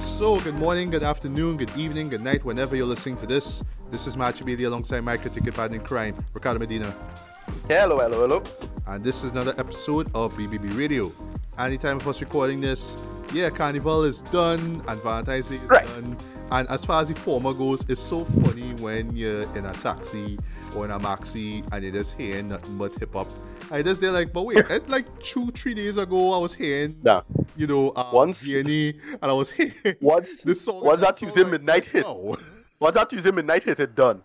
So, good morning, good afternoon, good evening, good night, whenever you're listening to this. This is Matthew Bailey alongside my critic partner in crime, Ricardo Medina. Hello, hello, hello. And this is another episode of BBB Radio. Anytime of us recording this, yeah, Carnival is done and Valentine's Day is Right. done. And as far as the former goes, it's so funny when you're in a taxi or in a maxi and you're just hearing nothing but hip hop. I just they're like, but wait, it, like two, three days ago, I was hearing, Nah. you know, um, Once- DNA, and I was hearing Once, this song. once that Tuesday like, midnight hit, once that midnight hit, it done.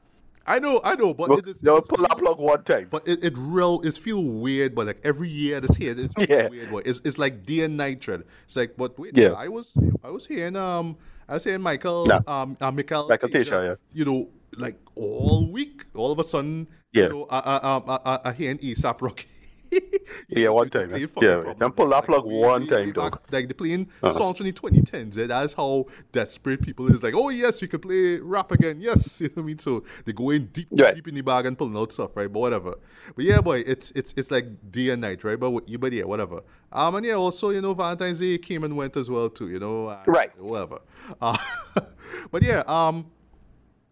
I know, I know, but it is, They'll pull that plug one time. but it, it real it feel weird, but like every year this here it's Yeah. weird. But it's, it's like day and night trend. It's like, but wait, Yeah. I was I was hearing um I was hearing Michael Nah. um uh, Michael Michael Teja, yeah. you know like all week, all of a sudden, Yeah. you know, I I I, I, I hearing ASAP Rocky. Yeah, one time, yeah. Yeah, them pull that like, plug one time, dog. Like they playing Uh-huh. songs from the 2010s. Yeah, that's how desperate people is. Like, oh yes, you can play rap again. Yes, you know what I mean. So they go in deep, Right. deep in the bag and pulling out stuff, right? But whatever. But yeah, boy, it's it's it's like day and night, right? But what- but yeah, whatever. Um, and yeah, also you know Valentine's Day came and went as well too. You know, uh, Right. Whatever. Uh, but yeah, um.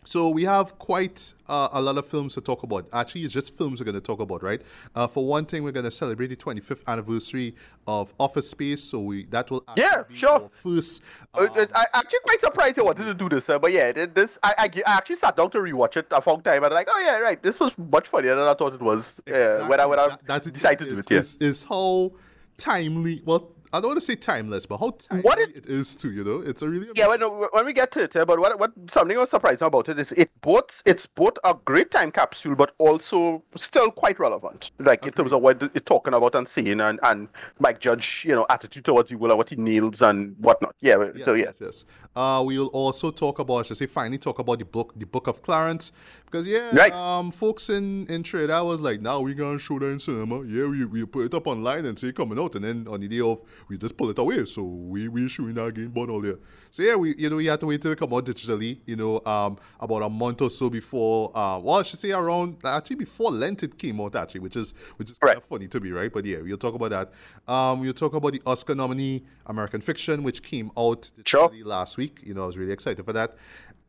So we have quite uh, a lot of films to talk about. Actually, it's just films we're going to talk about, right? Uh, for one thing, we're going to celebrate the 25th anniversary of Office Space. So we that will actually Yeah, be sure. our first. Uh, um, uh, I actually quite surprised I wanted to do this, uh, but yeah, this I, I, I actually sat down to rewatch it a long time and like, oh yeah, right, this was much funnier than I thought it was uh, when I when I That- decided thing, to do it. Yeah. is how timely. Well, I don't want to say timeless, but how timely What it- it is too. You know, it's a really Yeah, when, when we get to it, but what, what something was surprising about it is it both it's both a great time capsule, but also still quite relevant. Like in terms of what it's talking about and saying, and, and Mike Judge, you know, attitude towards the world and what he nails and whatnot. Yeah, Yes, so yeah, yes, yes. Uh, we will also talk about, I should say, finally talk about the book, the Book of Clarence, because yeah, Right. um, folks in in Trinidad was like, now we gonna show that in cinema. Yeah, we, we put it up online and say it coming out, and then on the day of, we just pull it away. So we we showing that again, but all there. So yeah, we you know we had to wait till it come out digitally. You know, um, about a month or so before. Uh, well, I should say around actually before Lent it came out actually, which is which is kind of funny to me, right? But yeah, we'll talk about that. Um, we'll talk about the Oscar nominee American Fiction, which came out Sure. last week. You know, I was really excited for that.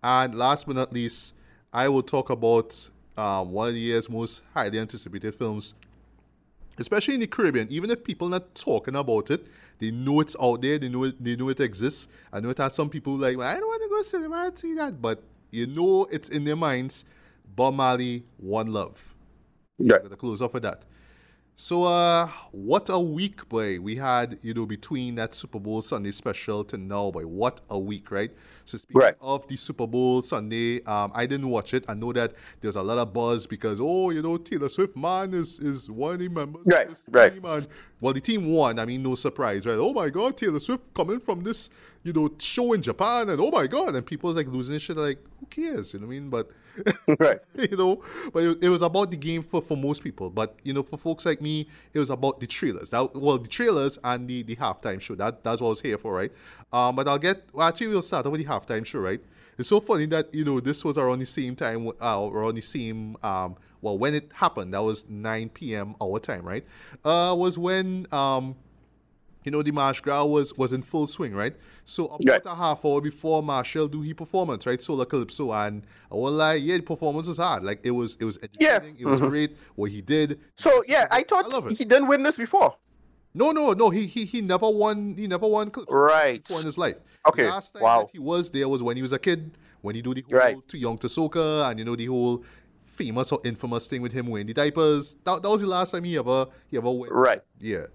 And last but not least, I will talk about um, one of the year's most highly anticipated films, especially in the Caribbean. Even if people not talking about it, they know it's out there. They know it. They know it exists. I know it has some people like, I don't want to go cinema and see that, but you know it's in their minds. Bob Marley, One Love. yeah. I'm gonna close off with that. So, uh, what a week, boy. We had, you know, between that Super Bowl Sunday special to now, boy. What a week, right? So, speaking Right. of the Super Bowl Sunday, um, I didn't watch it. I know that there's a lot of buzz because, oh, you know, Taylor Swift, man, is, is one of the members Right, of this right. team. And, well, the team won. I mean, no surprise, right? Oh, my God, Taylor Swift coming from this, you know, show in Japan. And, oh, my God. And people's like losing their shit. Like, who cares? You know what I mean? But. right. you know, but it, it was about the game for, for most people. But you know, for folks like me, it was about the trailers. That well, the trailers and the, the halftime show. That that's what I was here for, right? Um, but I'll get well, actually we'll start with the halftime show, right? It's so funny that you know this was around the same time, uh, around the same um, well when it happened. That was 9 p.m. our time, right? Uh, was when um you know, the Dimanche Gras was, was in full swing, right? So about Right. a half hour before Marshall do his performance, right? Solar Calypso, and I was like, yeah, the performance was hard. Like it was, it was Yeah. entertaining. It was mm-hmm. great what he did. So yeah, I thought it. he didn't win this before. No, no, no. He he he never won. He never won Calypso Right. before in his life. Okay, The last time wow. that he was there was when he was a kid. When he do the whole Right. too young to soca, and you know the whole famous or infamous thing with him wearing the diapers. That, that was the last time he ever he ever went. Right. Yeah.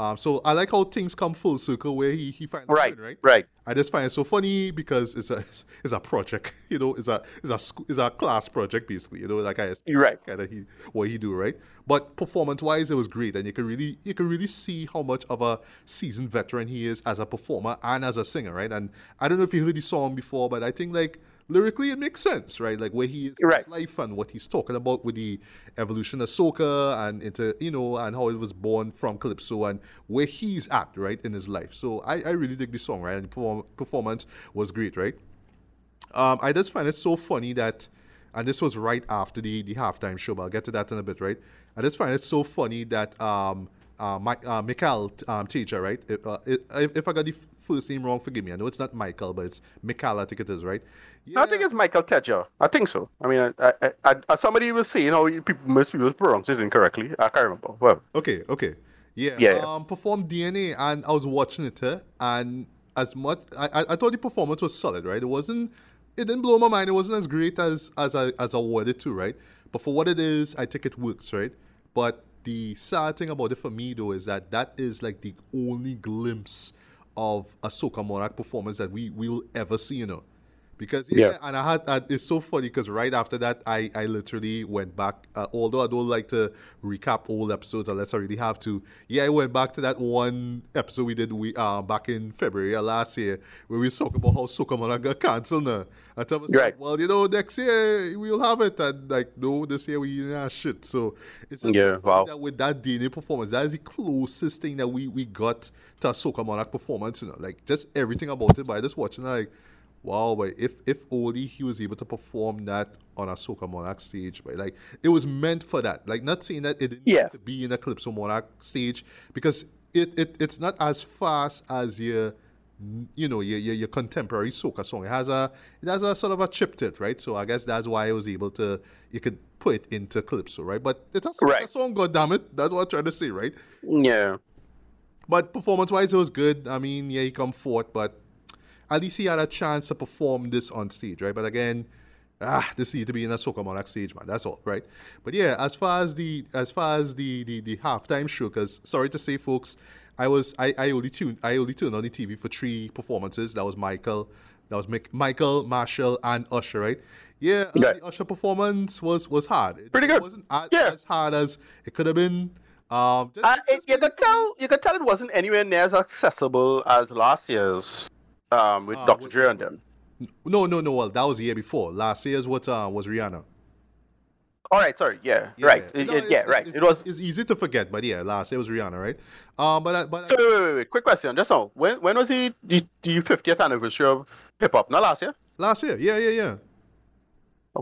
Um, so I like how things come full circle where he he finally Right. win, right? Right. I just find it so funny because it's a it's a project, you know, it's a it's a sc- it's a class project basically, you know, like I right. kind of he what he do, right? But performance wise, it was great, and you can really you can really see how much of a seasoned veteran he is as a performer and as a singer, right? And I don't know if you heard the song before, but I think like lyrically it makes sense, right? Like where he is in Right. his life and what he's talking about with the evolution of soca and into you know and how it was born from calypso and where he's at right in his life. So I, I really dig the song, right? And the perform- performance was great, right? Um, I just find it so funny that, and this was right after the the halftime show, but I'll get to that in a bit, right? I just find it so funny that um, uh, Mike, uh, Mikhail um, Teja, right? If, uh, if, if I got the first name wrong, forgive me. I know it's not Michael, but it's Mikhail, I think it is, right? I think it's Michael Teja. I think so. I mean, I, I, I, somebody will how you people, most people pronounce it incorrectly. I can't remember. Well, Okay, okay. Yeah, Yeah, yeah. Um, performed DNA, and I was watching it, uh, and as much, I, I, I thought the performance was solid, right? It wasn't, it didn't blow my mind. It wasn't as great as as I as I wanted to, right? But for what it is, I think it works, right? But the sad thing about it for me though is that that is like the only glimpse of a Soca Monarch performance that we we will ever see, you know. Because yeah, Yeah. and I had uh, it's so funny because right after that I I literally went back. Uh, although I don't like to recap old episodes unless I really have to. Yeah, I went back to that one episode we did we uh, back in February uh, last year where we was talking about how Soca Monarch got cancelled now. I tell myself, Right. well, you know, next year we'll have it, and like no, this year we nah, shit. So it's just Yeah, wow. that with that DNA performance, that is the closest thing that we we got to a Soca Monarch performance. You know, like just everything about it. By just watching, like, wow, but if if only he was able to perform that on a Soca Monarch stage, but like it was meant for that. Like not saying that it didn't Yeah. to be in a Calypso Monarch stage because it, it it's not as fast as your you know your, your your contemporary soca song. It has a it has a sort of a chip to it, right? So I guess that's why I was able to you could put it into calypso, right? But it's a soca Right. song, god damn it. That's what I'm trying to say, right? yeah. But performance wise, it was good. I mean, yeah, he come forth, but at least he had a chance to perform this on stage, right? But again, ah, this need to be in a Soca Monarch stage, man. That's all, right? But yeah, as far as the as far as the the, the halftime show, because sorry to say, folks, I was I, I only tuned I only tuned on the TV for three performances. That was Michael, that was Mick, Michael, Marshall, and Usher, right? Yeah, uh, the Usher performance was was hard. It, Pretty it good. wasn't as, Yeah. as hard as it could have been. Um, just- Uh, just it, you could tell you could tell it wasn't anywhere near as accessible as last year's um, with Uh, Dr. Dre and them. No, no, no. Well, that was the year before. Last year's what uh, was Rihanna. All right, sorry, yeah, right, It- No, it- yeah, right. It's, It was. It's easy to forget, but yeah, last year was Rihanna, right? Um, but I- but Wait, wait, wait, wait. Quick question. Just now, when when was the the, 50th anniversary of hip hop? Not last year. last year, yeah, yeah, yeah.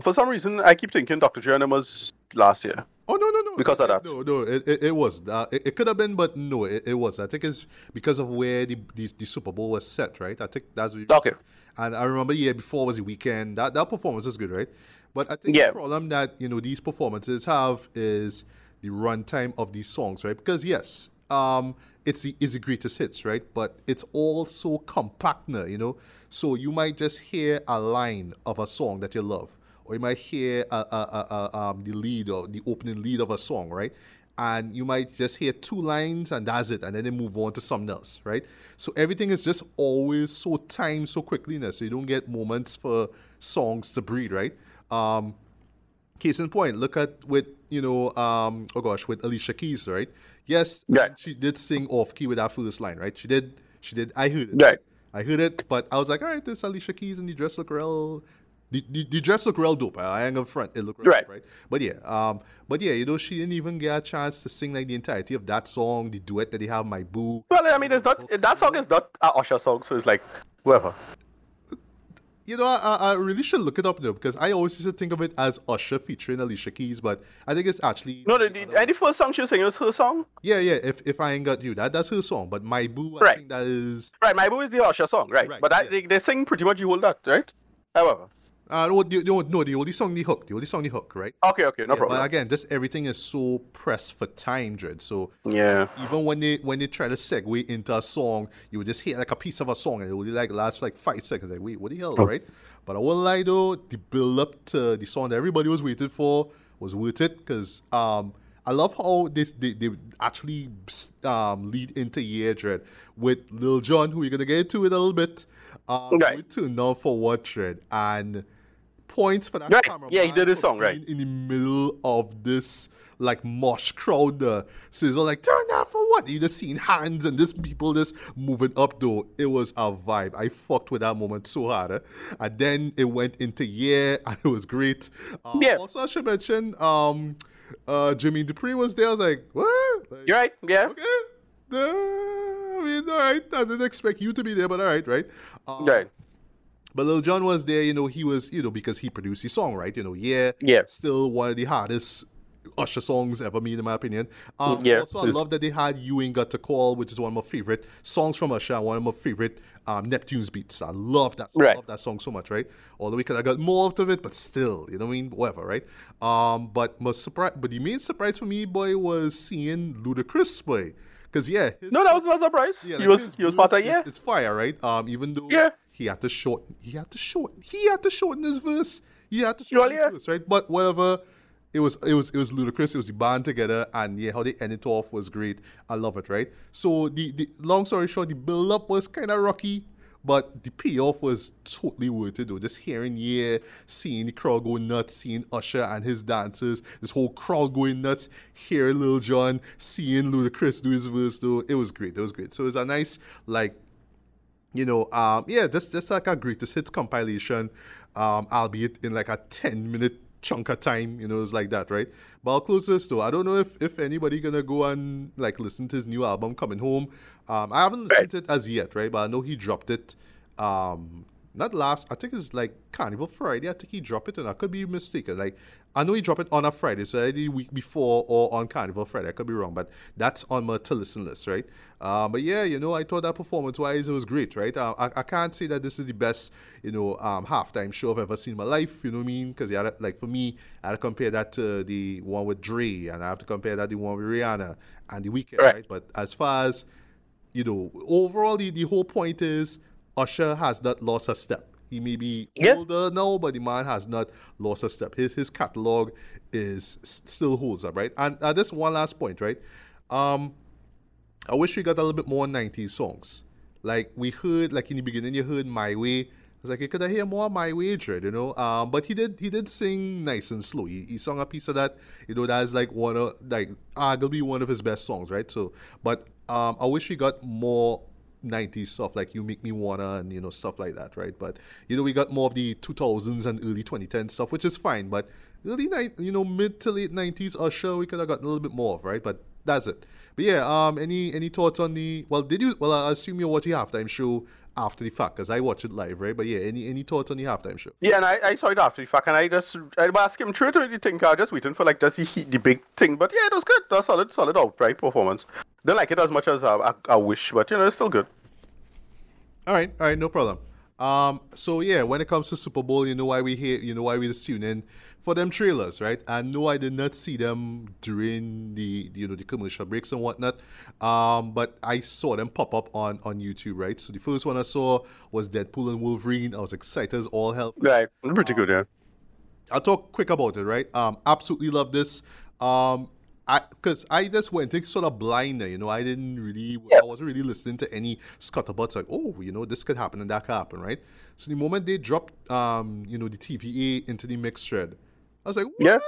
For some reason, I keep thinking Dr. Them was last year. Oh no, no, no. Because of that. No, no. It, it, it was. Uh, it, it could have been, but no, it, it was. I think it's because of where the, the the Super Bowl was set, right? I think that's what Okay. And I remember the year before was the Weeknd. That that performance was good, right? But I think Yeah. the problem that you know these performances have is the runtime of these songs, right? Because yes, um, it's the is the greatest hits, right? But it's also compact now, you know. So you might just hear a line of a song that you love, or you might hear a, a, a, a, um, the lead or the opening lead of a song, right? And you might just hear two lines and that's it, and then they move on to something else, right? So everything is just always so timed so quickly now, so you don't get moments for songs to breathe, right? Um, case in point, look at with you know, um, oh gosh, with Alicia Keys, right? Yes, Right. she did sing off key with that first line, right? She did, she did. I heard it, Right. I heard it, but I was like, all right, this Alicia Keys and the dress look real. The, the, the dress look real dope. I, ain't gonna front. It look real Right. dope, right? But yeah, um, but yeah, you know, she didn't even get a chance to sing like the entirety of that song, the duet that they have, My Boo. Well, I mean, it's not that song is not a Usher song, so it's like whoever. You know, I, I really should look it up though because I always used to think of it as Usher featuring Alicia Keys, but I think it's actually No, the, the, the first song she was singing was her song. yeah, yeah. If if I ain't got you, that that's her song. But My Boo, I Right. think that is Right, My Boo is the Usher song, right? Right, but I, yeah. they, they sing pretty much you hold that, right? However. Uh no, the, no, no, the only song the hook, the only song the hook, right? Okay, okay, no Yeah, problem. But again, just everything is so pressed for time, Dread. So yeah. even when they when they try to segue into a song, you would just hear like a piece of a song and it would like last like five seconds. Like, wait, what the hell, Oh. right? But I won't lie though, the build up to the song that everybody was waiting for was worth it because um I love how this they, they actually um lead into Year Dread with Lil Jon, who we're gonna get into in a little bit. Um, Right. we for what Dread and points for that Right. camera. Yeah, he did his song, right. in the middle of this like mosh crowd there. So it's all like, turn that for what? You just seeing hands and this people just moving up though. It was a vibe. I fucked with that moment so hard. Eh? And then it went into yeah, and it was great. Um, Yeah. Also, I should mention, um, uh, Jimmy Dupri was there. I was like, what? Like, You're right. Yeah. okay. Uh, I mean, all right. I didn't expect you to be there, but all right, right? Um, Right. But Lil Jon was there, you know, he was, you know, because he produced the song, right? You know, yeah. Yeah. Still one of the hardest Usher songs ever made, in my opinion. Um, Yeah. Also, I love that they had You Ain't Got to Call, which is one of my favorite songs from Usher one of my favorite um, Neptune's beats. I love that song. Right. love that song so much, right? Although we could have got more out of it, but still, you know what I mean? Whatever, right? Um, but my surprise, but the main surprise for me, boy, was seeing Ludacris, boy. Because, yeah. his- No, that was not a surprise. yeah, he was he was part of yeah. It's fire, right? Um, even though Yeah. He had to shorten, he had to shorten, he had to shorten his verse. He had to shorten his verse, right? But whatever, it was it was it was ludicrous. It was the band together, and yeah, how they ended it off was great. I love it, right? So the, the long story short, the build up was kind of rocky. But the payoff was totally worth it, though. Just hearing, yeah, seeing the crowd go nuts, seeing Usher and his dancers, this whole crowd going nuts, hearing Lil Jon, seeing Ludacris do his verse, though. It was great. It was great. So it was a nice, like, you know, um, yeah, just just like a greatest hits compilation, um, albeit in like a ten minute chunk of time, you know, it's like that, right? But I'll close this though. I don't know if if anybody gonna go and like listen to his new album coming home. Um, I haven't listened to it as yet, right? But I know he dropped it. Um, not last. I think it's like Carnival Friday. I think he dropped it, and I could be mistaken. Like I know he dropped it on a Friday, so either the week before or on Carnival Friday. I could be wrong, but that's on my to listen list, right? Um, but yeah, you know, I thought that performance wise it was great, right? Uh, I, I can't say that this is the best, you know, um, halftime show I've ever seen in my life. You know what I mean? Because yeah, like for me, I had to compare that to the one with Dre, and I have to compare that to the one with Rihanna and the Weeknd, Right. right? But as far as you know, overall, the, the whole point is Usher has not lost a step. He may be older now, but the man has not lost a step. His his catalog is still holds up, right? And uh, this one last point, right? Um, I wish we got a little bit more 90s songs. Like we heard, like in the beginning, you heard "My Way." I was like, you could have hear more "My Way," Dread, you know. Um, but he did, he did sing nice and slow. He, he sung a piece of that, you know, that's like one of, like, arguably one of his best songs, right? So, but um, I wish we got more 90s stuff like "You Make Me Wanna" and you know stuff like that, right? But you know, we got more of the 2000s and early 2010 stuff, which is fine. But early night, you know, mid to late 90s Usher, we could have gotten a little bit more of, right? But that's it. But yeah, um, any any thoughts on the? Well, did you? Well, I assume you're watching halftime show after the fact, because I watch it live, right? But yeah, any any thoughts on the halftime show? Yeah, and I, I saw it after the fact, and I just I asked him through to the thing. I was just waiting for like does he hit the big thing, but yeah, it was good. It was solid, solid outright performance. Don't like it as much as I, I, I wish, but you know, it's still good. All right, all right, no problem. Um, so yeah, when it comes to Super Bowl, you know why we here, you know why we just tune in for them trailers, right? And no, I did not see them during the you know the commercial breaks and whatnot. Um, but I saw them pop up on on YouTube, right? So the first one I saw was Deadpool and Wolverine. I was excited as all hell. Right, pretty good, yeah. I'll talk quick about it, right? Um, absolutely love this. Um, I because I just went in sort of blind there, you know. I didn't really, Yeah. I wasn't really listening to any scuttlebutts like, oh, you know, this could happen and that could happen, right? So the moment they dropped, um, you know, the TVA into the mix thread, I was like, what? Yeah.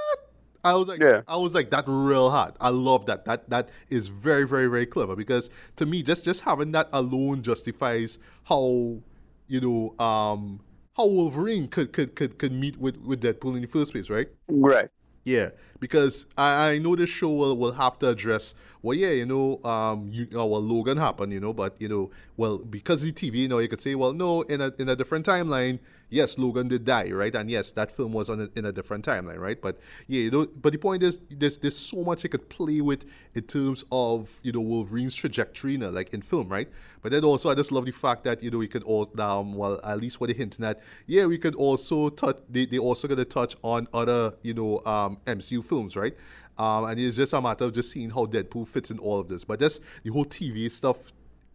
I was like, Yeah. I was like, that real hard. I love that. That that is very, very, very clever because to me, just just having that alone justifies how, you know, um, how Wolverine could could could, could meet with with Deadpool in the first place, right? Right. Yeah, because I, I know this show will, will have to address, well, yeah, you know, um, you, uh, well, Logan happened, you know, but, you know, well, because the TVA, you know, you could say, well, no, in a, in a different timeline, yes, Logan did die, right? And yes, that film was on a, in a different timeline, right? But, yeah, you know, but the point is, there's, there's so much you could play with in terms of, you know, Wolverine's trajectory, you know, like in film, right? But then also, I just love the fact that, you know, we could all, um, well, at least what they're hinting at, yeah, we could also touch, they, they also to touch on other, you know, um, MCU films, right? Um, and it's just a matter of just seeing how Deadpool fits in all of this. But just the whole TVA stuff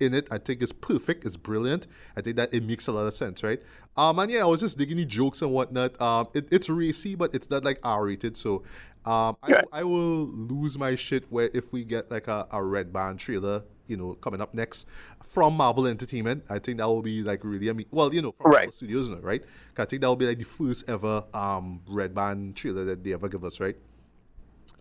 in it, I think is perfect. It's brilliant. I think that it makes a lot of sense, right? Um, and yeah, I was just digging the jokes and whatnot. Um, it, it's racy, but it's not like R-rated. So, um, I, I will lose my shit where if we get like a, a red band trailer, you know, coming up next from Marvel Entertainment. I think that will be like really, I mean, well, you know, from Right. Marvel Studios, right? I think that will be like the first ever um red band trailer that they ever give us, right?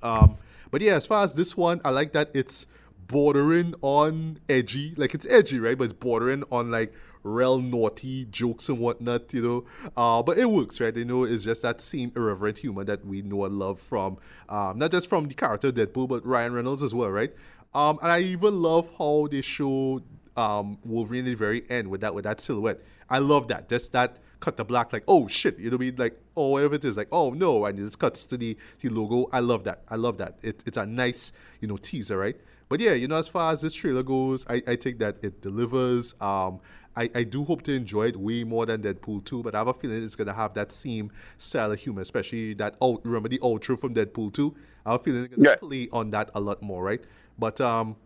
Um, But yeah, as far as this one, I like that it's bordering on edgy. Like it's edgy, right? But it's bordering on like real naughty jokes and whatnot, you know. Uh, but it works, right? You know, it's just that same irreverent humor that we know and love from um, not just from the character Deadpool, but Ryan Reynolds as well, right? Um, and I even love how they show um, Wolverine at the very end with that with that silhouette. I love that. Just that cut to black, like oh shit, you know what I mean? Like oh whatever it is, like oh no, and it just cuts to the, the logo. I love that. I love that. It, it's a nice you know teaser, right? But yeah, you know, as far as this trailer goes, I, I think that it delivers. Um, I, I do hope to enjoy it way more than Deadpool 2, but I have a feeling it's going to have that same style of humor, especially that out, remember the outro from Deadpool 2? I have a feeling it's going to yeah. play on that a lot more, right? But um,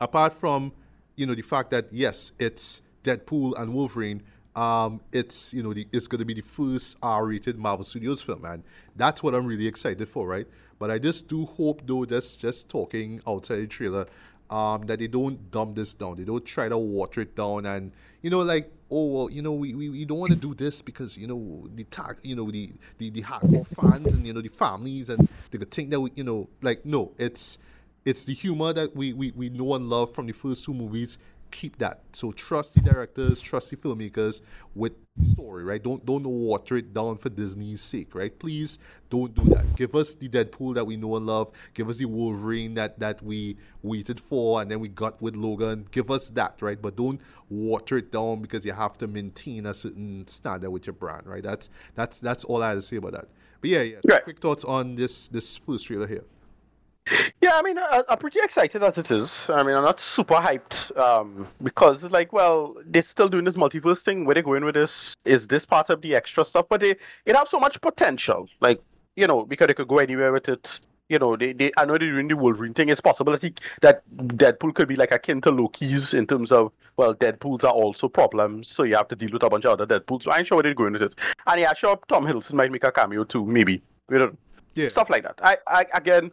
apart from, you know, the fact that, yes, it's Deadpool and Wolverine, um, it's, you know, the, it's going to be the first R-rated Marvel Studios film, and that's what I'm really excited for, right? But I just do hope, though, just just talking outside the trailer, um, that they don't dumb this down. They don't try to water it down and you know like oh well you know we, we, we don't want to do this because you know the tag you know the, the the hardcore fans and you know the families and they could think that we you know like no it's it's the humor that we, we, we know and love from the first two movies keep that. So trust the directors, trust the filmmakers with the story, right? Don't don't water it down for Disney's sake, right? Please don't do that. Give us the Deadpool that we know and love. Give us the Wolverine that that we waited for and then we got with Logan. Give us that, right? But don't water it down because you have to maintain a certain standard with your brand, right? That's that's that's all I have to say about that. But yeah, yeah. Right. Quick thoughts on this this first trailer here. Yeah, I mean, I, am pretty excited as it is. I mean, I'm not super hyped um, because it's like, well, they're still doing this multiverse thing. Where they're going with this is this part of the extra stuff, but they it has so much potential. Like, you know, because they could go anywhere with it. You know, they, they I know they're doing the Wolverine thing. It's possible that, he, that Deadpool could be like akin to Loki's in terms of well, Deadpools are also problems, so you have to deal with a bunch of other Deadpools. So I ain't sure where they're going with it. And yeah, sure, Tom Hiddleston might make a cameo too, maybe. We don't yeah. Stuff like that. I, I again,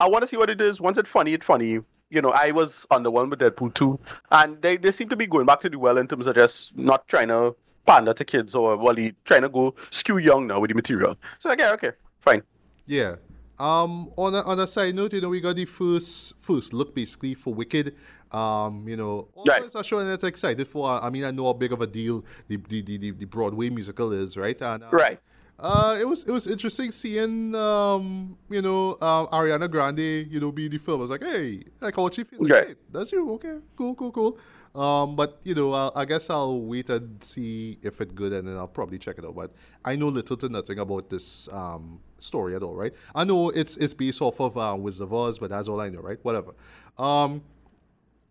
I want to see what it is. Once it's funny, it's funny. You know, I was on the one with Deadpool 2, and they, they seem to be going back to do well in terms of just not trying to pander to kids or, well, trying to go skew young now with the material. So, okay, okay, fine. Yeah. Um, on a, on a side note, you know, we got the first first look basically for Wicked. Um, you know, all right. are showing that excited for. I mean, I know how big of a deal the the, the, the Broadway musical is, right? And, uh, right. Uh, it was it was interesting seeing um, you know uh, Ariana Grande you know be the film. I was like, hey, like how she feels. Like, hey, that's you. Okay, cool, cool, cool. Um, but you know, I'll, I guess I'll wait and see if it's good, and then I'll probably check it out. But I know little to nothing about this um, story at all, right? I know it's it's based off of uh, Wizard of Oz, but that's all I know, right? Whatever. Um,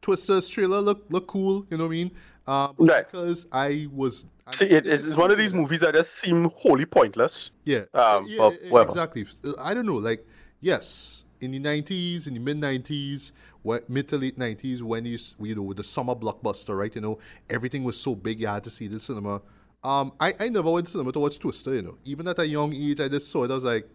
Twister's trailer look look cool, you know what I mean? Um, right. Because I was See, it, it's one of these movies that just seem wholly pointless. Yeah. Um, yeah, yeah exactly. I don't know. Like, yes, in the 90s, in the mid 90s, mid to late 90s, when you, you know, the summer blockbuster, right? You know, everything was so big, you had to see the cinema. Um, I, I never went to cinema to watch Twister, you know. Even at a young age, I just saw it. I was like,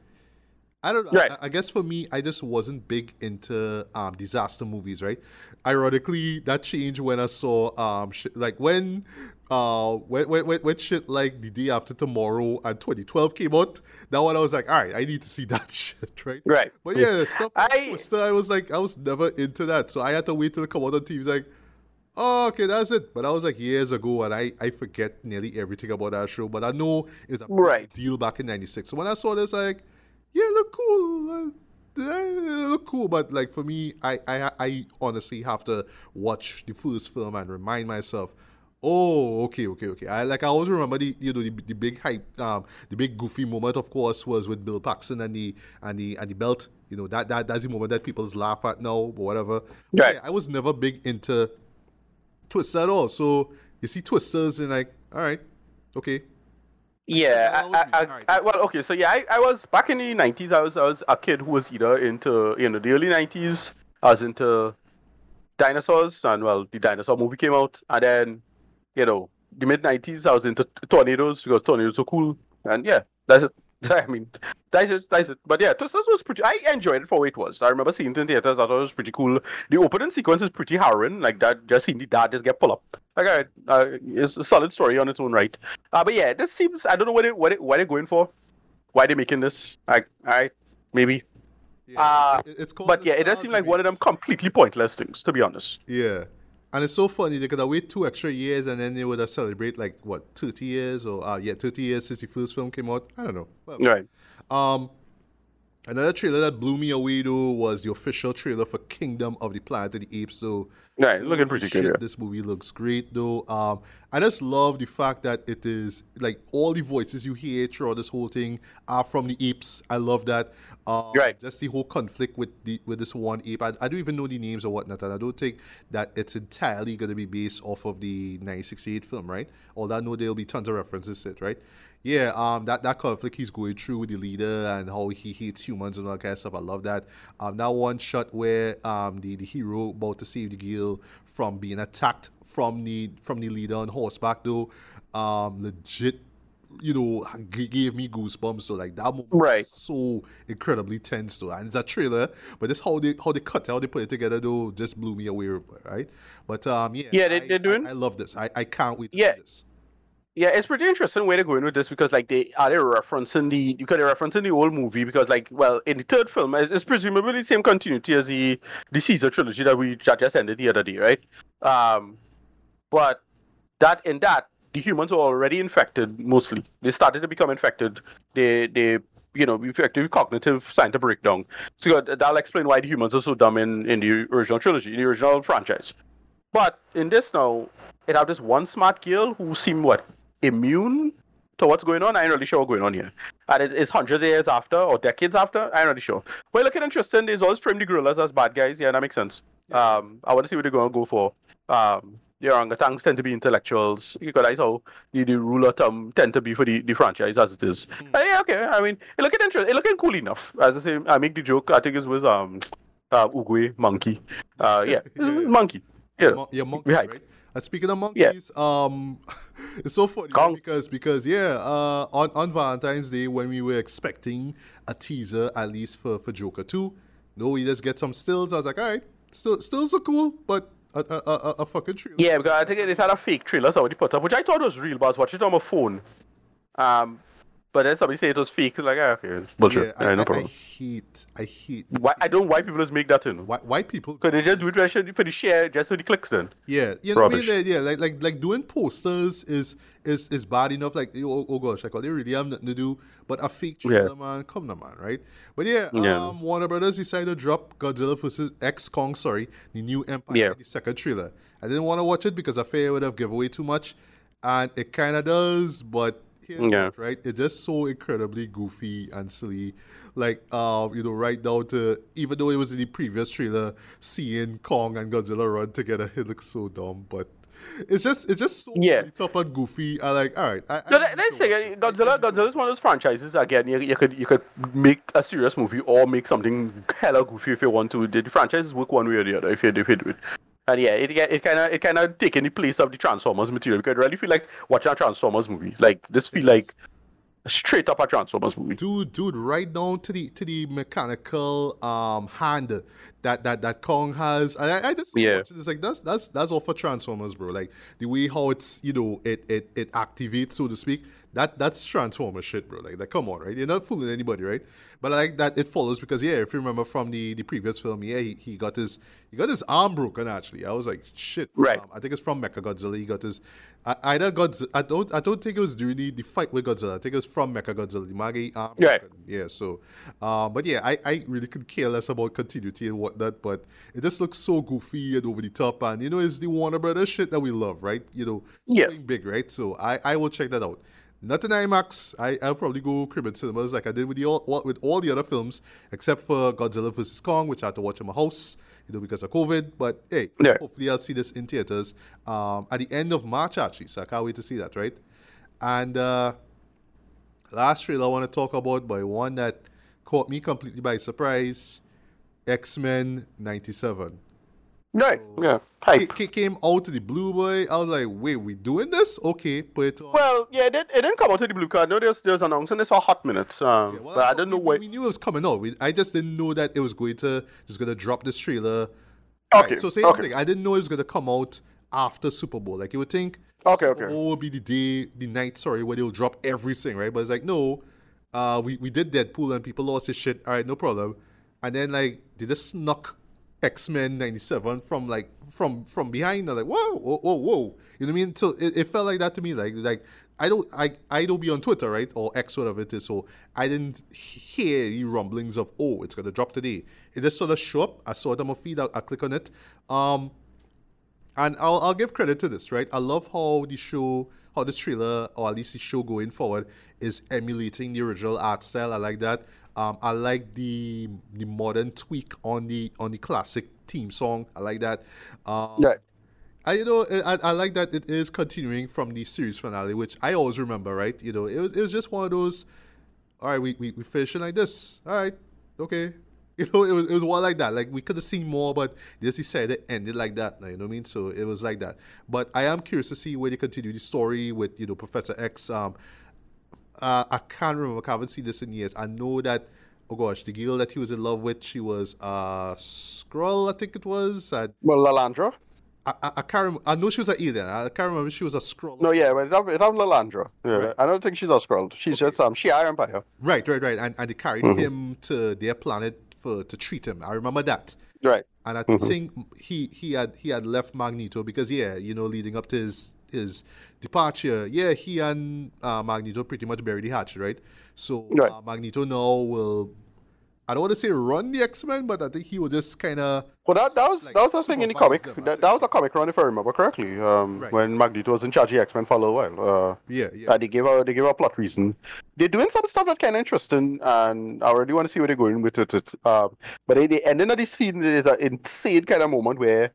I don't know. Right. I, I, guess for me, I just wasn't big into um, disaster movies, right? Ironically, that changed when I saw um, like when uh when, when, when shit like the day after tomorrow and 2012 came out that one i was like all right i need to see that shit right? Right. But yeah stuff I, I was like i was never into that so i had to wait till it come out on tv like oh okay that's it. But i was like years ago and i i forget nearly everything about that show but i know it's a right. deal back in 96 so when i saw this like yeah look cool uh, look cool, but like for me, I, I I honestly have to watch the first film and remind myself Oh, okay, okay, okay. I like I always remember the you know the, the big hype, um, the big goofy moment, of course, was with Bill Paxton and the and the and the belt. You know that that that's the moment that people laugh at now, or whatever. Right. Yeah, I was never big into Twister at all. So you see Twisters and like, all right, okay. Yeah, I, I, I, I, well, okay, so yeah, I, I was back in the nineties. I was I was a kid who was either into you know the early nineties. I was into dinosaurs, and well, the dinosaur movie came out, and then you know, the mid '90s, I was into tornadoes because tornadoes are cool, and yeah, that's it. I mean, that's it, that's it. But yeah, Twisters was pretty. I enjoyed it for what it was. I remember seeing it in theaters. I thought it was pretty cool. The opening sequence is pretty harrowing. Like that, just seeing the dad just get pulled up. Like, right, uh, it's a solid story on its own right. Uh, but yeah, this seems. I don't know what it, what it, what they're going for. Why they're making this? Like, right, maybe. Uh, it's called but yeah, it does seem like one of them completely pointless things, to be honest. Yeah. And it's so funny, they could have wait two extra years and then they would have celebrate like what, thirty years or uh yeah, thirty years since the first film came out. I don't know. Well, Right. Um another trailer that blew me away though was the official trailer for Kingdom of the Planet of the Apes. So Right, looking pretty Shit, good. Yeah. This movie looks great though. Um, I just love the fact that it is like all the voices you hear throughout this whole thing are from the apes. I love that. Um, Right. Just the whole conflict with the with this one ape. I, I don't even know the names or whatnot, and I don't think that it's entirely going to be based off of the 1968 film, right? Although I know there'll be tons of references to it, right? Yeah, um, that, that conflict he's going through with the leader and how he hates humans and all that kind of stuff. I love that. Um, that one shot where um, the, the hero about to save the girl from being attacked from the from the leader on horseback though, um, legit, you know, g- gave me goosebumps. So like that moment Right. so incredibly tense though, and it's a trailer, but this how they how they cut how they put it together though, just blew me away, right? But um, yeah, Yeah, they- I, they're doing- I, I love this. I, I can't wait to Yeah. Yeah, it's pretty interesting where they're going with this because like they are they referencing the because they're referencing the old movie because like well in the third film it's, it's presumably the same continuity as the the Caesar trilogy that we just ended the other day, right? Um, but that in that the humans were already infected mostly. They started to become infected. They they you know effective cognitive to breakdown. So that- that'll explain why the humans are so dumb in in the original trilogy, in the original franchise. But in this now, it have this one smart girl who seem what immune to what's going on. I ain't really sure what's going on here. And it, it's hundreds of years after or decades after. I ain't really sure. But looking interesting, there's always frame the gorillas as bad guys. Yeah, that makes sense. Um, I want to see what they're going to go for. Um, the orangutans tend to be intellectuals. Because that's how the, the rule of thumb tend to be for the, the franchise as it is. Uh, yeah, okay. I mean, it looking interesting. It looking cool enough. As I say, I make the joke. I think it was um, uh, Uguay monkey. Uh, yeah, Yeah. monkey. Yeah, Mon- yeah, we hype. right? And speaking of monkeys, um, it's so funny? Kong. because because yeah, uh, on on Valentine's Day when we were expecting a teaser at least for for Joker two, no, we just get some stills. I was like, all right, still stills are cool, but a a a, a- a fucking trailer. Yeah, because I think it had a fake trailer somebody put up, which I thought was real, but I was watching it on my phone. Um, but then somebody said it was fake. Like, ah, okay, it's bullshit. I, Yeah, I, no I problem. I hate I hate Why, I don't why people just make that in. Why, white people. Because they just do it for the- share, just for the clicks then. Yeah, you know what I mean? Yeah, like like like doing posters is is is bad enough. Like oh, oh gosh, like well, they really have nothing to do. But a fake trailer, Yeah. man, come on, man, right? But yeah, Yeah. um, Warner Brothers decided to drop Godzilla vs X Kong, sorry, the new Empire, Yeah. the second trailer. I didn't want to watch it because I fear it would have given away too much, and it kind of does. But Yeah. right? It's just so incredibly goofy and silly. Like, um, you know, right down to even though it was in the previous trailer, seeing Kong and Godzilla run together, it looks so dumb. But it's just, it's just so Yeah. top and goofy. I like, all right. I, I No, to let's say this. I- I Godzilla. Godzilla is one of those franchises. Again, you, you could you could make a serious movie or make something hella goofy if you want to. The, the franchises work one way or the other if you if you do it. And yeah, it it kind of it kind of taking the place of the Transformers material because I really feel like watching a Transformers movie. Like this feel like straight up a Transformers movie. dude, dude, right down to the to the mechanical um hand that that that Kong has. I, I- just Yeah. watching this like that's that's that's all for Transformers, bro. Like the way how it's you know it it it activates, so to speak. That that's Transformer shit, bro. Like that, come on, right? You're not fooling anybody, right? But like that it follows because yeah, if you remember from the the previous film, yeah, he, he got his he got his arm broken actually. I was like, shit. Right. Um, I think it's from Mechagodzilla. He got his I, either Godzilla. I don't I don't think it was during the, the fight with Godzilla. I think it was from Mechagodzilla. The Magi arm. Right. broken. Yeah. So, um, but yeah, I, I really could care less about continuity and whatnot. But it just looks so goofy and over the top, and you know, it's the Warner Brothers shit that we love, right? You know, Yeah. big, right? So I I will check that out. Not in IMAX. I I'll probably go crib in cinemas like I did with the all, all- with all the other films except for Godzilla vs Kong, which I had to watch in my house, you know, because of COVID. But hey, Yeah. hopefully I'll see this in theaters um, at the end of March actually. So I can't wait to see that, right? And uh, last trailer I want to talk about, by one that caught me completely by surprise, X Men '97. Right. Yeah. It, Hype. it came out to the blue boy. I was like, wait, we doing this? Okay, put it on. Well, yeah, it, did- it didn't come out to the blue card. No, there's there's announcing this for hot minutes. Um, Yeah, well, but I thought don't know we, what. we knew it was coming out. We, I just didn't know that it was going to just gonna drop this trailer. Okay, Right, so same okay. thing. I didn't know it was gonna come out after Super Bowl. Like you would think. Okay, Super okay. Bowl would be the day, the night. Sorry, where they'll drop everything, right? But it's like no. Uh, we we did Deadpool and people lost his shit. All right, no problem. and then like they just snuck X Men '97 from like from from behind. They're like, whoa, whoa, whoa, whoa. You know what I mean? So it, it felt like that to me. Like like I don't I I don't be on Twitter right or X whatever it is. So I didn't hear the rumblings of oh it's gonna drop today. It just sort of show up. I saw it on my feed. I, I click on it. Um, and I'll I'll give credit to this right. I love how the show how this trailer or at least the show going forward is emulating the original art style. I like that. Um, I like the the modern tweak on the on the classic theme song. I like that. Um, Yeah. I you know I, I like that it is continuing from the series finale, which I always remember. Right, you know, it was it was just one of those. All right, we we we finishing like this. All right, okay. You know, it was it was one like that. Like we could have seen more, but this decided it ended like that. You know what I mean? So it was like that. But I am curious to see where they continue the story with you know Professor X. Um, uh, I can't remember. I haven't seen this in years. I know that. Oh gosh, the girl that he was in love with, she was uh Skrull, I think it was. I Well, Lilandra. I, I, I can't. Remember, I know she was an alien. I can't remember if she was a Skrull. No, yeah, but it's not, it's not Lilandra. Yeah, Right. I don't think she's a Skrull. She's just um, Shi'ar Empire. Right, right, right. And, and they carried Mm-hmm. him to their planet for to treat him. I remember that. Right. And I Mm-hmm. think he he had he had left Magneto because yeah, you know, leading up to his his departure, yeah, he and uh, Magneto pretty much buried the hatchet, right? So Right. uh, Magneto now will. I don't want to say run the X Men, but I think he will just kind of Well, that, that was Like, that was a thing in the comic. them, that, that was a comic run, if I remember correctly. Um, Right. when Magneto was in charge of X Men for a little while. Uh, yeah, yeah. Uh, they gave a they gave a plot reason. They're doing some stuff that's kind of interesting, and I already want to see where they're going with it. it. Um, but at the ending of the scene, there's an insane kind of moment where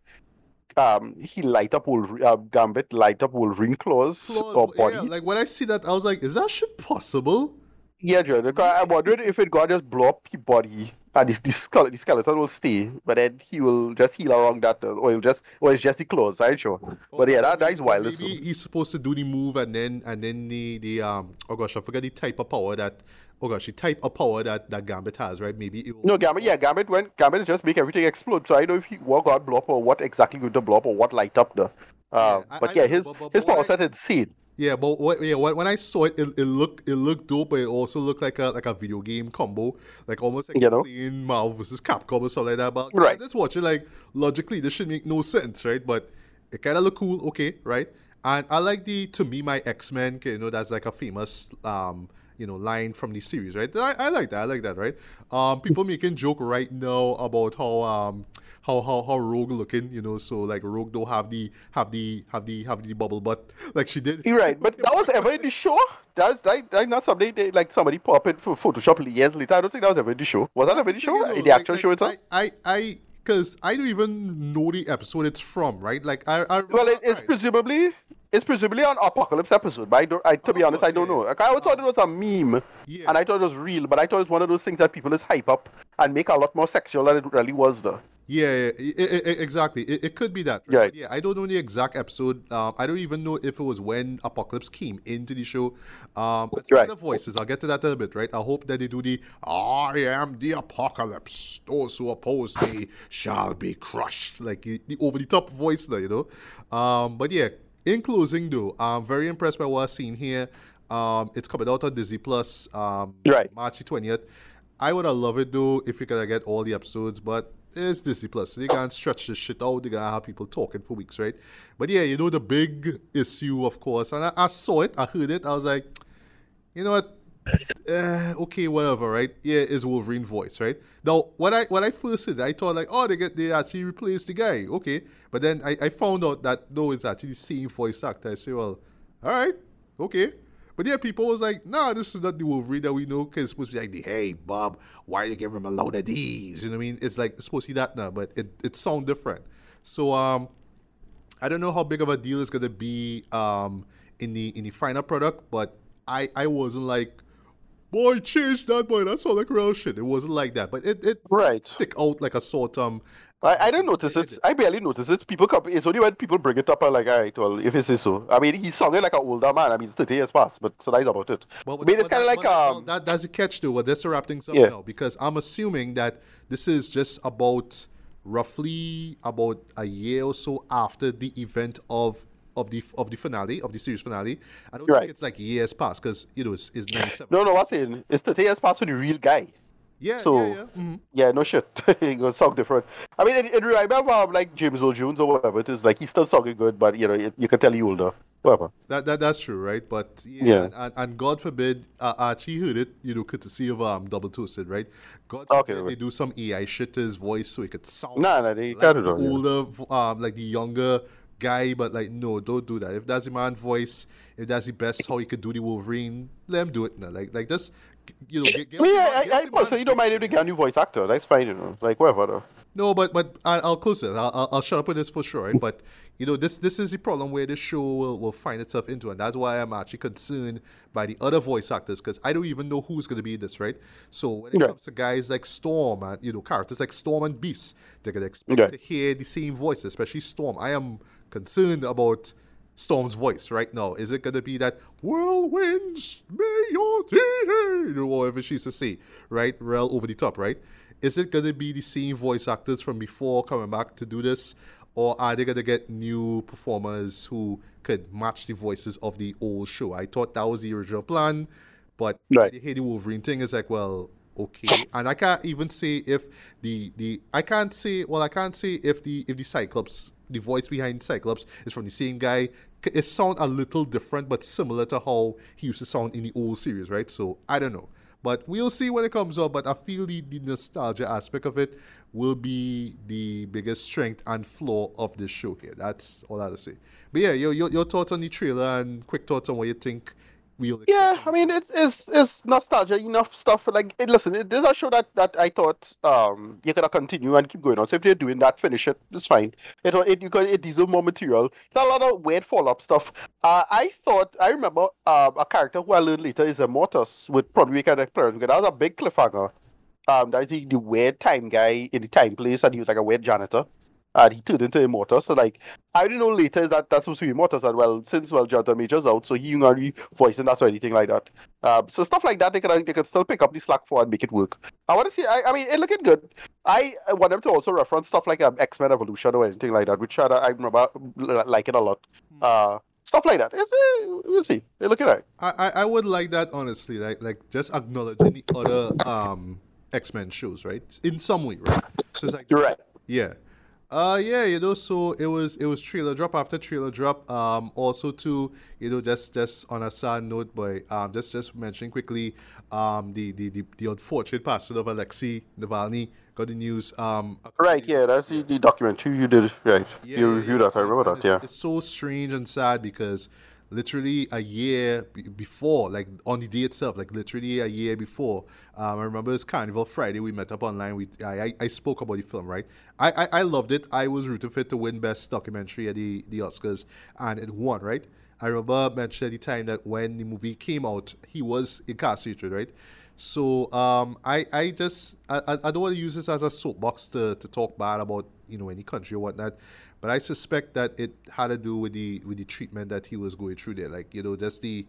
um he light up Wolverine, uh, Gambit light up Wolverine claws, or body. yeah, like when I see that, I was like, is that shit possible? Yeah, Jordan. I'm wondering if it got just blow up his body and the, the, skeleton, the skeleton will stay, but then he will just heal around that, uh, or he'll just, or it's just the claws. I'm sure. But yeah, that, that is wild. Maybe he's supposed to do the move and then and then the the um oh gosh I forgot the type of power that oh gosh the type of power that that Gambit has right maybe it will, No, Gambit, yeah, Gambit went, Gambit just make everything explode. So I don't know if he what got blow up or what exactly going to blow up or what light up the. Uh, Yeah, but I yeah, his but- but- his power I- set is insane. yeah but what, yeah when, when I saw it, it it looked it looked dope but it also looked like a like a video game combo like almost like You know? playing Marvel versus Capcom or something like that but Right. let's watch it like logically this should make no sense right but it kind of look cool okay right and I like the to me my X Men you know that's like a famous um you know line from the series right I, I like that I like that right um people making joke right now about how um how how how Rogue looking you know so like Rogue don't have the have the have the have the bubble butt like she did You're right, but that was ever in the show. That's that, that's not something they like somebody pop it for Photoshop years later. I don't think that was ever in the show. Was that ever in the show? You know, In the like- actual like, show itself? I I I because I don't even know the episode it's from right like I, I Well, it's right. presumably it's presumably an apocalypse episode, but I don't. I, to be honest, I don't know. Like, I always thought it was a meme, Yeah. and I thought it was real, but I thought it was one of those things that people just hype up and make a lot more sexual than it really was. Though. Yeah, yeah, i- i- i- exactly. It, it could be that. Yeah. But yeah, I don't know the exact episode. Um, I don't even know if it was when Apocalypse came into the show. Um, but Right. the voices, I'll get to that in a bit, right? I hope that they do the "I am the apocalypse. Those who oppose me shall be crushed." Like the, the over the top voice, there, you know. Um, but yeah, in closing, though, I'm very impressed by what I've seen here. Um, it's coming out on Disney Plus. Um, Right. March twentieth. I would have loved it though if we could have get all the episodes, but it's Disney Plus. So they can't stretch this shit out. They're gonna have people talking for weeks, right? But yeah, you know the big issue, of course, and I, I saw it, I heard it, I was like, you know what? Uh, okay, whatever, right? Yeah, it's Wolverine voice, right? Now, when I when I first said I thought like, oh, they get they actually replaced the guy, okay. But then I, I found out that no, it's actually the same voice actor. I say, well, all right, okay. But yeah, people was like, nah, this is not the Wolverine that we know, because it's supposed to be like the hey Bob, why you giving him a load of these? You know what I mean? It's like it's supposed to be that now, but it it sound different. So um, I don't know how big of a deal it's gonna be um in the in the final product, but I I wasn't like, boy, change that boy. That's all like real shit. It wasn't like that, but it it Right. stick out like a sore thumb. I, I didn't notice it. I barely notice it. People come. It's only when people bring it up. I'm like, all right, well, if it is so. I mean, he's sounding like an older man. I mean, it's 30 years past, but so nice about it. Well, I mean, it's kind of like but um. that, that's a catch though. But that's to wrap things up Yeah. now because I'm assuming that this is just about roughly about a year or so after the event of of the of the finale of the series finale. I don't Right. think it's like years past because you know it's, it's 97. No, no, what's in? It's 30 years past for the real guy. Yeah, So- yeah, yeah. mhm. Yeah, no shit. he gonna sound different. I mean, reminds me of um, like James Earl Jones or whatever it is. Like he's still sounding good, but you know, it, you can tell he older. Whatever. That, that that's true, right? But yeah, Yeah. And, and, and God forbid, uh, Archie heard it, you know, courtesy of um double toasted, right? God Okay, forbid right. they do some AI shit to his voice so he could sound Nah, nah, they like can't the yeah. older, v- um, like the younger guy, but like no, don't do that. If that's the man voice, if that's the best how he could do the Wolverine, let him do it now. Like like just you know, get, get I mean, man- I, I, I the man personally don't mind if they get a new voice actor. That's fine, you know. Like whatever. Though. No, but but I, I'll close this. I'll, I'll, I'll shut up with this for sure. Right? But you know, this this is the problem where this show will, will find itself into, and that's why I'm actually concerned by the other voice actors because I don't even know who's going to be in this, right? So when it Yeah. comes to guys like Storm and you know characters like Storm and Beast, they're going to expect Yeah. to hear the same voice, especially Storm. I am concerned about. Storm's voice right now. Is it gonna be that whirlwinds may your you know, whatever she used to say, right? Real over the top, right? Is it gonna be the same voice actors from before coming back to do this, or are they gonna get new performers who could match the voices of the old show? I thought that was the original plan, but Right. the Haiti Wolverine thing is like, well, okay. And I can't even say if the the I can't say well I can't say if the if the Cyclops the voice behind Cyclops is from the same guy. It sound a little different, but similar to how he used to sound in the old series, right? So I don't know. But we'll see when it comes up. But I feel the, the nostalgia aspect of it will be the biggest strength and flaw of this show here. That's all I have to say. But yeah, your, your, your thoughts on the trailer and quick thoughts on what you think we'll Yeah, I mean, it's it's it's nostalgia enough stuff. Like, it, listen, it, this is a show that, that I thought um you could continue and keep going on. So if you're doing that, finish it. It's fine. It it you could it deserves more material. There's a lot of weird follow up stuff. Uh, I thought I remember um a character who I learned later is Immortus would probably kind of because that was a big cliffhanger. Um, that's the, the weird time guy in the time place, and he was like a weird janitor. And he turned into Immortus. So like I didn't know later is that that's supposed to be Immortus and well since well Jonathan Major's out, so he ain't gonna be voicing that or anything like that. Um, so stuff like that they can they can still pick up the slack for and make it work. I want to see. I, I mean, it looking good. I I want them to also reference stuff like um, X Men Evolution or anything like that, which I, I remember li- liking a lot. Uh, stuff like that. It's, uh, we'll see. They're looking at. I, I I would like that honestly, like like just acknowledging the other um X Men shows, right? In some way, right? So it's like You're right. yeah. Uh yeah, you know, so it was it was trailer drop after trailer drop. Um also too, you know, just just on a sad note, but um just just mention quickly um the the, the, the unfortunate passing of Alexei Navalny got the news. Um Right. Yeah. That's the, the documentary you did. Right. yeah, you yeah, reviewed yeah. that. I remember that. Yeah. It's, it's so strange and sad because literally a year b- before, like on the day itself, like literally a year before, um, I remember it was Carnival Friday. We met up online. We I, I, I spoke about the film, right? I, I, I loved it. I was rooting for it to win Best Documentary at the, the Oscars, and it won, right? I remember mentioning the time that when the movie came out, he was incarcerated, right? So um, I, I just I I don't want to use this as a soapbox to, to talk bad about you know any country or whatnot, but I suspect that it had to do with the with the treatment that he was going through there, like you know just the.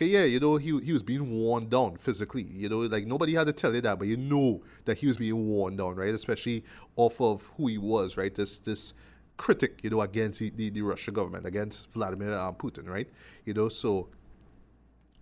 yeah, you know he he was being worn down physically. You know, like nobody had to tell you that, but you know that he was being worn down, right? Especially off of who he was, right? This this critic, you know, against the, the, the Russian government, against Vladimir um, Putin, right? You know, so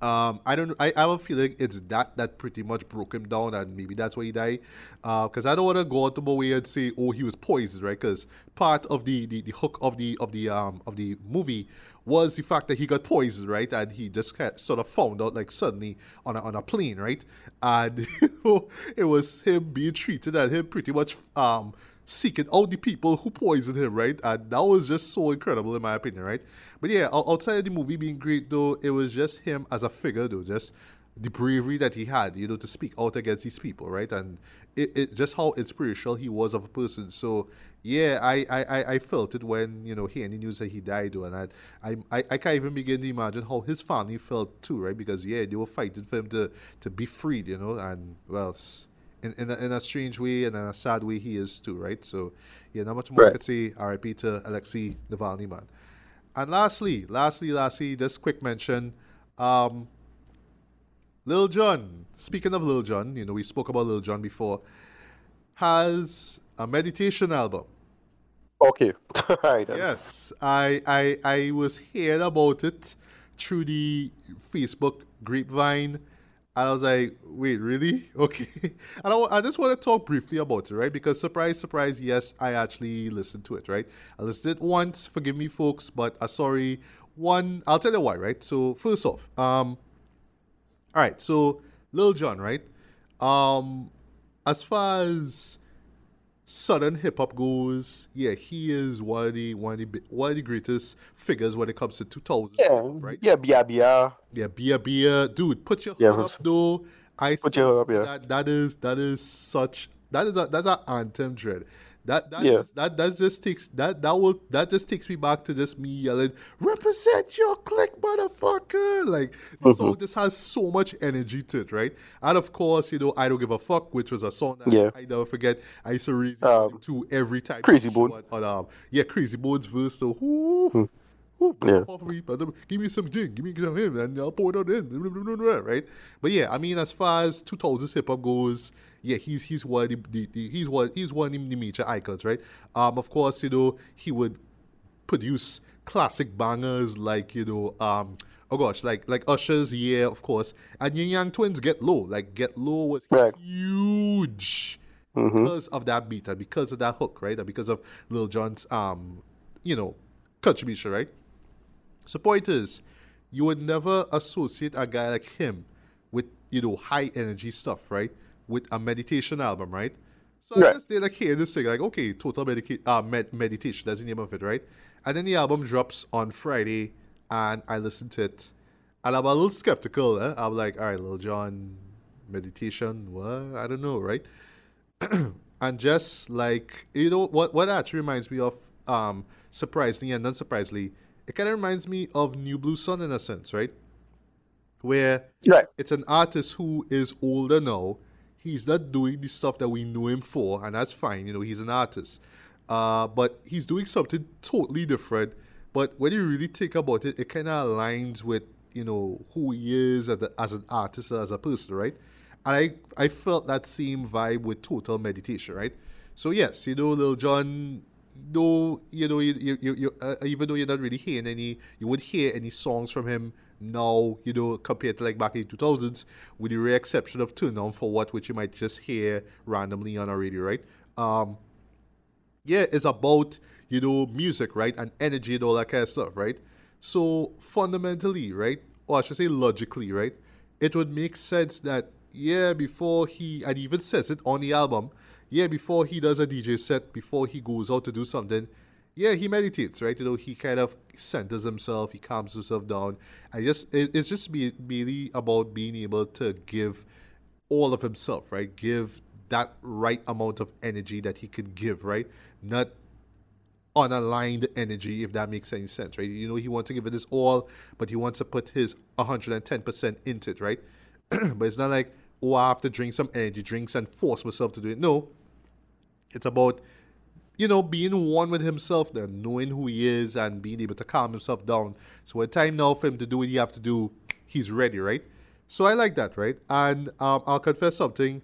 um, I don't. I, I have a feeling it's that that pretty much broke him down, and maybe that's why he died. Because I don't want to go out to my way and say, "Oh, he was poisoned," right? Because part of the, the, the hook of the of the um of the movie was the fact that he got poisoned, right? And he just kind sort of found out like suddenly on a, on a plane, right? And it was him being treated and him pretty much um seeking out the people who poisoned him, right? And that was just so incredible in my opinion, right? But yeah, outside of the movie being great though, it was just him as a figure though, just the bravery that he had, you know, to speak out against these people, right? And it, it just how inspirational he was of a person. So yeah, I, I, I- felt it when, you know, hearing the news that he died though, and I, I I can't even begin to imagine how his family felt too, right? Because yeah, they were fighting for him to to be freed, you know, and well s- in, in, a, in a strange way and in a sad way he is too, right? So, yeah, not much more I Right. could say. RIP to Alexei Navalny, man. And lastly, lastly, lastly, just quick mention, um, Lil Jon. Speaking of Lil Jon, you know we spoke about Lil Jon before. Has a meditation album. Okay. Yes, I I I was hearing about it through the Facebook grapevine, And I was like, wait, really? Okay. And I, I just want to talk briefly about it, right? Because surprise, surprise, yes, I actually listened to it, right? I listened it once, forgive me, folks, but uh, sorry. One, I'll tell you why, right? So, first off, um, all right, so Lil Jon, right? Um, as far as southern hip hop goes, yeah, he is one of the one of the one of the greatest figures when it comes to 2000. Yeah, right. Yeah, Bia Bia. Yeah, Bia Bia, dude, put your Yeah, hood up though. I Put your hood up, yeah. That, that is that is such that is a that's an anthem dread. That that Yeah. that that just takes that that will that just takes me back to just me yelling represent your clique motherfucker like the song Mm-hmm. just has so much energy to it right and of course you know I don't give a fuck which was a song that Yeah. I never forget I used to read Um, to every time Krayzie Bone. on, um yeah Krayzie Bones verse so whoo, whoo, Hmm. Yeah. me, but give me some gin, give me some him, and I'll pour it on in, right? But yeah, I mean, as far as 2000s hip hop goes, yeah, he's he's one of the, the, he's one he's one of the major icons, right? Um, of course, you know he would produce classic bangers like you know um oh gosh like like Usher's yeah of course and Ying Yang Twins Get Low like Get Low was Right. huge because of that beat and because of that hook right and because of Lil Jon's um you know contribution right so point is, you would never associate a guy like him with you know high energy stuff, right? With a meditation album, right? So I Right. just did like hear this thing like okay, total medica- uh, med- meditation. That's the name of it, right? And then the album drops on Friday, and I listened to it, and I'm a little skeptical. Eh? I'm like, all right, Lil Jon, meditation, what? I don't know, right? and just like you know what what actually reminds me of um surprisingly and unsurprisingly it kind of reminds me of new blue sun in a sense right where Right. it's an artist who is older now he's not doing the stuff that we know him for and that's fine you know he's an artist. Uh but he's doing something totally different. But when you really think about it it kind of aligns with you know who he is as, a, as an artist as a person right? And I, I felt that same vibe with total meditation right? So yes you know Lil Jon though you know you, you, you, you uh, even though you're not really hearing any you would hear any songs from him now you know compared to like back in the 2000s with the rare exception of turn down for what which you might just hear randomly on a radio right um yeah, it's about, you know, music, right? And energy and all that kind of stuff, right? So fundamentally, right? Or I should say logically, right? It would make sense that, yeah, before he, and he even says it on the album, yeah, before he does a DJ set, before he goes out to do something, yeah, he meditates, right? You know, he kind of centers himself, he calms himself down. And just, it, it's just be, really about being able to give all of himself, right? Give that right amount of energy that he could give, right? Not unaligned energy, if that makes any sense, right? You know, he wants to give it his all, but he wants to put his 110% into it, right? but it's not like, oh, I have to drink some energy drinks and force myself to do it. No. It's about, you know, being one with himself, then knowing who he is and being able to calm himself down. So when time now for him to do what he have to do, he's ready, right? So I like that, right? And um, I'll confess something.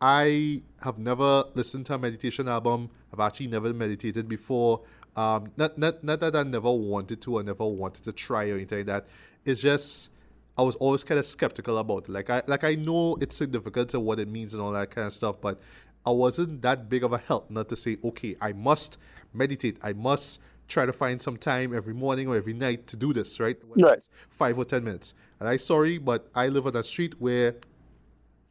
I have never listened to a meditation album. I've actually never meditated before. Um, not, not, not that I never wanted to or never wanted to try or anything like that. It's just I was always kind of skeptical about it. Like I like I know its significance and what it means and all that kind of stuff, but I wasn't that big of a help not to say, okay, I must meditate. I must try to find some time every morning or every night to do this, right? Whether Right. Five or ten minutes. And I sorry, but I live on a street where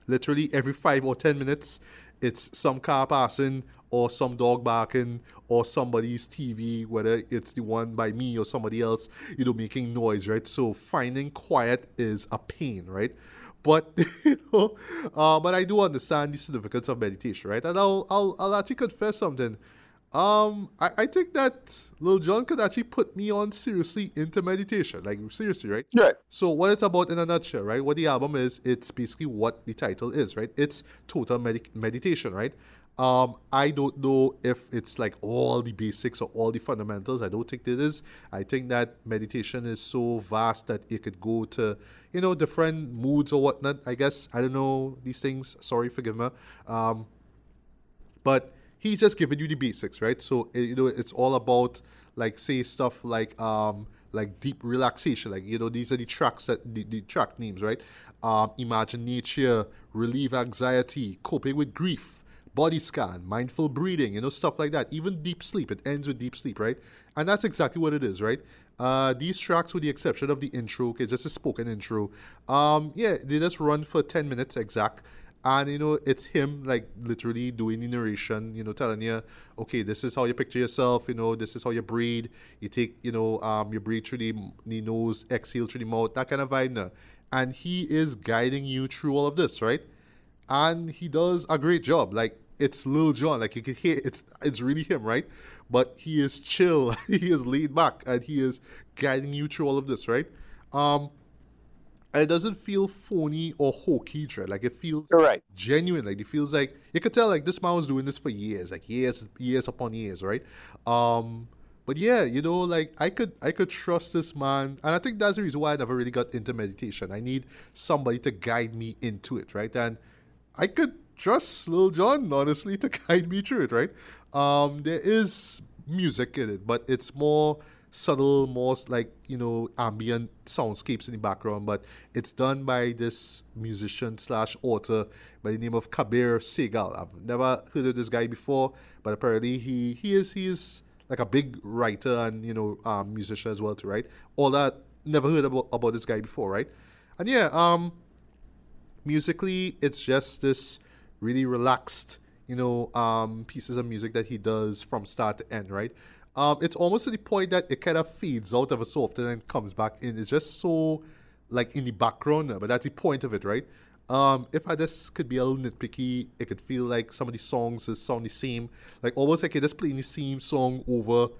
literally every five or ten minutes it's some car passing or some dog barking or somebody's tv whether it's the one by me or somebody else you know making noise right so finding quiet is a pain right but you know uh, but i do understand the significance of meditation right and i'll i'll, I'll actually confess something um, I, I think that Lil Jon could actually put me on seriously into meditation. Like seriously, right? Right. So what it's about in a nutshell, right? What the album is, it's basically what the title is, right? It's total medi- meditation, right? Um, I don't know if it's like all the basics or all the fundamentals. I don't think it is. I think that meditation is so vast that it could go to, you know, different moods or whatnot. I guess I don't know these things. Sorry, forgive me. Um, but he's just giving you the basics, right? So eh, you know, it's all about like say stuff like um like deep relaxation, like you know these are the tracks that the, the track names, right? um, imagine nature, relieve anxiety, coping with grief, body scan, mindful breathing, you know, stuff like that. Even deep sleep, it ends with deep sleep, right? And that's exactly what it is, right? Uh, these tracks, with the exception of the intro, okay, just a spoken intro, um, yeah, they just run for 10 minutes exact and you know it's him like literally doing the narration you know telling you okay this is how you picture yourself you know this is how you breathe you take you know um you breathe through the, the nose exhale through the mouth that kind of vibe now and he is guiding you through all of this right and he does a great job like it's Lil Jon like you can hear it's it's really him right but he is chill he is laid back and he is guiding you through all of this right um and it doesn't feel phony or hokey, right? Like it feels right. genuine. Like it feels like you could tell like this man was doing this for years, like years, years upon years, right? Um, but yeah, you know, like I could I could trust this man, and I think that's the reason why I never really got into meditation. I need somebody to guide me into it, right? And I could trust Lil Jon, honestly, to guide me through it, right? Um, there is music in it, but it's more subtle, more like you know ambient soundscapes in the background. But it's done by this musician slash author by the name of Kabir Sehgal. I've never heard of this guy before, but apparently he he is he is like a big writer and you know um, musician as well too, right? All that never heard about about this guy before, right? And yeah, um, musically it's just this really relaxed, you know, um, pieces of music that he does from start to end, right? Um, it's almost to the point that it kind of feeds out of a soft and then comes back in. It's just so like in the background, but that's the point of it, right? Um, if I just could be a little nitpicky, it could feel like some of the songs sound the same, like almost like you're just playing the same song over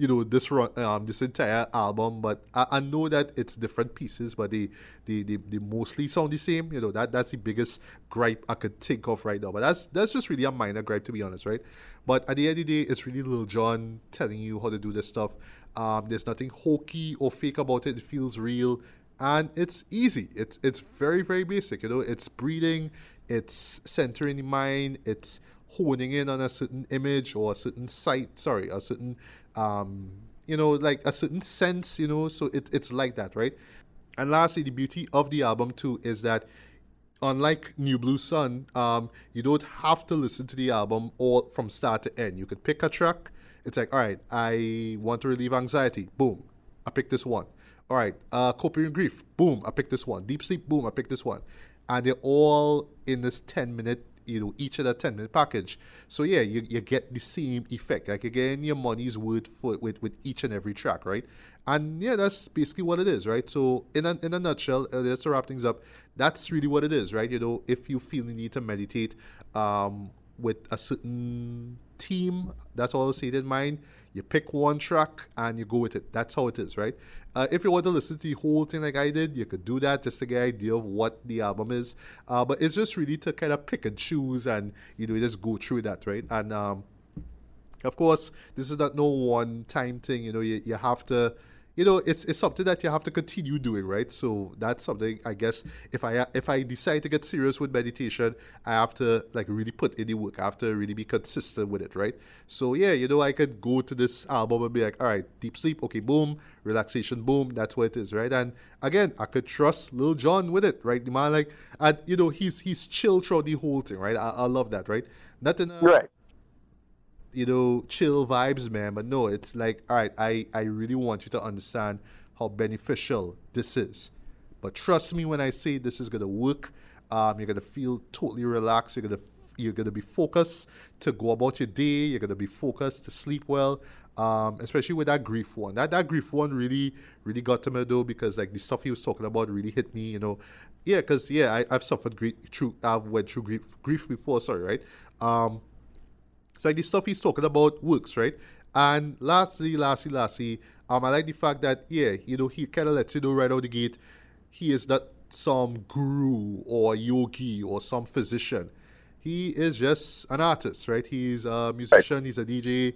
you know this run, um, this entire album but I, I, know that it's different pieces but they, they they they mostly sound the same. You know that that's the biggest gripe I could think of right now. But that's that's just really a minor gripe to be honest right? But at the end of the day it's really Lil Jon telling you how to do this stuff. Um, there's nothing hokey or fake about it. It feels real. And it's easy. It's it's very very basic you know? It's breathing. It's centering the mind. It's honing in on a certain image or a certain site sorry a certain um, you know, like a certain sense, you know, so it, it's like that, right? And lastly, the beauty of the album too is that unlike New Blue Sun, um, you don't have to listen to the album all from start to end. You could pick a track. It's like, all right, I want to relieve anxiety. Boom, I pick this one. All right, uh, coping with grief. Boom, I pick this one. Deep sleep. Boom, I pick this one. And they're all in this 10 minute you know each of the 10 minute package. So yeah you, you get the same effect. Like again your money's worth for with, with each and every track right? And yeah that's basically what it is right? So in a, in a nutshell uh, let's wrap things up that's really what it is right? You know if you feel the need to meditate um, with a certain team that's all say in mind. You pick one track and you go with it. That's how it is right uh, if you want to listen to the whole thing like I did, you could do that just to get an idea of what the album is. Uh, but it's just really to kind of pick and choose and, you know, just go through that, right? And, um, of course, this is not no one time thing, you know, you, you have to you know, it's it's something that you have to continue doing, right? So that's something I guess if I if I decide to get serious with meditation, I have to like really put in the work. I have to really be consistent with it, right? So yeah, you know, I could go to this album and be like, all right, deep sleep, okay, boom, relaxation, boom, that's what it is, right? And again, I could trust Lil Jon with it, right? The man like, and you know, he's he's chill throughout the whole thing, right? I, I love that, right? Nothing. Uh, right you know, chill vibes, man. But no, it's like, all right, I, I really want you to understand how beneficial this is. But trust me when I say this is gonna work. Um, you're gonna feel totally relaxed. You're gonna you're gonna be focused to go about your day. You're gonna be focused to sleep well. Um, especially with that grief one. That that grief one really really got to me though because like the stuff he was talking about really hit me. You know, yeah, because yeah, I, I've suffered grief through I've went through grief grief before. Sorry, right? Um, it's like the stuff he's talking about works, right? And lastly, lastly, lastly, um, I like the fact that yeah, you know, he kind of lets you know right out the gate, he is not some guru or yogi or some physician. He is just an artist, right? He's a musician, he's a DJ,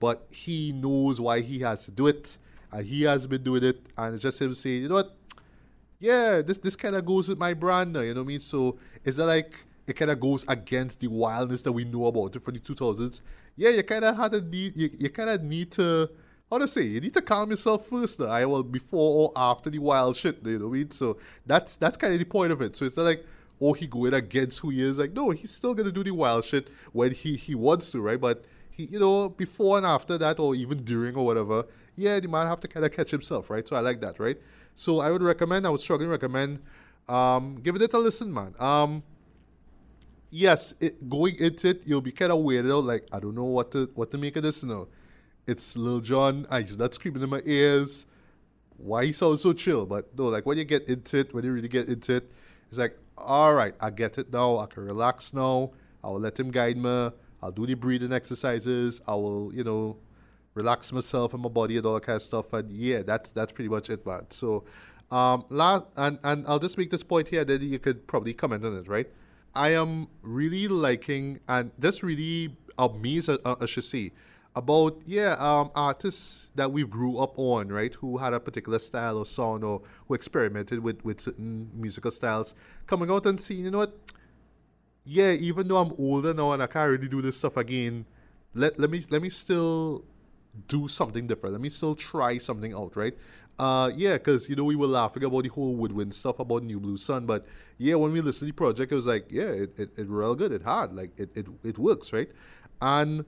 but he knows why he has to do it, and he has been doing it, and it's just him saying, you know what? Yeah, this this kind of goes with my brand now, you know what I mean? So is that like it kind of goes against the wildness that we know about it for the 2000s. Yeah, you kind of had a need, you, you kind of need to, how to say, you need to calm yourself first, though. I will before or after the wild shit, you know what I mean? So that's that's kind of the point of it. So it's not like, oh, he going against who he is. Like, no, he's still gonna do the wild shit when he he wants to, right? But he, you know, before and after that, or even during or whatever, yeah, the man have to kind of catch himself, right? So I like that, right? So I would recommend, I would strongly recommend, um, give it a listen, man. Um, yes, it, going into it, you'll be kind of weirded out, like I don't know what to what to make of this now. It's Lil Jon, I just not screaming in my ears. Why he sounds so chill? But no, like when you get into it, when you really get into it, it's like, all right, I get it now. I can relax now. I will let him guide me. I'll do the breathing exercises. I will, you know, relax myself and my body and all that kind of stuff. And yeah, that's that's pretty much it, man. So, um, last and and I'll just make this point here. Then you could probably comment on it, right? I am really liking, and this really amazes, uh, I should say, about yeah, um, artists that we grew up on, right? Who had a particular style or sound, or who experimented with with certain musical styles, coming out and seeing, you know what? Yeah, even though I'm older now and I can't really do this stuff again, let let me let me still do something different. Let me still try something out, right? Uh, yeah, because you know we were laughing about the whole woodwind stuff about New Blue Sun, but yeah, when we listened to the project, it was like, yeah, it, it, it real good, it hard, like it, it it works, right? And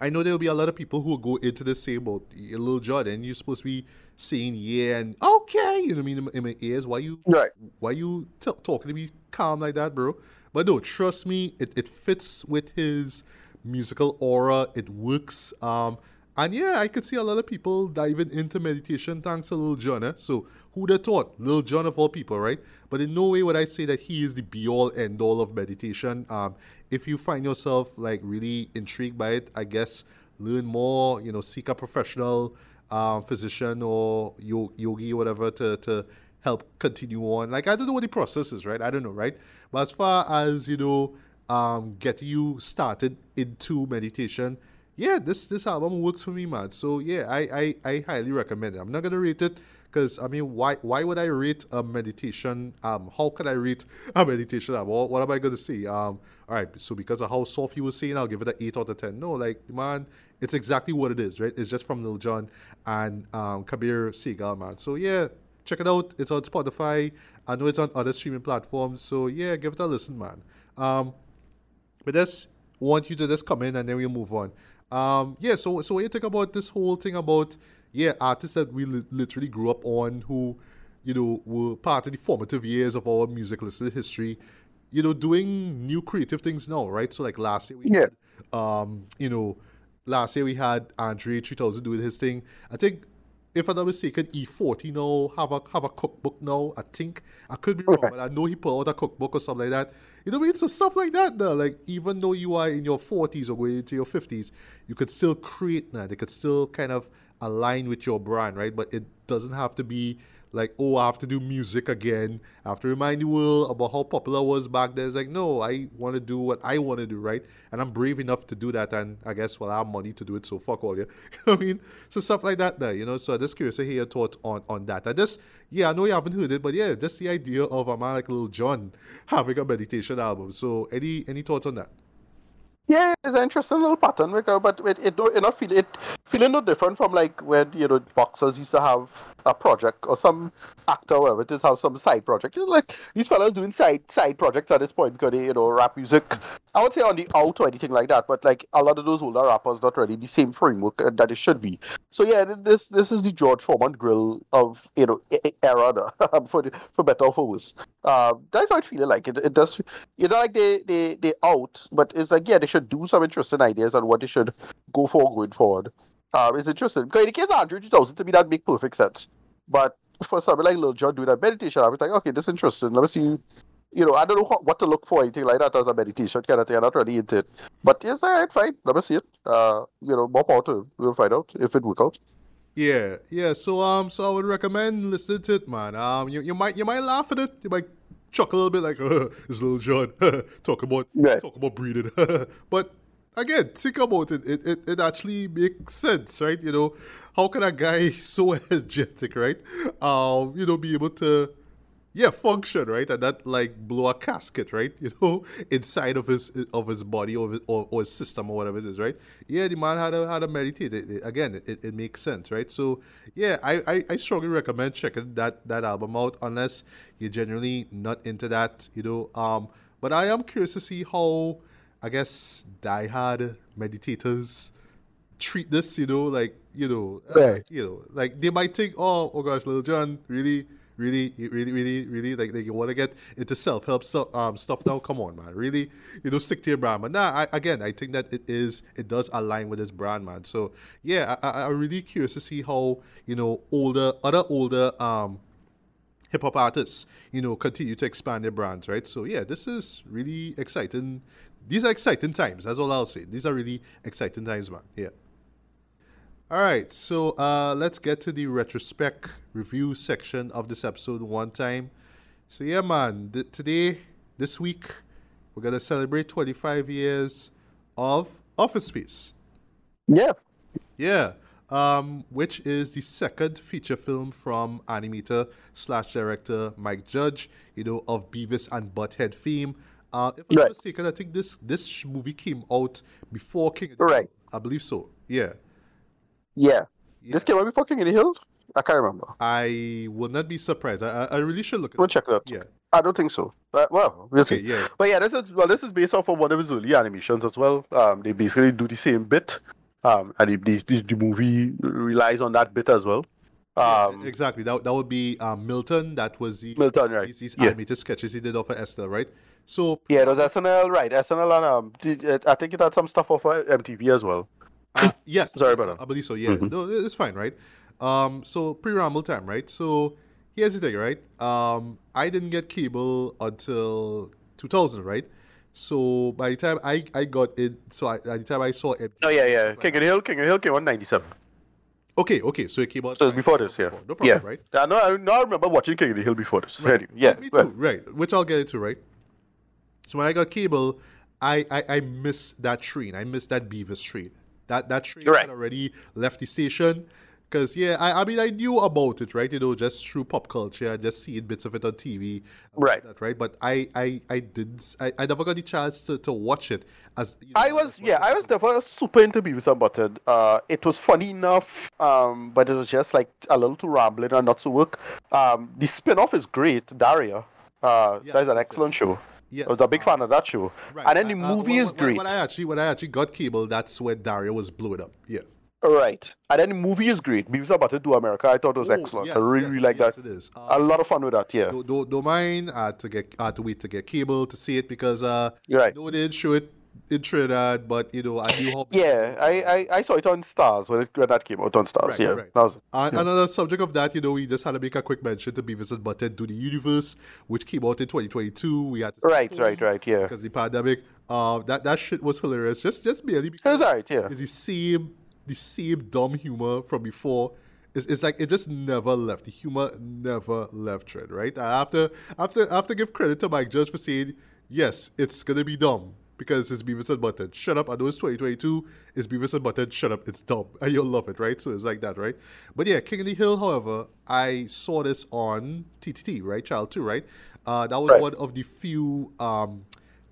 I know there will be a lot of people who will go into this say about a Lil Jon, you're supposed to be saying yeah and okay, you know what I mean in, in my ears. Why you right? Why you t- talking to me calm like that, bro? But no, trust me, it, it fits with his musical aura. It works. Um, and yeah, I could see a lot of people diving into meditation thanks to Lil Jon. Eh? So who'd have thought? Lil Jon of all people, right? But in no way would I say that he is the be all end all of meditation. Um, if you find yourself like really intrigued by it, I guess learn more, you know, seek a professional um, physician or yogi or whatever to, to help continue on. Like I don't know what the process is, right? I don't know, right? But as far as, you know, um, getting you started into meditation, yeah, this this album works for me, man. So yeah, I I, I highly recommend it. I'm not gonna rate it because I mean, why why would I rate a meditation? Um, how could I rate a meditation album? What, what am I gonna say? Um, all right, so because of how soft you were saying, I'll give it an eight out of ten. No, like man, it's exactly what it is, right? It's just from Lil Jon and um, Kabir Sehgal, man. So yeah, check it out. It's on Spotify. I know it's on other streaming platforms. So yeah, give it a listen, man. Um, but just want you to just come in and then we'll move on. Um, yeah, so so what you think about this whole thing about yeah artists that we li- literally grew up on who you know were part of the formative years of our music listening history, you know, doing new creative things now, right? So like last year we yeah. had, um, you know, last year we had Andre 3000 doing his thing. I think if I'm not mistaken, E40 now have a have a cookbook now. I think I could be wrong, but I know he put out a cookbook or something like that. You know what I mean? So stuff like that, though. Like even though you are in your 40s or going into your 50s, you could still create that. It could still kind of align with your brand, right? But it doesn't have to be like, oh, I have to do music again. I have to remind the world about how popular I was back then. It's like, no, I want to do what I want to do, right? And I'm brave enough to do that. And I guess, well, I have money to do it, so fuck all you. I mean, so stuff like that there, you know? So I'm just curious to hear your thoughts on, on that. I just, yeah, I know you haven't heard it, but yeah, just the idea of a man like Lil Jon having a meditation album. So any any thoughts on that? Yeah, it's an interesting little pattern, because, but it it, it not feel it feeling no different from like when you know boxers used to have a project or some actor, or whatever it is, have some side project. Know, like these fellas doing side side projects at this point because they you know rap music. I would say on the out or anything like that, but like a lot of those older rappers not really the same framework that it should be. So yeah, this this is the George Foreman grill of you know era for the, for better or for worse. Uh, that's how it feeling like. It, it does. You know, like they they they out, but it's like yeah, they should do some interesting ideas on what they should go for going forward. Um, it's interesting because in the case of Andre 3000, to me that make perfect sense. But for something like Lil Jon doing a meditation, I was like, okay, this is interesting. Let me see. You know, I don't know what, what to look for, anything like that as a meditation kind of thing. I'm not really into it. But yes, all right, fine. Let me see it. Uh, you know, more power to. We'll find out if it works out. Yeah, yeah. So um, so I would recommend listening to it, man. Um, you, you might you might laugh at it. You might chuckle a little bit like, uh, "It's Lil Jon talk about right. talk about breathing," but again, think about it. It, it. it actually makes sense, right? You know, how can a guy so energetic, right? Um, you know, be able to yeah function right? And that like blow a casket right? You know inside of his of his body or his, or, or his system or whatever it is right? Yeah the man had to had to meditate. It, it, again it, it makes sense right? So yeah I, I i strongly recommend checking that that album out unless you're generally not into that you know um but i am curious to see how i guess die hard meditators treat this you know like you know uh, you know like they might think oh oh gosh little john really really, really, really, really like, like you want to get into self help stuff um, stuff now. Come on, man. Really, you know, stick to your brand. But nah, I, again, I think that it is it does align with his brand, man. So yeah, I, I, am really curious to see how you know older other older um hip hop artists you know continue to expand their brands, right? So yeah, this is really exciting. These are exciting times. That's all I'll say. These are really exciting times, man. Yeah. All right, so uh, let's get to the retrospect review section of this episode one time. So yeah, man, th- today, this week, we're gonna celebrate 25 years of Office Space. Yeah. Yeah. Um, which is the second feature film from animator slash director Mike Judge, you know, of Beavis and Butthead fame. Uh, if I'm right. not mistaken, I think this this movie came out before King Right. I believe so. Yeah. Yeah. yeah. This came out before King of the Hill? I can't remember. I would not be surprised. I, I really should look at we'll check it out. Yeah. I don't think so. But well, we'll okay, see. Yeah. But yeah, this is well, this is based off of one of his early animations as well. Um, they basically do the same bit, um, and the, the, the movie relies on that bit as well. Um, yeah, exactly. That, that would be um, Milton. That was the Milton, right? These, these yeah. animated sketches he did off of Esther, right? So yeah, it was SNL, right? SNL and um, I think it had some stuff off of MTV as well. Uh, yes. Sorry about that. I believe so. Yeah. Mm-hmm. No, it's fine, right? Um, so pre-Rumble time, right? So here's the thing, right? Um, I didn't get cable until 2000, right? So by the time I, I got it, so I, at the time I saw it. Oh yeah, yeah. King of the Hill, King of the Hill came on 97. Okay, okay. So it came out. So it's before this, yeah. No problem, yeah. right? I know. I, know, I remember watching King of the Hill before this. Right. Anyway, yeah. Me too. Well. Right. Which I'll get into, right? So when I got cable, I I, I missed that train. I missed that Beavis train. That that train right. had already left the station. Because yeah, I, I mean I knew about it, right? You know, just through pop culture, just seeing bits of it on TV, right? That, right. But I I I didn't I, I never got the chance to, to watch it. As you know, I was yeah I was never super into Beavis and Butthead. Uh, it was funny enough, um, but it was just like a little too rambling and not to work. Um, the spin off is great, Daria. Uh, yes, that is an excellent show. Yes. I was a big fan of that show. Right. And then the uh, movie uh, is great. When I actually when I actually got cable, that's where Daria was blowing up. Yeah. Right. And then the movie is great. Beavis and Butthead Do America. I thought it was oh, excellent. Yes, I really, yes, really like yes, that. It is. Um, a lot of fun with that, yeah. Don't, don't, don't mind. I had to get I had to wait to get cable to see it because uh You're right. no, they didn't show it in Trinidad, but you know, I do hope. Yeah, I, I, I saw it on Starz when, it, when that came out on Starz. Right, yeah, right. that was. Yeah. Another subject of that, you know, we just had to make a quick mention to Beavis and Butthead Do the Universe, which came out in 2022. We had to right, right, right, yeah, because the pandemic. Uh, that that shit was hilarious. Just just barely because it was alright, yeah. It's the same the same dumb humor from before. It's, it's like it just never left. The humor never left Trent, right? And after after after give credit to Mike Judge for saying yes, it's gonna be dumb because it's Beavis and Butthead. Shut up. I know it's 2022. It's Beavis and Butthead. Shut up. It's dumb. And you'll love it, right? So it's like that, right? But yeah, King of the Hill, however, I saw this on TTT, right? Child 2, right? Uh, that was right. one of the few um,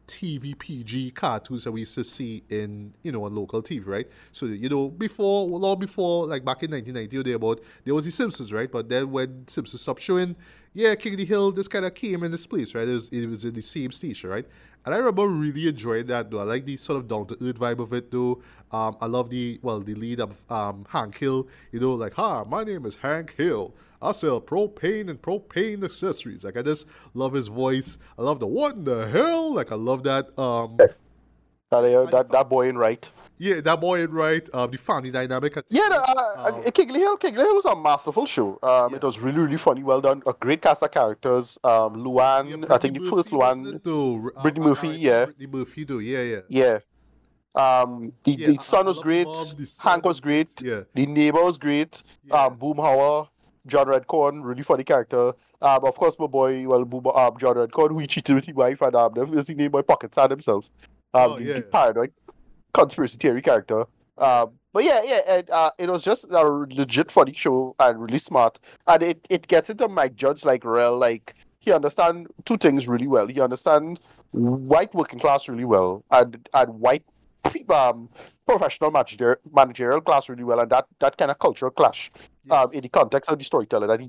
TV PG cartoons that we used to see in, you know, on local TV, right? So, you know, before, long before, like back in 1990 or thereabout, there was The Simpsons, right? But then when Simpsons stopped showing, yeah, King of the Hill, this kind of came in this place, right? It was, it was in the same station, right? And I remember really enjoying that though. I like the sort of down to earth vibe of it though. Um, I love the well the lead of um, Hank Hill. You know, like, hi, my name is Hank Hill. I sell propane and propane accessories. Like I just love his voice. I love the what in the hell? Like I love that. Um, that, that, that boy in right. Yeah, that boy in right. Um, the family dynamic. Yeah, the, uh, um, King of the Hill. King of the Hill was a masterful show. Um, yes. it was really, really funny. Well done. A great cast of characters. Um, Luann. Yeah, I think the first Luann. Brittany um, Murphy. Uh, yeah. Brittany Murphy. Do yeah, yeah. Yeah. Um, the, yeah, the son was great. Hank was great. Yeah. The neighbor was great. Yeah. Um, Boomhauer. John Redcorn, really funny character. Um, of course, my boy, well, Boom, um, John Redcorn, who he cheated with his wife, and um, is he named by Pocket Sand himself. Um, oh, yeah. the paranoid conspiracy theory character. Um, but yeah, yeah, and, uh, it was just a legit funny show and really smart, and it, it gets into Mike Judge like real like he understands two things really well. He understands white working class really well, and and white um, professional managerial, managerial class really well, and that, that kind of cultural clash um, yes. um, in the context of the storyteller. That he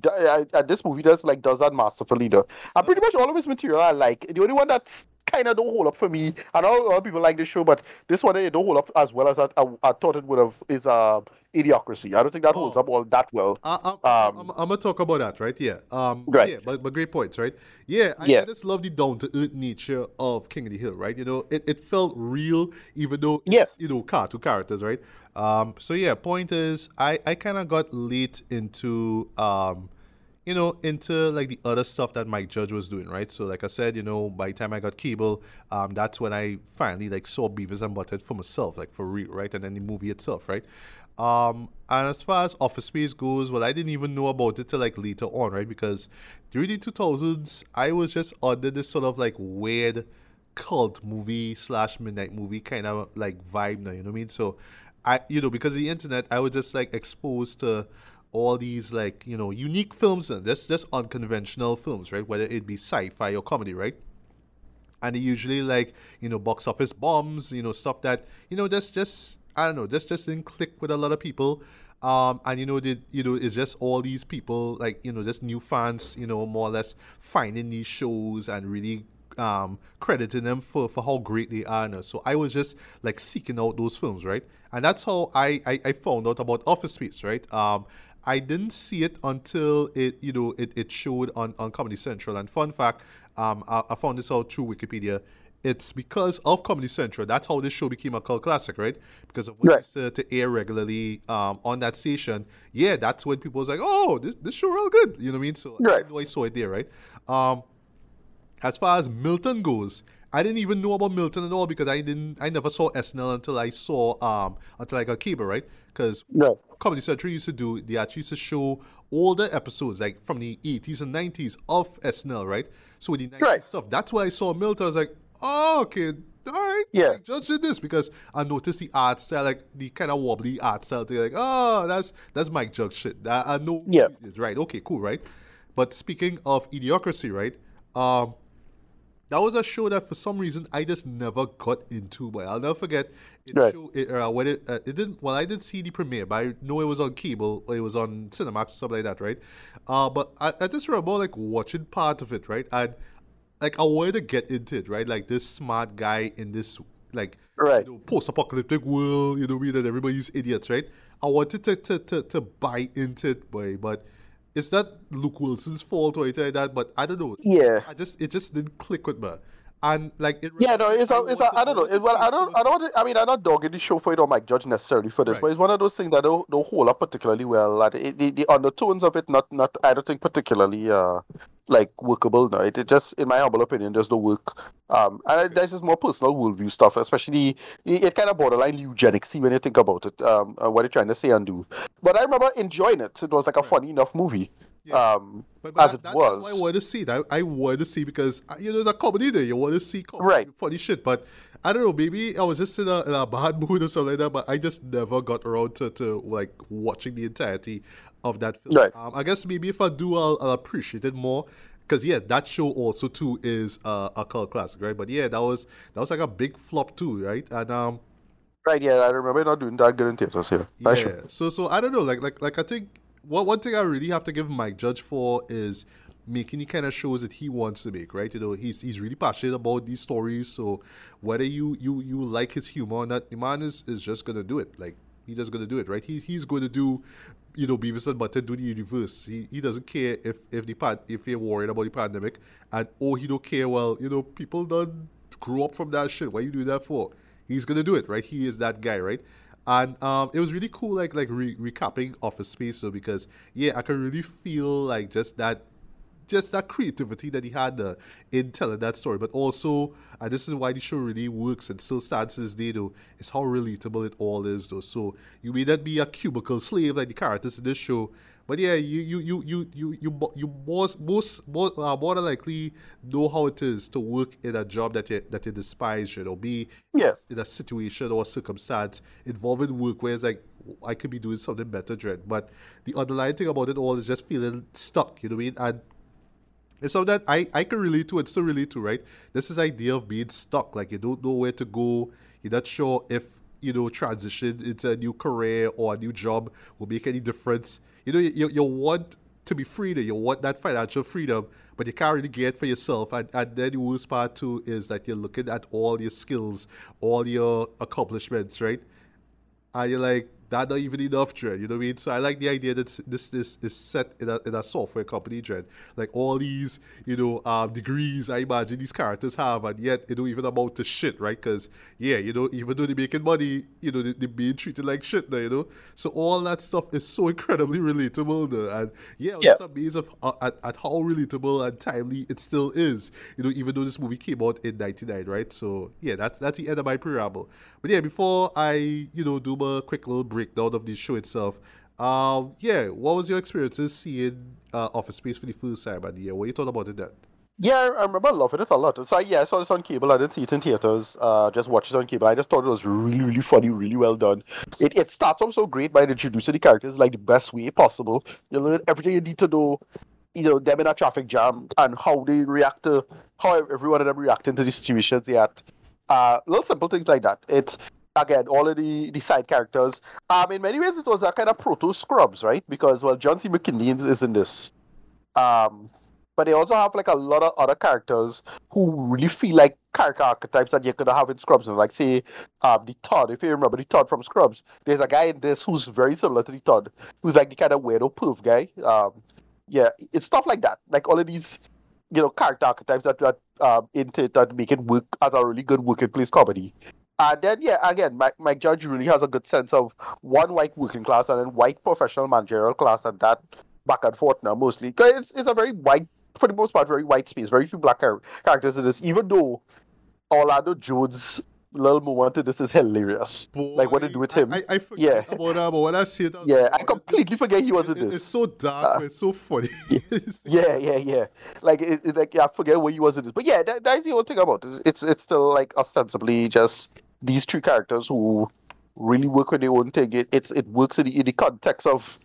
and this movie does like does that masterfully. Though, and pretty much all of his material I like. The only one that's kind of don't hold up for me. I know a lot of people like the show, but this one it don't hold up as well as I, I, I thought it would have. Is uh, Idiocracy. I don't think that holds oh. up all that well. I, am um, I'm, I'm, gonna talk about that, right? Yeah. Um, right. Yeah, but, but great points, right? Yeah. I, yeah. I just love the down to earth nature of King of the Hill, right? You know, it, it felt real, even though it's, yeah. you know, cartoon characters, right? Um, so yeah, point is, I I kind of got late into um you know, into like the other stuff that Mike Judge was doing, right? So, like I said, you know, by the time I got cable, um, that's when I finally like saw Beavis and Butthead for myself, like for real, right? And then the movie itself, right? Um, and as far as Office Space goes, well, I didn't even know about it till like later on, right? Because during the 2000s, I was just under this sort of like weird cult movie slash midnight movie kind of like vibe now, you know what I mean? So, I, you know, because of the internet, I was just like exposed to all these like you know unique films and just just unconventional films, right? Whether it be sci-fi or comedy, right? And they usually like you know box office bombs, you know stuff that you know just just I don't know, just just didn't click with a lot of people. Um, and you know, the, you know, it's just all these people, like you know, just new fans, you know, more or less finding these shows and really um, crediting them for, for how great they are. Now. So I was just like seeking out those films, right? And that's how I, I, I found out about Office Space, right? Um, I didn't see it until it, you know, it, it showed on, on Comedy Central. And fun fact, um, I, I found this out through Wikipedia. It's because of Comedy Central. That's how this show became a cult classic, right? Because of when right. it used to, to, air regularly um, on that station. Yeah, that's when people was like, "Oh, this this show real good." You know what I mean? So right. I know I saw it there, right? Um, as far as Milton goes, I didn't even know about Milton at all because I didn't. I never saw SNL until I saw um until I got cable, right? Because no. Comedy Central used to do, they actually used to show all the episodes, like from the 80s and 90s of SNL, right? So with the 90s right. stuff, that's why I saw Milton. I was like, oh, okay, all right. Yeah. Just did this because I noticed the art style, like the kind of wobbly art style. They're like, oh, that's that's Mike Judge shit. I, I know. Yeah. Right. Okay. Cool. Right. But speaking of idiocracy, right? Um, that was a show that for some reason I just never got into. But I'll never forget it. Right. Show, it uh, when it uh, it didn't. Well, I didn't see the premiere, but I know it was on cable. Or it was on Cinemax or something like that, right? Uh, but I, I just remember like watching part of it, right? And like I wanted to get into it, right? Like this smart guy in this like right. you know, post-apocalyptic world, you know, we that everybody's idiots, right? I wanted to to, to, to buy into it, boy, but it's not Luke Wilson's fault or anything like that, but I don't know. Yeah. I just it just didn't click with me. And like it Yeah, no, it's a, it's a, I don't know. It, well I don't I don't I mean I'm not dogging the show for it or Mike Judge necessarily for this, right. but it's one of those things that don't, don't hold up particularly well. Like it, the, the undertones of it not not I don't think particularly uh like workable now. It, it just, in my humble opinion, just don't work. Um, and that's just more personal worldview stuff, especially it, it kind of borderline eugenicsy when you think about it. Um, uh, what you're trying to say and do. But I remember enjoying it. It was like a funny enough movie. Yeah. Um, but, but as that, it that, was. That's why I wanted to see that. I, I wanted to see because uh, you know there's a comedy there. You want to see comedy, right. funny shit. But I don't know. Maybe I was just in a, in a bad mood or something like that. But I just never got around to, to like watching the entirety of that film. Right. Um, I guess maybe if I do, I'll, I'll appreciate it more because yeah, that show also too is uh, a cult classic, right? But yeah, that was that was like a big flop too, right? And um, right, yeah, I remember not doing that good in theaters here. Yeah, so so I don't know, like like like I think what one thing I really have to give Mike Judge for is making the kind of shows that he wants to make, right? You know, he's he's really passionate about these stories. So whether you you you like his humor or not, the man is, is just gonna do it. Like he's just gonna do it, right? He he's to do you know, Beavis and Butthead do the universe. He, he doesn't care if if the pan, if you're worried about the pandemic, and oh, he don't care. Well, you know, people don't grow up from that shit. Why you do that for? He's gonna do it, right? He is that guy, right? And um, it was really cool, like like re- recapping Office Space, so because yeah, I can really feel like just that just that creativity that he had uh, in telling that story, but also, and this is why the show really works and still stands to this day, though, is how relatable it all is, though. So you may not be a cubicle slave like the characters in this show, but yeah, you you you you you you you most most more, uh, more than likely know how it is to work in a job that you that you despise, you know, be yes. in a situation or circumstance involving work where it's like I could be doing something better, Dread. But the underlying thing about it all is just feeling stuck, you know what I mean? And Something that I, I can relate to and still relate to, right? This is idea of being stuck. Like you don't know where to go. You're not sure if, you know, transition into a new career or a new job will make any difference. You know, you, you want to be free, you want that financial freedom, but you can't really get for yourself. And, and then the worst part too is that you're looking at all your skills, all your accomplishments, right? And you're like, that not even enough, Dread. You know what I mean? So I like the idea that this this is set in a, in a software company, Dread. Like all these, you know, um, degrees I imagine these characters have, and yet it don't even amount to shit, right? Because yeah, you know, even though they're making money, you know, they, they're being treated like shit now, you know. So all that stuff is so incredibly relatable, now. and yeah, yeah. it's amazing of, uh, at, at how relatable and timely it still is. You know, even though this movie came out in '99, right? So yeah, that's that's the end of my preamble. But yeah, before I you know do a quick little breakdown of the show itself, um, yeah, what was your experiences seeing uh, Office Space for the first time? And yeah, what you thought about it then? Yeah, I remember loving it a lot. So yeah, I saw this on cable. I didn't see it in theaters. Uh, just watched it on cable. I just thought it was really, really funny, really well done. It it starts off so great by introducing the characters like the best way possible. You learn everything you need to know. You know them in a traffic jam and how they react to how everyone of them reacting to the situations they at. Uh, little simple things like that. It's again all of the, the side characters. Um, in many ways, it was a kind of proto Scrubs, right? Because well, John C. McGinley is in this. Um, but they also have like a lot of other characters who really feel like character archetypes that you could have in Scrubs. And Like say, um, the Todd. If you remember the Todd from Scrubs, there's a guy in this who's very similar to the Todd, who's like the kind of weirdo poof guy. Um, yeah, it's stuff like that. Like all of these, you know, character archetypes that that um, into that make it work as a really good working place comedy. And then, yeah, again, Mike, Mike Judge really has a good sense of one white working class and then white professional managerial class, and that back and forth now mostly. Because it's, it's a very white, for the most part, very white space, very few black characters in this, even though Orlando Jones little to this is hilarious. Boy, like what to do with him. I, I forget yeah. about that, but when I see it, I yeah, like, I completely forget he was in this. It's so dark, uh, it's so funny. yeah, yeah, yeah. Like, it, it, like I forget where he was in this, but yeah, that, that's the whole thing about it. It's it's still like ostensibly just these three characters who really work with their own thing. It it's it works in the, in the context of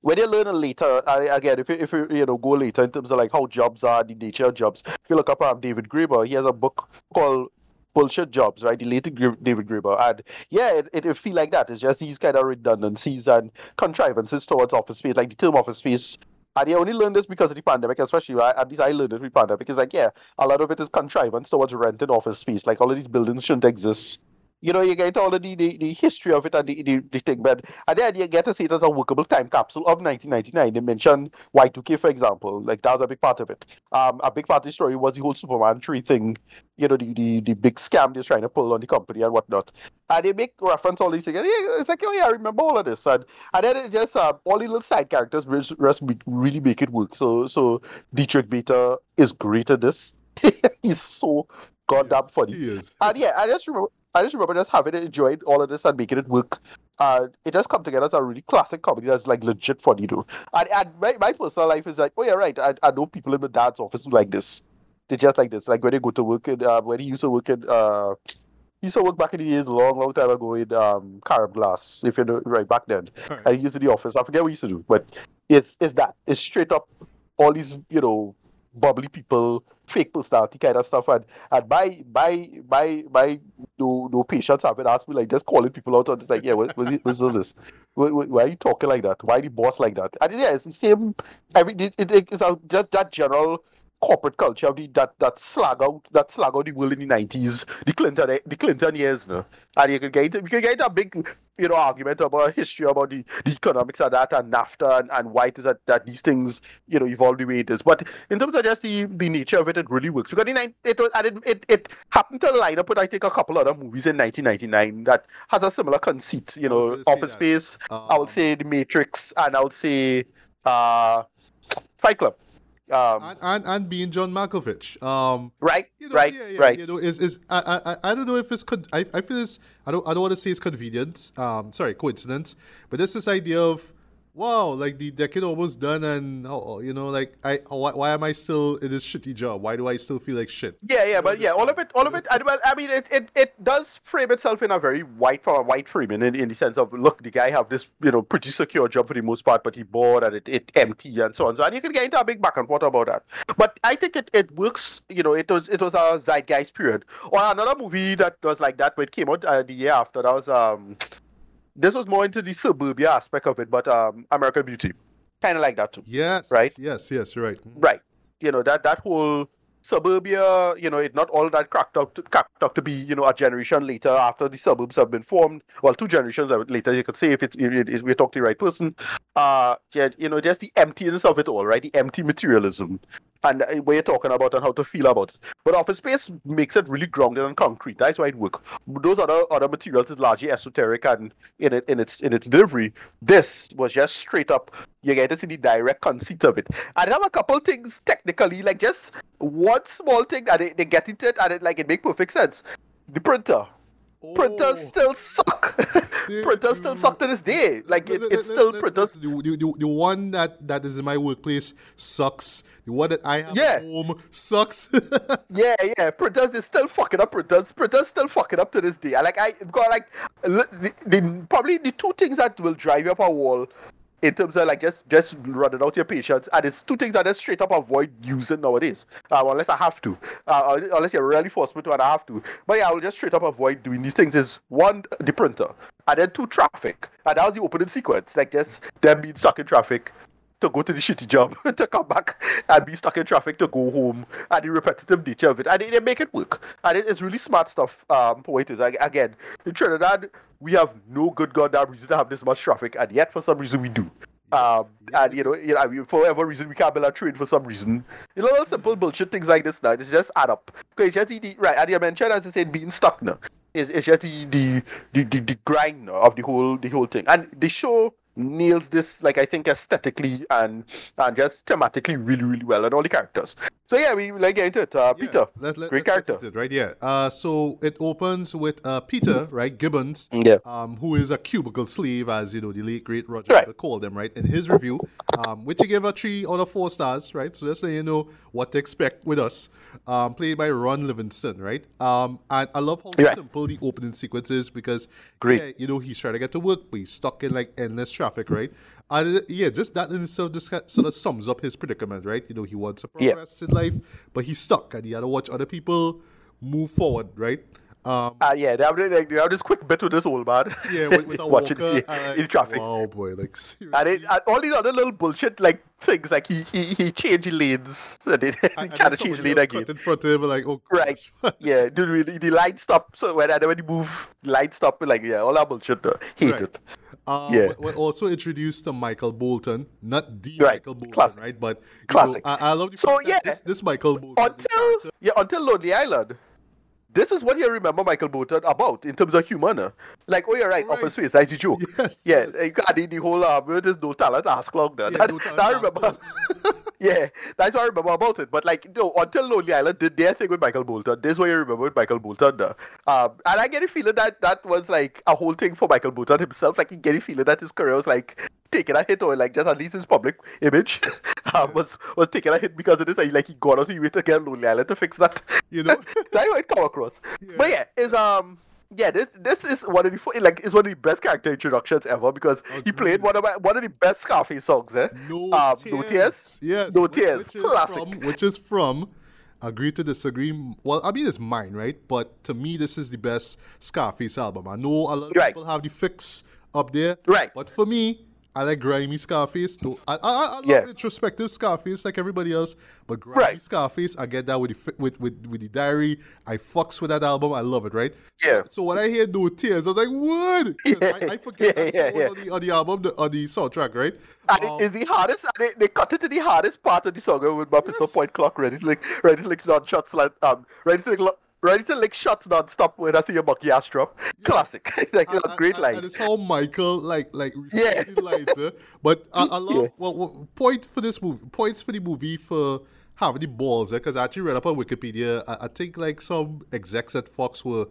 when you learn later, I, again, if you, if you you know go later in terms of like how jobs are, the nature of jobs. If you look up um, David Graeber, he has a book called bullshit jobs, right? Deleted David Graeber. And yeah, it, it, it feel like that. It's just these kind of redundancies and contrivances towards office space, like the term office space. And I only learned this because of the pandemic, especially at least I learned it with the pandemic. Because like, yeah, a lot of it is contrivance towards rented office space. Like all of these buildings shouldn't exist you know, you get all of the, the, the history of it and the, the, the thing, but and then you get to see it as a workable time capsule of 1999. They mentioned Y2K, for example, like that was a big part of it. Um, a big part of the story was the whole Superman 3 thing, you know, the, the, the big scam they're trying to pull on the company and whatnot. And they make reference all these things. It's like, oh yeah, I remember all of this. And, and then it just, uh, all the little side characters just really make it work. So, so Diedrich Bader is great at this. He's so goddamn funny. He is. And yeah, I just remember I just remember just having enjoyed all of this and making it work. Uh, it does come together as a really classic comedy that's like legit funny though. And, and my, my personal life is like, oh yeah, right. I, I know people in my dad's office who like this. They're just like this. Like when they go to work in, uh, when he used to work in, uh, he used to work back in the days, long, long time ago in um, Carib Glass, if you know, right back then. Right. And he used to the office. I forget what he used to do, but it's it's that. It's straight up all these, you know, bubbly people, fake personality kind of stuff. And and my my my my no no patience have been asked me like just calling people out on this like yeah what was it this? Why, are you talking like that? Why the boss like that? And yeah, it's the same. Every it, it, it's just that general corporate culture of the, that that slag out that slag out the world in the nineties, the Clinton the Clinton years, no? and you can get you can get a big you know argument about history about the, the economics of that and NAFTA and, and why it is that, that these things you know evolve the way it is. But in terms of just the, the nature of it, it really works because in, it was and it, it, it happened to line up with I think a couple other movies in 1999 that has a similar conceit. You know, Office Space. Um, I would say The Matrix, and I would say uh, Fight Club. Um, and, and, and being John Malkovich. Um, right, you know, right, yeah, yeah, right. You know, is is I, I I don't know if it's con- I, I feel it's I don't I don't want to say it's convenience. Um, sorry, coincidence. But this this idea of wow, like the decade almost done, and oh, you know, like I, why, why am I still in this shitty job? Why do I still feel like shit? Yeah, yeah, but yeah, all of it, all of it. Well, I mean, it, it, it does frame itself in a very white, from a white framing, in, in the sense of look, the guy have this, you know, pretty secure job for the most part, but he bored and it, it empty and so on. So and you can get into a big back and forth about that. But I think it, it works. You know, it was it was a zeitgeist period. Or another movie that was like that, but it came out uh, the year after. That was um this was more into the suburbia aspect of it, but um, American Beauty, kind of like that too. Yes. Right. Yes. Yes. Right. Right. You know that that whole suburbia. You know, it not all that cracked up to, cracked up to be. You know, a generation later after the suburbs have been formed. Well, two generations later, you could say if it, if, if we're talking to the right person. Uh, yeah, you know, just the emptiness of it all, right? The empty materialism and uh, what you're talking about and how to feel about it. But Office Space makes it really grounded and concrete. That's why it works. Those other other materials is largely esoteric and in it in its in its delivery. This was just straight up. You get to the direct conceit of it. And have a couple things technically, like just one small thing, and they, they get into it, and it like it make perfect sense. The printer. Oh. Printers still suck. printers still suck to this day. Mm. Like it, it's still printers. The, the, the one that, that is in my workplace sucks. The one that I have yeah. at home sucks. yeah, yeah. Printers is still fucking up. Printers, printers still fucking up to this day. I like I got like the, the, probably the two things that will drive you up a wall in terms of like just just running out your patience. And it's two things I just straight up avoid using nowadays, uh, unless I have to, uh, unless you're really forced me to, and I have to. But yeah, I will just straight up avoid doing these things. Is one the printer, and then two traffic, and that was the opening sequence, like just them being stuck in traffic to go to the shitty job, to come back and be stuck in traffic to go home, and the repetitive nature of it. And they, they make it work. And it, it's really smart stuff um, for what it is. Again, in Trinidad, we have no good goddamn reason to have this much traffic, and yet for some reason we do. Um, and you know, you know, I mean, for whatever reason, we can't build a train for some reason. You know, simple bullshit things like this now. It's just add up. Okay, it's just the, right. And you mentioned, as I said, being stuck now. It's, it's just the, the, the, the, the grind of the whole the whole thing. And the show nails this like I think aesthetically and and just thematically really really well and all the characters. So yeah, we like get into it. Uh, yeah, Peter, let, let, great character, it, right? Yeah. Uh, so it opens with uh, Peter, right, Gibbons, yeah, um, who is a cubicle slave, as you know, the late great Roger right. called him, right, in his review, um, which he gave a three out of four stars, right. So just so you know what to expect with us. Um, played by Ron Livingston, right? Um, and I love how right. simple the opening sequence is because, great, yeah, you know, he's trying to get to work, but he's stuck in like endless traffic, right? And yeah, just that in itself just sort of sums up his predicament, right? You know, he wants to progress yeah. in life, but he's stuck and he had to watch other people move forward, right? Um, uh, yeah, they have, like, they have this quick bit with this old man. Yeah, with, with a watching walker, uh, in traffic. Wow, boy, like seriously. And, it, and all these other little bullshit like things, like he he, he changed lanes, so they, he can't change lane again. In front of him, like oh, right, yeah, dude, really, the line stop. So when when you move, line stop, like yeah, all that bullshit. Though. Hate right. it. Um, yeah. We're also introduced to Michael Bolton, not the right. Michael Bolton, Classic. right? But classic. Know, I, I love the so yeah, this, this Michael Bolton until yeah until Lonely Island this is what you remember Michael Bolton about in terms of humor. Like, oh, you're right, right. Office Space, that's the joke. Yes. Yeah, yes. the, the whole, um, there's no talent ask there. Yeah, that, no that I remember. yeah, that's what I remember about it. But, like, you know, until Lonely Island did their thing with Michael Bolton, this is what you remember with Michael Bolton. There. Um, and I get a feeling that that was, like, a whole thing for Michael Bolton himself. Like, he get a feeling that his career was, like, taking a hit or like just at least his public image um, was was taking a hit because of this. And like he got out of way to get Lonely Island to fix that. You know, that's how it come across. Yeah. But yeah, is um. Yeah, this this is one of the like is one of the best character introductions ever because Agreed. he played one of my, one of the best Scarface songs. Eh? No, um, tears. no tears. Yes, no tears. Which Classic. From, which is from agree to disagree. Well, I mean, it's mine, right? But to me, this is the best Scarface album. I know a lot of right. people have the fix up there, right? But for me, I like grimy Scarface. Though I, I, I love yeah. introspective Scarface like everybody else, but grimy right. Scarface, I get that with the with, with with the diary. I fucks with that album. I love it, right? Yeah. So, when I hear No Tears, I was like, what? Yeah. I, I, forget yeah, that yeah, yeah. On, the, on the album, the, on the soundtrack, right? And um, it is the hardest. They, they cut it to the hardest part of the song with my yes. pistol point clock ready to like ready to like non shots like um ready to like ready to lick shots non-stop when I see a monkey ass drop. Yeah. Classic. like, know, great line. And it's how Michael, like, like, yeah. lines, uh, But I, I love, yeah. well, well, point for this movie, points for the movie for having the balls, because uh, I actually read up on Wikipedia, I, I, think, like, some execs at Fox were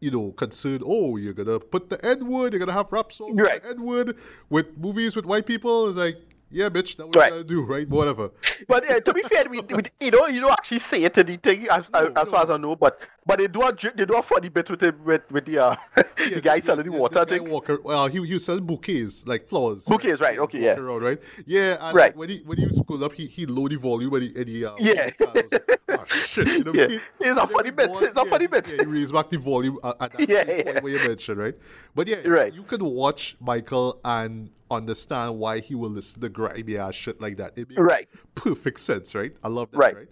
you know, concerned. Oh, you're gonna put the N word. You're gonna have rap songs with Right. N word with movies with white people. It's like, yeah, bitch, that's what Right. you gotta do, right? Whatever. But uh, to be fair, we, we, you know, you don't actually say it in the thing as, as, as far as I know. But but they do a j- they do a funny bit with him with with the uh, the guy selling the water. The think. walker, well, he he selling bouquets like flowers. Bouquets, right, okay, yeah. Around, right. Yeah. And Right. When he when he was school up, he he low the volume and he, and he uh, Yeah. Like, oh shit. You know, Yeah. he- It's a funny bit, it's a funny bit. Yeah, he raised back the volume at, at that Yeah, yeah. where you mentioned, right? But yeah, Right. you could watch Michael and understand why he will listen to the grimy ass shit like that. It makes Right. perfect sense, right? I love that, Right. right?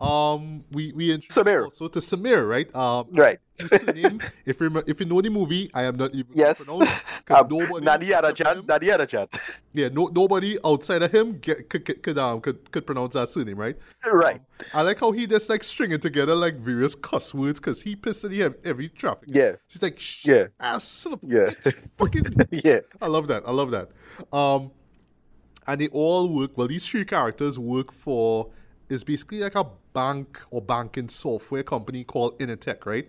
Um, we we introduced Samir. also to Samir, right? Um, Right. surname, if you if you know the movie, I am not even Yes. pronounce Um, nobody Nani except Arajat. him- yeah, no, nobody outside of him get, could could could, um, could could pronounce that surname, right? Right. I like how he just like stringing together like various cuss words because he pissed at every, every traffic. Yeah. she's like, Yeah. ass son of Yeah. fucking. Yeah. I love that. I love that. Um, and they all work. Well, these three characters work for is basically like a bank or banking software company called Initech, right?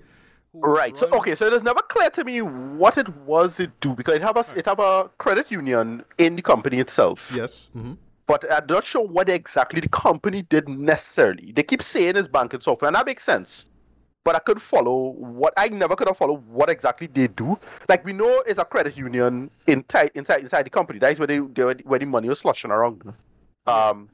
Right. So okay. So it is never clear to me what it was it do because it have a it have a credit union in the company itself. Yes. hmm But I'm not sure what exactly the company did necessarily. They keep saying it's banking software, and that makes sense. But I couldn't follow what I never could have followed what exactly they do. Like we know it's a credit union inside inside inside the company. That is where they, they where the money was sloshing around. Um,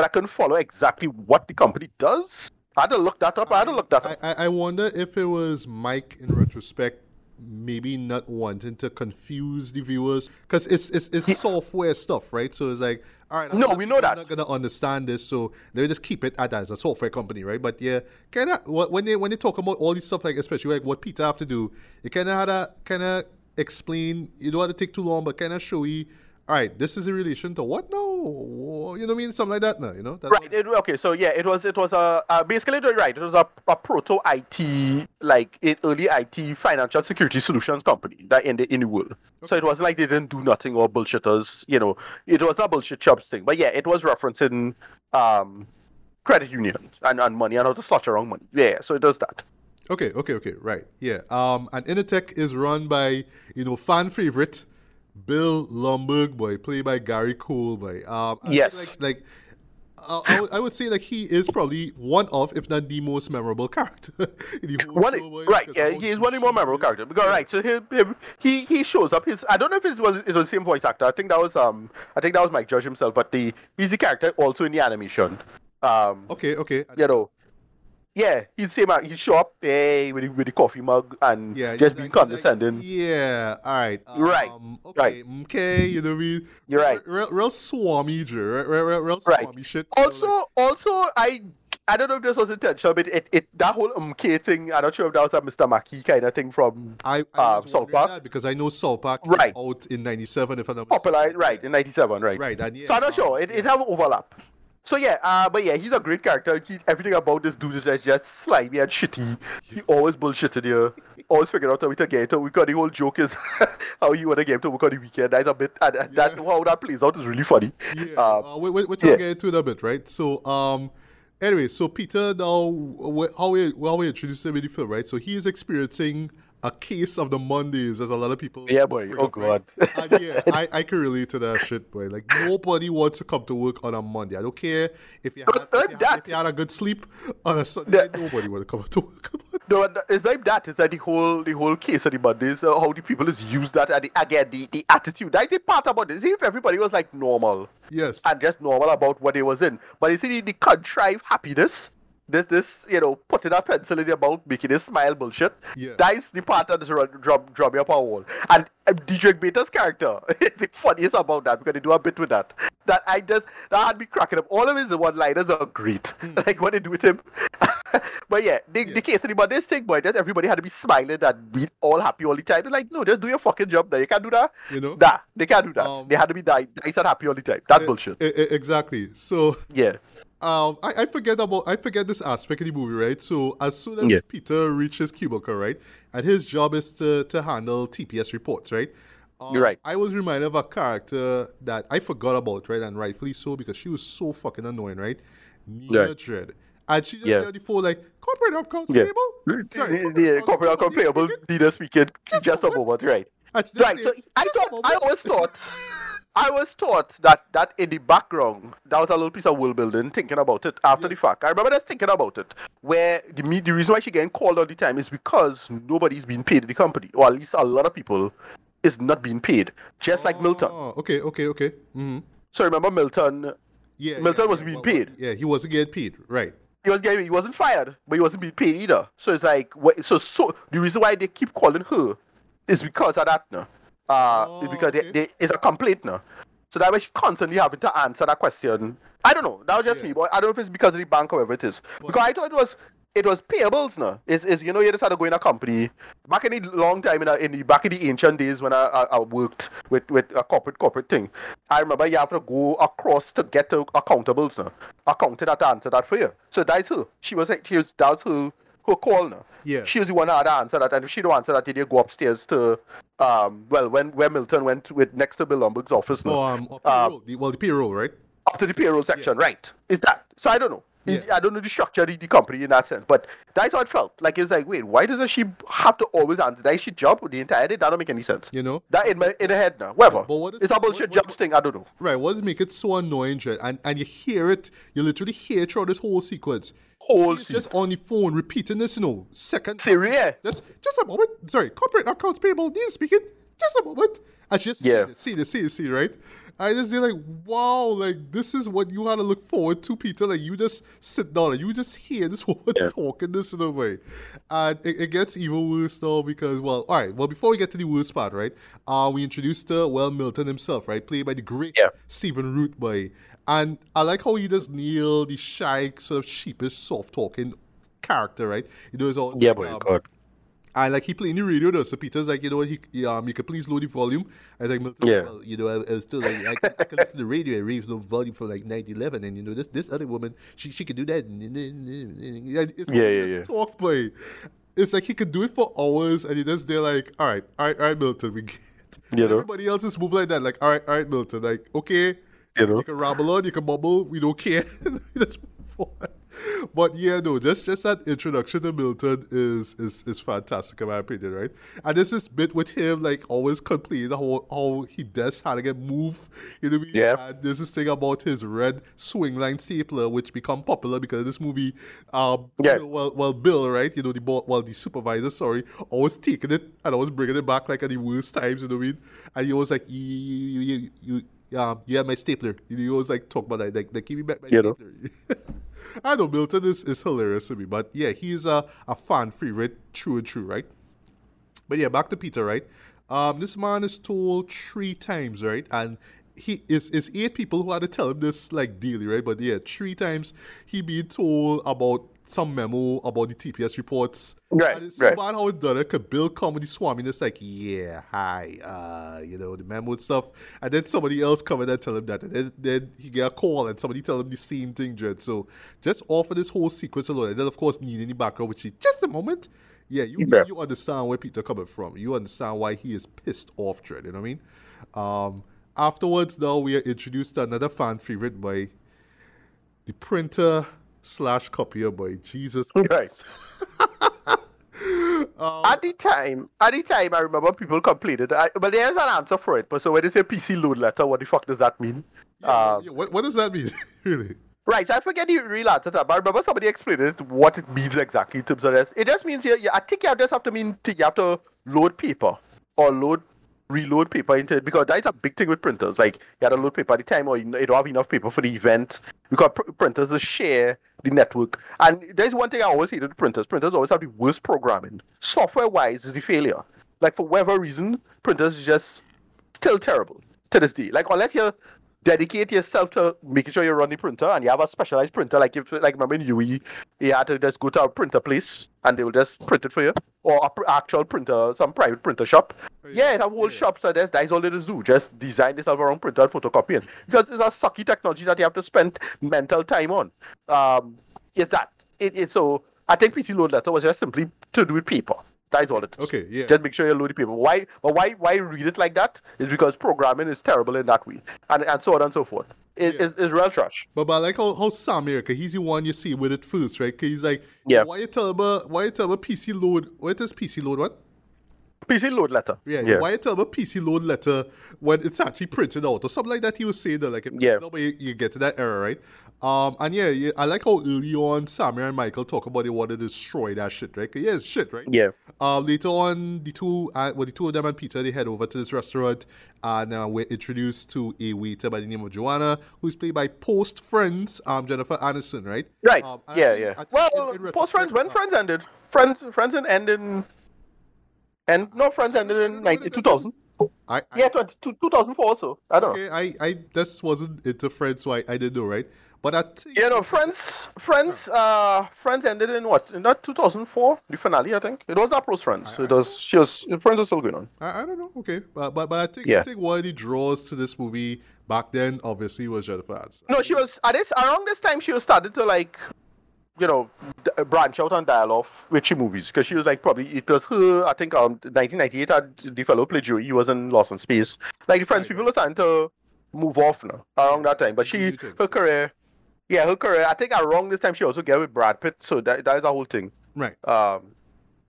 but I couldn't follow exactly what the company does. I had to look that up. I had to look that I, up. I, I wonder if it was Mike in retrospect, maybe not wanting to confuse the viewers because it's it's, it's software stuff, right? So it's like, all right, a No, of we know are that. Not gonna understand this, so they just keep it at as a software company, right? But yeah, kind of when they when they talk about all these stuff, like especially like what Peter have to do, it kind of had to kind of explain. You don't have to take too long, but kind of show you. All right, this is in relation to what? No, you know what I mean? Something like that. No, you know. That's Right. It, okay. So yeah, it was it was a uh, basically right. It was a, a proto IT like it early IT financial security solutions company that in the in the world. So it wasn't like they didn't do nothing or bullshitters. You know, it was a bullshit jobs thing. But yeah, it was referencing um credit unions and, and money and how to slot around money. Yeah. So it does that. Okay, okay, okay, right, yeah. Um, and Initech is run by you know fan favorite Bill Lumbergh, boy, played by Gary Cole, boy. Um, I Yes. like like. Uh, I, would, I would say like he is probably one of, if not the most memorable character in the whole One, show, right, yeah, he is one of the more memorable characters. Because right, so him, him, he he shows up. His I don't know if it was it was the same voice actor. I think that was um I think that was Mike Judge himself, but the he's the character also in the animation. Um, Okay, okay. you know, yeah, he's the same. act- He show up, hey, with the, with the coffee mug and Yeah, just being like- he's like, condescending. yeah, all right. Right, Um, okay, right. okay, you know what I mean? You're right. Real, real swami, real, real, real, real Right. swami shit. Also, like- also, I I don't know if this was intentional, but it, it that whole MK thing. I'm not sure if that was a Mr. Mackey kind of thing from I, I uh, was South Park. because I know South Park came Right. out in '97, if I'm not Popular, right, in 97, right. Right, and yeah, So I'm not um, sure. It, it have overlap. So yeah, uh, but yeah, he's a great character. He, everything about this dude is just, slimy and shitty. He always bullshitted you. Always figured out how to get it. We got the whole joke is how you want to get him to work on the weekend. That's a bit, and, and that how that plays out is really funny. Yeah, Uh, uh, we, we, which yeah. I'll get into in a bit, right? So, um, anyway, so Peter now, how we how we introduced him in the film, right? So he is experiencing a case of the Mondays, as a lot of people. Yeah, boy. Oh, up, right? God. and yeah, I, I can relate to that shit, boy. Like nobody wants to come to work on a Monday. I don't care if you had, if you had, if you had a good sleep on a Sunday. Nobody wants to come to work. on No, it's like that. It's like the whole the whole case of the Mondays, uh, how the people is use that, and the, again the, the attitude. That's the part about this. See if everybody was like normal yes. and just normal about what they was in, but you see the, the contrived happiness. This, this, you know, putting a pencil in your mouth, making it smile bullshit. Yeah. That is the part that is run- drop, drop you up a wall. And um, DJ Beta's character is the funniest about that because they do a bit with that. That I just, that had me cracking up. All of his one-liners are great. like what they do with him. but yeah, the, Yeah. the case of the Mondays thing, boy, just everybody had to be smiling and be all happy all the time. They're like, no, just do your fucking job now. You can't do that. You know? Nah, they can't do that. Um, they had to be nice and happy all the time. That's E- bullshit. e- e- exactly. So Yeah. Um, I, I forget about I forget this aspect of the movie, right? So as soon as Yeah. Peter reaches cubicle, right, and his job is to to handle TPS reports, right? Um, You're right. I was reminded of a character that I forgot about, right, and rightfully so because she was so fucking annoying, right? Nina Right. Dread. And she just Yeah. yeah. on the phone like, corporate accounts Yeah. payable? Sorry, the, the corporate account payable leader speaking Just just a moment, right? And she just Right. So I "Just a thought I always thought I was taught that that in the background that was a little piece of world building thinking about it after the fact. I remember just thinking about it. Where the me- the reason why she getting called all the time is because nobody's being paid in the company. Or at least a lot of people is not being paid. Just like Milton. Oh, okay, okay, okay. Mm-hmm. So remember Milton Yeah, Milton yeah, was yeah, being well, paid. Yeah, he wasn't getting paid. Right. he was getting he wasn't fired, but he wasn't being paid either. So it's like so so the reason why they keep calling her is because of that now. Uh Oh, because okay. they, they, it's a complaint now. So that way she constantly having to answer that question. I don't know. That was just Yeah. me, but I don't know if it's because of the bank or whatever it is. But- because I thought it was it was payables now. Is is you know you just had to go in a company back in the long time in, a, in the back in the ancient days when I, I, I worked with, with a corporate corporate thing. I remember you have to go across to get to accountables now. Accountant had to answer that for you. So that's her. She was like she was that's her her call now. Yeah. She was the one that had to answer that, and if she don't answer that, then you go upstairs to um well when where Milton went with next to Bill Lumbergh's office now. Oh, um, Uh, payroll. the, well, the payroll, right? up to the payroll section, right? Is that so? I don't know. Yeah. I don't know the structure of the company in that sense, but that's how it felt. Like it's like, wait, why doesn't she have to always answer? That she job the entire day? That don't make any sense. You know? That in my in the head now. Whatever. But what is- it's a what- bullshit what- jobs thing. I don't know. Right. What does make it so annoying, Jed? And and you hear it, you literally hear it throughout this whole sequence. Whole He's just on the phone repeating this, you know, second. Serious. Just just a moment. Sorry, corporate accounts payable. Dean speaking. Just a moment. I just Yeah. see this, see this, see this, right? I just feel like, wow, like this is what you had to look forward to, Peter. Like you just sit down and you just hear this woman Yeah. talking this in a way, and it, it gets even worse though because, well, all right. Well, before we get to the worst part, right? Uh, we introduced uh, well Milton himself, right, played by the great Yeah. Stephen Root boy, and I like how he just nailed the shy, sort of sheepish, soft talking character, right? You know, it's all Yeah, like, boy. um, God. And like he played in the radio though, so Peter's like, you know what, he, he um you can please lower the volume. I think Milton, Yeah. well, you know, I, I was still like I, can- I can listen to the radio and raves no volume from like 911 and you know this this other woman she she could do that. Yeah, it's Yeah, like, yeah, yeah. Talk boy. It's like he could do it for hours and he just they're like, all right, all right, all right, Milton, we get. it." You know? Everybody else is move like that, like, all right, all right, Milton, like, okay, You know? you can ramble on, you can bubble, we don't care. Let's move forward. But yeah, no, just just that introduction to Milton is is is fantastic in my opinion, right? And this is bit with him like always complaining how how he does how to get move. You know what I mean? Yeah. And there's this thing about his red Swingline stapler which become popular because of this movie. Um Yeah. well well Bill, right? You know, the bo- well the supervisor, sorry, always taking it and always bringing it back like at the worst times, you know what I mean? And he always like you you you, you um, yeah, my stapler. You know, he always like talk about that, like, like give me back my You know. I know Milton is, is hilarious to me, but yeah, he's a, a fan favorite, true and true, right? But yeah, back to Peter, right? Um, this man is told three times, right? And he is is eight people who had to tell him this like daily, right? But yeah, three times he being told about some memo about the TPS reports. Right, And it's so right. bad how it done it. Could Bill come with the Swami and it's like, yeah, hi, uh, you know, the memo and stuff. And then somebody else come in and tell him that. And then, then he get a call and somebody tell him the same thing, Jed. So just offer this whole sequence alone. And then of course need any background, which is just a moment. Yeah, you Yeah. you understand where Peter coming from. You understand why he is pissed off, Dread. You know what I mean? Um, afterwards, now we are introduced to another fan favorite by the printer slash copier boy. Jesus. Right. Um, at the time, at the time, I remember people complaining. I, but there's an answer for it. But so when they say PC load letter, what the fuck does that mean? yeah, Um, yeah, what, what does that mean? really? Right, so I forget the real answer to that, but I remember somebody explained it, what it means exactly in terms of this. It just means you, you I think you just have to mean you have to load paper or load reload paper into it because that's a big thing with printers. Like you had to load paper at the time or you, don't have enough paper for the event because pr- printers share the network. And there's one thing I always hated with printers. Printers always have the worst programming. Software wise is the failure. Like for whatever reason, printers just still terrible to this day. Like unless you dedicate yourself to making sure you run the printer and you have a specialized printer, like if like remember in UE, you had to just go to a printer place and they will just print it for you, or a pr- actual printer, some private printer shop. Yeah, it have whole yeah. shops so that's that's all it is do. Just design yourself around printer and photocopy it because it's a sucky technology that you have to spend mental time on. Um, is that it, it? So I think PC load letter was just simply to do with paper. That is all it is. Okay, yeah. Just make sure you load the paper. Why? But why? Why read it like that? Is because programming is terrible in that way, and and so on and so forth. it, Yeah. it's, it's real trash. But, but I like how, how Samir, cause he's the one you see with it first, right? Cause he's like, Yeah. why you tell about uh, why you tell about PC load? What is PC load? What? PC load letter. Yeah, yeah. why you tell about PC load letter when it's actually printed out or something like that? He was saying that like, Yeah. out, but you, you get to that error, right? Um, and yeah, yeah, I like how early on Samir and Michael talk about they want to destroy that shit, right? yeah, it's shit, right? Yeah. Um, later on, the two, uh, well, the two of them and Peter, they head over to this restaurant, and uh, we're introduced to a waiter by the name of Joanna, who's played by post friends, um, Jennifer Aniston, right? Right. Um, and I yeah, yeah. I Well, post Friends, when uh, Friends ended. Friends Friends ended in. And no, France ended in when 90, 2000. I, I, Yeah, 20, 2004 so. I don't know. I, I just wasn't into Friends, so I, I didn't know, right? But I think, Yeah, no, France, Friends, uh, Friends ended in what? In that 2004, the finale, I think. It was not Close Friends. It was, she was, France was still going on. I, I don't know, okay, but but, but I think I think one of the draws to this movie back then, obviously, was Jennifer Aniston. No, she was, at this, around this time, she was starting to like, you know, d- branch out and dial off with she movies. Because she was like, probably, it was her, I think, um, 1998, had the fellow played Joey, he was in Lost in Space. Like, the Friends people were starting to move off now, around that time. But she, things. her career, yeah, her career, I think around this time, she also get with Brad Pitt. So that, that is a whole thing. Right. Um,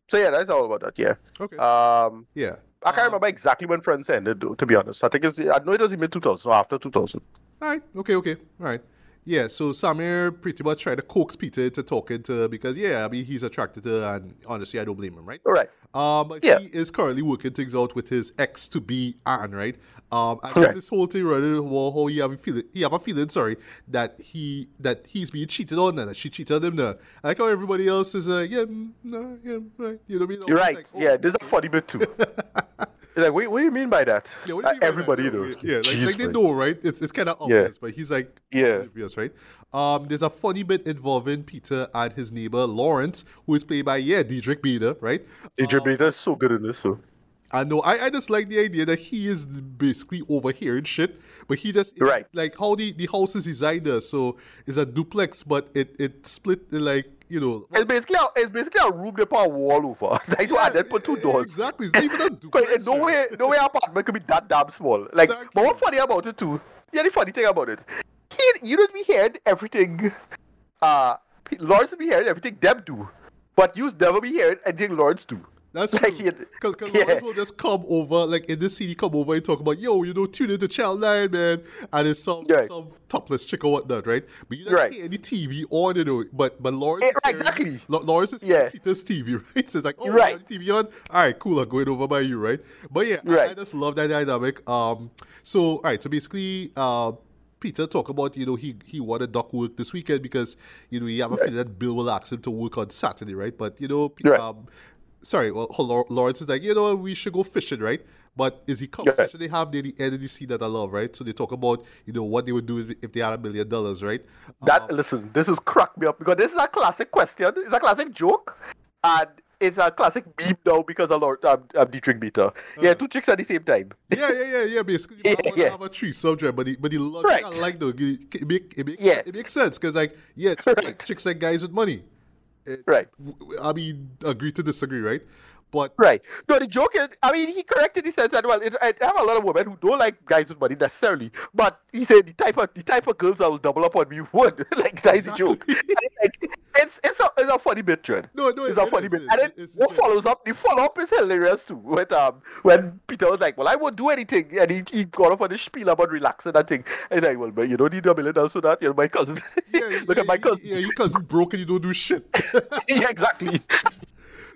so yeah, that's all about that. Yeah. Okay. Um, yeah. I can't Um, remember exactly when Friends ended, though, to be honest. I think it's I know it was in mid 2000 or after 2000. All right. Okay. Okay. All right. Yeah. So Samir pretty much tried to coax Peter into talking to her because yeah, I mean he's attracted to her, and honestly, I don't blame him, right? All right. Um, but Yeah. he is currently working things out with his ex to be Anne, right? Um, and Right. this whole thing running well, how he have a feeling, he have a feeling, sorry, that he that he's being cheated on and that she cheated on him. Now, I like how everybody else is like, yeah, mm, no, yeah, right. You know what I mean? You're right. like, oh, yeah, there's a funny bit too. Like, wait, what do you mean by that? Yeah, what do you Uh, mean by everybody, you know. Yeah, like, like they know, right? It's it's kind of Yeah. obvious, but he's like Yeah. oblivious, right? Um, there's a funny bit involving Peter and his neighbor Lawrence, who is played by yeah Diedrich Bader, right? Diedrich Bader is so good in this, so. I know. I, I just like the idea that he is basically over here overhearing shit, but he just Right. like how the, the house is designed. there, So it's a duplex, but it it split in like you know. It's basically a, it's basically a room they put a wall over. like to add then put two doors. Exactly. It's not even a duplex. no way, no way apartment could be that damn small. Like, Exactly. but what's funny about it too? Yeah, the funny thing about it, he, you don't be hearing everything. Uh, Lawrence be hearing everything them do, but you never be hearing anything Lawrence do. That's Like, he- Because yeah. Lawrence will just come over, like in this scene, he come over and talk about, yo, you know, tune into Channel 9, man. And it's some, Right. some topless chick or whatnot, right? But you don't Right. any TV on, you know. But, but Lawrence Eh, is right, exactly. Lawrence is Yeah. Peter's TV, right? So it's like, oh, Right. TV on? All right, cool, I'm going over by you, right? But yeah, I- I, just love that dynamic. Um, So, all right, so basically, uh, Peter talk about you know he he wanted Doc work this weekend because you know he have a feeling that Bill will ask him to work on Saturday, right? But you know, Right. um, sorry, well, Lawrence is like you know we should go fishing, right? But is the conversation they have near the end of the scene that I love, right? So they talk about you know what they would do if, they had a million dollars, right? That listen, this is crack me up because this is a classic question. It's a classic joke, and it's a classic meme now because of Lord um, um, Diedrich Bader. Yeah, two chicks at the same time. yeah, yeah, yeah, yeah. Basically, you Yeah, want to yeah. have a tree subject, but the but the logic Right. I like though, it, it, make, it, make, Yeah. it makes sense because like yeah, chicks, like, chicks like guys with money. It- Right. I mean, agree to disagree, right? But Right. No, the joke is, I mean, he corrected. He said that well, it, I have a lot of women who don't like guys with money necessarily, but he said the type of the type of girls that will double up on me would. like that is a joke. It's, like, it's it's a it's a funny bit, Trent. No, no, it's it- a funny bit. it- And then it's- what follows up? The follow up is hilarious too. When um when Peter was like, "Well, I won't do anything," and he, he got off on the spiel about relaxing and thing. And he's like, "Well, but you don't need a million dollars for that. You're my cousin. yeah, Look yeah, at my cousin. Yeah, your cousin broke and you don't do shit. yeah, exactly."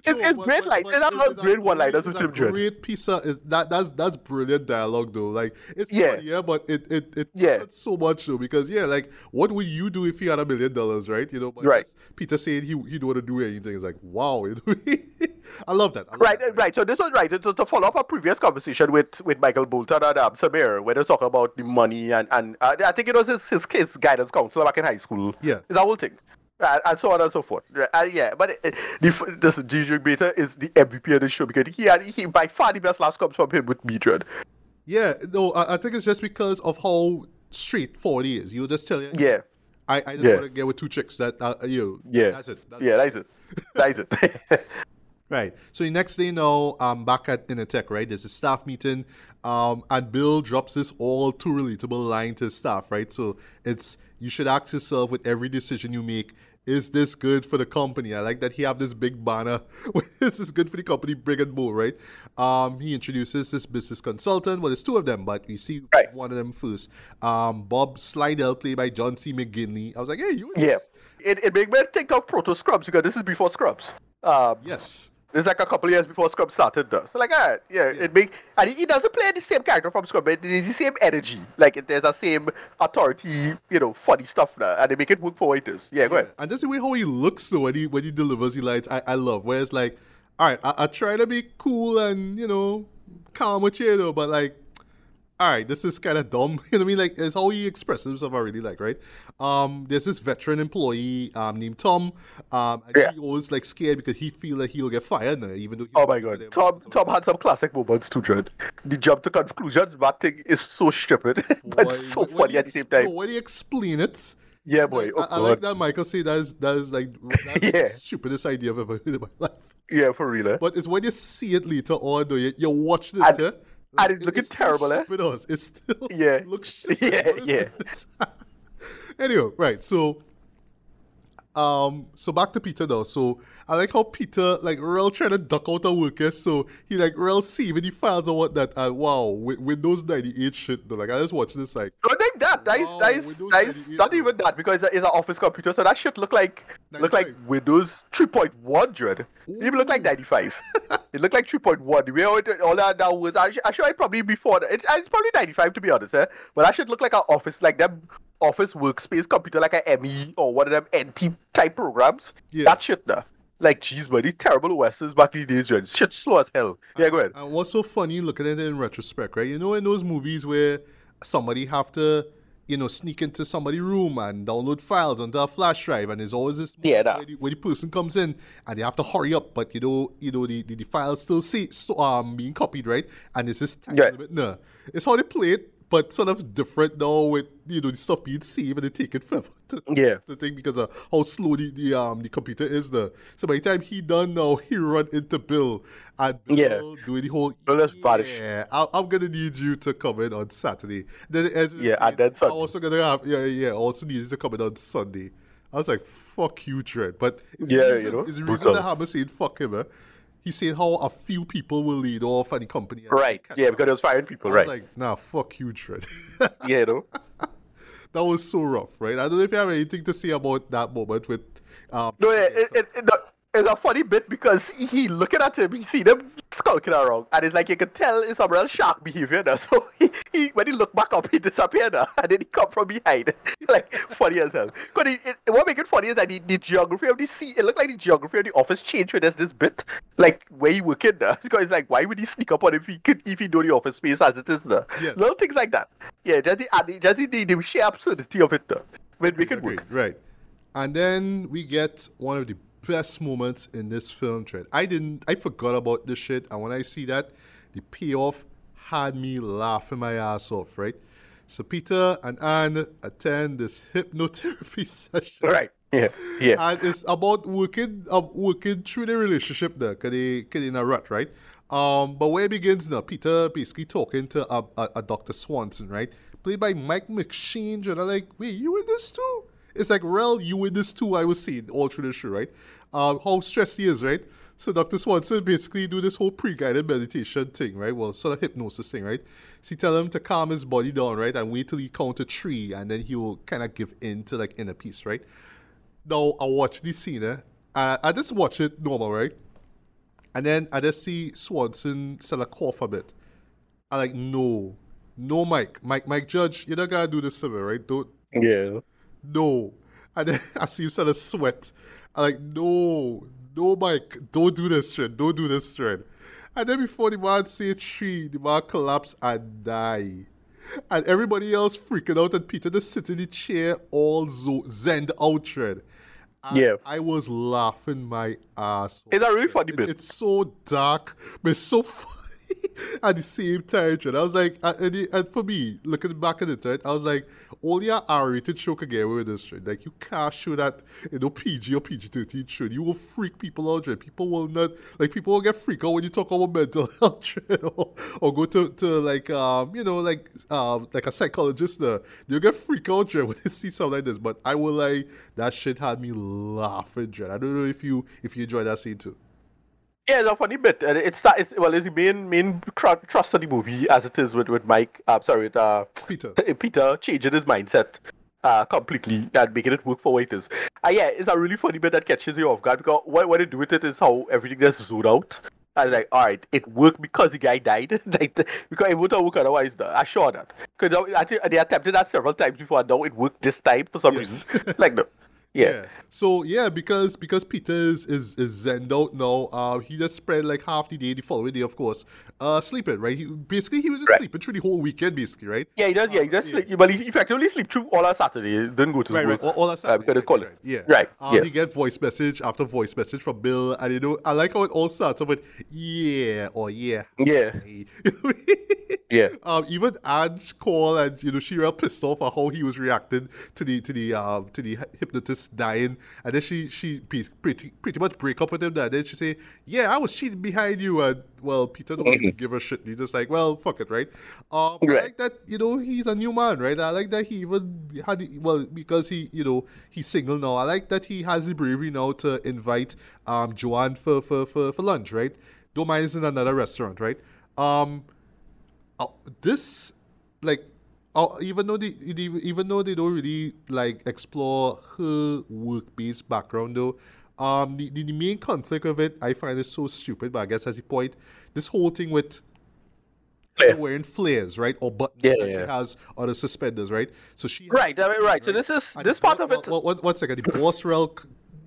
It's, it's but- great like but it's a lot great one liners it's with a him, Trent. Great piece of is that that's that's brilliant dialogue though. Like it's Yeah. funny, yeah, but it it it Yeah. so much though because yeah, like what would you do if you had a million dollars, right? You know, but Right. Peter saying he he don't want to do anything. It's like wow, you know? I love that. I love Right, that, right. So this was right. To, to follow up a previous conversation with, with Michael Bolton and um, Samir, where they talk about the money and and uh, I think it was his, his his guidance counselor back in high school. Yeah. it's a whole thing, uh, and so on and so forth. Right, uh, yeah, but it, it, the this Gigi Beta is the MVP of the show because he had he by far the best laughs comes from him with Mildred. Yeah, no, I, I think it's just because of how straightforward he is. You just tell him, Yeah, I, I just Yeah. want to get with two chicks that uh, you. yeah, that's it. That's yeah, that's it. That's it. Right. So the next day now, I'm back at Initech, right? There's a staff meeting. Um, and Bill drops this all too relatable line to his staff, right? So it's you should ask yourself with every decision you make, is this good for the company? I like that he have this big banner. this is good for the company, and bold, right? Um, he introduces this business consultant. Well, there's two of them, but we see Right. one of them first. Um, Bob Slydell, played by John C. McGinley. I was like, hey, you. Yeah. It, it made me think of Proto Scrubs because this is before Scrubs. Um, Yes. It's like a couple of years before Scrub started, though. So, like, alright, yeah, it make and he, he doesn't play the same character from Scrub, but it's the same energy. Like, it, there's a same authority, you know, funny stuff now, and they make it work for what it is. Yeah, go ahead. And that's the way how he looks though when he when he delivers the lines. I, I love where it's like, all right, I, I try to be cool and you know calm with you though, but like, all right, this is kind of dumb. You know what I mean? Like it's how he expresses himself. I really like, right? Um, there's this veteran employee um named Tom. Um, and Yeah. he always like scared because he feel like he'll get fired now, even though. Oh my god. Tom Tom had some classic moments too, Dread. The jump to conclusions, that thing is so stupid, but Boy, so when funny he at the same time. when he explain it. Yeah, boy. like, Oh, I, I like that Michael say that is that is like that's Yeah. the stupidest idea I've ever heard in my life. Yeah, for real. eh? But it's when you see it later on, though, you, you watch it, And- yeah, and it's looking still terrible, eh? stupid us. It still Yeah. looks stupid. Yeah, yeah. anyway, right, so um so back to Peter though. So I like how Peter like real trying to duck out of work, so he like real see when he files or what that and wow, Wi- Windows 98 shit though. Like I just watch this like Don't think that. That is, Wow, that is, that is 98, not even that because it's an office computer, so that shit look like look like Windows 3.1, Dread. It even look like 95. it looked like 3.1. The way all, it- all that, that was, actually, actually probably before. that- It, it's probably 95 to be honest, eh? But that should look like an office, like them office workspace computer, like a ME or one of them NT type programs. Yeah. That shit, nah. Like, jeez, man, these terrible OSs back in the days, Dread. Shit slow as hell. Yeah, go ahead. And what's so funny looking at it in retrospect, right? You know, in those movies where somebody have to, you know, sneak into somebody's room and download files onto a flash drive, and there's always this Yeah, nah. where, the, where the person comes in and they have to hurry up, but you know, you know, the, the, the files still see so, um being copied, right? And it's this time Yeah. limit. No, it's how they play it, but sort of different now with you know the stuff being saved and it forever. To, Yeah. the thing because of how slow the, the um the computer is there. So by the time he done now, he run into Bill and Bill Yeah. doing the whole Bill is yeah. I, I'm gonna need you to come in on Saturday. Then as Yeah, and then I'm also gonna have yeah yeah. Also need you to come in on Sunday. I was like, fuck you, Trent. But Yeah, the you reason, know, it's the reason that Hammer saying fuck him. Eh? He said how a few people will lead off any company. Right. Yeah, because it was firing I people, was right. like, nah, fuck you, Trent. yeah, you know. that was so rough, right? I don't know if you have anything to say about that moment with. Um, No, it, it, it, it, it's a funny bit because he looking at him, he see them skulking around, and it's like you can tell it's some real shark behavior now. So he, he when he look back up, he disappeared, now, and then he come from behind, like funny as hell. Because it, it, what make it funny is that the, the geography of the sea, it looked like the geography of the office changed when there's this bit, like where he working now. Because it's like, why would he sneak up on if he could, if he know the office space as it is now? Yes. Little things like that. Yeah, just the, just the, the, the sheer absurdity of it now. When it Agreed, work. right. And then we get one of the best moments in this film thread. I didn't I forgot about this shit and when I see that, the payoff had me laughing my ass off, right? So Peter and Anne attend this hypnotherapy session. Right. Yeah. Yeah. And it's about working uh, working through the relationship there, cause they, cause they in a rut, right? Um, but where it begins now, Peter basically talking to a, a, a Dr. Swanson, right? Played by Mike McShane, and I'm like, wait, you in this too? It's like, Rel, you in this too, I was seeing all through the show, right? Um, how stressed he is, right? So Dr. Swanson basically do this whole pre-guided meditation thing, right? Well, sort of hypnosis thing, right? So he tell him to calm his body down, right? And wait till he count to three, and then he will kind of give in to like inner peace, right? Now I watch this scene, eh? I, I just watch it normal, right? And then I just see Swanson sort of cough a bit. I like, no, no, Mike, Mike, Mike Judge, you're not gonna do this to me, right? Don't, Yeah. no. And then I see him sort of sweat. I'm like, no, no, Mike, don't do this shit, don't do this shit. And then before the man say three, the man collapse and die. And everybody else freaking out, and Peter just sit in the chair all zo- zened out, Shred. And Yeah. I was laughing my ass. It's a really funny It- bit. It's so dark, but it's so funny. At the same time, and I was like, and, and, and for me, looking back at it, right, I was like, only an R-rated show can get away with this shit. Like, you can't show that, you know, PG or PG-13 show. You will freak people out, right? People will not, like, people will get freaked out when you talk about mental health, right? or, or go to, to like, um, you know, like, um, like a psychologist, uh, they'll get freaked out, right, when they see something like this. But I will like, that shit had me laughing, Jen. I don't know if you, if you enjoy that scene too. Yeah, it's a funny bit. And it's that. It's, well, it's the main main trust of the movie as it is with with Mike. I'm uh, sorry, with uh, Peter. Peter changing his mindset uh, completely and making it work for waiters. Uh, yeah, it's a really funny bit that catches you off guard because what, what they do with it is how everything gets zoomed out. And like, all right, it worked because the guy died. like, because it wouldn't work otherwise. Though. I'm sure that. Because they attempted that several times before. Now it worked this time for some yes. reason. like, no. Yeah. yeah. So yeah, because because Peter is is, is zen out now. Uh, he just spent like half the day, the following day, of course, uh, sleeping. Right. He basically he was just right. sleeping through the whole weekend, basically. Right. Yeah, he does. Yeah, he does. Uh, yeah. but he effectively sleep through all our Saturday. Didn't go to right, work. Right. All, all our Saturday. Uh, because it's called. Right. Yeah. Right. Um, yeah. He get voice message after voice message from Bill, and you know, I like how it all starts off with yeah or yeah. Yeah. yeah. Um, even Ange called and you know she real pissed off at how he was reacting to the to the um to the hypnotist dying and then she she pretty pretty much break up with him. That then she say, "Yeah, I was cheating behind you." And well, Peter don't mm-hmm. give a shit. He's just like, "Well, fuck it, right?" Um, right. I like that. You know, he's a new man, right? I like that he even had well because he you know he's single now. I like that he has the bravery now to invite um Joanne for for for, for lunch, right? Don't mind it's in another restaurant, right? Um, this like Oh, even though they even though they don't really like explore her work-based background though, um, the, the, the main conflict of it I find is so stupid. But I guess as the point, this whole thing with Flare. wearing flares, right, or buttons yeah, that yeah. she has on the suspenders, right? So she right, I mean, right. So this is and this part of it. One, one second, the boss rel,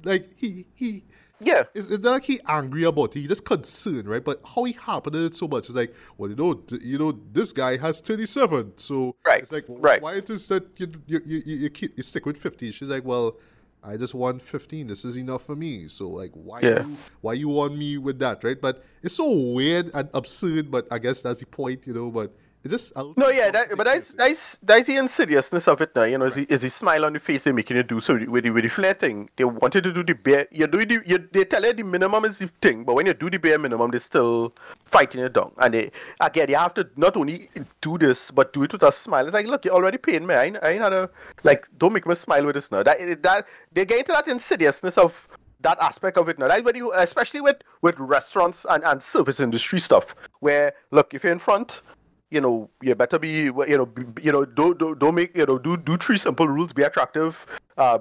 like he he yeah. It's, it's not like he angry about it. He just concerned, right? But how he happened it so much is like, well, you know, you know, this guy has 37. So right. it's like, right. why it is that you, you, you, you, keep, you stick with 50? She's like, well, I just want 15. This is enough for me. So like, why yeah. you, why you want me with that, right? But it's so weird and absurd. But I guess that's the point, you know. But just no, yeah, that, but that's that's that's the insidiousness of it now. You know, yeah. is, the, smile on the face they're making you do. So with the with the flare thing, they wanted to do the bare. You do the you, they tell you the minimum is the thing, but when you do the bare minimum, they're still fighting it down. And they again, you have to not only do this, but do it with a smile. It's like, look, you're already paying me. I ain't, I ain't had a like. Don't make me smile with this now. That that they get into that insidiousness of that aspect of it now. That's when you, especially with with restaurants and, and service industry stuff, where look, if you're in front, you know, you better be, you know, be, you know, don't, don't don't make, you know, do do three simple rules: be attractive, uh,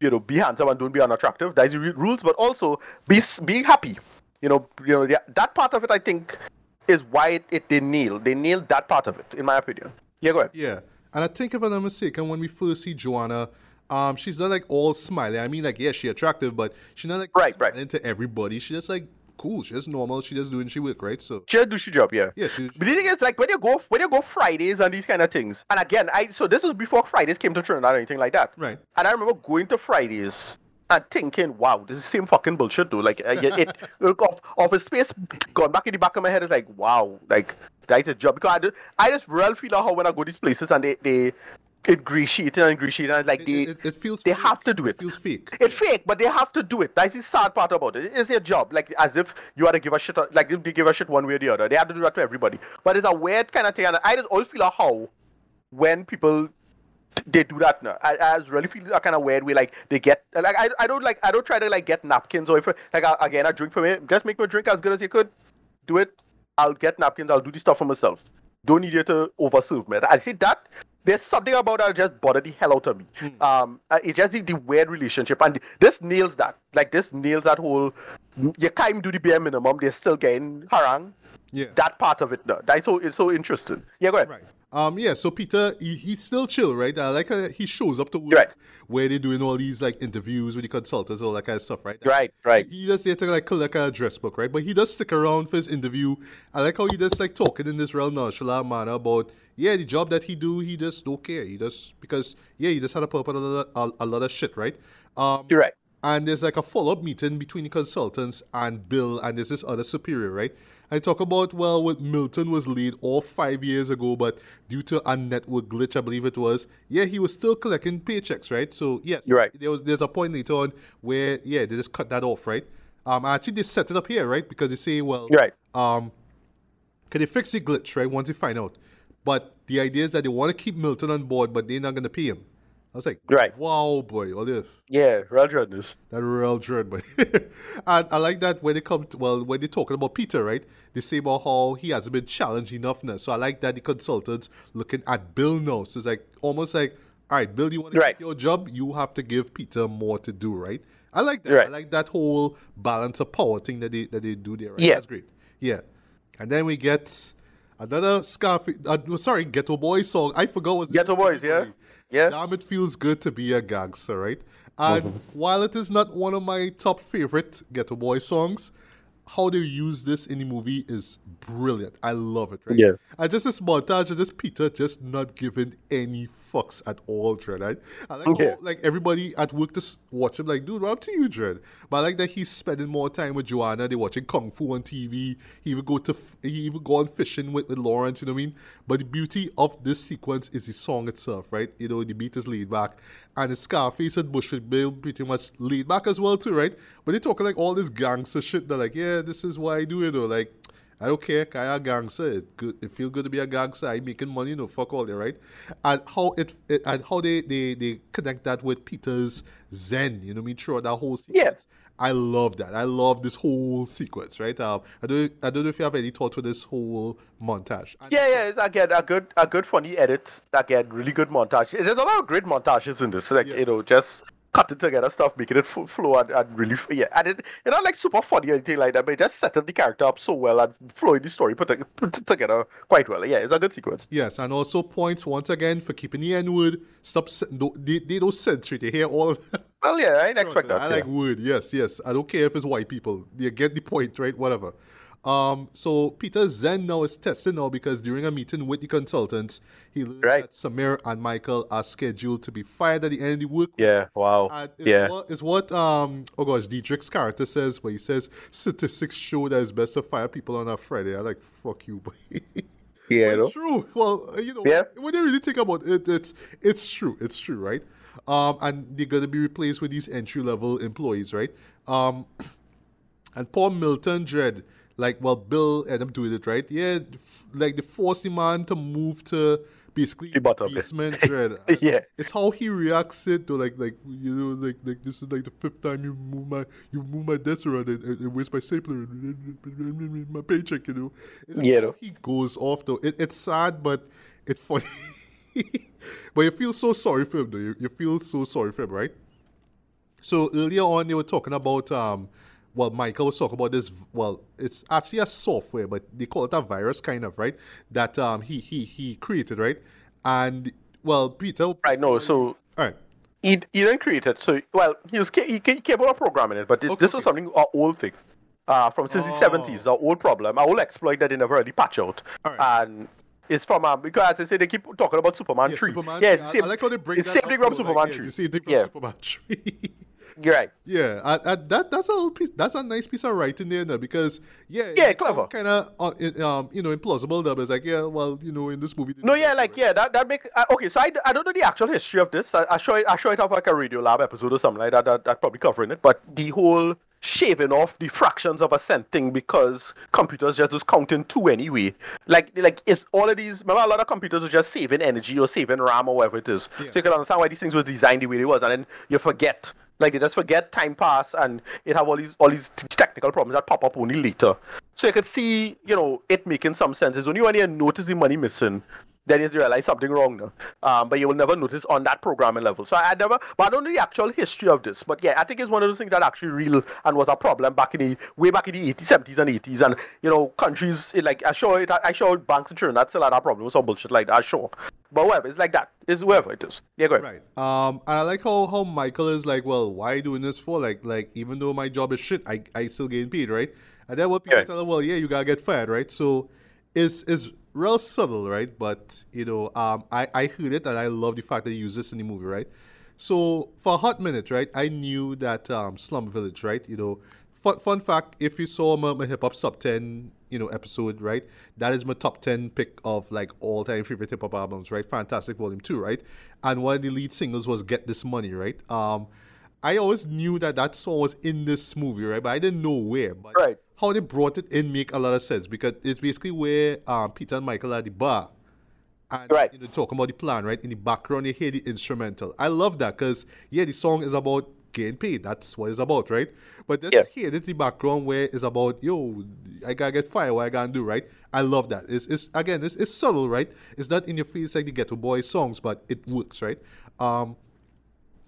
you know, be handsome and don't be unattractive. That's the rules, but also be be happy. You know, you know, yeah, that part of it, I think, is why it, it they nail. They nailed that part of it, in my opinion. Yeah, go ahead. Yeah, and I think if I'm not mistaken, when we first see Joanna. Um, she's not like all smiling. I mean, like, yeah, she's attractive, but she's not like right, smiling right. to everybody. She's just like cool. She's normal. She just doing she work, right? So she do she job, yeah. Yeah. She, but the thing is, like when you go when you go Fridays and these kind of things, and again, I so this was before Fridays came to Trinidad or anything like that. Right. And I remember going to Fridays and thinking, wow, this is the same fucking bullshit, though. Like, uh, it, it off, off a space gone back in the back of my head is like, wow, like that's a job because I, do, I just really feel how when I go these places and they they ingratiating and ingratiating and like they it, it, feels they fake. have to do it. It feels fake. It's fake, but they have to do it. That's the sad part about it. It's their job. Like as if you had to give a shit like if they give a shit one way or the other. They have to do that to everybody. But it's a weird kind of thing and I just always feel a how when people they do that now. I, I really feel a kind of weird way. Like they get like I, I don't like I don't try to like get napkins or if like I, again I drink for me. Just make me drink as good as you could. Do it. I'll get napkins. I'll do the stuff for myself. Don't need you to overserve me. I see that there's something about that just bothered the hell out of me. Mm. Um, uh, it's just the, weird relationship, and this nails that. Like this nails that whole. You can't do the bare minimum. They're still getting harang. Yeah. That part of it, no. That's so it's so interesting. Yeah, go ahead. Right. Um, yeah, so Peter, he, he's still chill, right? I like how he shows up to work right. where they're doing all these like interviews with the consultants, all that kind of stuff, right? Right, right. He just there to like collect a address book, right? But he does stick around for his interview. I like how he just like talking in this real nonchalant manner about yeah, the job that he do, he just don't care. He just because yeah, he just had put up a lot of, a, a lot of shit, right? Um, You're right. And there's like a follow up meeting between the consultants and Bill, and there's this other superior, right? I talk about well, what Milton was laid off five years ago, but due to a network glitch, I believe it was. Yeah, he was still collecting paychecks, right? So yes, You're right. There was there's a point later on where yeah, they just cut that off, right? Um, actually they set it up here, right? Because they say, well, You're right. um, can they fix the glitch, right? Once they find out, but the idea is that they want to keep Milton on board, but they're not going to pay him. I was like, Right. wow, boy, all this. Yeah, real dreadness. That real dread, boy. and I like that when they come to, well, when they're talking about Peter, right? They say about how he hasn't been challenged enough now. So I like that the consultants looking at Bill now. So it's like almost like, all right, Bill, you want to Right. keep your job? You have to give Peter more to do, right? I like that. I Right. like that whole balance of power thing that they that they do there. Right? Yeah. That's great. Yeah. And then we get another Scarface. Uh, sorry, Geto Boy song. I forgot what's Geto Boys, yeah? Yeah. Damn, it feels good to be a gangster, right? And Mm-hmm. while it is not one of my top favorite Ghetto Boy songs, how they use this in the movie is brilliant. I love it, right? Yeah. And just this montage of this Peter just not giving any fucks at all, Dread. Right? I like how, like everybody at work just watch him like, dude, what up to you, Dread? But I like that he's spending more time with Joanna. They're watching Kung Fu on TV. He even go to he even go on fishing with, with Lawrence, you know what I mean? But the beauty of this sequence is the song itself, right? You know, the beat is laid back. And the Scarface and Bush Bill pretty much laid back as well too, right? But they're talking like all this gangster shit. They're like, yeah, this is why I do it, or like I don't care, I a gangster. It good. It feel good to be a gangster. I making money, no fuck all that, right? And how it, it and how they, they they connect that with Peter's Zen. You know what I mean? Throughout that whole sequence. I love that. I love this whole sequence, right? Um, I don't I don't know if you have any thoughts with this whole montage. And- Yeah, yeah, it's again a good, a good funny edit. Again, really good montage. There's a lot of great montages in this. Like you know, just cutting together stuff, making it flow and, and really, yeah. And it, you know, like super funny or anything like that, but it just setting the character up so well and flowing the story put, put together quite well. Yeah, it's a good sequence. Yes, and also points once again for keeping the N word. Stop. They, they don't censor. They hear all of that. Well, yeah, I didn't expect that. I yeah. like wood. Yes, yes. I don't care if it's white people. You get the point, right? Whatever. Um, so Peter Zen now is testing now because during a meeting with the consultants, he learned Right. that Samir and Michael are scheduled to be fired at the end of the week. Yeah, wow. And it's yeah. What, it's what um oh gosh Diedrich's character says where he says statistics show that it's best to fire people on a Friday. I like fuck you, boy. yeah, it's true. Well, you know, Yeah. when you really think about it, it's it's true. It's true, right? Um, and they're gonna be replaced with these entry level employees, right? Um, and poor Milton Dread, like, well, Bill ended up doing it, right? Yeah, like they forced the man to move to basically basement Dread. Yeah. it's how he reacts it to like like you know like like this is like the fifth time you move my you move my desk around and, and, and waste my stapler and, and- and my paycheck you know It's Yeah, no. he goes off though it, it's sad but it's funny but you feel so sorry for him though you, you feel so sorry for him right so earlier on they were talking about um well Michael was talking about this well it's actually a software but they call it a virus kind of right that um he he he created right and well Peter Right, no, so all right he, he didn't create it. So, well, he was ca- he, he capable of programming it, but this, Okay, this was okay. something our old thing. Uh, from since Oh. the 70s, our old problem, our old exploit that they never really patch out. Alright. And it's from, um, because as I say, they keep talking about Superman Yeah, 3. Superman. yeah, three. it's I, the same, I like how they bring it's that same up, thing from Superman like, yeah, 3. it's the same thing from Yeah. Superman 3. You're right. yeah, and, and that that's a little piece. That's a nice piece of writing there, now, because yeah, Yeah, clever. Kind of, uh, um, you know, implausible. That it's like, yeah, well, you know, in this movie. No, yeah, like right? yeah, that that make uh, okay. So I, I don't know the actual history of this. I, I show it I show it up like a Radio Lab episode or something like that. That that probably covering it. But the whole shaving off the fractions of a cent thing because computers just was counting two anyway. Like like it's all of these. Remember, a lot of computers were just saving energy or saving RAM or whatever it is. Yeah. So you can understand why these things were designed the way they was, and then you forget. Like they just forget time pass and it have all these all these technical problems that pop up only later. So you could see, you know, it making some sense. It's only when you notice the money missing then you realize something wrong now. Um, but you will never notice on that programming level. So I never, but I don't know the actual history of this. But yeah, I think it's one of those things that actually real and was a problem back in the way back in the 80s, 70s, and 80s. And you know, countries eh, like I show it, I show banks in Trinidad still had a problem with some bullshit like that. I sure. But whatever, it's like that. It's whoever it is. Yeah, go ahead. Right. Um, and I like how, how Michael is like, well, why are you doing this for? Like, like even though my job is shit, I, I still getting paid, right? And then what people Yeah. tell him, well, yeah, you gotta get fired, right? So it's it's real subtle, right? But you know, um, I I heard it and I love the fact that he used this in the movie, right? So for a hot minute, right, I knew that um, Slum Village, right? You know, fun, fun fact: if you saw my, my hip hop sub ten you know episode, right? That is my top ten pick of like all time favorite hip hop albums, right? Fantastic Volume Two, right? And one of the lead singles was Get This Money, right? Um, I always knew that that song was in this movie, right? But I didn't know where. But Right. How they brought it in make a lot of sense because it's basically where um, Peter and Michael are at the bar. And, Right. you know, talking about the plan, right? In the background, you hear the instrumental. I love that because, yeah, the song is about getting paid. That's what it's about, right? But just Yeah. hear it in the background where it's about, yo, I gotta get fired, what I gotta do, right? I love that. It's, it's again, it's, it's subtle, right? It's not in your face like the Geto Boy songs, but it works, right? Um,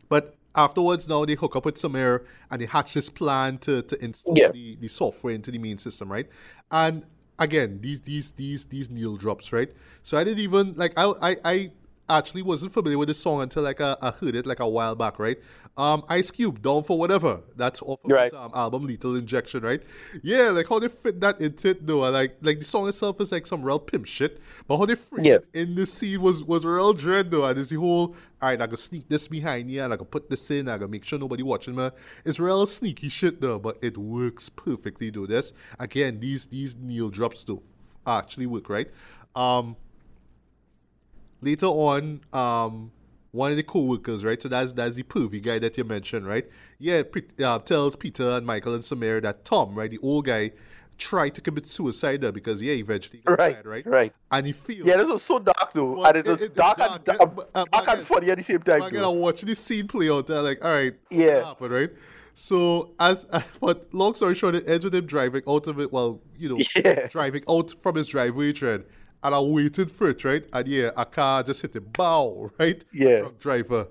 but afterwards, now they hook up with Samir and they hatch this plan to, to install Yeah. the, the software into the main system, right? And again, these these these these needle drops, right? So I didn't even like I I, I actually wasn't familiar with the song until like I, I heard it like a while back, right? Um, Ice Cube, Down for Whatever. That's off of Right. his um, album Lethal Injection, right? Yeah, like how they fit that into it though. Like like the song itself is like some real pimp shit, but how they fit Yeah. in the scene was was real dread though. And it's the whole all right, I can sneak this behind you and I can put this in, I can make sure nobody watching me. It's real sneaky shit though, but it works perfectly though. This again, these these needle drops though actually work, right? Um later on, um, one of the co-workers, right? So that's that's the pervy guy that you mentioned, right? Yeah, uh, tells Peter and Michael and Samir that Tom, right, the old guy, tried to commit suicide there because yeah, eventually Right, fired, right? right. And he feels Yeah, this was so dark though, Well, and it it- was it- dark, dark, and dark, uh, dark and funny at the same time. I'm gonna watch this scene play out there, like, all right, Yeah. what happened, right? So as but long story short, it ends with him driving out of it. Well, you know, Yeah. driving out from his driveway train, and I waited for it, right? And yeah, a car just hit him, bow, right? Yeah. Truck driver.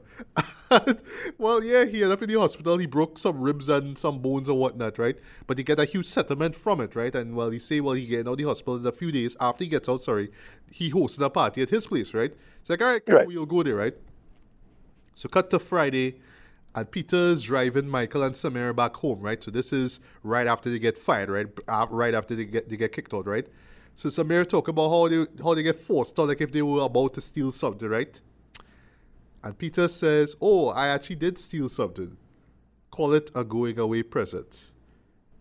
well, yeah, he ended up in the hospital. He broke some ribs and some bones and whatnot, right? But he get a huge settlement from it, right? And well, he say, well, he getting out of the hospital in a few days after he gets out. Sorry, he hosted a party at his place, right? It's like, all right, cool, Right. we'll go there, right? So cut to Friday, and Peter's driving Michael and Samir back home, right? So this is right after they get fired, right? Uh, Right after they get they get kicked out, right? So Samir talk about how they how they get forced out, like if they were about to steal something, right? And Peter says, "Oh, I actually did steal something. Call it a going away present."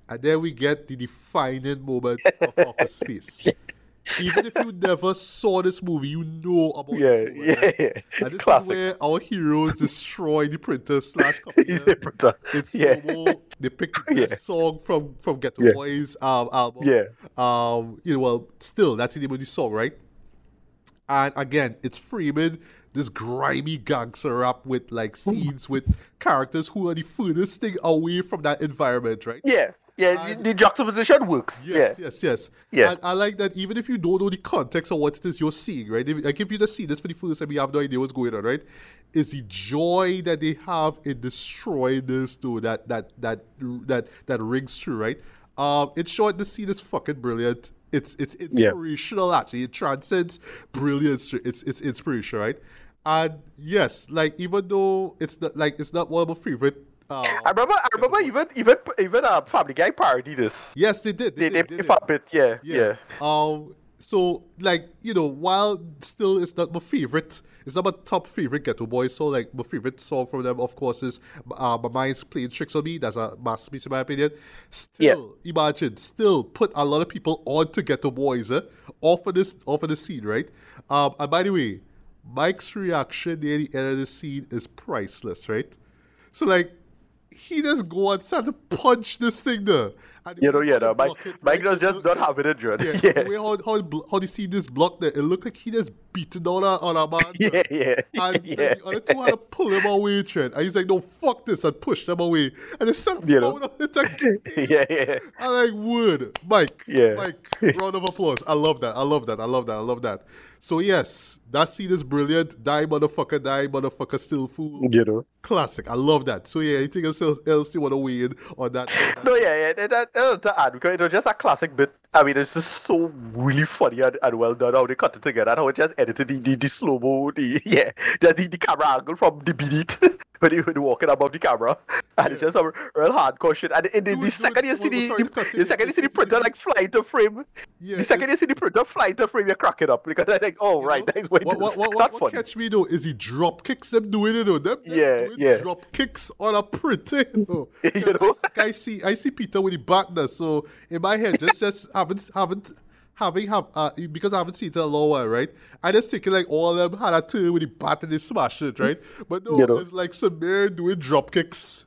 And then we get the defining moment of Office Space. Even if you never saw this movie, you know about Yeah, this moment, yeah, right? yeah. And this Classic. is where our heroes destroy the printer slash. Yeah. It's Yeah. slow-mo. They pick the Yeah. song from from Ghetto Yeah. Boys um, album. Yeah. Um, you know, well, still that's the name of the song, right? And again, it's framing this grimy gangster rap with like scenes with characters who are the furthest thing away from that environment, right? Yeah, yeah, And- the, juxtaposition works. Yes, yeah. yes, yes. Yeah. And I like that even if you don't know the context of what it is you're seeing, right? If, like if you just see this for the first time, you have no idea what's going on, right? Is the joy that they have in destroying this though that that that that that rings true, right? Um, in short, the scene is fucking brilliant. It's it's Yeah. inspirational actually. It transcends brilliance. It's it's inspirational, right? And yes, like even though it's not like it's not one of my favorite. Um, I remember, I remember even even even uh, Family Guy parody this. yes, they did. They They, they, did, they did. pop it, yeah, yeah, Um. So like you know, while still it's not my favorite, it's not my top favorite Geto Boys. So like my favorite song from them, of course, is uh, "My Mind's Playing Tricks on Me." That's a masterpiece in my opinion. Still, imagine, still put a lot of people on onto Geto Boys, eh? Off of this, off of the scene, right? Um. And by the way, Mike's reaction near the end of the scene is priceless, right? So like. He just go and start to punch this thing there. And You know, yeah, no, Mike, it, Mike just look- not have it in yeah, Yeah, the way how how, how they see this block there, it looked like he just beaten down on, on a man. yeah, yeah, And yeah. the other two had to pull him away, Trent. And he's like, no, fuck this, and push them away. And they You know. pounding it again. yeah, yeah. I like wood. Mike. Yeah. Mike. Round of applause. I love that. I love that. I love that. I love that. So yes, that scene is brilliant. Die motherfucker, die motherfucker, still fool. You know. Classic. I love that. So yeah, anything else, else you want to weigh in on that? No, yeah, yeah, that, that, that, to add because it was just a classic bit. I mean, it's just so really funny and, and well done how they cut it together and how it just edited the, the, the slow mo, the yeah, the, the, the camera angle from the beat when he, when he walking above the camera, and it's just some real hardcore shit. And in the, Dude, the second you see the, the, the you, second you see the printer like fly into frame, Yeah, the second you see the printer fly into frame, you crack it up because I think, oh right, know, that's why what, what, it's what, what, catch me though is he drop kicks them doing it though. Them, them Yeah, yeah. drop kicks on a printer. You know, You? I, I see I see Peter with the partner. So in my head, just just haven't haven't having have uh, because I haven't seen it in a long while, right? I just thinking like all of them had a turn with the bat and they smash it, right? But no, You know? it's like Samir doing drop kicks.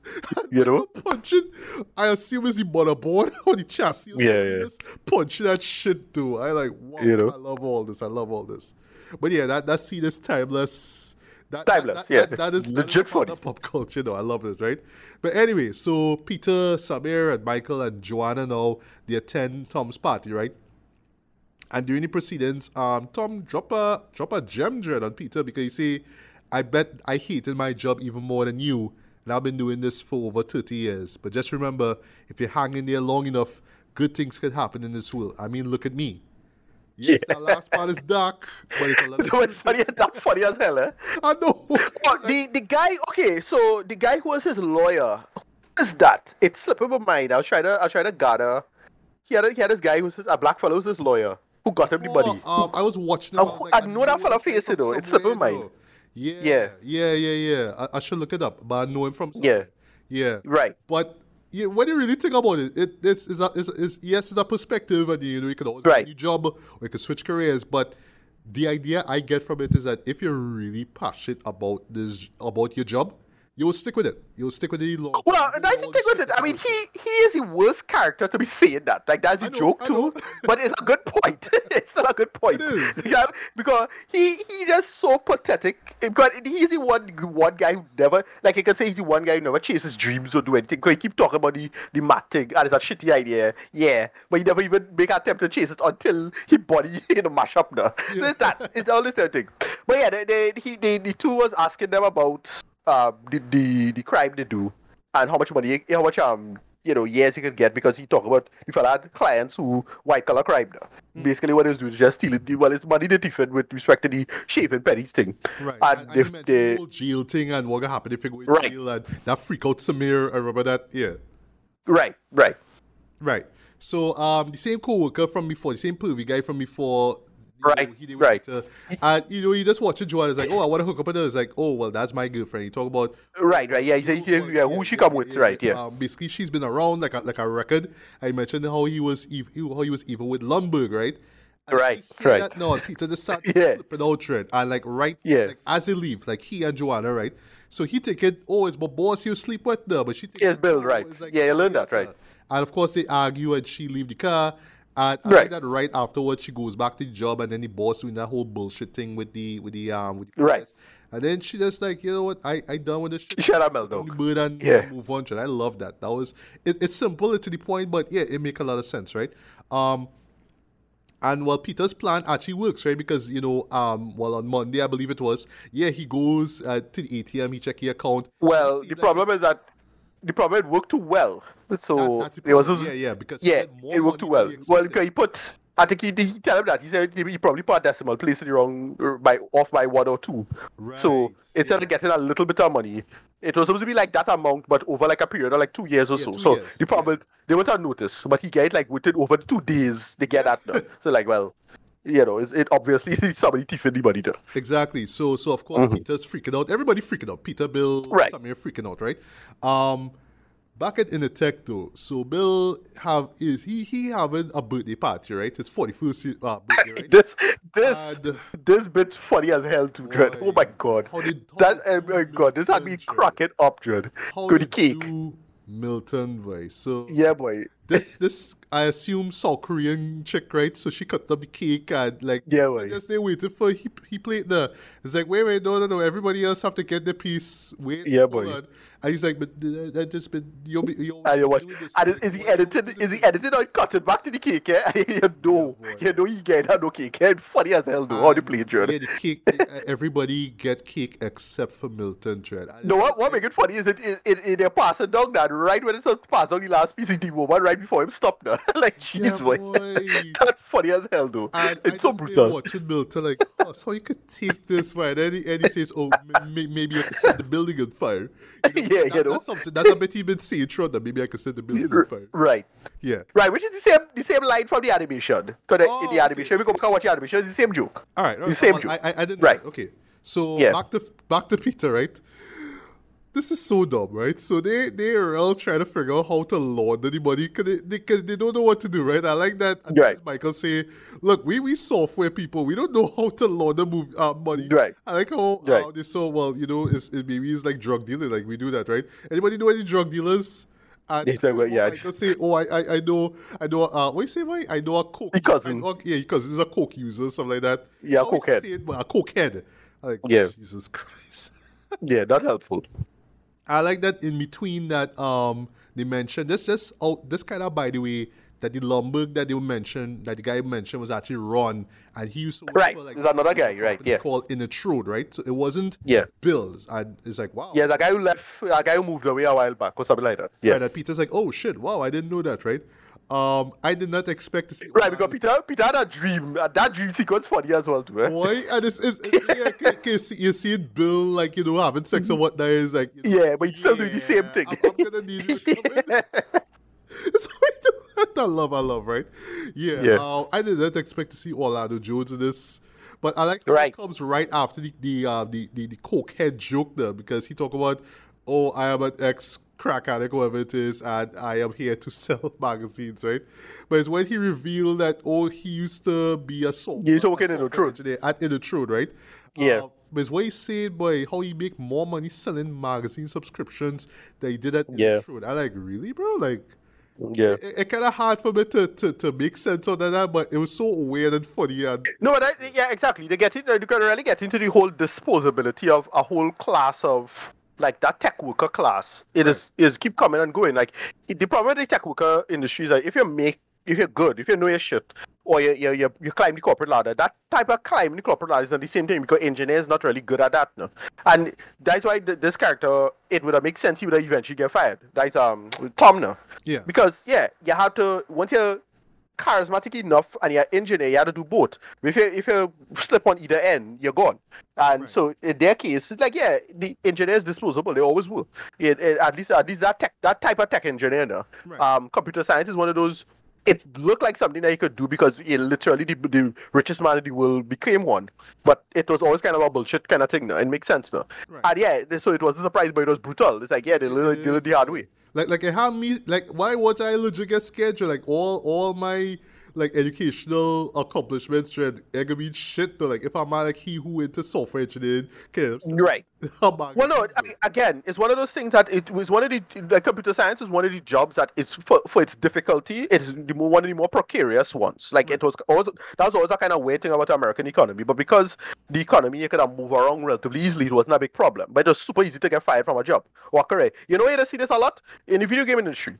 You know? punching. I assume it's the motherboard or the chassis. Or Yeah, yeah. Just punching that shit too. I like wow. You know? I love all this. I love all this. But yeah, that that scene is timeless. That, Timeless, that, yeah. That, that is Legit a part of funny. pop culture, though. I love it, right? But anyway, so Peter, Samir, and Michael and Joanna now they attend Tom's party, right? And during the proceedings, um, Tom drop a drop a gem dread on Peter because he say, "I bet I hated my job even more than you, and I've been doing this for over thirty years. But just remember, if you hang in there long enough, good things could happen in this world. I mean, look at me. Yes, Yeah. that last part is dark, but it's a little. So it's funny, that's funny as hell, eh? I know. Oh, the the guy. Okay, so the guy who was his lawyer. Who is that? It's slipping my mind. I was trying to. I was trying to gather. He had a, he had this guy who's his, a black fellow who's his lawyer who got everybody. Oh, um, I was watching. I- I, was I know that fella guy face, you know, it's my mind. Yeah, Yeah. yeah, yeah, yeah. I, I should look it up, but I know him from. Yeah. somewhere. yeah. Right. But yeah, when you really think about it, it it's, it's, a, it's, it's yes, it's a perspective, and you know you can always Right. get a new job or you can switch careers. But the idea I get from it is that if you're really passionate about this about your job, you will stick with it. You will stick with it long. Well, You know the with it. I mean, he he is the worst character to be saying that. Like that's a know, joke I too, but it's a good point. it's still a good point. It is. Yeah, because he he just so pathetic. Because he's the one one guy who never like you can say he's the one guy who never chases dreams or do anything. Because he keep talking about the the mat thing ah, and it's a shitty idea. Yeah, but he never even make an attempt to chase it until he body in a mash up now. So Yeah. it's that it's all this thing. But yeah, they, they he they, the two was asking them about um the, the the crime they do and how much money how much um you know years he could get because he talk about if I had clients who white collar crime now. Hmm. Basically what he was doing is just stealing the well it's money they different with respect to the shaving pennies thing. Right. And, And, and if they the whole jail thing and what gonna happen if you go in Right. jail and that freak out Samir. I remember that. Yeah. Right, right. Right. So um, the same co-worker from before, the same pervy guy from before. You Right, know, he did right. Peter, and you know, he just watching Joanna. It's like, oh, I want to hook up with her. It's like, oh, well, that's my girlfriend. You talk about Right, right, yeah, he who- yeah, yeah, who she come with, right, yeah. Um, basically, she's been around like a, like a record. I mentioned how he was how he was even with Lumbergh, right? And Right, he right. That, no, Peter just started Yeah. flipping out trend, and like right, Yeah. like as they leave, like he and Joanna, right? So he take it, oh, it's my boss you sleep with there, but she take Yes, Bill, oh, right. like Yeah, you learned that, right. And of course, they argue and she leave the car. And I Right. like that right afterwards, she goes back to the job, and then the boss doing that whole bullshit thing with the with the um with the Right. And then she just like, you know what, I I done with this shit. Shut up, Meldo. Bird and Yeah. move on. it. I love that. That was it, it's simple to the point, but yeah, it make a lot of sense, right? Um, and well, Peter's plan actually works, right? Because you know, um, well, on Monday I believe it was, yeah, he goes uh, to the ATM, he check his account. Well, the like problem is that the problem it worked too well. So that- it was problem. yeah, yeah, because yeah, it worked too well. Well, because he put, I think he, he tell him that he said he, probably put a decimal place in the wrong by off by one or two. So instead yeah. of getting a little bit of money, it was supposed to be like that amount, but over like a period of like two years or Yeah, so. So years, the problem they went on notice, but he get it like within over two days they get that now. so like well, you know, it obviously somebody thieving the money there. Exactly. So so of course Peter's freaking out. Everybody freaking out. Peter, Bill, Mm-hmm. Right. Samir freaking out, right? Um back at Initech though, so Bill have is he he having a birthday party, right? His forty first uh, birthday, right? This this And- this bit funny as hell too, Dread. Oh my god. how did- how that did oh my god, this had me cracking up, Dread. How Go did cake. Milton boy. So Yeah boy. This this I assume South Korean chick, right? So she cut up the cake and like Yeah, boy. guess they waited for he he played the it's like wait wait no no no everybody else have to get the piece wait Yeah, boy. on. and he's like but uh, that just been you'll be you'll And you watch, and is, is he edited? Is he edited or cut it back to the cake? Eh? you know, boy. you know, he get that no cake. Eh? Funny as hell, though. How they And, play Dread. Yeah, the cake. everybody get cake except for Milton Dread. No, what, what make it funny is it, it, it, it they're passing down that right when it's passed down the last piece of the woman, right? Right before him stopped. Now. like, jeez, Yeah, boy. boy. That's funny as hell, though. And it's I so brutal. watching Milton like, oh, so you could take this, right? And he, and he says, oh, m- m- maybe I could set the building on fire. You know, Yeah, that- you know. That's something, that's a bit he been saying throughout that. Maybe I could set the building on fire. Right. Yeah. Right, which is the same the same line from the animation. Because Oh, in the oh, animation, we go back and watch the animation, it's the same joke. All right. all right, same well, joke. I, I, I didn't Right. Okay. So Yeah. back to back to Peter, right? This is so dumb, right? So they they are all trying to figure out how to launder the money because they, they, 'cause they don't know what to do, right? I like that. And Right. Michael say, look, we we software people, we don't know how to launder move, uh, money. Right. I like how, Right. how they saw. Well, you know, it's, it maybe it's like drug dealing, like we do that, right? Anybody know any drug dealers? And They say, well, yeah. Michael say, oh, I, I, I know, I know. Uh, what you say, why? I know a coke. Cousin. Know- yeah, because he's a coke user, something like that. Yeah, cokehead. it, but a cokehead. Like, Yeah. Jesus Christ. Yeah, not helpful. I like that in between that um they mentioned this just oh this kind of by the way that the Lumbergh that they mentioned that the guy mentioned was actually Ron and he used to work Right, for, like there's another guy, right, yeah. called Initrode, right? So it wasn't Yeah. Bills and it's like wow Yeah, the guy who left, a guy who moved away a while back or something like that. Yeah. Right, and Peter's like oh shit wow I didn't know that right um I did not expect to see Right, because Peter, Peter had a dream. and That dream sequence funny as well, too. Eh? Boy, and it's, it's, yeah, you see- you see Bill like you know having sex and whatnot is like you know, Yeah, but he's still doing the same thing. I'm, I'm gonna need you to come in. What I love, I love, right? Yeah. Yeah. Uh, I did not expect to see Orlando Jones in this, but I like Right. it comes right after the the uh, the, the the cokehead joke there because he talk about, oh, I am an ex crack addict, whatever it is, and I am here to sell magazines, right? But it's when he revealed that oh, he used to be a Yeah, he's working Initrode. at Initrode, right? Yeah. Uh, but it's what he said, boy, how he make more money selling magazine subscriptions than he did at In the Yeah. Truth. I like, really, bro? Like, Yeah. it, it kind of hard for me to, to, to make sense of that, but it was so weird and funny. And No, but I, yeah, exactly. They get in, you can really get into the whole disposability of a whole class of like that tech worker class. It is is keep coming and going. Like it- the problem with the tech worker industry is that if you make if you're good, if you know your shit, or you you, you, you climb the corporate ladder, that type of climbing the corporate ladder is not the same thing because engineers not really good at that. No? And that's why th- this character, it would have make sense he would have eventually get fired. That's um Tom no. yeah, Because yeah, you have to once you're charismatic enough and you're engineer, you have to do both. If you if you slip on either end, you're gone. And Right. so in their case, it's like yeah, the engineer is disposable. They always will. It, it- at least at least that tech that type of tech engineer. Now. Right. Um, computer science is one of those. It looked like something that you could do because it literally the, the richest man in the world became one. But it was always kind of a bullshit kind of thing. Now. It makes sense now. Right. And yeah, so it was a surprise, but it was brutal. It's like yeah, they they learned the hard way. Like like it had me like why was I legit get scheduled? Like all all my like educational accomplishments should ever mean shit though. Like if I'm not like he who into software engineering can Right. Well, no. a- Again, it's one of those things that it was one of the like computer science is one of the jobs that is for, for its difficulty. It's the more, one of the more precarious ones. Like it was always that was always a kind of weird thing about the American economy. But because the economy you could have move around relatively easily, it wasn't a big problem. But it was super easy to get fired from a job. Walk away. You know, you see this a lot in the video game industry,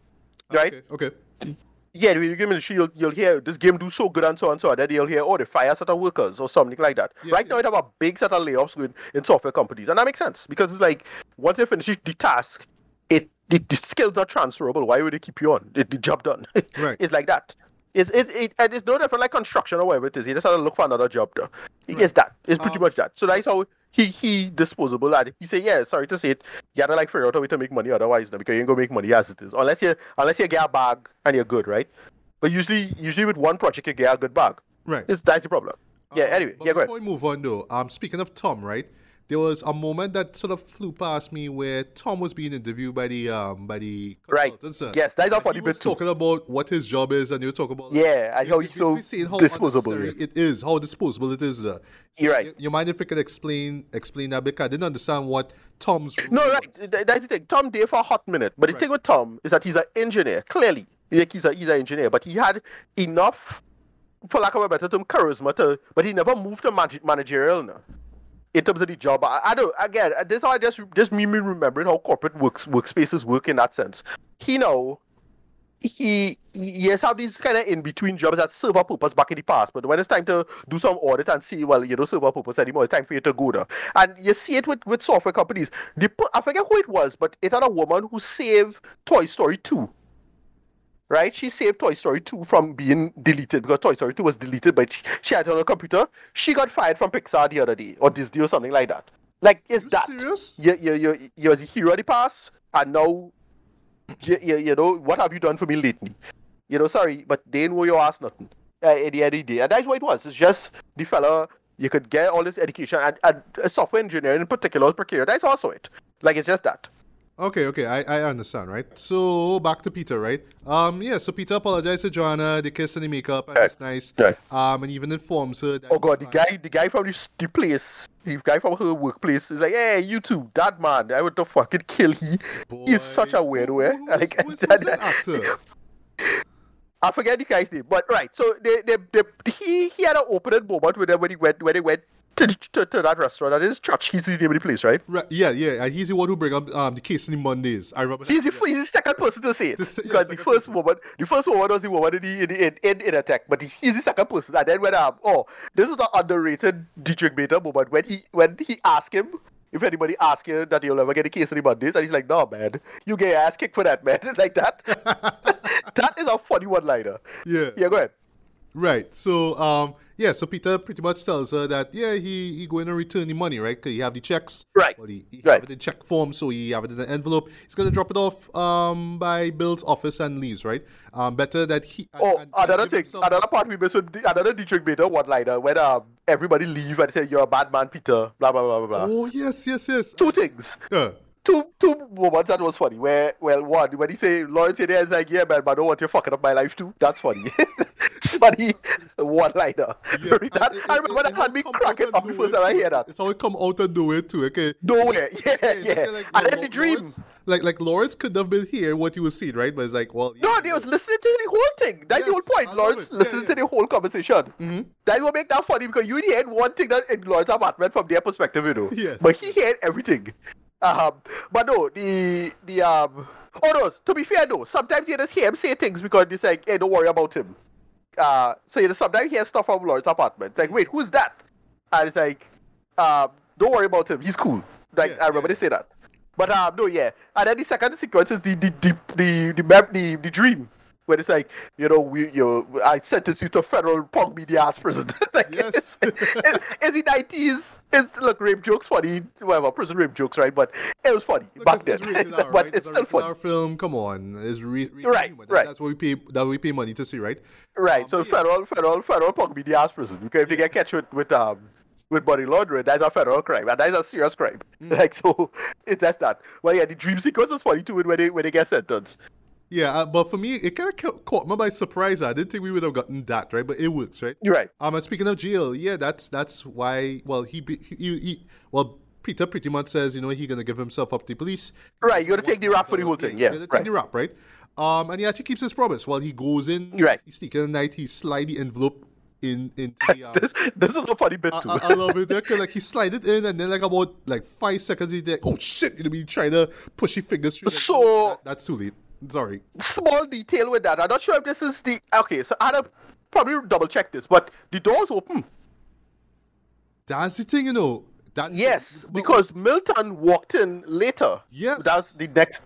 right? Okay. okay. Yeah, the video game industry, you'll, you'll hear this game do so good and so and so, and then you'll hear, oh, the fire set of workers or something like that. Yeah, right now, it have a big set of layoffs going in software companies, and that makes sense because it's like once you finish the task, it the, the skills are transferable. Why would they keep you on? It, the job done. Right. it's like that. It's it, it and it's no different like construction or whatever it is. You just have to look for another job though. It's that. It's pretty Um, much that. So that's how he he disposable lad. He say, yeah, sorry to say it, you to like figure out a way to make money otherwise no, because you ain't gonna make money as it is. Unless you unless you get a bag and you're good, right? But usually usually with one project you get a good bag. Right. It's that's the problem. Yeah, Um, anyway, yeah, go ahead. before we move on though, um, speaking of Tom, right? There was a moment that sort of flew past me where Tom was being interviewed by the um by the Right. Yes, that's and funny he was too. talking about what his job is, and you were talking about Yeah, and how you're he's so saying how disposable, unnecessary it is, how disposable it is. Uh. So You're right. You, you mind if you could explain explain that because I didn't understand what Tom's No, right. was. That's the thing. Tom there for a hot minute. But the Right. thing with Tom is that he's an engineer, clearly. Like he's a he's an engineer, but he had enough, for lack of a better term, charisma to. But he never moved to manage, managerial now. In terms of the job, I, I don't. Again, uh, this I just just me me remembering how corporate works workspaces work in that sense. He know. He, he has have these kind of in between jobs that serve a purpose back in the past, but when it's time to do some audit and see, well, you don't serve a purpose anymore, it's time for you to go there. And you see it with, with software companies. Put, I forget who it was, but it had a woman who saved Toy Story 2. Right? She saved Toy Story 2 from being deleted because Toy Story 2 was deleted, but she, she had it on her computer. She got fired from Pixar the other day, or Disney, or something like that. Like, is You that serious? you you you you're the hero of the past, and now you, you, you know what have you done for me lately? You know, sorry, but they ain't owe your ass nothing. Uh, at the end of the day, and that's what it was. It's just the fella you could get all this education and, and uh, software engineering in particular is precarious. That's also it. Like it's just that. Okay, okay, I, I understand, right? So back to Peter, right? Um, yeah. So Peter apologized to Joanna. They kiss and they make up, and it's nice. Um, and even informs her. That Oh god, the guy, the guy from the, the place, the guy from her workplace is like, hey, you two, that man, I would to fucking kill he. He's such a weirdo, eh? who- who- Like, who's- who's that actor? I forget the guy's name, but right. So they, they, they, he, he had an opening moment with them when he went, when he went to, to, to that restaurant. That is church, he's the name of the place, right? Right, yeah, yeah. And he's the one who bring up um the case in the Mondays. I remember. He's the, yeah. he's the second person to say it The yeah, because the first person. woman, the first woman was the woman in the in in, in, in attack, but he, he's the second person. And then when um oh this is the underrated Diedrich Bader moment when he when he asked him if anybody asked him that he'll ever get a case in Mondays, and he's like, no man, you get ass kicked for that man, It's like that. that is a funny one liner. Yeah. Yeah, go ahead. Right. So um yeah, so Peter pretty much tells her that yeah, he he going to return the money, right? Cause he have the checks. Right. Well, he, he Right. have it in check form, so he have it in an envelope. He's gonna drop it off um by Bill's office and leaves, right? Um, better that he. Oh, and- and another thing, another part we missed with the, another Diedrich Bader one liner when um everybody leave and say you're a bad man, Peter, blah blah blah blah blah. Oh yes, yes, yes. Two things. Yeah. Two two moments that was funny. Where well, one when he say Lawrence in there is like, yeah, man, but I don't want you fucking up my life too. That's funny. funny one liner. Yes, that, and it- I remember it- that it had me cracking up of the first nowhere time I hear that. It's how it come out of nowhere too. Okay. Nowhere. Yeah, Yeah, yeah. they're like, and then the dream. Lawrence- like like Lawrence could have been here what he was seeing, right? But it's like, well, No, yeah, they was listening to the whole thing. That's the whole point. love Lawrence it. Yeah, listening yeah. to the whole conversation. Mm-hmm. That will make that funny because you heard one thing that in Lawrence apartment from their perspective, you know. Yes. But he heard everything. Um, but no, the the um. Oh no, to be fair though, sometimes you just hear him say things because it's like, hey, don't worry about him. Uh, so you just sometimes hear stuff from Lawrence apartment. It's like, wait, who's that? And it's like, um, don't worry about him. He's cool. Like Yeah, I remember yeah. they say that. But um, no, yeah. And then the second sequence is the the the the the, mem- the, the dream. When it's like, you know, we you I sentenced you to federal punk media ass prison. like, Yes. in, in the nineties, it's look rape jokes funny, whatever prison rape jokes, right? But it was funny Look, back it's, then. it's but right? it's a still funny, R film. Come on, it's re- re- Right, right. That's what we pay. That we pay money to see, right? right? Um, so yeah. federal, federal, federal punk media ass prison. Because if they get catch with with um with money laundering, that's a federal crime, and that's a serious crime. Mm. Like so, it's just that. Well, yeah, the dream sequence was funny too when they when they get sentenced. Yeah, uh, but for me, it kind of caught me by surprise. I didn't think we would have gotten that, right? But it works, right? You're right. Um, and speaking of jail, yeah, that's that's why. Well, he he, he, he well. Peter pretty much says, you know, he's gonna give himself up to the police. Right, you gotta take the rap for the whole thing, yeah, you gotta take right. the rap, right? Um, and he actually keeps his promise. While he goes in, You're right. he's sneaking in the night. He slide the envelope in into the. Um, This this is a funny bit I, too. I, I love it. There, like he slide it in, and then like about like five seconds, he's like, "Oh shit!" You know, be trying to push his fingers through. Like, So- "Oh, that- that's too late. Sorry. Small detail with that. I'm not sure if this is the okay. So I had to probably double check this, but the door's open. That's the thing, you know. That Yes, but- because Milton walked in later. Yes. That's the next.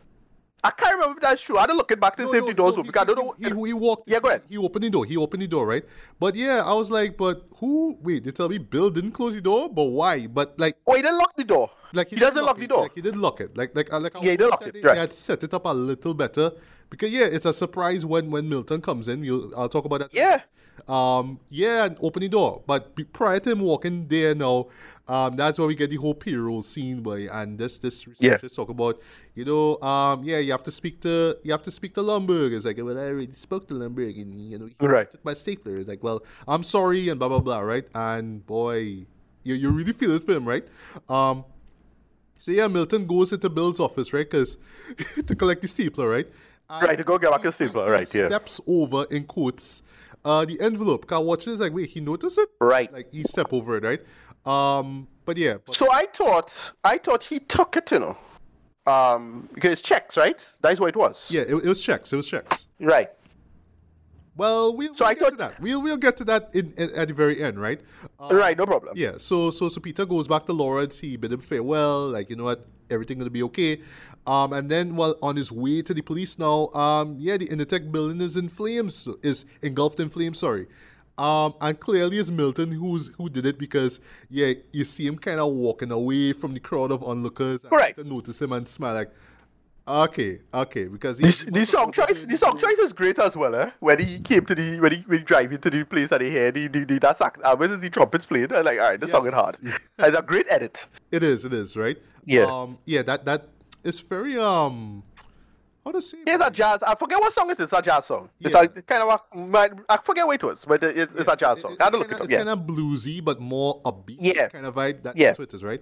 I can't remember if that's true. I had to look it back to No, see if the doors no, open he- because I don't know. He, he walked. Yeah, go ahead. He opened the door. He opened the door, right? But yeah, I was like, but who? Wait, they tell me Bill didn't close the door, but why? But like, oh, he didn't lock the door. Like he, didn't doesn't lock the door. Like he didn't lock it. Like like uh, like I Yeah, he didn't lock it, right. they had set it up a little better because yeah, it's a surprise when when Milton comes in. You'll I'll talk about that. Yeah. Um. Yeah, and open the door. But prior to him walking there now, um, that's where we get the whole payroll scene, boy. And this this Yeah. researchers talk about, you know, um, yeah, you have to speak to you have to speak to Lumbergh. It's like, well, I already spoke to Lumbergh, and you know, he Right. took my stapler. It's like, well, I'm sorry, and blah blah blah, right? And boy, you you really feel it for him, right? Um. So yeah, Milton goes into Bill's office, right? Because to collect the stapler, right? And Right, to go get back he- a stapler, right, yeah. Steps over in quotes, uh, the envelope. Cause watching is like, wait, he noticed it? Right. Like he step over it, right? Um, but yeah, but, So I thought, I thought he took it, you know, um, because it's checks, right? That's what it was. yeah, it, it was checks. It was checks. Right. Well, we'll, So we'll I get to that. We'll we'll get to that in, in at the very end, right? Uh, right, no problem. Yeah. So so so Peter goes back to Lawrence. He bid him farewell. Like you know what, everything gonna be okay. Um, and then while on his way to the police now, um, yeah, the Initech building is in flames. Is engulfed in flames. Sorry. Um, and clearly it's Milton who's who did it because yeah, you see him kind of walking away from the crowd of onlookers. and Correct. Peter notice him and smile like, okay, okay, because he, The, song choice, the song choice is great as well. Eh? When he came to the, when he, when he drive into the place and he heard the, the, the that sax, uh, where is the trumpets playing? I'm like, all right, this song is hard. Yes. It's a great edit. It is, it is, right? Yeah. Um, yeah, that that is very um how to say It's a jazz. I forget what song it is. It's a jazz song. It's Yeah. a kind of a. my- I forget what it was, but it's, it's a jazz song. I had to look kinda, it up. It's Yeah. kind of bluesy, but more upbeat Yeah. kind of vibe. That, Yeah. That's what it is, right?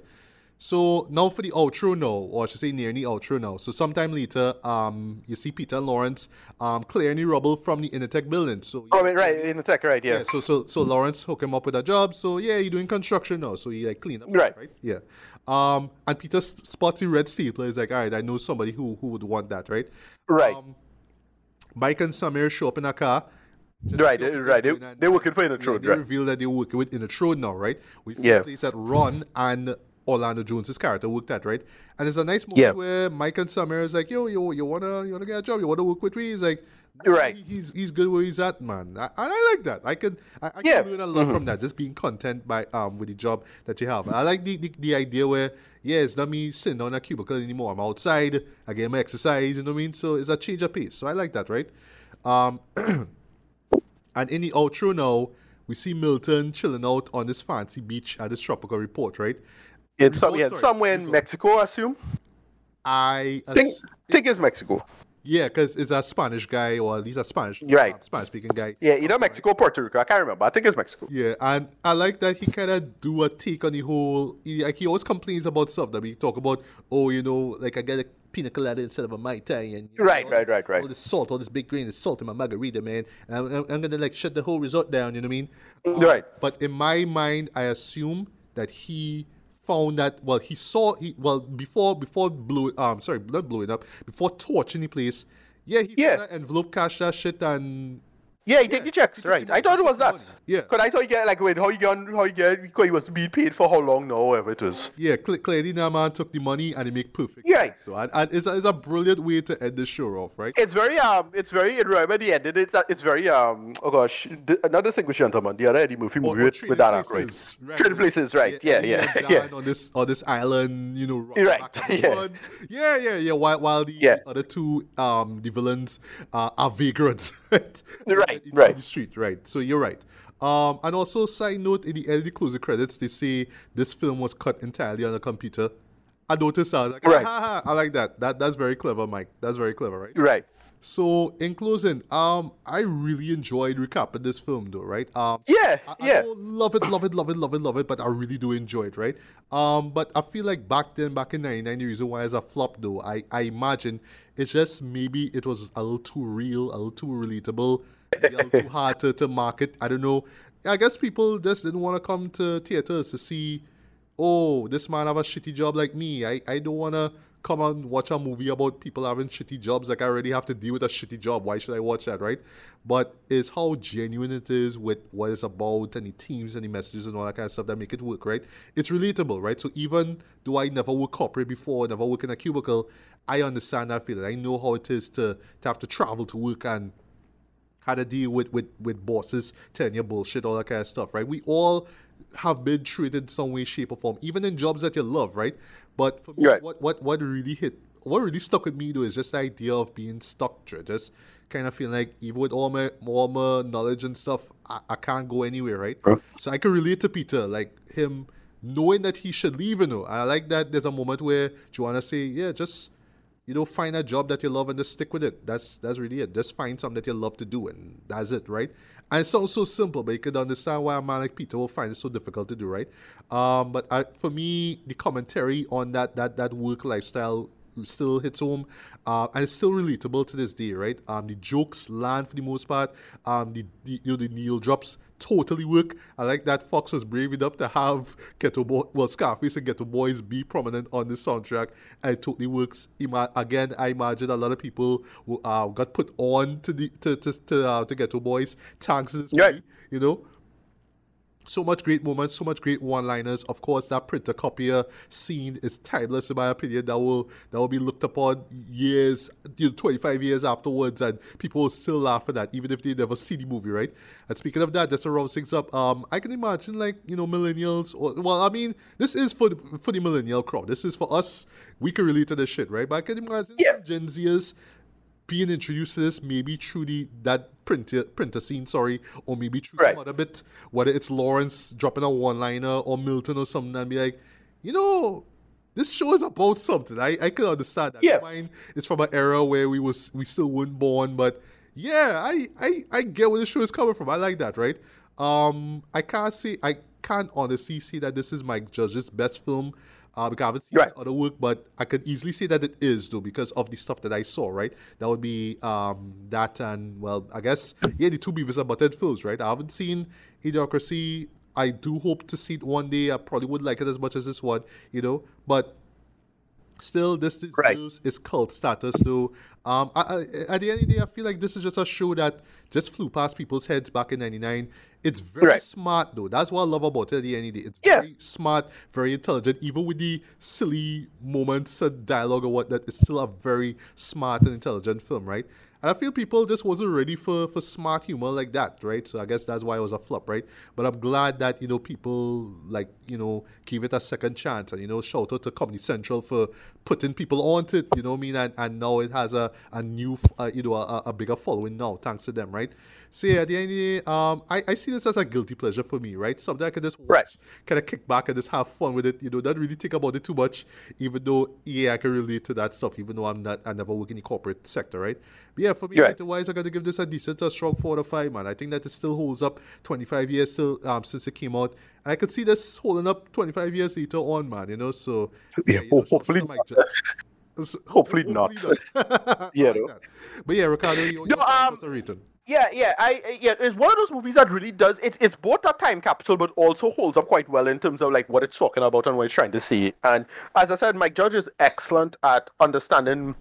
So now for the outro now, or I should say near the outro now. So sometime later, um, you see Peter and Lawrence um clearing the rubble from the Initech building. So Oh, right in the tech, right? Yeah. yeah, so so so Lawrence hook him up with a job. So yeah, he doing construction now. So he like clean up, Right. right? Yeah. Um, and Peter spots the red stapler. He's like, all right, I know somebody who who would want that, right? Right. Um, Mike and Samir show up in a car. just Right, they- with right, they- they're working for yeah, Initrode, They right. reveal that they're working with Initrode now, right? We see Yeah. the place that Ron and Orlando Jones's character worked at, right? And there's a nice moment Yeah. where Mike and Samir is like, yo, yo, you wanna you wanna get a job? You wanna work with me? He's like, "No, Right. He's he's good where he's at, man. I, I like that. I could I, I Yeah. can learn a lot from that. Just being content by um with the job that you have. I like the, the, the idea where yeah, it's not me sitting on a cubicle anymore. I'm outside. I get my exercise. You know what I mean? So it's a change of pace. So I like that, right? Um, and in the outro now, we see Milton chilling out on this fancy beach at this tropical report, right? It's some, yeah, sorry, somewhere in. Mexico, I assume. I Think, ass- think it's Mexico. yeah, because it's a Spanish guy or at least a Spanish Right. Spanish speaking guy. Yeah, either Mexico or Puerto Rico. I can't remember. I think it's Mexico. Yeah, and I like that he kind of do a take on the whole. He, like he always complains about stuff that we talk about. Oh, you know, like I get a pina colada instead of a mai tai, and you know, Right, right, this- right, right. All this salt, all this big grain of salt in my margarita, man. And I'm, I'm, gonna like shut the whole resort down. You know what I mean? Um, Right. But in my mind, I assume that he found that well, he saw he well before before blew it. Um, sorry, not blowing up before torching the place. Yeah, he Yeah. envelope, cash that shit, and Yeah, he take the checks, he right? the I thought it was that. money. Yeah. Because I thought you get like wait, how you get how you get because he was being paid for how long now, whatever it was. Yeah, Cl- clearly that man took the money and he make perfect. Yeah. sense. So and, and it's, a, it's a brilliant way to end the show off, right? It's very um, it's very. Remember the ending? It's uh, it's very um. Oh gosh, the, another distinguished gentleman, the other Eddie Murphy movie or with, Trading with that Places, Aykroyd. Trading places, right? Yeah, and he yeah, yeah. On this on this island, you know, rock Right, back and yeah. forth. yeah, yeah, yeah. While while the Yeah. other two um the villains uh, are vagrants, right? Right, in, right. In the street, right? So you're right. Um, and also side note in the end, the closing credits, they say this film was cut entirely on a computer. I noticed that. I like, Right. "Ah, I like that. That that's very clever, Mike. That's very clever, right? Right. So in closing, um, I really enjoyed recapping this film, though, right? Um, Yeah, I, I yeah. love it, love it, love it, love it, love it, but I really do enjoy it, right? Um, but I feel like back then, back in '99, the reason why it's a flop, though, I, I imagine it's just maybe it was a little too real, a little too relatable, too hard to, to market. I don't know. I guess people just didn't want to come to theaters to see, oh, this man have a shitty job like me. I, I don't want to come and watch a movie about people having shitty jobs. Like I already have to deal with a shitty job. Why should I watch that, right? But it's how genuine it is with what it's about and the themes and the messages and all that kind of stuff that make it work, right? It's relatable, right? So even though I never worked corporate before, never worked in a cubicle, I understand that feeling. I know how it is to, to have to travel to work and how to deal with, with, with bosses telling you bullshit, all that kind of stuff, right? We all have been treated some way, shape, or form, even in jobs that you love, right? But for me, Right. what, what, what really hit, what really stuck with me though is just the idea of being stuck, just kind of feeling like even with all my, all my knowledge and stuff, I, I can't go anywhere, right? So I can relate to Peter, like him knowing that he should leave, you know. I like that there's a moment where Joanna say, yeah, just you know, find a job that you love and just stick with it. That's that's really it. Just find something that you love to do, and that's it, right? And it sounds so simple, but you could understand why a man like Peter will find it so difficult to do, right? Um, but I, for me, the commentary on that that that work lifestyle still hits home, uh, and it's still relatable to this day, right? Um, the jokes land for the most part. Um, the, the you know the needle drops totally work. I like that Fox was brave enough to have Geto Boy, well, Scarface and Geto Boys be prominent on the soundtrack. And it totally works. Ima- again, I imagine a lot of people uh, got put on to the to to to, uh, to Geto Boys. Thanks to this movie, you know so much great moments, so much great one-liners. Of course, that printer copier scene is timeless in my opinion. That will that will be looked upon years, you know, 25 years afterwards, and people will still laugh at that, even if they never see the movie, right? And speaking of that, just to round things up, um, I can imagine like you know millennials, or well, I mean, this is for the, for the millennial crowd. This is for us. We can relate to this shit, right? But I can imagine yeah. Gen Zers being introduced to this maybe through the that printer printer scene, sorry, or maybe through right. some other bit, whether it's Lawrence dropping a one liner or Milton or something, and be like, you know, this show is about something. I, I can understand that. Yeah. Mine it's from an era where we was we still weren't born, but yeah, I, I I get where the show is coming from. I like that, right? Um I can't say I can't honestly say that this is Mike Judge's best film uh, because I haven't seen right. his other work, but I could easily say that it is though because of the stuff that I saw. Right, that would be um, that and well, I guess yeah, the two Beavis and Butthead films. Right, I haven't seen Idiocracy. I do hope to see it one day. I probably would like it as much as this one, you know, but still this is, right. its cult status though um I, I, at the end of the day i feel like this is just a show that just flew past people's heads back in 99 it's very right. smart though. That's what I love about it at the end of the day. It's yeah. very smart, very intelligent. Even with the silly moments and dialogue or whatnot, it's still a very smart and intelligent film, right? And I feel people just wasn't ready for, for smart humor like that, right? So I guess that's why it was a flop, right? But I'm glad that, you know, people like, you know, give it a second chance and, you know, shout out to Comedy Central for putting people onto it, you know what I mean? And, and now it has a, a new, uh, you know, a, a bigger following now, thanks to them, right? So yeah, at the end of the day, um, I, I see this as a guilty pleasure for me, right? Something I can just watch, right. kind of kick back and just have fun with it. You know, don't really think about it too much, even though yeah, I can relate to that stuff, even though I'm not, I never work in the corporate sector, right? But yeah, for me, right. wise, I got to give this a decent, a strong four to five, man. I think that it still holds up 25 years still um, since it came out, and I could see this holding up 25 years later on, man. You know, so yeah, you know, hopefully. Hopefully, hopefully, not. not. yeah, like but yeah, Ricardo, you, no, um, yeah, yeah, I yeah, it's one of those movies that really does it. It's both a time capsule, but also holds up quite well in terms of like what it's talking about and what it's trying to see. And as I said, Mike Judge is excellent at understanding,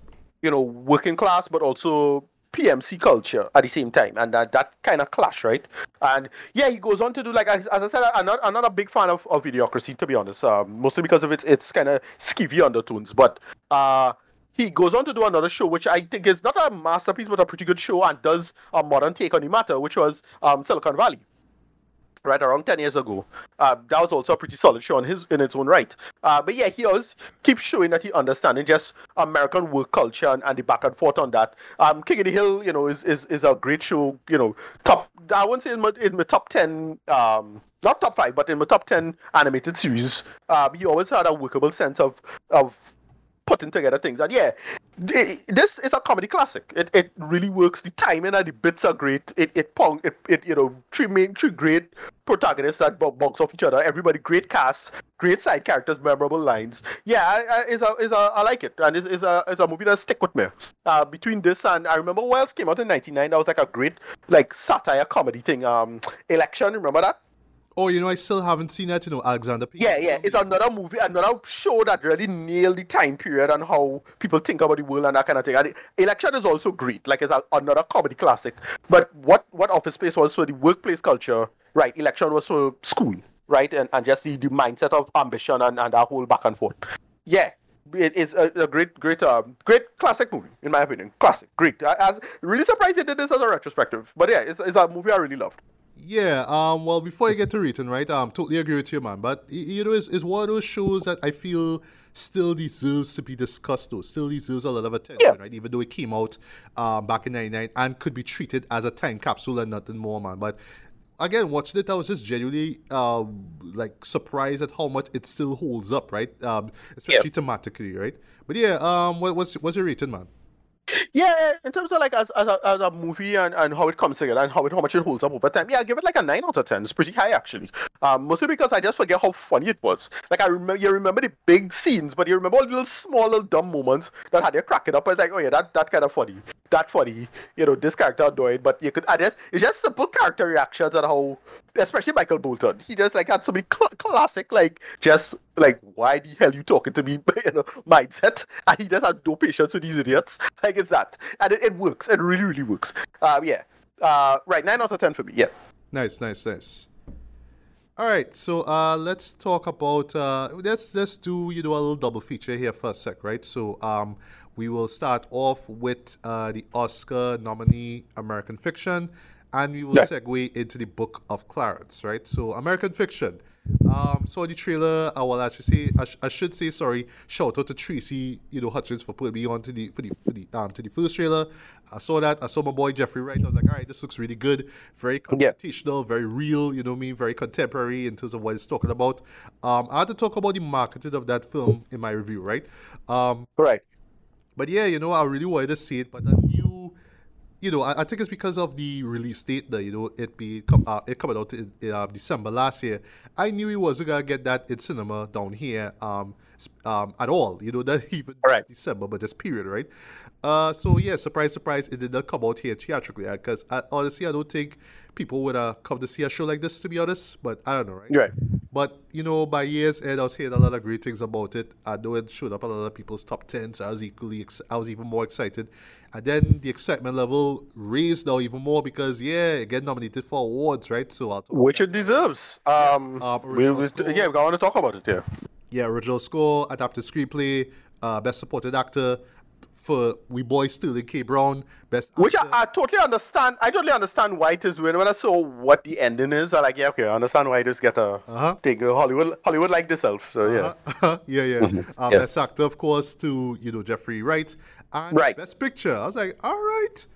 you know, working class, but also PMC culture at the same time, and that, that kind of clash, right? And yeah, he goes on to do like as, as I said, I'm not, I'm not a big fan of, of Idiocracy to be honest, um, mostly because of its its kind of skeevy undertones. But uh, he goes on to do another show, which I think is not a masterpiece, but a pretty good show, and does a modern take on the matter, which was um, Silicon Valley, right around ten years ago. Uh, that was also a pretty solid show in his in its own right. Uh, but yeah, he always keeps showing that he understands just American work culture and, and, the back and forth on that. Um, King of the Hill, you know, is, is, is a great show. You know, top. I wouldn't say in my, in my top ten. Um, not top five, but in my top ten animated series, um, he always had a workable sense of of putting together things. And yeah, this is a comedy classic. It, it really works. The timing and the bits are great. It it pong it, it you know three main three great protagonists that bounce off each other. Everybody great cast, great side characters, memorable lines. Yeah, I, a is a I like it, and it's, a it's a movie that stick with me. Uh, between this and I remember Wells came out in '99. That was like a great like satire comedy thing. Um, Election, remember that? Oh, you know, I still haven't seen that, you know, Alexander Payne. Yeah, yeah. It's another movie, another show that really nailed the time period and how people think about the world and that kind of thing. And Election is also great. Like, it's a, another comedy classic. But what, what Office Space was for the workplace culture, right? Election was for school, right? And, and just the, the mindset of ambition and, and that whole back and forth. Yeah, it is a, a, great, great, um, great classic movie in my opinion. Classic, great. I, I was really surprised it did this as a retrospective, but yeah, it's, it's a movie I really loved. Yeah, um, well, before I get to written, right, I um, totally agree with you, man. But you know, it's, it's one of those shows that I feel still deserves to be discussed, though. Still deserves a lot of attention, yeah. right? Even though it came out um, back in '99 and could be treated as a time capsule and nothing more, man. But again, watching it, I was just genuinely uh, like surprised at how much it still holds up, right? Um, especially yeah. thematically, right? But yeah, um, what, what's what's your rating, man? Yeah, in terms of like as as a, as a movie and, and how it comes together and how it how much it holds up over time, yeah, I give it like a nine out of ten. It's pretty high actually. Um, mostly because I just forget how funny it was. Like I remember, you remember the big scenes, but you remember all the little small little dumb moments that had you cracking up. I was like, oh yeah, that that kind of funny. that funny. You know, this character annoyed, but you could. I guess it's just simple character reactions and how, especially Michael Bolton, he just like had so many cl- classic like just like why the hell you talking to me, you know, mindset, and he just had no patience with these idiots. Like it's that, and it, it works. It really, really works. Um, yeah. Uh, right, nine out of ten for me. Yeah. Nice, nice, nice. All right, so uh, let's talk about uh, let's let's do you know a little double feature here for a sec, right? So um, we will start off with uh, the Oscar nominee American Fiction, and we will Yeah. segue into the Book of Clarence, right? So American Fiction. Um, saw the trailer. I will actually say I, sh- I should say sorry. Shout out to Tracy, you know Hutchins for putting me on to the for the for the um to the first trailer. I saw that. I saw my boy Jeffrey Wright. I was like, all right, this looks really good. Very Yeah. very real. You know what I mean? Very contemporary in terms of what it's talking about. Um, I had to talk about the marketing of that film in my review, right? Um, Right. but yeah, you know, I really wanted to see it, but I knew, you know, I, I think it's because of the release date that you know it be uh, it coming out in, in uh, December last year. I knew he wasn't gonna get that in cinema down here um, um at all. You know, that even Right. December, but this period, right? Uh, so yeah, surprise, surprise, it did not come out here theatrically because I, honestly, I don't think people would uh, come to see a show like this. To be honest, but I don't know, right? Right. But you know, by years end, I was hearing a lot of great things about it. I know it showed up a lot of people's top tens. I was equally, ex- I was even more excited, and then the excitement level raised now even more because yeah, it get nominated for awards, right? So Which it deserves. Um, um, we, original we, score. yeah, we want to talk about it. Yeah. yeah, original score, adapted screenplay, uh, best supported actor for we boy Sterling K. Brown, best Which actor. I, I totally understand. I totally understand why it is when when I saw what the ending is. I like yeah okay. I understand why this get a Uh-huh. thing. Uh, Hollywood Hollywood like this self. So yeah. Uh-huh. yeah, yeah. Um, Yeah. Best actor, of course, to you know Jeffrey Wright, and Right. best picture. I was like, all right,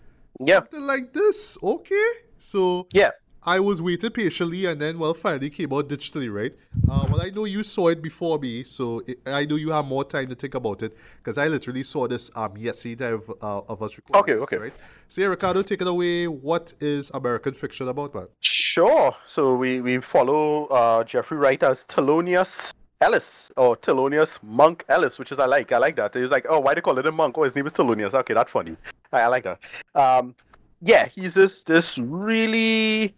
Yeah. something like this, okay. So Yeah. I was waiting patiently, and then well, finally came out digitally, right? Uh, well, I know you saw it before me, so it, I know you have more time to think about it because I literally saw this um yesterday of, uh, of us recording. Okay, this, okay. right? So yeah, Ricardo, take it away. What is American fiction about, man? Sure. So we we follow uh, Jeffrey Wright as Thelonious Ellis or Thelonious Monk Ellis, which is I like. I like that. He's like, oh, why they call it a monk? Oh, his name is Thelonious. Okay, that's funny. I, I like that. Um, yeah, he's this this really,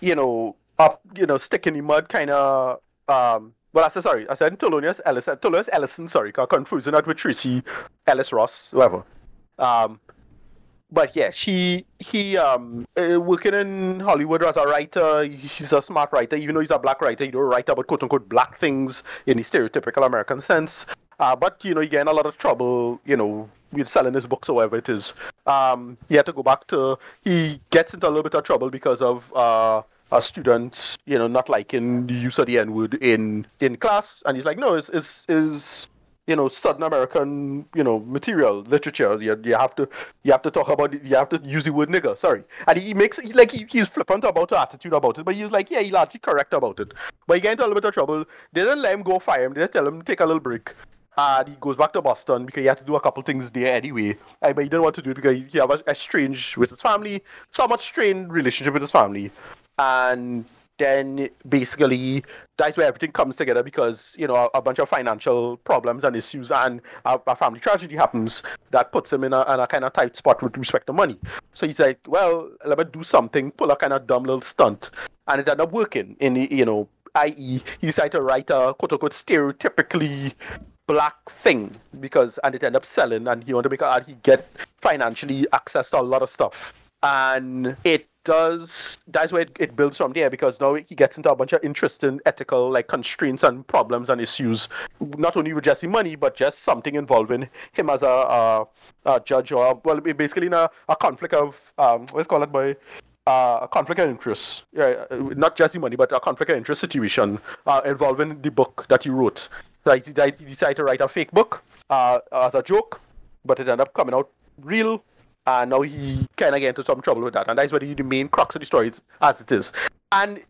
you know, up, you know, stick in the mud kind of. Um, well, I said sorry. I said Thelonious Ellis. uh, Thelonious Ellison. Sorry, got confusing that with Tracee Ellis Ross, whoever. Um, but yeah, she he um uh, working in Hollywood as a writer. He's a smart writer, even though he's a black writer. He don't write about quote unquote black things in the stereotypical American sense. Uh, but you know, he get in a lot of trouble. You know, with selling his books or whatever it is. Um, he had to go back to. He gets into a little bit of trouble because of uh a student, you know, not liking the use of the N word in in class, and he's like, no, it's it's is you know Southern American you know material literature. You, you have to you have to talk about it, you have to use the word nigger. Sorry, and he makes he, like he, he's flippant about the attitude about it, but he's like yeah he's largely correct about it. But he get into a little bit of trouble. They didn't let him go fire him. They just tell him take a little break. And he goes back to Boston because he had to do a couple things there anyway. Uh, But he didn't want to do it because he, had a, a strange with his family, somewhat strained relationship with his family. And then basically that's where everything comes together because you know a, bunch of financial problems and issues and a, a family tragedy happens that puts him in a, in a kind of tight spot with respect to money. So he's like, well, let me do something, pull a kind of dumb little stunt, and it ended up working. In the you know, i.e., he decided to write a quote unquote stereotypically black thing because and it ended up selling and he wanted to make and he get financially access to a lot of stuff and it does that's where it, it builds from there because now he gets into a bunch of interesting ethical like constraints and problems and issues. Not only with just the money but just something involving him as a, a, a judge or well basically in a, a conflict of um what's it by uh, a conflict of interest, yeah, uh, not just the money, but a conflict of interest situation uh, involving the book that he wrote. Decided, he decided to write a fake book uh, as a joke, but it ended up coming out real, Ah, and now he kind of get into some trouble with that, and that's where the, the main crux of the story is, as it is. And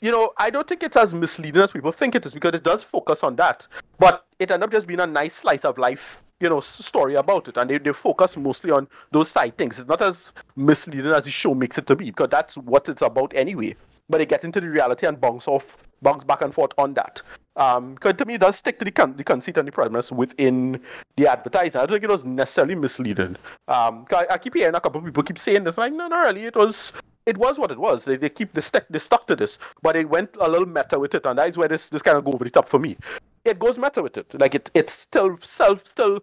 you know, I don't think it's as misleading as people think it is because it does focus on that, but it ended up just being a nice slice of life you know, story about it, and they, they focus mostly on those side things. It's not as misleading as the show makes it to be, because that's what it's about anyway. But they get into the reality and bounce off bounce back and forth on that. Um, because to me, it does stick to the, con- the conceit and the premise within the advertising. I don't think it was necessarily misleading. Um, I, I, keep hearing a couple of people keep saying this, like, no, not really. It was, it was what it was. They, they keep they stuck, they stuck to this, but they went a little meta with it, and that is where this, this kind of go over the top for me. It goes meta with it, like it, it's still self, still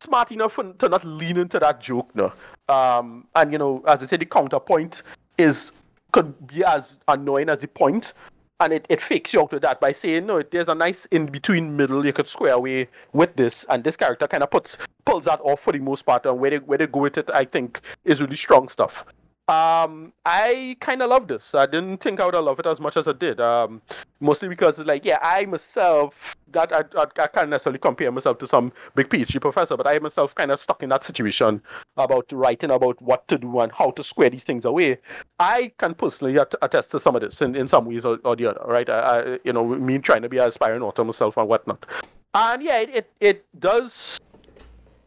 smart enough to not lean into that joke, no. Um, and you know, as I said, the counterpoint is could be as annoying as the point, and it, it fakes you out with that by saying no there's a nice in between middle you could square away with this. And this character kind of puts pulls that off for the most part. And where they where they go with it i think is really strong stuff um, I kind of love this. I didn't think I would loved it as much as I did. Um, mostly because it's like, yeah, I myself, that I, I, I can't necessarily compare myself to some big PhD professor, but I myself kind of stuck in that situation about writing about what to do and how to square these things away. I can personally attest to some of this in, in some ways or, or the other, right? I, I, you know, me trying to be an aspiring author myself and whatnot. And yeah, it, it, it does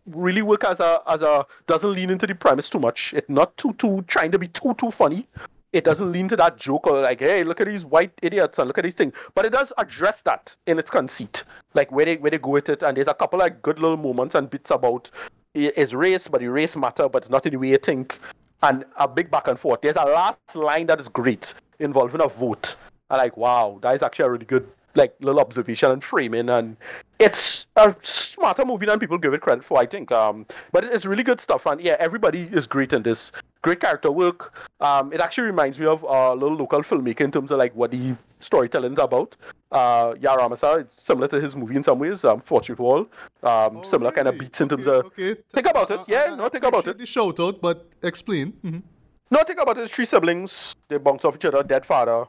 really work as a as a doesn't lean into the premise too much. It's not too too trying to be too too funny. It doesn't lean to that joke or like, hey, look at these white idiots and look at these things. But it does address that in its conceit, like where they where they go with it. And there's a couple of good little moments and bits about is race, but the race matter, but not in the way you think. And a big back and forth. There's a last line that is great involving a vote. I like, wow, that is actually a really good like little observation and framing, and it's a smarter movie than people give it credit for. I think, um, but it's really good stuff, and yeah, everybody is great in this. Great character work. Um, it actually reminds me of a little local filmmaker in terms of like what the storytelling is about. Uh, Yaw Ramasa, it's similar to his movie in some ways. Um, Fortune for All, um, oh, similar really? kind of beats in terms of. Okay. Think about it. Yeah, I, no, think about it. The shout out, but explain. Mm-hmm. No, think about it. Three siblings. They bounce off each other. Dead father.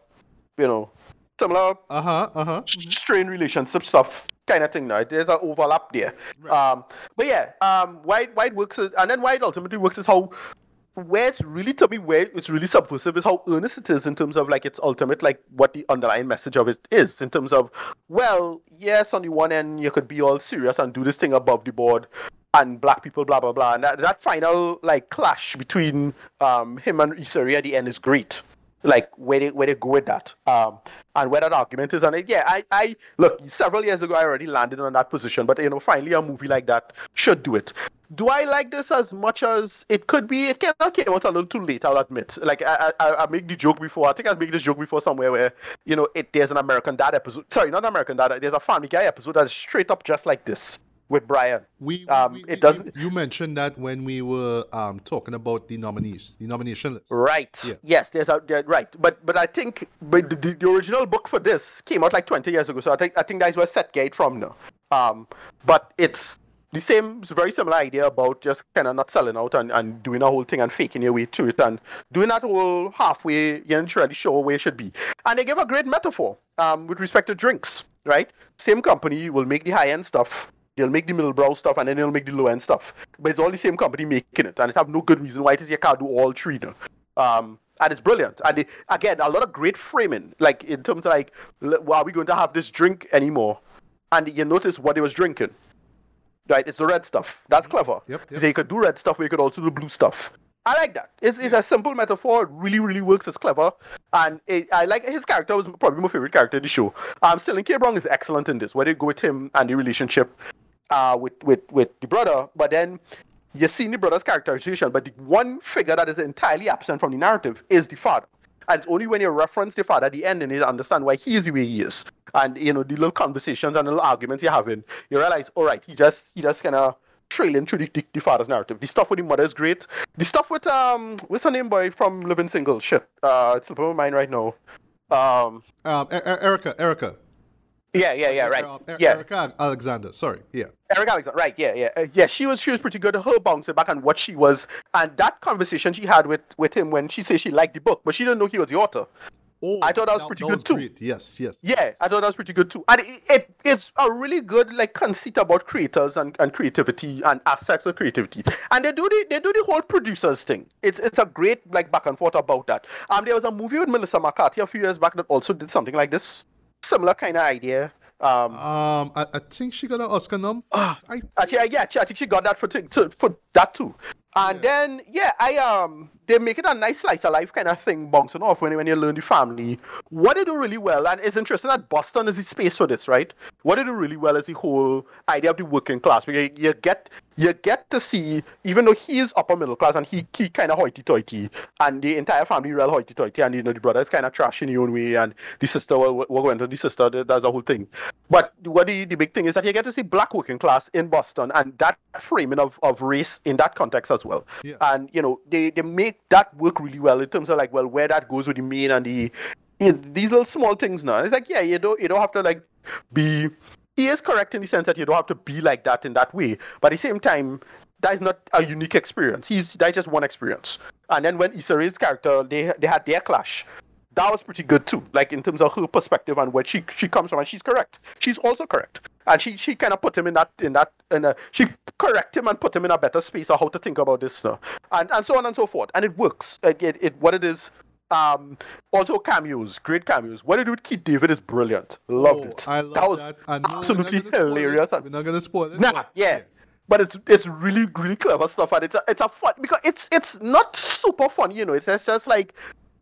You know, similar uh-huh, uh-huh. strain relationship stuff kind of thing now. There's an overlap there. Right. Um, but yeah, um, why why it works is, and then why it ultimately works is how where it's really to me where it's really subversive is how earnest it is in terms of like its ultimate like what the underlying message of it is in terms of well yes on the one end you could be all serious and do this thing above the board and black people blah blah blah and that, that final like clash between um him and Issa Rae at the end is great like where they where they go with that. Um and where that argument is and it, yeah i i look several years ago i already landed on that position but you know finally a movie like that should do it. Do i like this as much as it could be? It came, came out a little too late i'll admit. Like i i, I make the joke before i think i made this joke before somewhere where you know it there's an american dad episode sorry not american dad there's a family guy episode that's straight up just like this with Brian. We, um, we, it doesn't. You mentioned that when we were um, talking about the nominees, the nomination list. Right. Yeah. Yes, there's a there, right, but but I think but the, the, original book for this came out like 20 years ago, so I think I think that's where set gate from now. Um, but it's the same, it's a very similar idea about just kind of not selling out and, and doing a whole thing and faking your way through it and doing that whole halfway, you're not really sure where it should be. And they give a great metaphor um, with respect to drinks, right? Same company will make the high end stuff They'll make the middle brow stuff and then they'll make the low end stuff. But it's all the same company making it, and it have no good reason why it is you can't do all three now. Um, and it's brilliant. And again, a lot of great framing, like in terms of like, well, are we going to have this drink anymore? And you notice what he was drinking. Right, it's the red stuff. That's clever. Yep, yep. So you could do red stuff, but you could also do blue stuff. I like that. It's, it's a simple metaphor. It really, really works. It's clever, and it, I like his character was probably my favorite character in the show. Um, Sterling K. Brown is excellent in this. Where they go with him and the relationship, uh, with, with, with the brother, but then you see the brother's characterization, but the one figure that is entirely absent from the narrative is the father. And only when you reference the father at the end and you understand why he is the way he is. And you know, the little conversations and the little arguments you're having, you realize, all right, he just he just kinda trailing through the, the, the, father's narrative. The stuff with the mother is great. The stuff with um what's her name boy from Living Single? Shit. Uh it's slipping my mind right now. Um um Erika, Erika. Yeah, yeah, yeah, right. yeah, Erika Alexander. Sorry, yeah. Erika Alexander, right? Yeah, yeah, uh, yeah. She was she was pretty good. At her bouncing back on what she was, and that conversation she had with with him when she said she liked the book, but she didn't know he was the author. Oh, I thought that was that, pretty that good was too. Great. Yes, yes. Yeah, I thought that was pretty good too. And it, it, it's a really good like conceit about creators and, and creativity and aspects of creativity. And they do the they do the whole producers thing. It's it's a great like back and forth about that. Um, there was a movie with Melissa McCarthy a few years back that also did something like this, similar kind of idea. Um, um I, I, think she got an Oscar nom. Uh, I, actually, yeah, I think she got that for, to, for that too. And then yeah, I um they make it a nice slice of life kind of thing bouncing off when when you learn the family. What they do really well, and it's interesting that Boston is the space for this, right? What they do really well is the whole idea of the working class. Because you, you get you get to see, even though he is upper middle class and he, he kind of hoity-toity, and the entire family real hoity-toity, and you know the brother is kind of trash in his own way, and the sister will, will go into the sister, that's the whole thing. But what the, the big thing is that you get to see black working class in Boston, and that framing of, of race in that context as well. Yeah. And you know they, they make that work really well in terms of like well where that goes with the main and the these little small things now. It's like yeah you don't you don't have to like be he is correct in the sense that you don't have to be like that in that way. But at the same time, that is not a unique experience. He's that's just one experience. And then when Issa Rae's character, they they had their clash. That was pretty good too. Like in terms of her perspective and where she she comes from, and she's correct. She's also correct. And she she kind of put him in that in that in a she correct him and put him in a better space of how to think about this now. And and so on and so forth. And it works. It, it, it what it is um, also cameos, great cameos. What they do with Keith David is brilliant. Loved Oh, it. I love that was that. I know not absolutely it. hilarious. We're not gonna spoil it. Nah, but- yeah. But it's it's really really clever stuff and it's a, it's a fun because it's it's not super funny, you know. It's, it's just like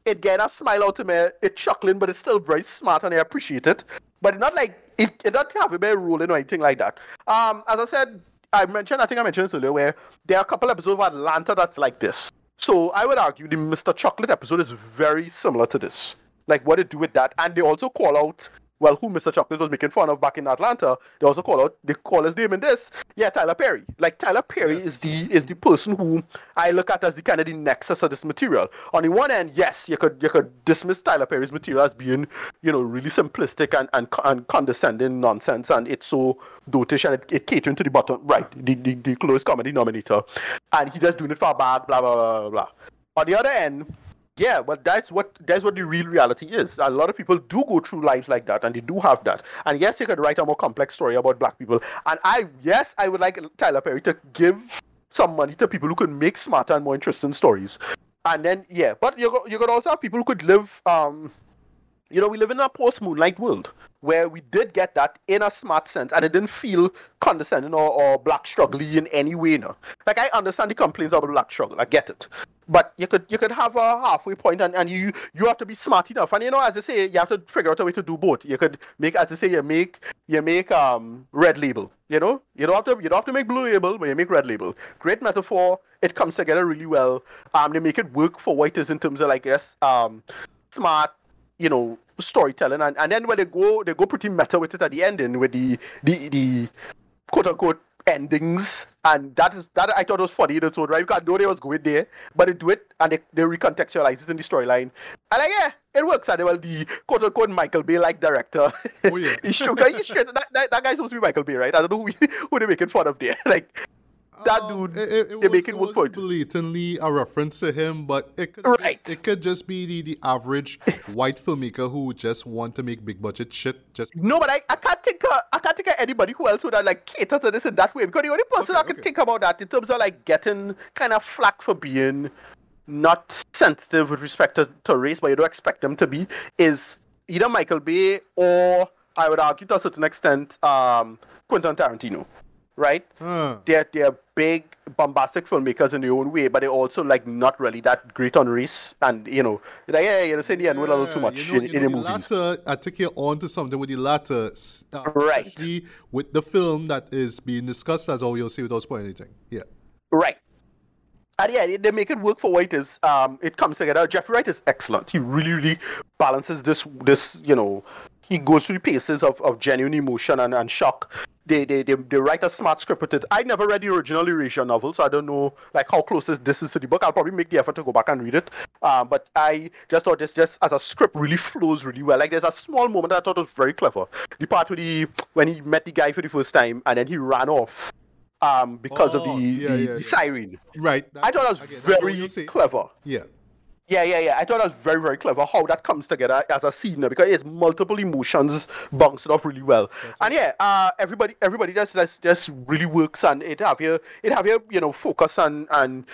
it get a smile out of me, it's chuckling, but it's still very smart and I appreciate it. But it's not like it it doesn't have a bit ruling or anything like that. Um, as I said, I mentioned I think I mentioned this earlier where there are a couple episodes of Atlanta that's like this. So I would argue the Mr. Chocolate episode is very similar to this. Like what they do with that, and they also call out well, who Mr. Chocolate was making fun of back in Atlanta, they also call out they call his name in this. Yeah, Tyler Perry. Like Tyler Perry Yes. is the is the person who I look at as the kind of the nexus of this material. On the one end, yes, you could you could dismiss Tyler Perry's material as being, you know, really simplistic and and, and condescending nonsense, and it's so dotish and it, it catering to the bottom right, the, the the lowest common denominator, and he just doing it for a bag, blah blah blah blah blah. On the other end, yeah, well, that's what that's what the real reality is. A lot of people do go through lives like that, and they do have that. And yes, you could write a more complex story about black people. And I, yes, I would like Tyler Perry to give some money to people who could make smarter and more interesting stories. And then, yeah, but you you could also have people who could live. Um, you know, we live in a post Moonlight world where we did get that in a smart sense, and it didn't feel condescending or, or black struggly in any way. No, like I understand the complaints about black struggle, I get it, but you could you could have a halfway point, and, and you you have to be smart enough, and you know, as I say, you have to figure out a way to do both. You could make, as I say, you make you make um red label. You know, you don't have to you don't have to make blue label, but you make red label. Great metaphor. It comes together really well. Um, they make it work for what in terms of like yes, um, smart you know storytelling and, and then when they go they go pretty meta with it at the ending with the the the quote unquote endings and that is that I thought was funny that's so right? Because I know they was going there but they do it and they, they recontextualize it in the storyline. And like yeah it works and well the quote unquote Michael Bay like director. Oh, yeah. he's sugar he's straight that, that, that guy's supposed to be Michael Bay right? I don't know who, who they making fun of there. Like that Um, dude it, it, it they was, make it it work for it blatantly a reference to him, but it could Right. just, it could just be the, the average white filmmaker who just want to make big budget shit. Just No, but I, I can't think of, I can't think of anybody who else would have like cater to this in that way because the only person Okay, I can okay. think about that in terms of like getting kind of flack for being not sensitive with respect to, to race, but you don't expect them to be, is either Michael Bay or I would argue to a certain extent um, Quentin Tarantino, right? Huh. They're they're big bombastic filmmakers in their own way, but they're also like not really that great on race, and you know, like yeah, you're saying the N word a little too much You know, in, you in the the movies. latter, I take you're on to something with the latter, uh, Right. with the film that is being discussed, as all you'll see without spoiling anything. Yeah. Right. And yeah, they- they make it work for what it is. Um, it comes together. Jeffrey Wright is excellent. He really, really balances this. This, you know, he goes through the paces of, of genuine emotion and, and shock. They, they they they write a smart script with it. I never read the original Erasure novel, so I don't know like how close this, this is to the book. I'll probably make the effort to go back and read it. Um, but I just thought this just as a script really flows really well. Like there's a small moment that I thought was very clever. The part where he when he met the guy for the first time and then he ran off. Um, because of Oh, the, yeah, the, yeah, the yeah. siren. Right. I thought that was what very clever. Yeah. Yeah, yeah, yeah. I thought that was very, very clever how that comes together as a scene because it's multiple emotions bounced off really well. And yeah, uh, everybody, everybody just, just just really works and it have your it have your you know focus and and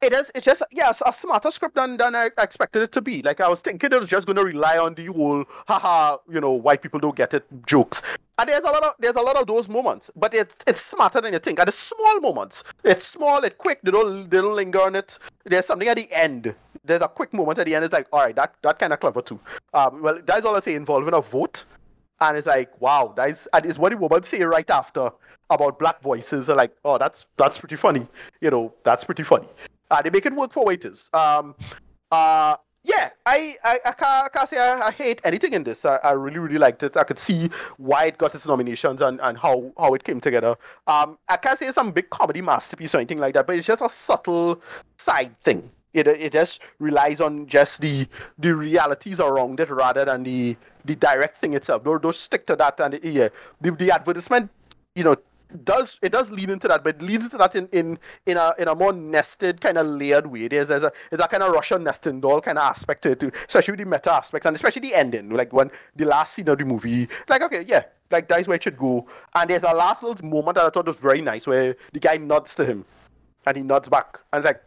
it is. It's just yeah, it's a smarter script than than I expected it to be. Like I was thinking it was just going to rely on the whole haha, you know, white people don't get it jokes. And there's a lot of there's a lot of those moments, but it's it's smarter than you think. And the small moments, it's small, it's quick. They don't they don't linger on it. There's something at the end. There's a quick moment at the end. It's like, all right, that that kind of clever too. Um, well, that's all I say involving a vote. And it's like, wow, that is and it's what the woman say right after about black voices. Are like, oh, that's that's pretty funny. You know, that's pretty funny. Uh, they make it work for waiters. Um, uh, yeah, I, I, I, can't, I can't say I, I, hate anything in this. I, I really, really liked it. I could see why it got its nominations and, and how, how it came together. Um, I can't say it's some big comedy masterpiece or anything like that, but it's just a subtle side thing. It, uh, it just relies on just the the realities around it rather than the the direct thing itself. Don't, don't stick to that. And yeah, the, the advertisement, you know, does it does lead into that, but it leads into that in, in, in a in a more nested kind of layered way. There's there's a there's a kind of Russian nesting doll kind of aspect to it too, especially the meta aspects and especially the ending, like when the last scene of the movie. Like okay, yeah, like that's where it should go. And there's a last little moment that I thought was very nice where the guy nods to him, and he nods back, and it's like.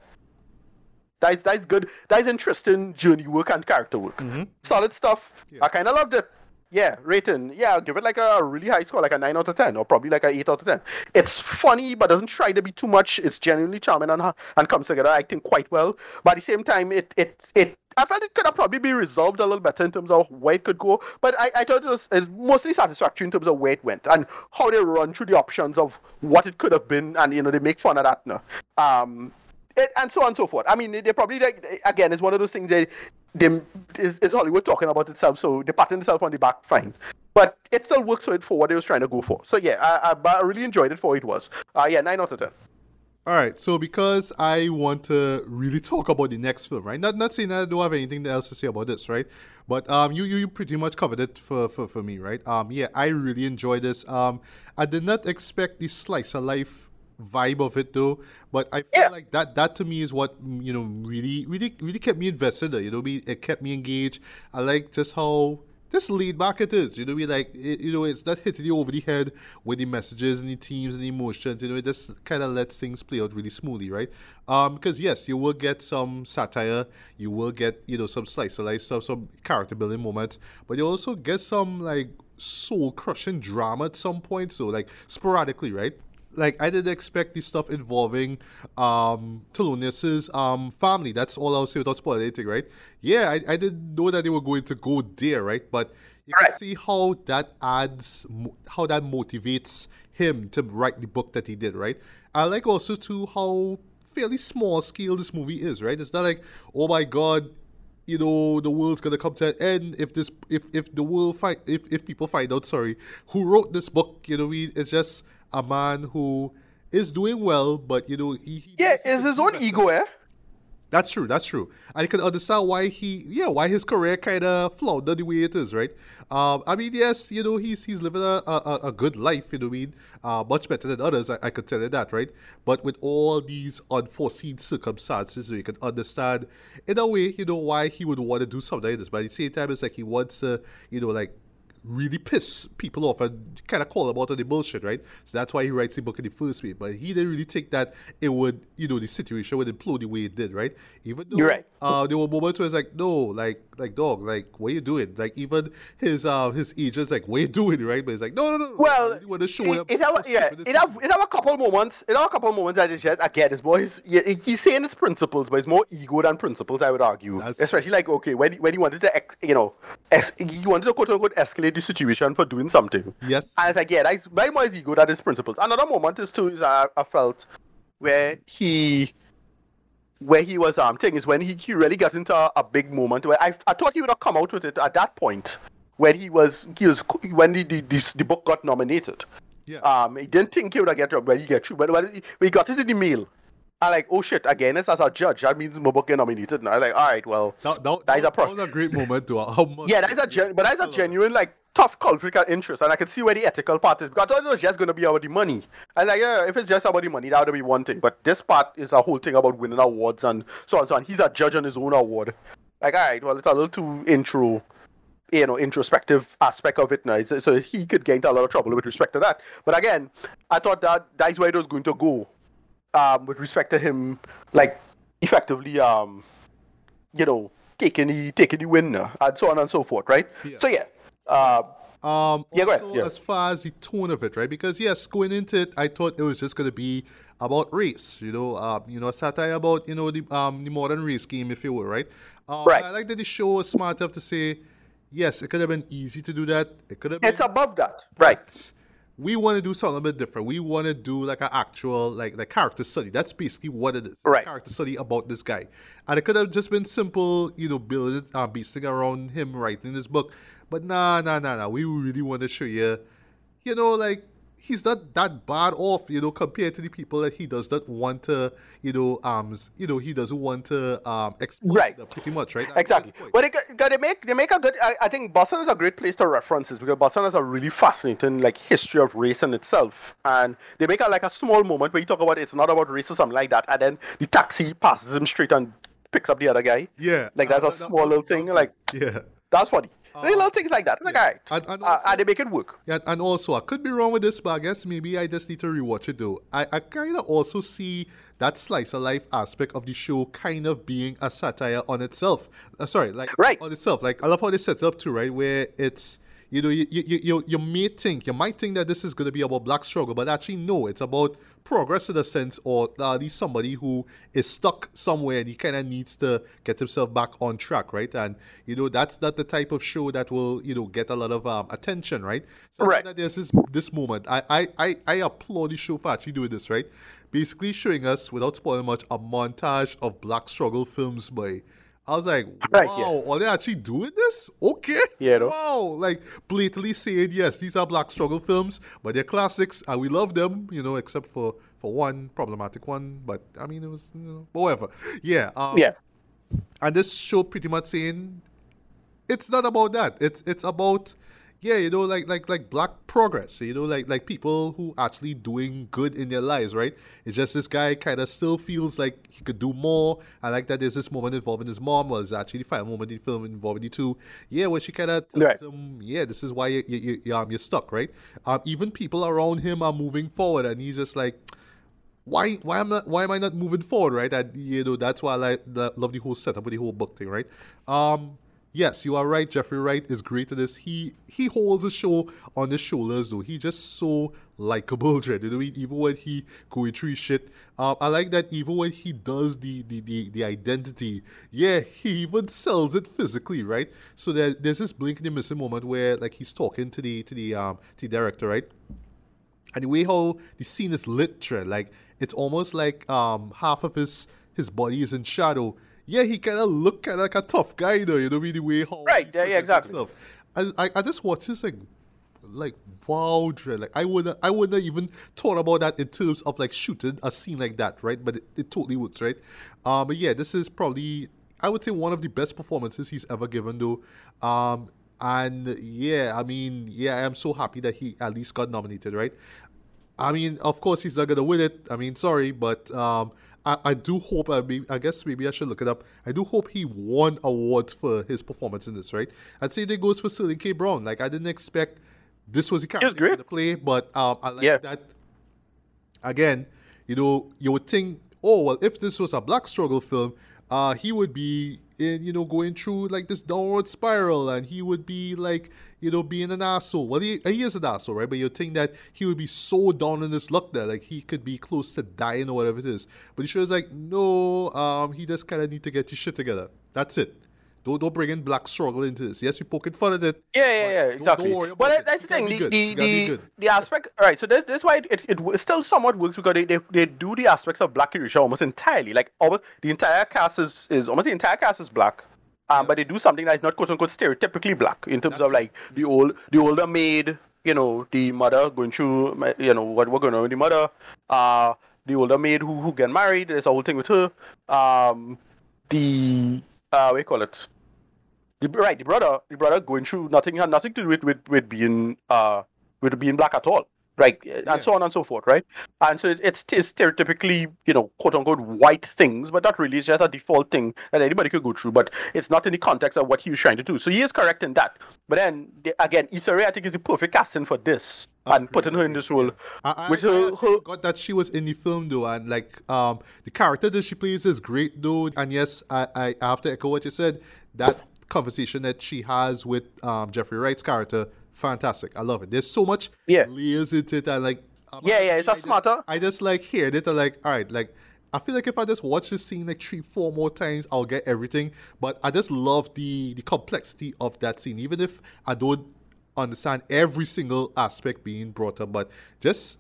That's, that's good. That's interesting journey work and character work. Mm-hmm. Solid stuff. Yeah. I kind of loved it. Yeah, rating. Yeah, I'll give it like a really high score, like a 9 out of 10, or probably like a 8 out of 10. It's funny, but doesn't try to be too much. It's genuinely charming and, and comes together, I think, quite well. But at the same time, it, it, it I felt it could have probably been resolved a little better in terms of where it could go. But I, I thought it was, it was mostly satisfactory in terms of where it went and how they run through the options of what it could have been. And, you know, they make fun of that now. Um, it, and so on and so forth. I mean, they, probably, like, again, it's one of those things they they is, is Hollywood talking about itself, so they patting itself on the back, fine. But it still works for it for what they was trying to go for. So yeah, I, I, I really enjoyed it for what it was. Uh, yeah, nine out of ten. All right, so because I want to really talk about the next film, right? Not not saying that I don't have anything else to say about this, right? But um, you you, you pretty much covered it for, for, for me, right? Um, yeah, I really enjoyed this. Um, I did not expect the slice of life vibe of it though. But I feel yeah. like that that to me is what you know really really really kept me invested. You know, it kept me engaged. I like just how just laid back it is. You know, we like it, you know it's not hitting you over the head with the messages and the themes and the emotions. You know, it just kind of lets things play out really smoothly, right? Um, because yes, you will get some satire, you will get you know some slice of life, some some character building moments, but you also get some like soul crushing drama at some point. So like sporadically, right? Like I didn't expect this stuff involving um Thelonious's um family. That's all I'll say without spoiling anything, right? Yeah, I, I didn't know that they were going to go there, right? But you right. can see how that adds how that motivates him to write the book that he did, right? I like also too how fairly small scale this movie is, right? It's not like, oh my god, you know, the world's gonna come to an end if this if if the world find if if people find out, sorry, who wrote this book, you know, we it's just a man who is doing well, but you know he, he yeah, is his own ego, eh? That's true. That's true. And I can understand why he, yeah, why his career kind of floundered the way it is, right? Um, I mean, yes, you know, he's he's living a, a, a good life, you know, I mean, uh, much better than others. I, I could tell you that, right? But with all these unforeseen circumstances, you can understand, in a way, you know, why he would want to do something like this. But at the same time, it's like he wants to, you know, like really piss people off and kind of call them out on the bullshit, right? So that's why he writes the book in the first place. But he didn't really think that it would, you know, the situation would implode the way it did, right? Even though You're right. Uh, there were moments where it's like, no, like, like dog, like, what are you doing? Like even his uh his agent's like, what are you doing, right? But he's like, no, no, no. Well, you want to show it, it have, yeah, it have, it have a couple moments. It have a couple moments is just I get his boys, he's saying his principles, but it's more ego than principles. I would argue, That's especially like okay, when when he wanted to, you know, es- he wanted to quote unquote escalate the situation for doing something. Yes. And it's like, yeah, that's very much ego than his principles. Another moment is too is I, I felt where he where he was um thing is when he, he really got into a, a, big moment where I, I thought he would have come out with it at that point when he was he was when the the, the, the book got nominated. Yeah. Um, he didn't think he would have get when he get through, but when he, when he got it in the mail, I like, oh shit, again, it's as a judge. That means my book get nominated. And I like, all right, well, that, that, that, that, a pro- that was a great moment to how much. yeah, that's a gen- but that's a genuine like tough cultural interest, and I can see where the ethical part is. Because I thought it was just going to be about the money. And like, yeah, if it's just about the money, that would be one thing. But this part is a whole thing about winning awards and so on and so on. He's a judge on his own award. Like, all right, well, it's a little too intro, you know, introspective aspect of it now. So, he could get into a lot of trouble with respect to that. But again, I thought that that's where it was going to go, um, with respect to him, like effectively um you know taking the taking the win uh, and so on and so forth, right? Yeah. So yeah. Uh, Um, Yeah, go ahead, also, yeah. As far as the tone of it, right? Because yes, going into it, I thought it was just going to be about race. You know, uh, you know, satire about you know the um the modern race game, if you will, right? Um, Right. I like that the show was smart enough to say, yes, it could have been easy to do that. It could have been. it's above that, right? We want to do something a bit different. We want to do like an actual like like character study. That's basically what it is. Right. Character study about this guy, and it could have just been simple, you know, building uh, basing around him writing this book. But nah, nah, nah, nah. We really want to show you, you know, like he's not that bad off, you know, compared to the people that he does not want to, you know, um, you know, he doesn't want to um exploit Right. pretty much, right? Exactly. But they, got- they make they make a good. I, I think Boston is a great place to reference this because Boston has a really fascinating like history of race in itself, and they make a like a small moment where you talk about it's not about race or something like that, and then the taxi passes him straight and picks up the other guy. yeah, Like that's uh, a that- that- small little that thing. Like yeah. that's funny. Uh, little things like that. Like yeah. alright, And- and uh, and they make it work. Yeah, and also I could be wrong with this, but I guess maybe I just need to rewatch it though. I, I kind of also see that slice of life aspect of the show kind of being a satire on itself. Uh, sorry, like Right. on itself. Like I love how they set it up too, right? Where it's you know you you, you you may think you might think that this is going to be about black struggle, but actually no, it's about progress in a sense, or at least somebody who is stuck somewhere and he kind of needs to get himself back on track, right? And you know that's not the type of show that will you know get a lot of um, attention, right? So Right. there's this this moment. I, I I I applaud the show for actually doing this, right? Basically showing us without spoiling much a montage of black struggle films by. I was like, wow, Right, yeah. are they actually doing this? Okay. Yeah, no. Wow. Like blatantly saying, yes, these are black struggle films, but they're classics and we love them, you know, except for for one problematic one. But I mean, it was, you know, whatever. Yeah. Um, Yeah. and this show pretty much saying it's not about that. It's it's about yeah, you know, like like like black progress. You know, like like people who actually doing good in their lives, right? It's just this guy kind of still feels like he could do more. I like that there's this moment involving his mom. Well, it's actually the final moment in the film involving the two. Yeah, where she kind of tells Right. him, yeah, this is why you, you, you, um, you're stuck, right? Um, even people around him are moving forward, and he's just like why why am not why am I not moving forward, right? And you know that's why I like the, love the whole setup with the whole book thing, right? Um, yes, you are right. Jeffrey Wright is great at this. He he holds the show on his shoulders though. He just so likable, Dread. You know, even when he going through shit. Um, I like that even when he does the the, the, the identity, yeah, he even sells it physically, right? So there, there's this blink in the missing moment where like he's talking to the to the um to the director, right? and the way how the scene is lit, Trey, like it's almost like um half of his his body is in shadow. Yeah, he kind of look kind of like a tough guy, though. You know, the way how Right, yeah, yeah, exactly. himself. I, I I just watched this like like wow, Dre. Like I wouldn't I wouldn't have even thought about that in terms of like shooting a scene like that, right? But it, it totally works, right? Um, but yeah, this is probably I would say one of the best performances he's ever given, though. Um, and yeah, I mean, yeah, I am so happy that he at least got nominated, right? I mean, of course, he's not gonna win it. I mean, sorry, but um, I, I do hope. I, mean, I guess maybe I should look it up. I do hope he won awards for his performance in this, right? I'd say that goes for Sterling K. Brown. Like I didn't expect this was the character to play, but um, I like Yeah. that. Again, you know, you would think, oh well, if this was a black struggle film, uh, he would be in, you know, going through like this downward spiral, and he would be like, you know, being an asshole. Well, he, he is an asshole, right? But you think that he would be so down in his luck that like he could be close to dying or whatever it is. But the show is like, no, um, he just kind of need to get his shit together. That's it. Don't don't bring in black struggle into this. Yes, you poking fun at it. Yeah, yeah, yeah, don't- exactly. Don't worry about but it. that's the thing. The the, You gotta be the, the aspect. All right. So this this why it, it, it still somewhat works because they, they, they do the aspects of Black Erasure almost entirely. Like almost the entire cast is, is almost the entire cast is black. Um, but they do something that's not quote unquote stereotypically black in terms That's of like the old the older maid, you know, the mother going through, you know, what what going on with the mother, uh, the older maid who who get married. There's a whole thing with her. Um, the uh, we call it? Right, the brother, the brother going through nothing had nothing to do with with, with being uh with being black at all. Right? And Yeah. so on and so forth, right? And so it's, it's, you know, quote unquote white things, but not really. It's just a default thing that anybody could go through, but it's not in the context of what he was trying to do. So he is correct in that. But then, the, again, Issa Rae, I think, is the perfect casting for this and putting her in this role. I, I, Which I her- her- forgot that she was in the film though, and like um the character that she plays is great though. And yes, I, I I have to echo what you said. That conversation that she has with um Jeffrey Wright's character, fantastic. I love it. There's so much Yeah. layers into it, and like um, Yeah, yeah, it's a I just- smarter- I just like hear it. I'm like, all right, like. I feel like if I just watch this scene like three, four more times, I'll get everything. But I just love the the complexity of that scene, even if I don't understand every single aspect being brought up, but just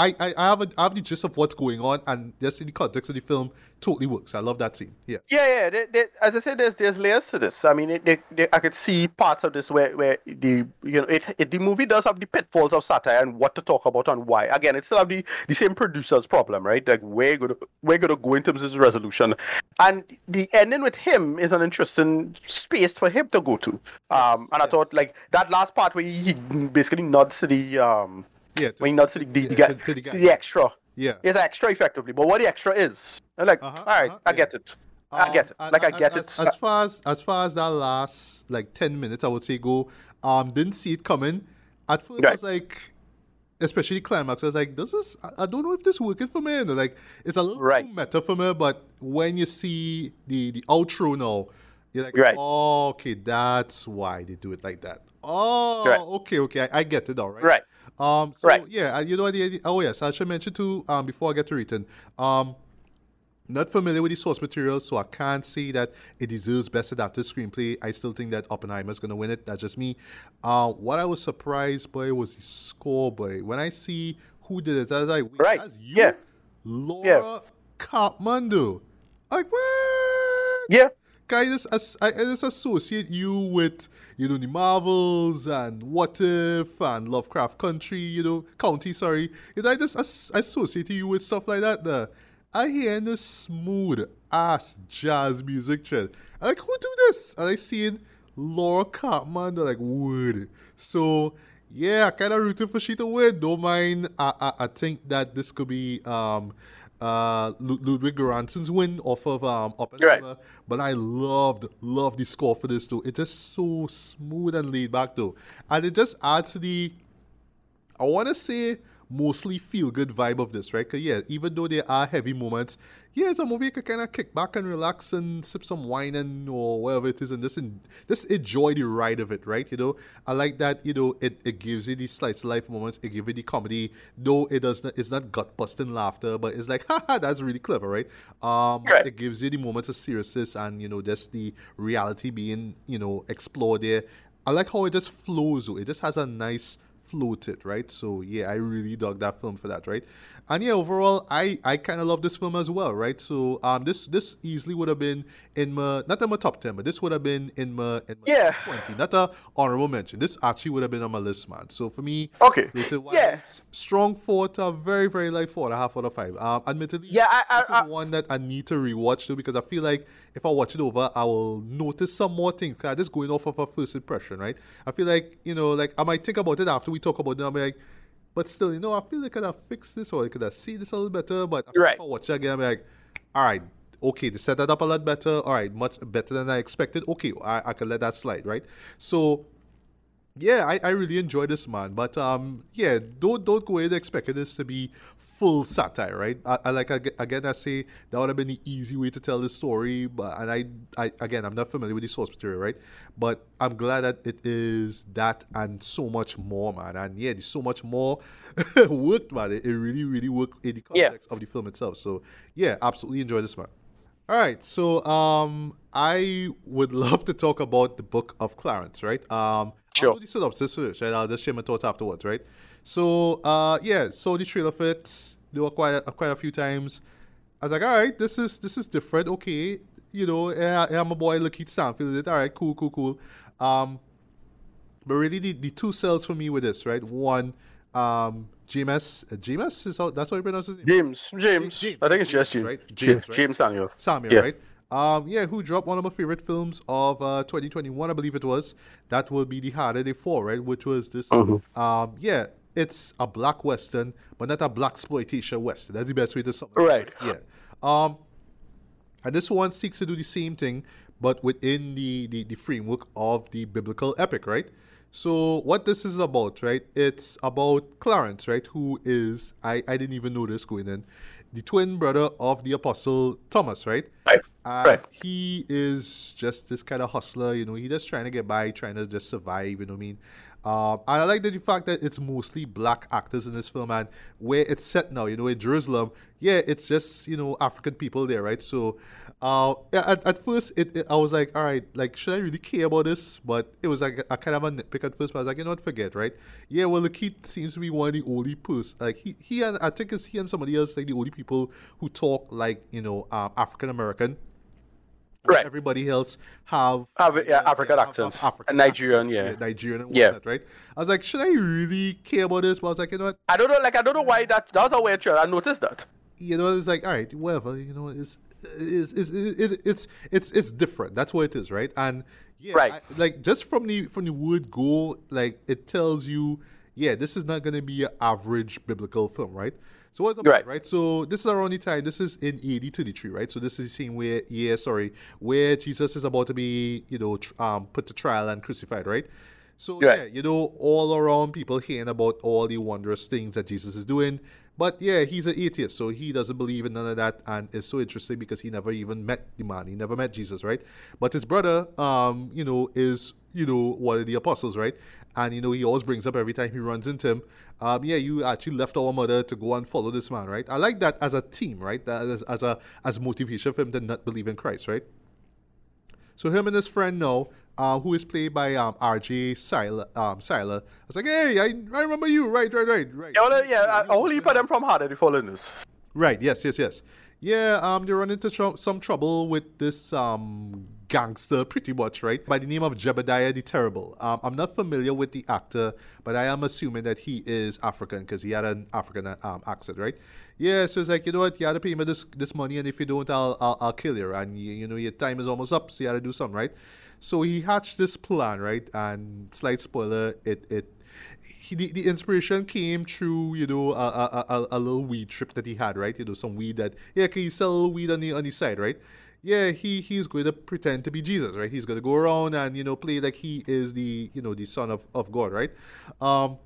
I, I, I have a, I have the gist of what's going on, and just in the context of the film, totally works. I love that scene. Yeah, Yeah, yeah. They, they, as I said, there's there's layers to this. I mean, it, they, they, I could see parts of this where, where the you know it, it the movie does have the pitfalls of satire and what to talk about and why. Again, it still have the, the same producer's problem, right? Like we're gonna we're gonna go in terms of the resolution, and the ending with him is an interesting space for him to go to. Um, and I thought like that last part where he basically nods to the um yeah. when he nods to the, the, yeah, the, guy, to- to the guy. the extra. yeah. It's extra effectively, but what the extra is, I'm like, Uh-huh, all right, uh-huh, I get it. I Um, get it. Like I get as, it. As far as as far as that last like ten minutes, I would say go. Um, didn't see it coming. At first, I was like, especially climax. I was like, this is. I- I don't know if this working for me. And like, it's a little Right. too meta for me. But when you see the the outro now, you're like, Right. oh, okay, that's why they do it like that. Oh, Right. okay, okay, I, I get it all right. Right. Um. So Right. yeah, you know? The, oh yes, I should mention too. Um, before I get to written. Um, not familiar with the source material, so I can't say that it deserves best adapted screenplay. I still think that Oppenheimer is gonna win it. That's just me. Uh, what I was surprised by was the score, boy. When I see who did it, I was like, Right. Yeah. Laura Karpman. Like what? Yeah. I I I just associate you with, you know, the Marvels and What If and Lovecraft Country, you know, County, sorry. You know, I just as, associate you with stuff like that. The, I hear this smooth ass jazz music trend. I'm like, who do this? And I seen Laura Karpman, they're like, wood. So, yeah, kind of rooting for she to win. Don't mind. I, I, I think that this could be um, uh, Lud- Ludwig Göransson's win off of um, Oppenheimer. But I loved, loved the score for this too. It's just so smooth and laid back though. And it just adds to the, I want to say, mostly feel good vibe of this, right? Because, yeah, even though there are heavy moments, yeah, it's a movie you can kind of kick back and relax and sip some wine and or whatever it is and just, en- just enjoy the ride of it, right? You know, I like that, you know, it, it gives you these slice of life moments, it gives you the comedy, though it does not, it's not gut busting laughter, but it's like, haha, that's really clever, right? Um, Right. It gives you the moments of seriousness and, you know, just the reality being, you know, explored there. I like how it just flows, though. It just has a nice flow to it, right? So yeah, I really dug that film for that, right? And yeah, overall, I I kind of love this film as well, right? So um, this this easily would have been in my not in my top ten, but this would have been in my in my Yeah. top twenty, not a honorable mention. This actually would have been on my list, man. So for me, Okay. Yeah. strong four to a very very light four and a half out of five. Um, admittedly, Yeah, I- I- this is I- one that I need to rewatch too because I feel like if I watch it over, I will notice some more things. 'Cause I'm just going off of a first impression, right? I feel like you know, like I might think about it after we talk about it. I'm like, but still, you know, I feel like I could have fixed this or I could have seen this a little better. But after Right. I watch again, I'm like, all right, okay, they set that up a lot better. All right, much better than I expected. Okay, I, I can let that slide, right? So yeah, I, I really enjoy this man, but um, yeah, don't don't go in expecting this to be full satire, right? I, I like again, I say that would have been the easy way to tell the story, but and I, I again, I'm not familiar with the source material, right? But I'm glad that it is that and so much more, man. And yeah, there's so much more worked, man. It, it really, really worked in the Yeah. context of the film itself. So yeah, absolutely enjoy this, man. All right, so um, I would love to talk about the Book of Clarence, right? Um, Sure. I'll do the synopsis first, right? I'll just share my thoughts afterwards, right? So, uh, yeah, saw the trailer for it. There were quite a, quite a few times. I was like, all right, this is this is different. Okay, you know, yeah, yeah, my boy Lakeith Stanfield did it. All right, cool, cool, cool. Um, but really, the, the two cells for me with this, right? One, um, James, uh, James is how, that's how you pronounce his name. James. James. James, I think it's just James. right? James, right? James Samuel. Samuel, Yeah. right? Um, yeah, who dropped one of my favorite films of uh, 2021, I believe it was. That will be The Harder They Fall, right? Which was this, Mhm. um, yeah, it's a black western, but not a black exploitation western. That's the best way to sum it. Right. Yeah. Um, and this one seeks to do the same thing, but within the, the, the framework of the biblical epic, right? So what this is about, right? It's about Clarence, right? Who is I, I didn't even know this going in, the twin brother of the apostle Thomas, right? Right. And Right. he is just this kind of hustler, you know, he just trying to get by, trying to just survive, you know what I mean? Um, and I like the fact that it's mostly black actors in this film, and where it's set now, you know, in Jerusalem, yeah, it's just, you know, African people there, right? So, uh, at, at first, it, it- I was like, all right, like, should I really care about this? But it was like a, kind of a nitpick at first, but I was like, you know what, forget, right? Yeah, well, kid seems to be one of the only person, like, he, he and I think it's he and somebody else, like, the only people who talk like, you know, um, African American. Right. Everybody else have Have yeah, uh, African have- have accents. African Nigerian, accents, yeah. Nigerian and Yeah. right? I was like, should I really care about this? But I was like, you know what? I don't know, like I don't know why that that was a weird choice. I noticed that. You know, it's like, all right, whatever. You know, it's it's it's it's it's, it's, it's different. That's what it is, right? And yeah, Right. I- like just from the from the word go, like it tells you, yeah, this is not gonna be an average biblical film, right? So what's up, Right. right? So this is around the time. This is in AD 33, right? So this is the same where, yeah, sorry, where Jesus is about to be, you know, tr- um, put to trial and crucified, right? So Right. yeah, you know, all around people hearing about all the wondrous things that Jesus is doing. But yeah, he's an atheist, so he doesn't believe in none of that, and it's so interesting because he never even met the man. He never met Jesus, right? But his brother, um, you know, is you know one of the apostles, right? And you know, he always brings up every time he runs into him. Um, yeah, you actually left our mother to go and follow this man, right? I like that as a team, right? That as, as a as motivation for him to not believe in Christ, right? So him and his friend now, uh, who is played by um, R.J. Cyler, um, Cyler. I was like, hey, I, I remember you, right, right, right, right. Yeah, well, yeah, I only put them from harder the followers. Right. Yes. Yes. Yes. Yeah. Um. They run into tr- some trouble with this um gangster, pretty much, right? By the name of Jedediah the Terrible. Um. I'm not familiar with the actor, but I am assuming that he is African because he had an African um accent, right? Yeah. So it's like you know what, you had to pay me this this money, and if you don't, I'll I'll, I'll kill you, and you, you know your time is almost up, so you had to do something, right? So he hatched this plan, right? And slight spoiler, it it he, the, the inspiration came through you know a, a, a, a little weed trip that he had right? You know some weed that yeah can you sell weed on the on the side right? Yeah he he's going to pretend to be jesus right? He's going to go around and you know play like he is the you know the son of, of god right? Um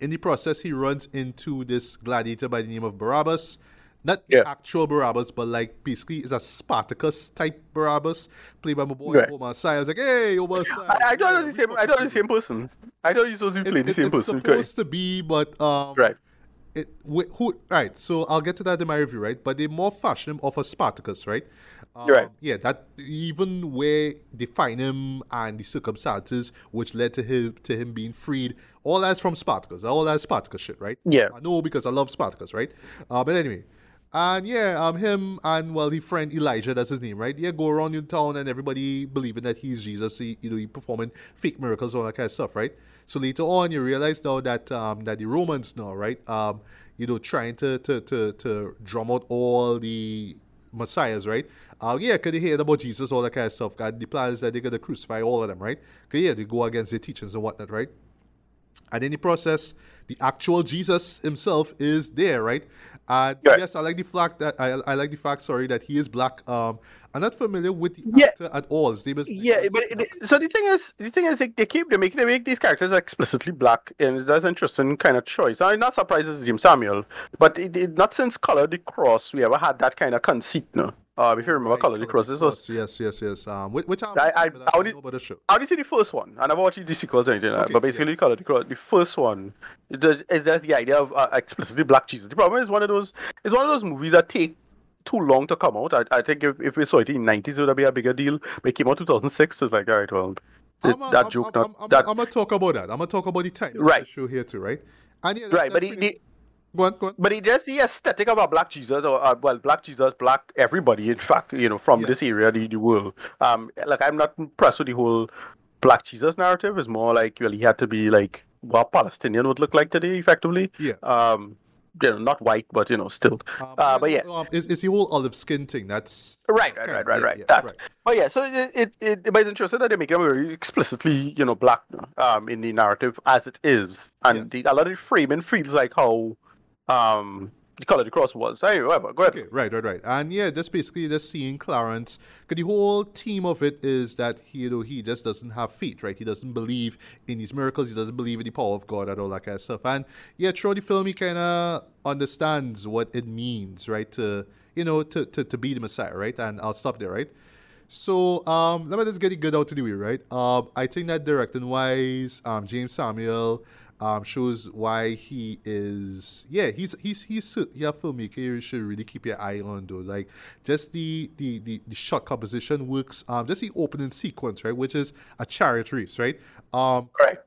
in the process he runs into this gladiator by the name of barabbas not the Yeah. actual Barabbas, but like basically it's a Spartacus type Barabbas, played by my boy Right. Omar Sy. I was like, hey, Omar Sy. I, I thought it was the same. I thought it was the same person. I thought was supposed to be playing the same it's person. It's supposed to be, but um, Right. It wh- who right? So I'll get to that in my review, right? But they more fashion him off of Spartacus, right? Um, Right. Yeah, that even where they find him and the circumstances which led to him to him being freed, all that's from Spartacus. All that Spartacus shit, right? Yeah. I know because I love Spartacus, right? Uh, but anyway. And yeah, um, him and well, the friend Elijah, that's his name, right? Yeah, go around in town and everybody believing that he's Jesus. He, you know, he performing fake miracles, all that kind of stuff, right? So later on, you realize now that um, that the Romans now, right? Um, you know, trying to to to, to drum out all the messiahs, right? Uh, yeah, because they heard about Jesus, all that kind of stuff. God, the plan is that they're gonna crucify all of them, right? Because yeah, they go against their teachings and whatnot, right? And in the process, the actual Jesus himself is there, right? And Right. yes, I like the fact that I, I like the fact, sorry, that he is black. Um, I'm not familiar with the Yeah. actor at all. His name is Yeah, but it, so the thing is, the thing is, they, they keep they make they make these characters explicitly black, and that's an interesting kind of choice. I'm not surprised it's Jim Samuel, but it, it, not since Color the Cross we ever had that kind of conceit. No, uh, if you remember Color the Cross, this was. yes, yes, yes. Um, which, which I, I- I- but I I know about the show. I only see the first one. I never watched the sequels or anything like. Okay, But basically, Color the Cross, the first one, it does, is just the idea of uh, explicitly black Jesus. The problem is one of those. It's one of those movies that take too long to come out. I, I think if, if we saw it in 90s, it would be a bigger deal. But it came out 2006. So it's like, all right, well, I'm a- that I'm- joke, I'm, not I'm, that. I'm, gonna talk about that. I'm gonna talk about the title Right. of the show here too, right? And yeah, that- right, but the, go on, go on. but it just the aesthetic of a black Jesus, or uh, well, black Jesus, black everybody, in fact, you know, from this area, the, the world. Um, like I'm not impressed with the whole black Jesus narrative. It's more like well, he had to be like what Palestinian would look like today, effectively. Yeah. Um, you know, not white, but you know, still. Um, Uh, but yeah. um, it's, it's the whole olive skin thing. That's Right, right, right, right, yeah, right. yeah, that. right. But yeah, so it, it, it but it's interesting that they make him very explicitly, you know, black um in the narrative as it is, and Yes. the, a lot of the framing feels like how um the of the cross was. Anyway, whatever. Go ahead. Okay, right, right, right. And yeah, just basically just seeing Clarence, because the whole theme of it is that he, you know, he just doesn't have faith, right? He doesn't believe in these miracles. He doesn't believe in the power of God and all that kind of stuff. And yeah, throughout the film, he kind of understands what it means, right? To, you know, to, to, to be the Messiah, right? And I'll stop there, right? So um, let me just get it good out to the way, right? Um, I think that directing wise, um, James Samuel um, shows why he is. Yeah, he's he's he's yeah filmmaker. You should really keep your eye on though. Like just the the the, the shot composition works. Um, just the opening sequence, right, which is a chariot race, right? Um, Correct.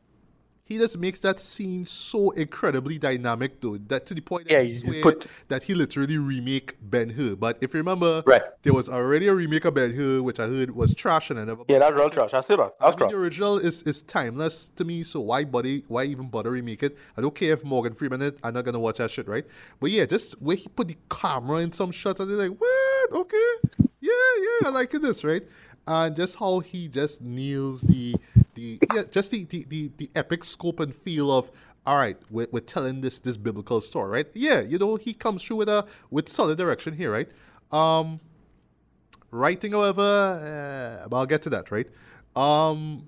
He just makes that scene so incredibly dynamic though that to the point Yeah, that, you you just put- that he literally remake Ben Hur. But if you remember, Right. there was already a remake of Ben Hur, which I heard was trash and I never. Yeah, that's real trash. I see that. I That's mean, the original is, is timeless to me, so why bother? Why even bother remake it? I don't care if Morgan Freeman it. I'm not gonna watch that shit, right? But yeah, just where he put the camera in some shots, and they're like, what? Okay, yeah, yeah, I like this, right? And just how he just nails the the yeah, just the the, the, the epic scope and feel of. All right, we're, we're telling this this biblical story, right? Yeah, you know he comes through with a with solid direction here, right? Um, Writing, however, uh, but I'll get to that, right? Um,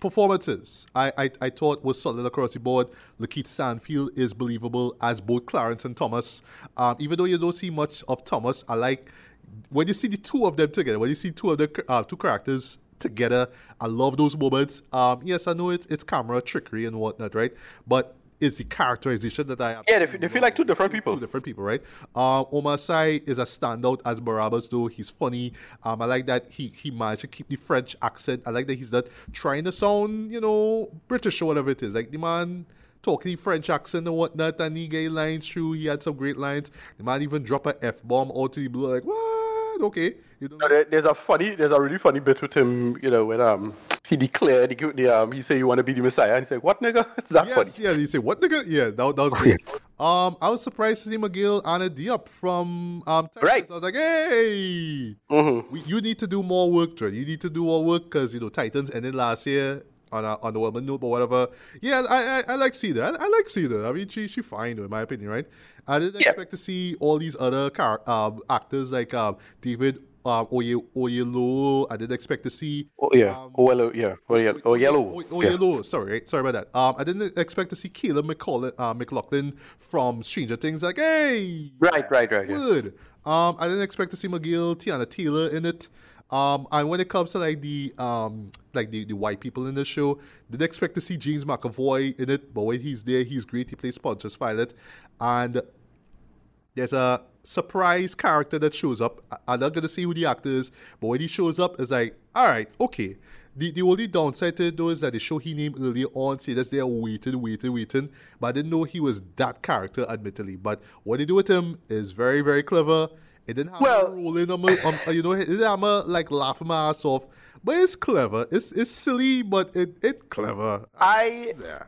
performances, I, I I thought was solid across the board. Lakeith Stanfield is believable as both Clarence and Thomas. Um, even though you don't see much of Thomas, I like when you see the two of them together. When you see two of the uh, two characters together, I love those moments. Um, yes, I know it's it's camera trickery and whatnot, right? But it's the characterization that I Yeah, they, f- they feel like two different people. two different people, right? Um, Omar Sy is a standout as Barabbas, though he's funny. Um, I like that he he managed to keep the French accent. I like that he's not trying to sound, you know, British or whatever it is. Like the man talking French accent and whatnot, and he gave lines through. He had some great lines. The man even drop a f bomb out to the blue. Like what? Okay, you know. There, there's a funny, there's a really funny bit with him. You know, when um he declared, he, the, um, he said, "You want to be the Messiah?" And he said, "What, nigga?" It's that funny. Yes, yeah, you say what nigga? Yeah, that, that was great. um, I was surprised to see McGill Anna Diop from um Texas. Right. I was like, hey, Mm-hmm. we, you need to do more work, Trent. You need to do more work because you know Titans ended last year on a, on the woman note, but whatever. Yeah, I I, I like Cedar. I, I like Cedar. I mean, she she fine in my opinion, right? I didn't Yeah. expect to see all these other car um actors like um David um Oye Oyelo. I didn't expect to see Oh yeah, um, oh yellow, yeah, oh yeah, oh yellow. Oh, oh, yeah. yellow. Sorry, sorry about that. Um, I didn't expect to see Caleb McCall- uh, McLaughlin from Stranger Things. Like, hey, Right, right, right. Yeah. good. Um, I didn't expect to see McGill, Teyana Taylor in it. Um, and when it comes to like the um, like the, the white people in the show, didn't expect to see James McAvoy in it, but when he's there, he's great. He plays Pontius Pilate, and there's a surprise character that shows up. I- I'm not gonna say who the actor is, but when he shows up, it's like, all right, okay. The, the only downside to it though is that the show he named earlier on say that they're waiting, waiting, waiting. But I didn't know he was that character, admittedly. But what they do with him is very, very clever. It didn't have Well- a rolling on my, um, you know, it didn't have a, like laughing my ass off. But it's clever. It's it's silly, but it it's clever. I Yeah.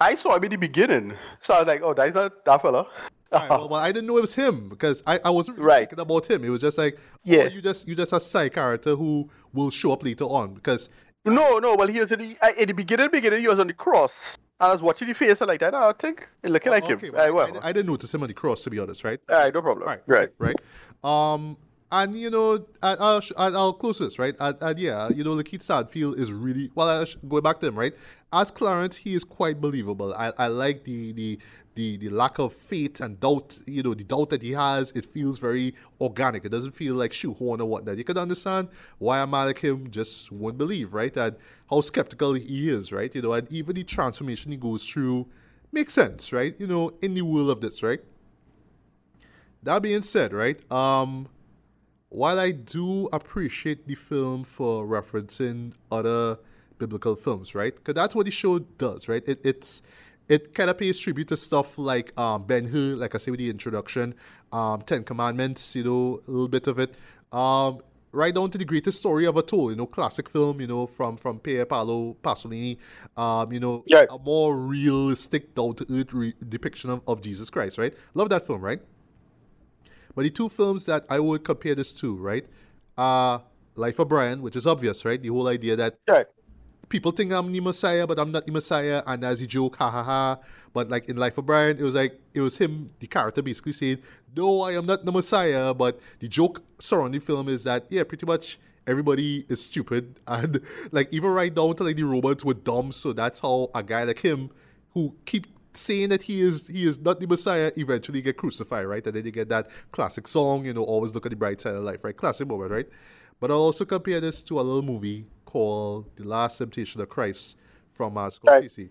I saw him in the beginning, so I was like, "Oh, that's not that fella." Alright, well, well, I didn't know it was him because I, I wasn't really Right. thinking about him. It was just like, Yeah. oh, you just you just a side character who will show up later on because No, no. Well, he was in the uh, in the beginning. Beginning, he was on the cross, and I was watching the face and like that. "Oh, I think it looking like him. okay, Uh, well, I, well, I, I didn't notice him on the cross to be honest, right? all right, no problem. Right, right. right. Um, and you know, I, I'll, sh- I- I'll close this, right? And, and yeah, you know, Lakeith Stanfield is really well. I sh- going back to him, right? As Clarence, he is quite believable. I, I like the the the the lack of faith and doubt. You know, the doubt that he has. It feels very organic. It doesn't feel like shoehorn or whatnot. You can understand why a man like him just won't believe, right? And how skeptical he is, right? You know, and even the transformation he goes through makes sense, right? You know, in the world of this, right? That being said, right, um, while I do appreciate the film for referencing other biblical films, right, because that's what the show does, right? It, it's it kind of pays tribute to stuff like um, Ben Hur, like I say with the introduction, um, Ten Commandments, you know, a little bit of it. Um, right down to the greatest story ever told. You know, classic film. You know, from from Pier Paolo Pasolini. Um, you know, Yeah. a more realistic, down to earth re- depiction of, of Jesus Christ. Right. Love that film. Right. But the two films that I would compare this to, right, are Life of Brian, which is obvious, right? The whole idea that Right. People think I'm the Messiah, but I'm not the Messiah, and as a joke, ha ha ha. But like in Life of Brian, it was like it was him, the character, basically saying, "No, I am not the Messiah." But the joke surrounding the film is that yeah, pretty much everybody is stupid, and like even right down to like the robots were dumb. So that's how a guy like him, who keep saying that he is he is not the Messiah, eventually get crucified, right? And then you get that classic song, you know, always look at the bright side of life, right? Classic moment, right? But I'll also compare this to a little movie called The Last Temptation of Christ from uh, Scorsese,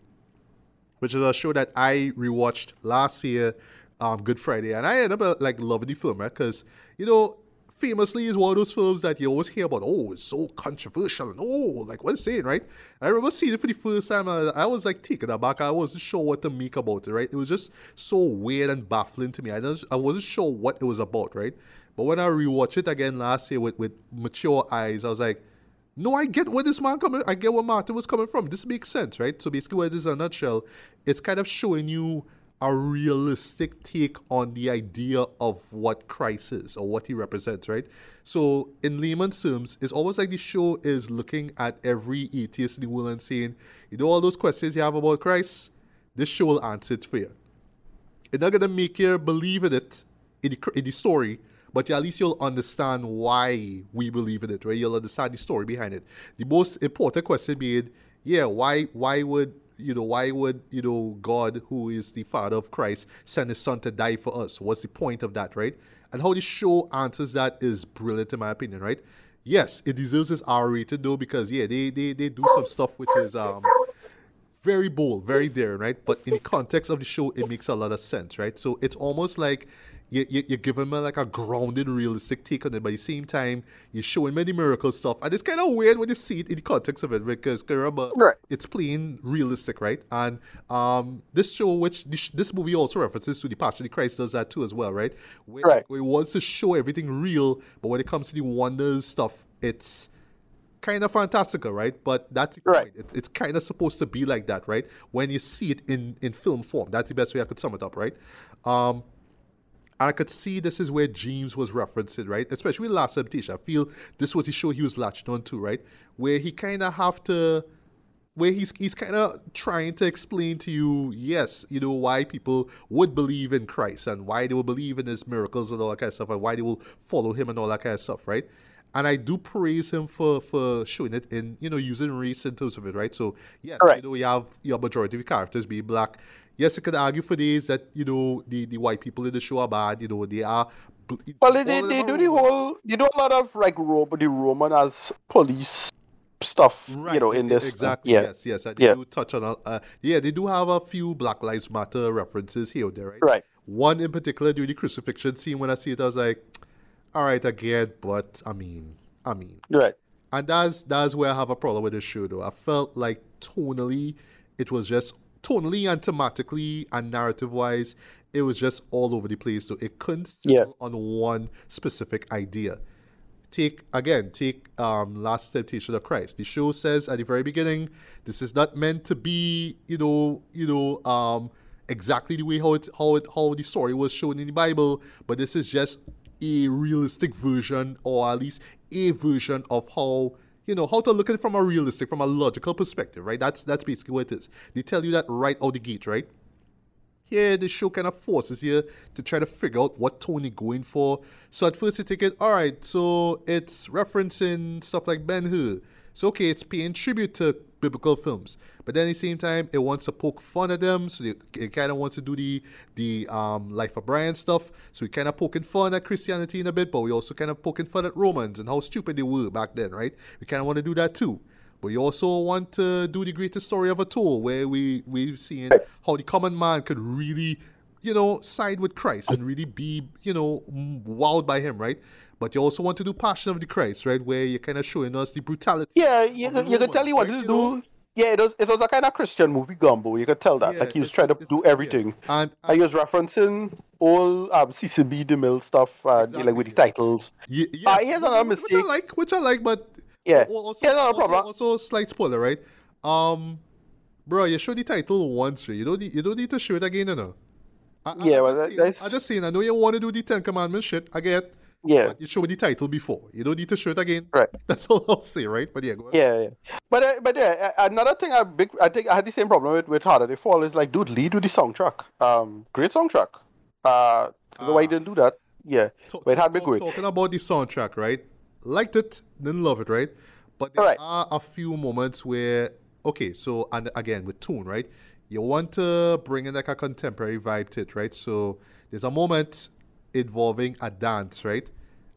which is a show that I rewatched last year, um, Good Friday, and I ended up uh, like loving the film, right? Because you know, famously is one of those films that you always hear about. Oh, it's so controversial, and oh, like what's saying, right? And I remember seeing it for the first time, and I was like taken aback. I wasn't sure what to make about it, right? It was just so weird and baffling to me. I don't, I wasn't sure what it was about, right? But when I rewatched it again last year with, with mature eyes, I was like, no, I get where this man coming. I get where Martin was coming from. This makes sense, right? So basically, what it is in a nutshell, it's kind of showing you a realistic take on the idea of what Christ is or what he represents, right? So in layman's terms, it's almost like the show is looking at every atheist in the world and saying, you know, all those questions you have about Christ, this show will answer it for you. It's not gonna make you believe in it in the, in the story, but at least you'll understand why we believe in it, right? You'll understand the story behind it. The most important question being, yeah, why why would you know why would you know God, who is the Father of Christ, send His Son to die for us? What's the point of that, right? And how the show answers that is brilliant in my opinion, right? Yes, it deserves its R rated though because yeah, they, they they do some stuff which is um very bold, very daring, right? But in the context of the show, it makes a lot of sense, right? So it's almost like you, you, you're giving me like a grounded, realistic take on it, but at the same time, you're showing many miracle stuff. And it's kind of weird when you see it in the context of it because remember, Right. it's plain realistic, right? And um, this show, which this, this movie also references to the Passion of Christ, does that too as well, right? Where, Right. where it wants to show everything real, but when it comes to the wonders stuff, it's kind of fantastical, right? But that's Right. It's, it's kind of supposed to be like that, right? When you see it in, in film form. That's the best way I could sum it up, right? Um, I could see this is where James was referencing, right? Especially with Last Temptation. I feel this was the show he was latched on to, right? Where he kind of have to, where he's he's kind of trying to explain to you, yes, you know, why people would believe in Christ and why they will believe in his miracles and all that kind of stuff and why they will follow him and all that kind of stuff, right? And I do praise him for for showing it in, you know, using race in terms of it, right? So yes, Correct. you know, you have your majority of characters being black. Yes, you could argue for days that, you know, the, the white people in the show are bad, you know, they are Well, they, they, do the whole, you do a lot of like Ro- the Roman as police stuff, Right, you know, in this. exactly. yeah, Yes, yes. They Yeah. do touch on, uh, yeah, they do have a few Black Lives Matter references here or there, right? Right. One in particular during the crucifixion scene, when I see it, I was like, all right, I get, but I mean, I mean, right, and that's that's where I have a problem with this show, though. I felt like tonally, it was just tonally and thematically and narrative-wise, it was just all over the place. So it couldn't settle Yeah. on one specific idea. Take again, take um, Last Temptation of Christ. The show says at the very beginning, this is not meant to be, you know, you know, um, exactly the way how it how it how the story was shown in the Bible, but this is just a realistic version, or at least a version of how you know how to look at it from a realistic, from a logical perspective, right? That's that's basically what it is. They tell you that right out the gate, right? Here, the show kind of forces you to try to figure out what you're going for. So at first you think it, all right, so it's referencing stuff like Ben Hur. So okay, it's paying tribute to biblical films, but then at the same time, it wants to poke fun at them. So it, it kind of wants to do the the um, Life of Brian stuff. So we kind of poking fun at Christianity in a bit, but we also kind of poking fun at Romans and how stupid they were back then, right? We kind of want to do that too. But we also want to do the greatest story of a tool, where we we've seen how the common man could really, you know, side with Christ and really be, you know, wowed by him, right? But you also want to do Passion of the Christ, right, where you're kind of showing us the brutality. yeah. You, the you can tell you what right? to You know? do. Yeah, it was it was a kind of Christian movie gumbo. You could tell that. Yeah, like he was trying to do it's- yeah. everything. And, And he was referencing all um Cecil B. DeMille stuff, uh, Exactly, like with the titles. Ye- Ah, yes, here's another which- Which mistake. I like, which I like, but Yeah. al- also, Here's another also, problem. also slight spoiler, right? Um, bro, you show the title once, right? You don't need, you don't need to show it again, you know. I, I, Yeah, I'm well, just that- saying, I'm just saying. I know you want to do the Ten Commandments shit. I get. Yeah. But you show the title before. You don't need to show it again. Right. That's all I'll say, right? But yeah, go ahead. Yeah, yeah. But uh, but yeah, another thing I big I think I had the same problem with with Harder They Fall is like, dude, lead with the soundtrack. Um, great soundtrack. Uh, I don't know you Ah. didn't do that. Yeah, Talk- but it had talk- good. Talking about the soundtrack, right? Liked it, didn't love it, right? But there Alright. are a few moments where, okay, so and again with tune, right? You want to bring in like a contemporary vibe to it, right? So there's a moment involving a dance, right?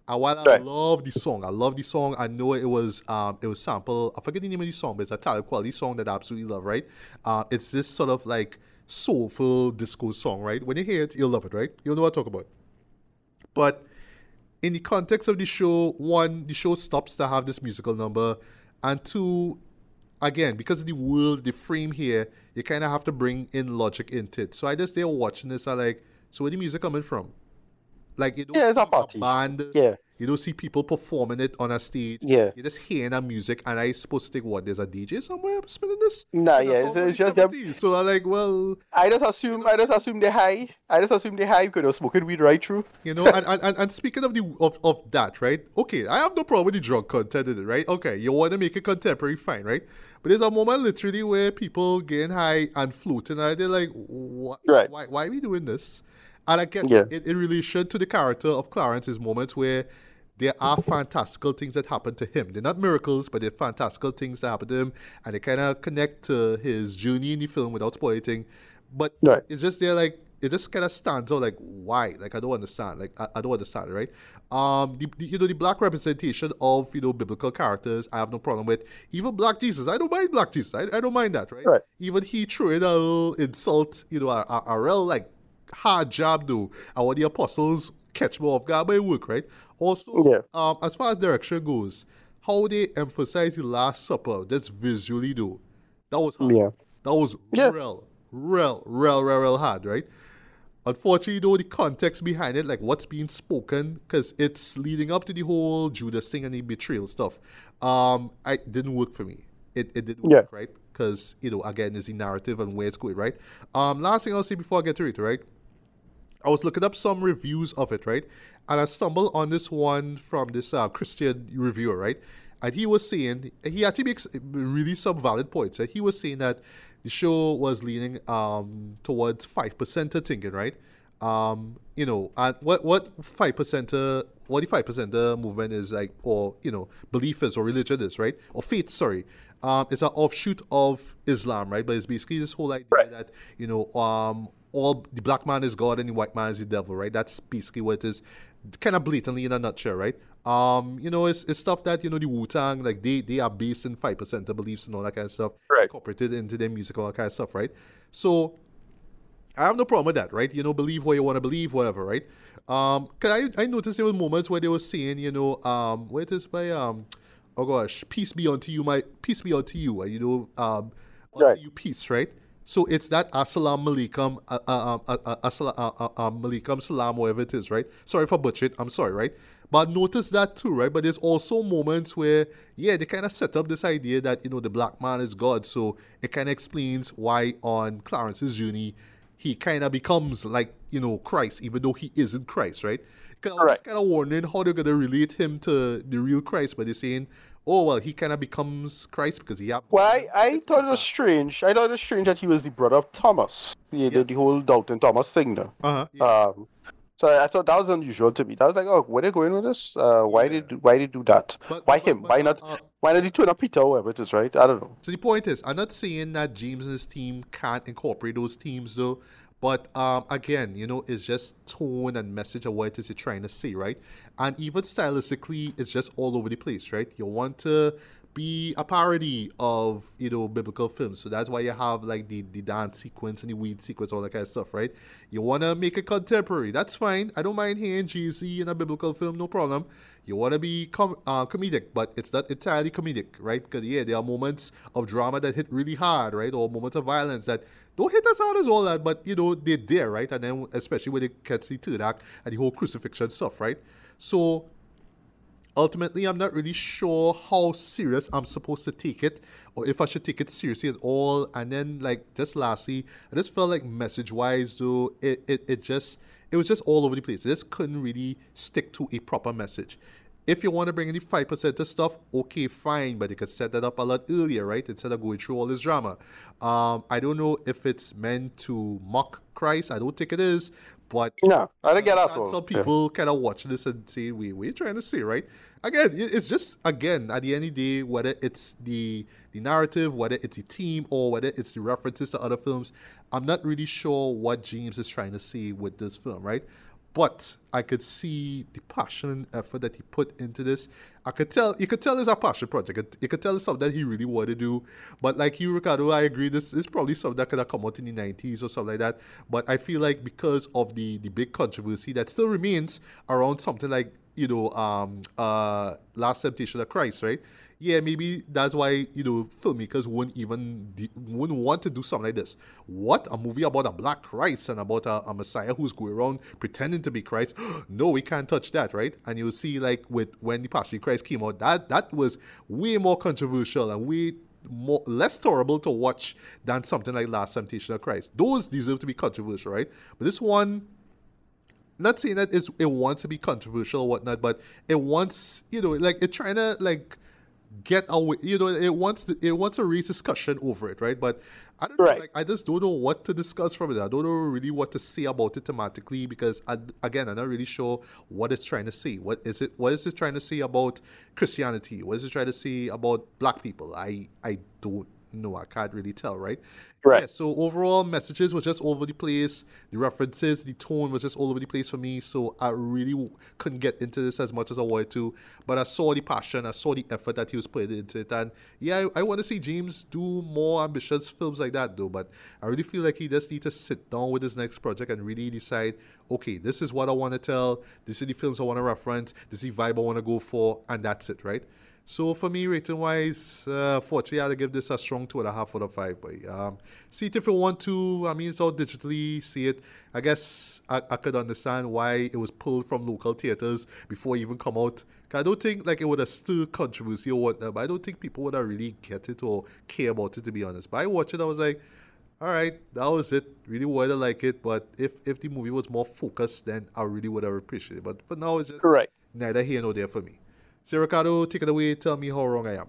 And while I Right. love the song, I love the song. I know it was um it was sample. I forget the name of the song, but it's a talent quality song that I absolutely love, right? Uh, it's this sort of like soulful disco song, right? When you hear it, you'll love it, right? You'll know what I talk about. But in the context of the show, one, the show stops to have this musical number, and two, again, because of the world, the frame here, you kind of have to bring in logic into it. So I just there watching this, I like, so where the music coming from? Like you don't Yeah, it's a party. band, Yeah. you don't see people performing it on a stage. Yeah. You're just hearing that music, and I supposed to think, what? There's a DJ somewhere spinning this? Nah, yeah, it's, it's just them. So I'm like, well, I just assume I just assume they high. I just assume they high because they're smoking weed right through. You know, and, and, and, and speaking of the of, of that, right? Okay, I have no problem with the drug content in it, right? Okay, you want to make it contemporary, fine, right? But there's a moment literally where people getting high and floating, and they're like, what, Right. why, why are we doing this? And get Yeah. it in relation to the character of Clarence is moments where there are fantastical things that happen to him. They're not miracles, but they're fantastical things that happen to him, and they kind of connect to his journey in the film without spoiling. But Right. it's just there like it just kind of stands out like why like i don't understand like i, I don't understand right um the, the- you know the black representation of you know biblical characters i have no problem with even black jesus i don't mind black jesus i, I don't mind that right? Right. even he threw in a little insult you know a, a, a real like hard job though and what the apostles catch me off guard by work right also Yeah. um as far as direction goes how they emphasize the last Supper, that's visually though that was hard. Yeah. That was Yeah. real, real, real, real, real hard, right? Unfortunately, though, the context behind it, like what's being spoken, because it's leading up to the whole Judas thing and the betrayal stuff, um, I didn't work for me. It, it didn't Yeah. work, right? Because, you know, again, is the narrative and where it's going, right? Um, last thing I'll say before I get to it, right? I was looking up some reviews of it, right? And I stumbled on this one from this uh, Christian reviewer, right? And he was saying, he actually makes really some valid points. Right? He was saying that the show was leaning um, towards 5% thinking, right? Um, you know, and what what 5% what the 5% movement is like, or, you know, belief is or religion is, right? Or faith, sorry. Um, it's an offshoot of Islam, right? But it's basically this whole idea Right. that, you know, um, all the black man is God and the white man is the devil, right? That's basically what it is, kind of blatantly in a nutshell, right? Um, you know, it's, it's stuff that you know the Wu Tang like they they are based in five percent of beliefs and all that kind of stuff, Right. incorporated into their music, all that kind of stuff, right? So I have no problem with that, right? You know, believe what you want to believe, whatever, right? Um, cause I I noticed there were moments where they were saying, you know, um, what is by um, oh gosh, peace be unto you, my peace be unto you, and you know, um, unto Right. you peace, right? So it's that assalamu alaikum, uh, uh, uh, uh, uh, uh, uh, alaikum salam, whatever it is, right? Sorry for butchering, I'm sorry, right? But notice that too, right? But there's also moments where, yeah, they kind of set up this idea that, you know, the black man is God. So it kind of explains why on Clarence's journey, he kind of becomes like, you know, Christ, even though he isn't Christ, right? I was Correct. kind of wondering how they're going to relate him to the real Christ, but they're saying, oh, well, he kind of becomes Christ because he have. Well, I, I thought it was that. strange. I thought it was strange that he was the brother of Thomas. The, the, the Yes. whole Doubting Thomas thing, though. Uh-huh. yeah. Um, so I thought that was unusual to me. I was like, oh, where they going with this? Uh, why Yeah. did why did do that? But- why but- him? but- why not? uh, why not the two of Peter or whoever it is, right? I don't know. So the point is, I'm not saying that James and his team can't incorporate those teams though, but um, again, you know, it's just tone and message of what it is you're trying to say, right? And even stylistically, it's just all over the place, right? You want to be a parody of you know biblical films, so that's why you have like the the dance sequence and the weed sequence, all that kind of stuff, right? You want to make it contemporary, that's fine. I don't mind hearing Jay in a biblical film, no problem. You want to be com- uh, comedic, but it's not entirely comedic, right? Because yeah, there are moments of drama that hit really hard, right, or moments of violence that don't hit as hard as all that, uh, but you know they're there, right? And then especially when it gets the third act and the whole crucifixion stuff, right? So ultimately, I'm not really sure how serious I'm supposed to take it, or if I should take it seriously at all. And then, like, just lastly, I just felt like message-wise, though, it, it, it just it was just all over the place. It just couldn't really stick to a proper message. If you want to bring in the 5% of stuff, okay, fine, but you could set that up a lot earlier, right? Instead of going through all this drama. Um, I don't know if it's meant to mock Christ. I don't think it is. But no, I don't get that. Some people yeah. kind of watch this and say, "Wait, we're trying to say, right?" Again, it's just again at the end of the day, whether it's the the narrative, whether it's the team, or whether it's the references to other films, I'm not really sure what James is trying to say with this film, right? But I could see the passion and effort that he put into this. I could tell, you could tell it's a passion project. You could tell it's something that he really wanted to do. But like you, Ricardo, I agree. This is probably something that could have come out in the 90s or something like that. But I feel like because of the the big controversy that still remains around something like you know, um, uh, Last Temptation of Christ, right? Yeah, maybe that's why you know filmmakers wouldn't even wouldn't want to do something like this. What a movie about a black Christ and about a, a Messiah who's going around pretending to be Christ? no, we can't touch that, right? And you'll see like with when the Passion Christ came out, that that was way more controversial and way more less tolerable to watch than something like Last Temptation of Christ. Those deserve to be controversial, right? But this one not saying that it's, it wants to be controversial or whatnot, but it wants, you know, like it trying to like get away. You know, it wants to, it wants a raise discussion over it, right? But I don't right. know, like I just don't know what to discuss from it. I don't know really what to say about it thematically because I, again, I'm not really sure what it's trying to say. What is it? What is it trying to say about Christianity? What is it trying to say about Black people? I I don't know. I can't really tell, right? Right. Yeah, so overall, messages were just all over the place. The references, the tone was just all over the place for me. So I really couldn't get into this as much as I wanted to. But I saw the passion, I saw the effort that he was putting into it. And yeah, I, I want to see James do more ambitious films like that, though. But I really feel like he just needs to sit down with his next project and really decide, okay, this is what I want to tell. This is the films I want to reference. This is the vibe I want to go for, and that's it, right? So for me, rating wise, uh, fortunately, I'd give this a strong two and a half out of five. But um, see it if you want to. I mean, it's all digitally. See it. I guess I, I could understand why it was pulled from local theaters before it even come out. I don't think like it would have stirred controversy or whatnot. But I don't think people would have really get it or care about it to be honest. But I watched it. I was like, all right, that was it. Really would have liked it. But if if the movie was more focused, then I really would have appreciated it. But for now, it's just Correct. neither here nor there for me. So Ricardo, take it away. Tell me how wrong I am.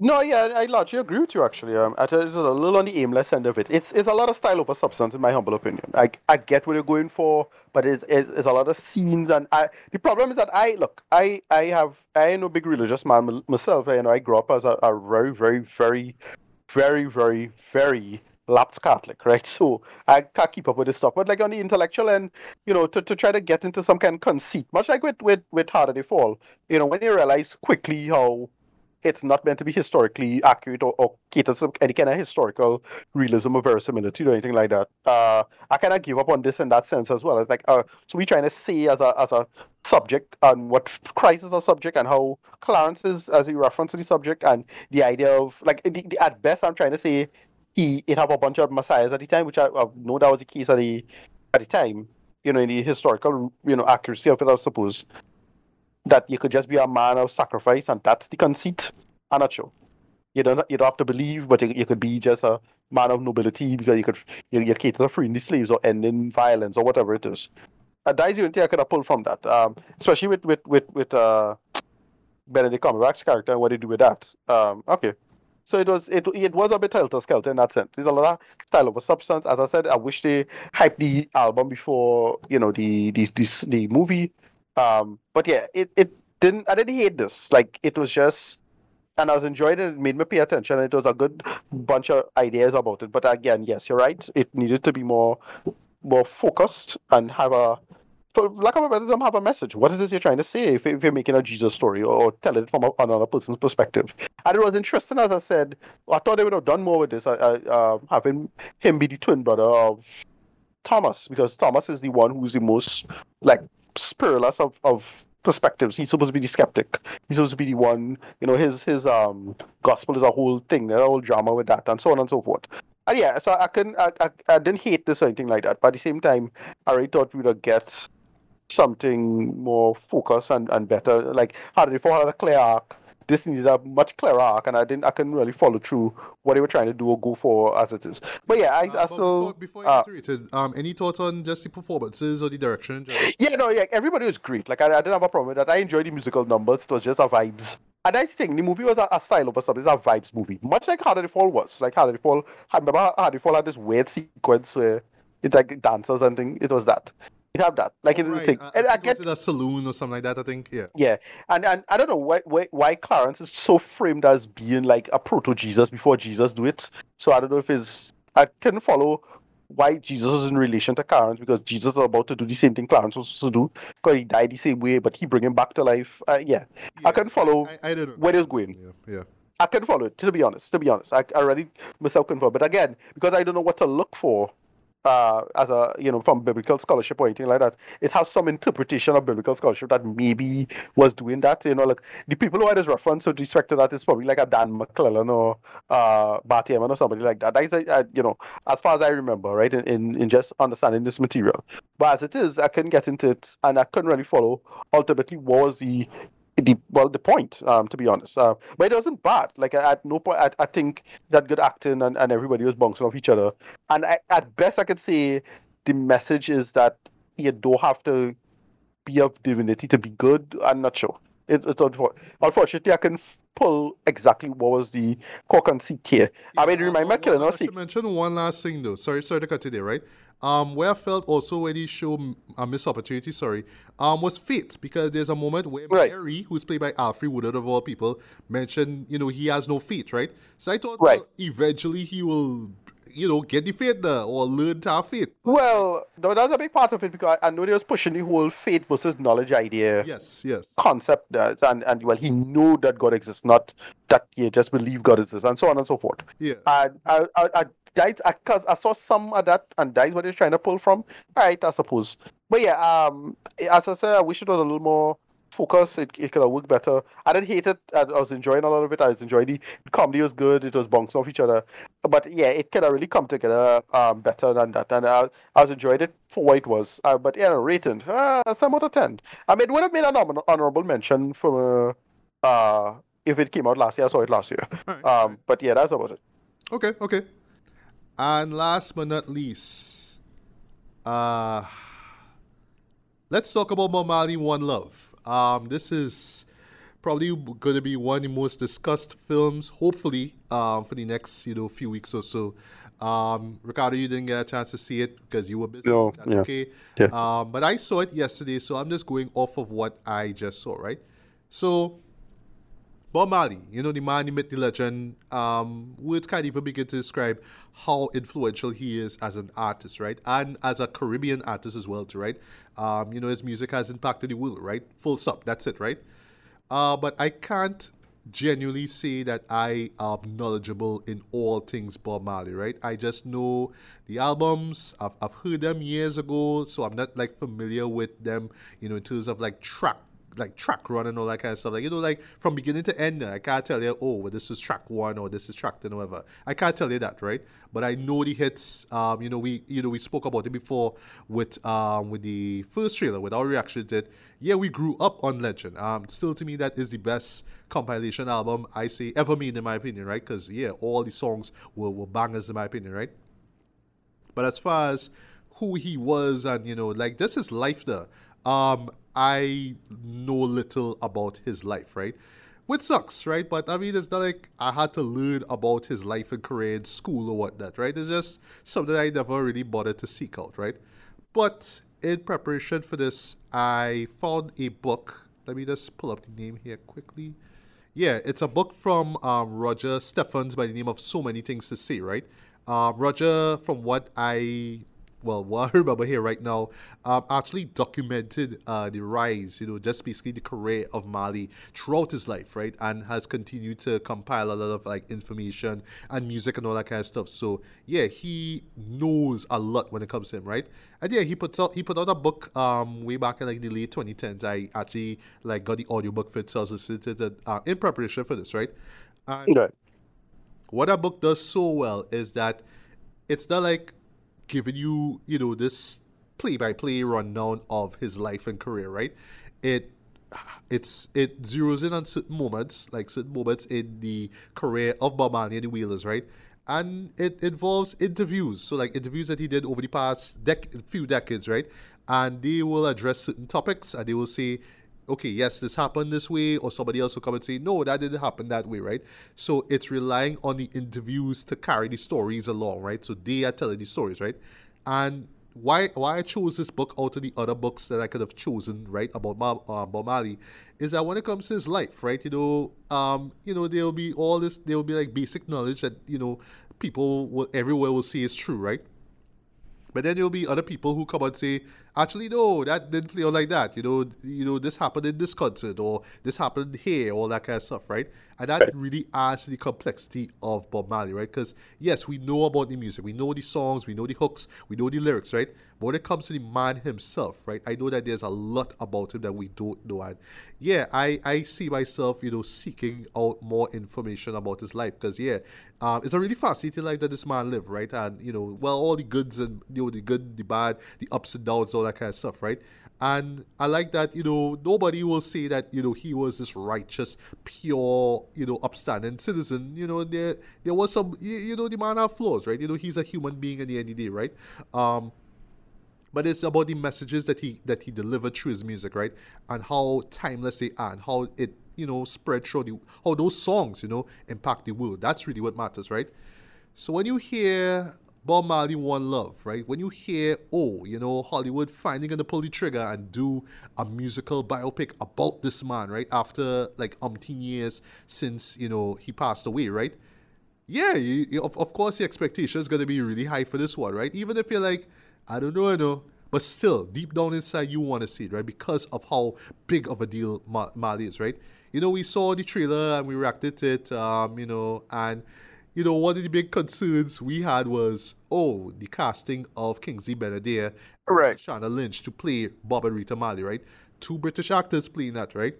No, yeah, I largely agree with you. Actually, um, it's a little on the aimless end of it. It's it's a lot of style over substance, in my humble opinion. I I get what you're going for, but it's it's, it's a lot of scenes, and I the problem is that I look, I I have I am no big religious man myself. You know, I grew up as a, a very very very very very very lapsed Catholic, right? So I can't keep up with this stuff. But like on the intellectual end, you know, to, to try to get into some kind of conceit, much like with with with Harder They Fall, you know, when you realize quickly how it's not meant to be historically accurate or, or cater to any kind of historical realism or verisimilitude or anything like that. Uh, I kind of give up on this in that sense as well. It's like, uh, so we're trying to say as a as a subject and what Christ is a subject and how Clarence is as a reference to the subject and the idea of like the, the, at best I'm trying to say he it have a bunch of messiahs at the time, which I, I know that was the case at the at the time. You know, in the historical you know accuracy of it, I suppose that you could just be a man of sacrifice, and that's the conceit. I'm not sure. You don't you don't have to believe, but you, you could be just a man of nobility because you could you, you cater to freeing the slaves or ending violence or whatever it is. Uh, that is the only thing I could have pulled from that, um, especially with with with with uh, Benedict Cumberbatch's character and what they do with that. Um, okay, so it was it it was a bit helter skelter in that sense. There's a lot of style substance. As I said, I wish they hyped the album before you know the the the, the movie. Um, but yeah, it it didn't. I didn't hate this. Like it was just, and I was enjoying it. It made me pay attention. It was a good bunch of ideas about it. But again, yes, you're right. It needed to be more more focused and have a for lack of a better term, have a message. What it is you're trying to say if, if you're making a Jesus story or, telling it from a, another person's perspective. And it was interesting, as I said. I thought they would have done more with this, uh, uh, having him be the twin brother of Thomas, because Thomas is the one who's the most like spiritualist of, of perspectives. He's supposed to be the skeptic. He's supposed to be the one. You know, his his um gospel is a whole thing. There's a whole drama with that, and so on and so forth. And yeah, so I couldn't. I, I, I didn't hate this or anything like that. But at the same time, I really thought we would get something more focused and, and better. Like how did they had a clear arc this needs a much clearer arc, and I didn't, I couldn't really follow through what they were trying to do or go for as it is. But yeah, I, uh, I still. Before, before you uh, it, um, any thoughts on just the performances or the direction? Yeah, no, yeah, everybody was great. Like I, I didn't have a problem with that. I enjoyed the musical numbers. It was just a vibes. And I think the movie was a, a style over something. It's a vibes movie, much like Harder They Fall was. Like Harder They Fall, I remember Harder They Fall had this weird sequence where it's like dancers and thing. It was that have that. Like oh, it's right. thing. I, I, I get a saloon or something like that. I think. Yeah. Yeah, and and I don't know why why, why Clarence is so framed as being like a proto Jesus before Jesus do it. So I don't know if it's I can follow why Jesus is in relation to Clarence because Jesus is about to do the same thing Clarence was supposed to do because he died the same way, but he bring him back to life. Uh, yeah. yeah. I can follow I, I, don't know. where it's going. Yeah. yeah. I can follow it, to be honest. To be honest, I, I already myself confirm. But again, because I don't know what to look for uh, as a you know from biblical scholarship or anything like that. It has some interpretation of biblical scholarship that maybe was doing that. You know, like the people who had this reference with respect to that is probably like a Dan McClellan or uh, Bart Ehrman or somebody like that. That is, a, a, you know, as far as I remember, right, in, in just understanding this material. But as it is, I couldn't get into it, and I couldn't really follow ultimately was the the well the point um to be honest. Uh, but it wasn't bad. Like at no point I, I think that good acting and, and everybody was bouncing off each other. And I, at best i could say the message is that you don't have to be of divinity to be good. I'm not sure. It, it's unfortunately i can pull exactly what was the core conceit here yeah, i mean remind me I mention one last thing though. Sorry sorry to cut you there right um, where I felt also where they show a missed opportunity, sorry, um, was Fate because there's a moment where right. Mary, who's played by Alfre Woodard of all people, mentioned, you know, he has no feet, right? So I thought, right. well, eventually he will, you know, get the fate there or learn to have faith. Well, no, that's a big part of it because I know they was pushing the whole faith versus knowledge idea. Yes, yes. Concept that, and and well, he knew that God exists, not that he just believe God exists, and so on and so forth. Yeah. And I, I, I that's because I saw some of that, and that's what they're trying to pull from. All right, I suppose. But yeah, um, as I said, I wish it was a little more focused. It, it could have worked better. I didn't hate it. I, I was enjoying a lot of it. I was enjoying the, the comedy was good. It was bouncing off each other. But yeah, it could have really come together um, better than that. And I, I was enjoying it for what it was. Uh, but yeah, rating uh, seven out of ten. I mean, it would have made an honorable mention for uh, if it came out last year. I saw it last year. Right, um. But yeah, that's about it. Okay, okay. And last but not least, uh, let's talk about Marley One Love. Um, this is probably going to be one of the most discussed films, hopefully, um, for the next you know few weeks or so. Um, Ricardo, you didn't get a chance to see it because you were busy. No, That's yeah. okay. Yeah. Um, but I saw it yesterday, so I'm just going off of what I just saw, right? So Bob Marley, you know, the man, the myth, the legend, um, words can't even begin to describe how influential he is as an artist, right? And as a Caribbean artist as well, too, right? Um, you know, his music has impacted the world, right? Full stop, that's it, right? Uh, but I can't genuinely say that I am knowledgeable in all things Bob Marley, right? I just know the albums, I've, I've heard them years ago, so I'm not like familiar with them, you know, in terms of like track like track run and all that kind of stuff. Like you know, like from beginning to end, I can't tell you, oh, well, this is track one or this is track ten or whatever. I can't tell you that, right? But I know the hits. Um, you know, we you know we spoke about it before with um with the first trailer with our reaction to it. Yeah, we grew up on Legend. Um, still to me that is the best compilation album I say ever made in my opinion, right? Because yeah, all the songs were, were bangers in my opinion, right? But as far as who he was and you know, like this is life there. Um, I know little about his life, right? Which sucks, right? But I mean, it's not like I had to learn about his life and career in school or whatnot, right? It's just something I never really bothered to seek out, right? But in preparation for this, I found a book. Let me just pull up the name here quickly. Yeah, it's a book from um, Roger Steffens by the name of So Many Things to Say, right? Um, Roger, from what I well, what I remember here right now, um, actually documented uh, the rise, you know, just basically the career of Marley throughout his life, right? And has continued to compile a lot of like information and music and all that kind of stuff. So yeah, he knows a lot when it comes to him, right? And yeah, he put out he put out a book um way back in like the late 2010s. I actually like got the audiobook for it, so I was listening to it uh, in preparation for this, right? And Right. what that book does so well is that it's not like giving you, you know, this play by play rundown of his life and career, right? It it's it zeroes in on certain moments, like certain moments in the career of Bob Marley and the Wailers, right? And it involves interviews, so like interviews that he did over the past dec- few decades, right? And they will address certain topics, and they will say, okay, yes, this happened this way, or somebody else will come and say, no, that didn't happen that way, right? So it's relying on the interviews to carry the stories along, right? So they are telling the stories, right? And why why I chose this book out of the other books that I could have chosen, right, about uh, Bob Marley, is that when it comes to his life, right, you know, um, you know, there'll be all this, there'll be like basic knowledge that you know people will everywhere will say is true, right? But then there'll be other people who come and say, actually, no, that didn't play out like that. You know, you know, this happened in this concert or this happened here, all that kind of stuff, right? And that really adds to the complexity of Bob Marley, right? Because yes, we know about the music, we know the songs, we know the hooks, we know the lyrics, right? But when it comes to the man himself, right, I know that there's a lot about him that we don't know. And yeah, I, I see myself, you know, seeking out more information about his life because yeah, um, it's a really fascinating life that this man lived, right? And you know, well, all the goods and you know, the good, the bad, the ups and downs, all that kind of stuff, right? And I like that, you know, nobody will say that, you know, he was this righteous, pure, you know, upstanding citizen. You know, there there was some, you, you know, the man had flaws, right? You know, he's a human being at the end of the day, right? Um, but it's about the messages that he that he delivered through his music, right? And how timeless they are, and how it you know spread through the how those songs you know impact the world. That's really what matters, right? So when you hear Bob Marley One Love, right? When you hear, oh, you know, Hollywood finally gonna pull the trigger and do a musical biopic about this man, right? After like umpteen years since, you know, he passed away, right? Yeah, you, you- of, of course the expectation is gonna be really high for this one, right? Even if you're like, I don't know, I know. But still, deep down inside, you want to see it, right? Because of how big of a deal Ma- Marley is, right? You know, we saw the trailer and we reacted to it, um, you know, and, you know, one of the big concerns we had was, oh, the casting of Kingsley Ben-Adir and Right. Shana Lynch to play Bob and Rita Marley, right? Two British actors playing that, right?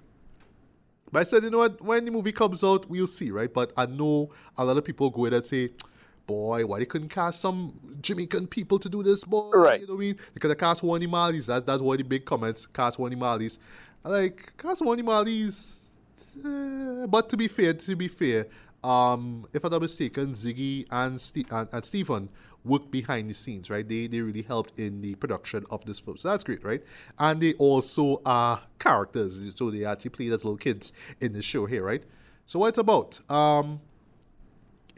But I said, you know what? When the movie comes out, we'll see, right? But I know a lot of people go in and say, boy, why they couldn't cast some Jamaican people to do this, boy? Right. You know what I mean? They could have cast one Marleys. That's, that's one of the big comments. Cast one Marleys. Like, cast one the Marleys. eh, but to be fair, to be fair, um, if I'm not mistaken, Ziggy and, and, and Stephen worked behind the scenes, right? They they really helped in the production of this film, so that's great, right? And they also are characters, so they actually played as little kids in the show here, right? So what it's about? Um,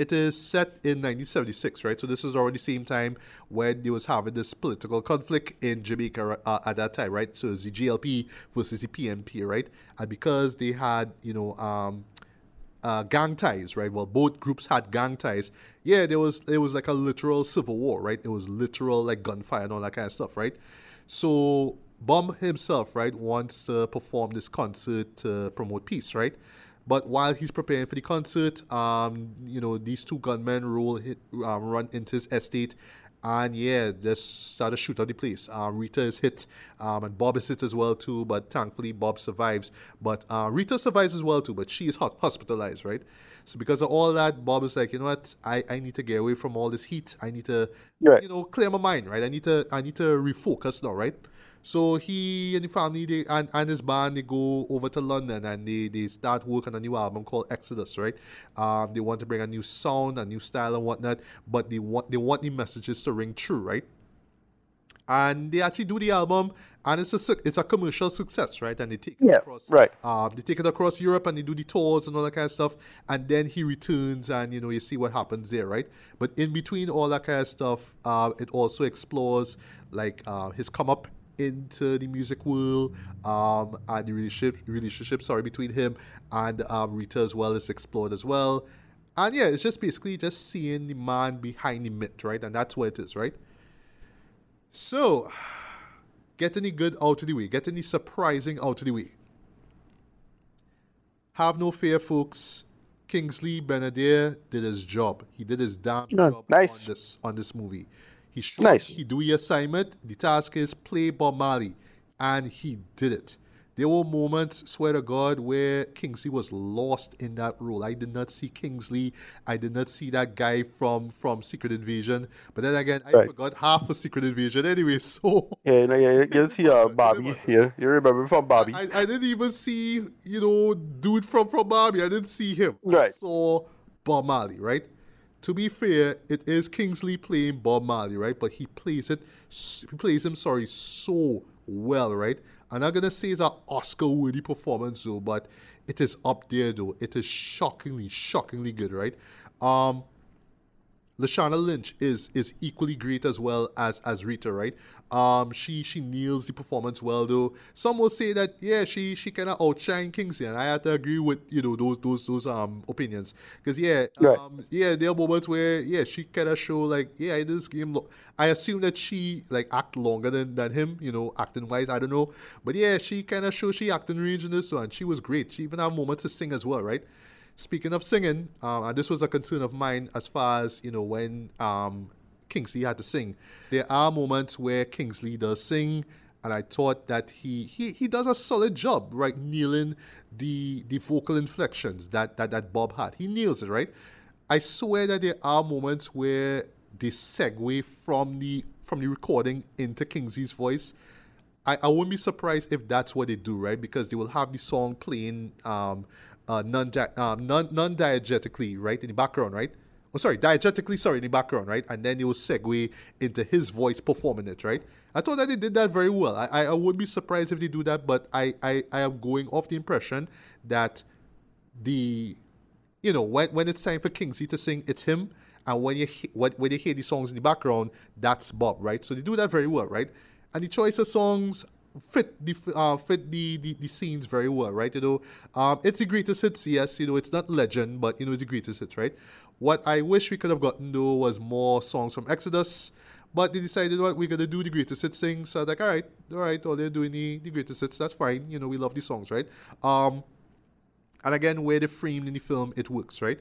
it is set in 1976, right? So this is already the same time when they was having this political conflict in Jamaica uh, at that time, right? So it's the JLP versus the PNP, right? And because they had, you know, um, uh, gang ties, right? Well, both groups had gang ties. Yeah, there was it was like a literal civil war, right? It was literal like gunfire and all that kind of stuff, right? So Bum himself, right, wants to perform this concert to promote peace, right? But while he's preparing for the concert, um, you know, these two gunmen roll hit, um, run into his estate, and yeah, just start to shoot up the place. Um, Rita is hit, um, and Bob is hit as well too. But thankfully, Bob survives. But uh, Rita survives as well too. But she is hot- hospitalized, right? So because of all that, Bob is like, you know what? I, I need to get away from all this heat. I need to, Right. you know, clear my mind, right? I need to I need to refocus now, right? So he and the family they, and, and his band they go over to London and they, they start work on a new album called Exodus, right? Um, they want to bring a new sound, a new style and whatnot, but they want they want the messages to ring true, right? And they actually do the album, and it's a suc- it's a commercial success, right? And they take it across right. um, they take it across Europe and they do the tours and all that kind of stuff. And then he returns and, you know, you see what happens there, right? But in between all that kind of stuff, uh, it also explores, like, uh, his come up into the music world um, and the relationship, relationship, sorry, between him and um, Rita as well is explored as well. And yeah, it's just basically just seeing the man behind the myth, right? And that's what it is, right? So, get any good out of the way, get any surprising out of the way. Have no fear, folks. Kingsley Ben-Adir did his job. He did his damn No, job nice. on this on this movie. He showed Nice. he do the assignment. The task is play Bob Marley, and he did it. There were moments, swear to God, where Kingsley was lost in that role. I did not see Kingsley. I did not see that guy from from Secret Invasion. But then again, I Right. forgot half of Secret Invasion anyway. So Yeah, you know, yeah, you can see uh, Barbie here. You remember from Barbie? I, I didn't even see, you know, dude from from Barbie. I didn't see him. I Right. saw Bob Marley, right? To be fair, it is Kingsley playing Bob Marley, right? But he plays it, he plays him, sorry, so well, right? I'm not gonna say it's an Oscar-worthy performance though, but it is up there though. It is shockingly, shockingly good, right? Um, Lashana Lynch is is equally great as well as as Rita, right? Um, she she nails the performance well though. Some will say that yeah, she she kind of outshine Kingsley, and I have to agree with you know those those those um opinions because yeah Right. um yeah there are moments where yeah she kind of show like yeah in this game lo- I assume that she like act longer than than him you know acting wise I don't know but yeah she kind of show she acting range in this one she was great she even had moments to sing as well right. Speaking of singing, um, this was a concern of mine as far as you know when um, Kingsley had to sing. There are moments where Kingsley does sing, and I thought that he he, he does a solid job, right, nailing the the vocal inflections that, that that Bob had. He nails it, right. I swear that there are moments where the segue from the from the recording into Kingsley's voice. I, I wouldn't be surprised if that's what they do, right? Because they will have the song playing um, uh, non um, non non diegetically, right, in the background, right? Oh, sorry, diegetically, sorry, in the background, right? And then they will segue into his voice performing it, right? I thought that they did that very well. I, I, I wouldn't be surprised if they do that, but I, I, I am going off the impression that the you know when, when it's time for Kingsley to sing, it's him, and when you he- when, when you hear the songs in the background, that's Bob, right? So they do that very well, right? And the choice of songs fit the uh, fit the, the the scenes very well, right? You know, um, it's the greatest hits, yes. You know, it's not legend, but you know, it's the greatest hits, right? What I wish we could have gotten though was more songs from Exodus. But they decided what we're gonna do the greatest hits thing. So like, all right, all right, all they're doing the, the greatest hits, that's fine. You know, we love the songs, right? Um, and again, where they framed in the film, it works, right?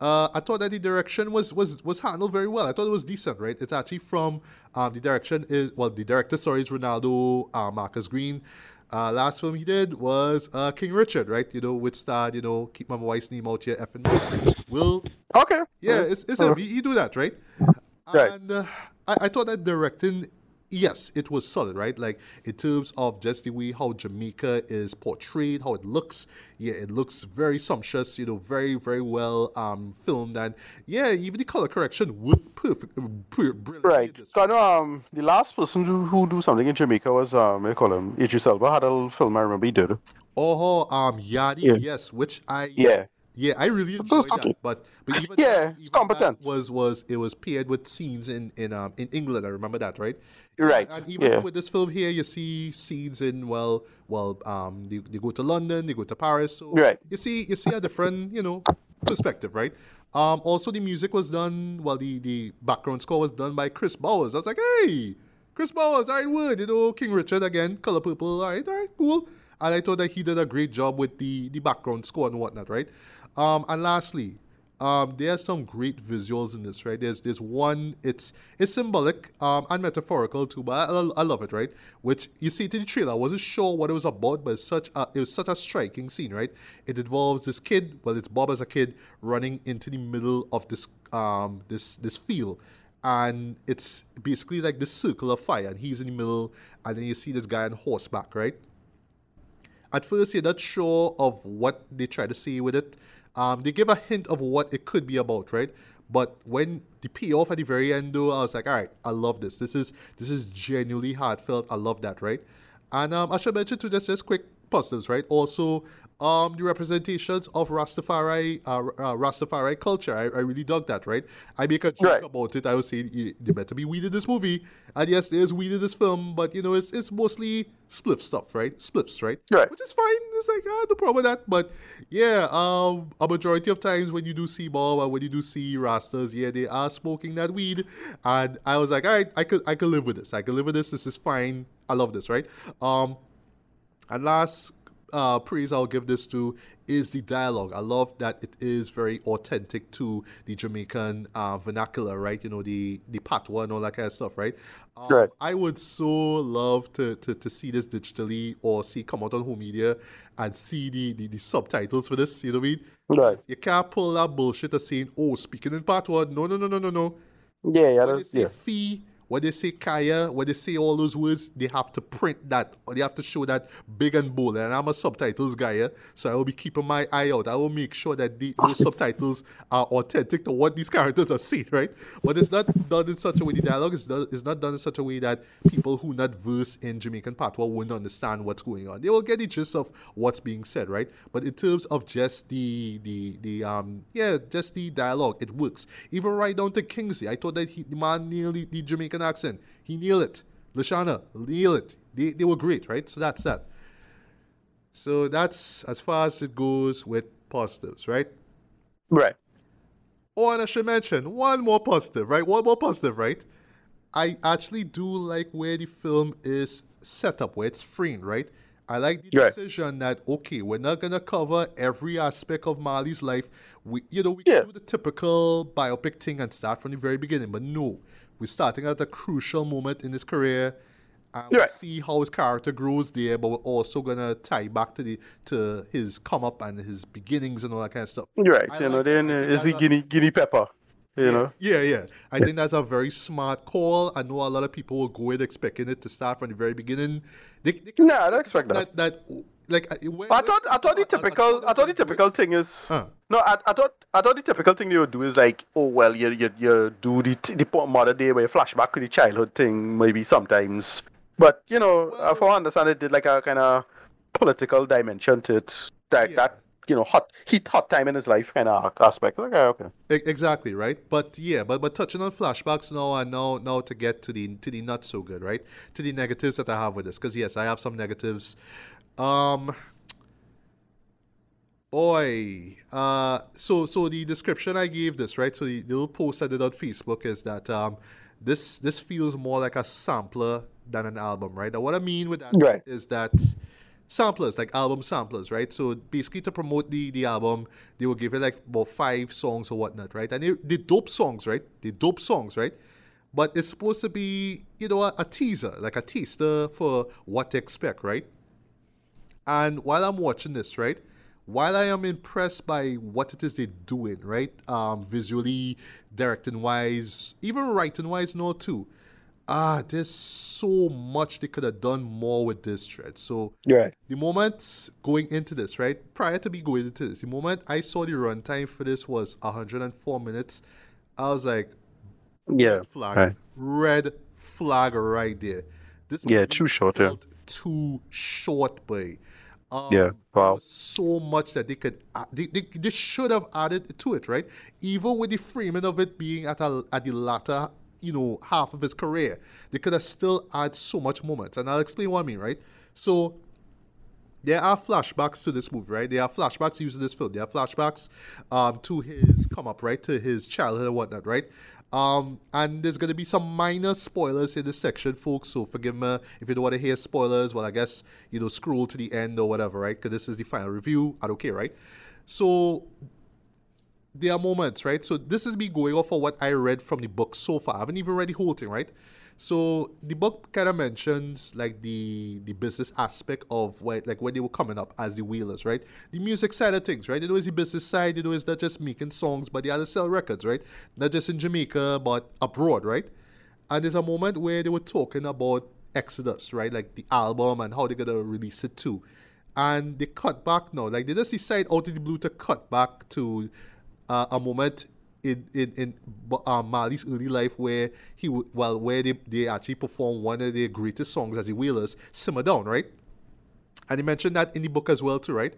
Uh, I thought that the direction was was was handled very well. I thought it was decent, right? It's actually from um, the direction is well, the director, sorry, is Reinaldo uh, Marcus Green. Uh, last film he did was uh, King Richard, right? You know, which starred, you know, keep my wife's name out here, effing right. Will Okay. yeah, it's, it's Uh-huh. him. He, he do that, right? Right. And uh, I, I thought that directing, yes, it was solid, right? Like in terms of just the way how Jamaica is portrayed, how it looks. Yeah, it looks very sumptuous. You know, very very well um filmed, and yeah, even the color correction worked perfect, brilliant. Right. So I know um, the last person who, who do something in Jamaica was, um, I call him? Idris Elba had a little film I remember he did. Oh, um, Yardie, Yeah. yes, which I Yeah. Yeah, I really enjoyed that. But but even Yeah, that, even competent. that was was it was paired with scenes in in um in England. I remember that, right? Right, And even yeah. with this film here, you see scenes in well well um they, they go to London, they go to Paris. So Right. you see you see a different you know perspective, right? Um, also the music was done well the the background score was done by Kris Bowers. I was like, hey, Kris Bowers, right, word, you know, King Richard again, color purple, all right, all right, cool. And I thought that he did a great job with the the background score and whatnot, right? Um, and lastly, um, there are some great visuals in this, right? There's there's one, it's it's symbolic um, and metaphorical too, but I, I love it, right? Which you see it in the trailer. I wasn't sure what it was about, but it's such a, it was such a striking scene, right? It involves this kid, well, it's Bob as a kid running into the middle of this um this this field, and it's basically like this circle of fire, and he's in the middle, and then you see this guy on horseback, right? at first you're not sure of what they try to say with it. Um, they give a hint of what it could be about, right? But when the payoff at the very end, though, I was like, all right, I love this. This is this is genuinely heartfelt. I love that, right? And um, I should mention too, just just quick positives, right? Also, um, the representations of Rastafari, uh, uh, Rastafari culture. I, I really dug that, right? I make a joke Right. about it. I was saying "You- there better be weed in this movie, and yes, there's weed in this film, but you know, it's it's mostly spliff stuff, right? Spliffs, right? Right. Which is fine. It's like, ah, no problem with that. But yeah, um, a majority of times when you do see Bob and when you do see Rastas, yeah, they are smoking that weed. And I was like, all right, I could I could live with this. I could live with this. This is fine. I love this, right? Um, and last uh, praise I'll give this to is the dialogue. I love that it is very authentic to the Jamaican uh, vernacular, right? You know, the the patois and all that kind of stuff, right? Um. I would so love to, to, to see this digitally or see come out on home media and see the, the, the subtitles for this, you know what I mean? Right. You can't pull that bullshit of saying, oh, speaking in patois. No, no, no, no, no, no. Yeah, yeah, When they say yeah. fee, when they say kaya, when they say all those words, they have to print that or they have to show that big and bold. And I'm a subtitles guy, yeah? so I will be keeping my eye out. I will make sure that the, those subtitles are authentic to what these characters are saying, right? But it's not done in such a way. The dialogue is, is not done in such a way that people who not versed in Jamaican patois wouldn't understand what's going on. They will get the gist of what's being said, right? But in terms of just the the the um yeah, just the dialogue, it works. Even right down to Kingsley, I thought that he, the man nailed the, the Jamaican accent. He nailed it. Lashana, nailed it. They, they were great, right? So that's that. So that's as far as it goes with positives, right? Right. Oh, and I should mention one more positive, right? One more positive, right? I actually do like where the film is set up, where it's framed, right? I like the Right. decision that okay, we're not gonna cover every aspect of Marley's life. We, you know, we Yeah. can do the typical biopic thing and start from the very beginning, but no, we're starting at a crucial moment in his career. And we Right. see how his character grows there, but we're also gonna tie back to the to his come up and his beginnings and all that kind of stuff. You're Right. I you know, like- then uh, think is a- guinea guinea pepper. You know. Yeah, yeah. I think that's a very smart call. I know a lot of people will go in expecting it to start from the very beginning. They, they can Nah, I don't expect that. that. that like, uh, when- I thought I thought the I- I typical I thought the to do it. typical thing is Huh. no I, I thought I thought the typical thing they would do is like oh well you you, you do the the modern day where you flashback to the childhood thing maybe sometimes but you know Well- if I understand it did like a kind of political dimension to it that Yeah. that you know hot heat hot time in his life kind of aspect okay okay E- Exactly right, but yeah, but but touching on flashbacks now and now now to get to the to the not so good right to the negatives that I have with this because yes, I have some negatives. Um, boy, uh, so so the description I gave this right, so the, the little post I did on Facebook is that um, this this feels more like a sampler than an album, right? Now what I mean with that Right. is that samplers, like album samplers, right? So basically to promote the, the album, they will give it like about five songs or whatnot, right? And they, they dope songs, right? They dope songs, right? But it's supposed to be, you know, a, a teaser, like a teaser for what to expect, right? And while I'm watching this, right, while I am impressed by what it is they're doing, right, um, visually, directing wise, even writing wise, no, too. Ah, there's so much they could have done more with this thread. So right the moment going into this, right, prior to me going into this, the moment I saw the runtime for this was 104 minutes, I was like, yeah red flag, right. red flag right there. This Yeah, too short, yeah. Too short, boy. Um, Yeah, wow. so much that they could, add, they, they, they should have added to it, right? Even with the framing of it being at a, at the latter, you know, half of his career, they could have still add so much moments, and I'll explain what I mean, right? So there are flashbacks to this movie, right? There are flashbacks using this film. There are flashbacks um, to his come up, right? To his childhood and whatnot, right? Um, and there's gonna be some minor spoilers in this section, folks. So forgive me if you don't want to hear spoilers. Well, I guess you know scroll to the end or whatever, right? Because this is the final review. I don't care, right? So there are moments, right? So this is me going off of what I read from the book so far. I haven't even read the whole thing, right? So the book kind of mentions like the the business aspect of what like when they were coming up as the Wailers, right? The music side of things, right? Know, it's the business side. Know, it's not just making songs, but they had to sell records, right? Not just in Jamaica, but abroad, right? And there's a moment where they were talking about Exodus, right? Like the album and how they're gonna release it too. And they cut back now. Like they just decide out of the blue to cut back to uh, a moment in in in uh, Marley's early life where he w- well where they, they actually perform one of their greatest songs as the Wailers, "Simmer Down," right? And he mentioned that in the book as well too, right?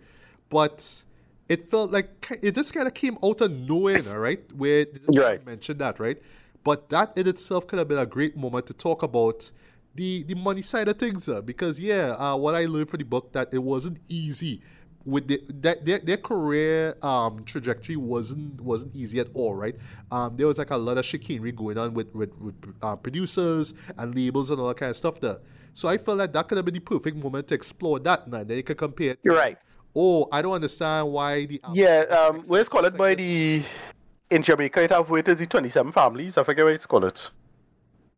But it felt like it just kind of came out of nowhere, all right? Where they just Right. mentioned that, right? But that in itself could have been a great moment to talk about the the money side of things, uh, because yeah, uh, what I learned from the book that it wasn't easy with the, that their, their career um, trajectory wasn't wasn't easy at all, right? Um, there was like a lot of chicanery going on with with, with uh, producers and labels and all that kind of stuff there. So I felt like that could have been the perfect moment to explore that. Now then you could compare. You're right. Oh, I don't understand why the yeah. Um, where's called it by the in Jamaica? It have what is the twenty seven families? I forget what it's called it.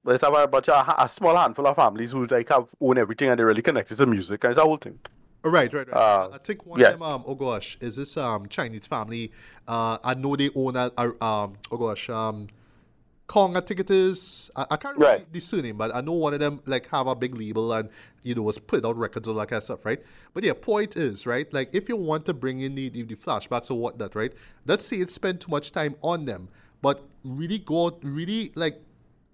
But it's have a bunch of a small handful of families who like have own everything and they're really connected to music. And it's a whole thing. Right, right, right. Uh, I think one yeah. of them, um, oh gosh, is this um Chinese family? Uh, I know they own a, a um, oh gosh, um, Kong, I think it is. I, I can't remember right. the surname, but I know one of them like have a big label and you know was put out records all that kind of stuff, right? But yeah, point is right. Like if you want to bring in the, the, the flashbacks or whatnot, right? Let's say it spend too much time on them, but really go really like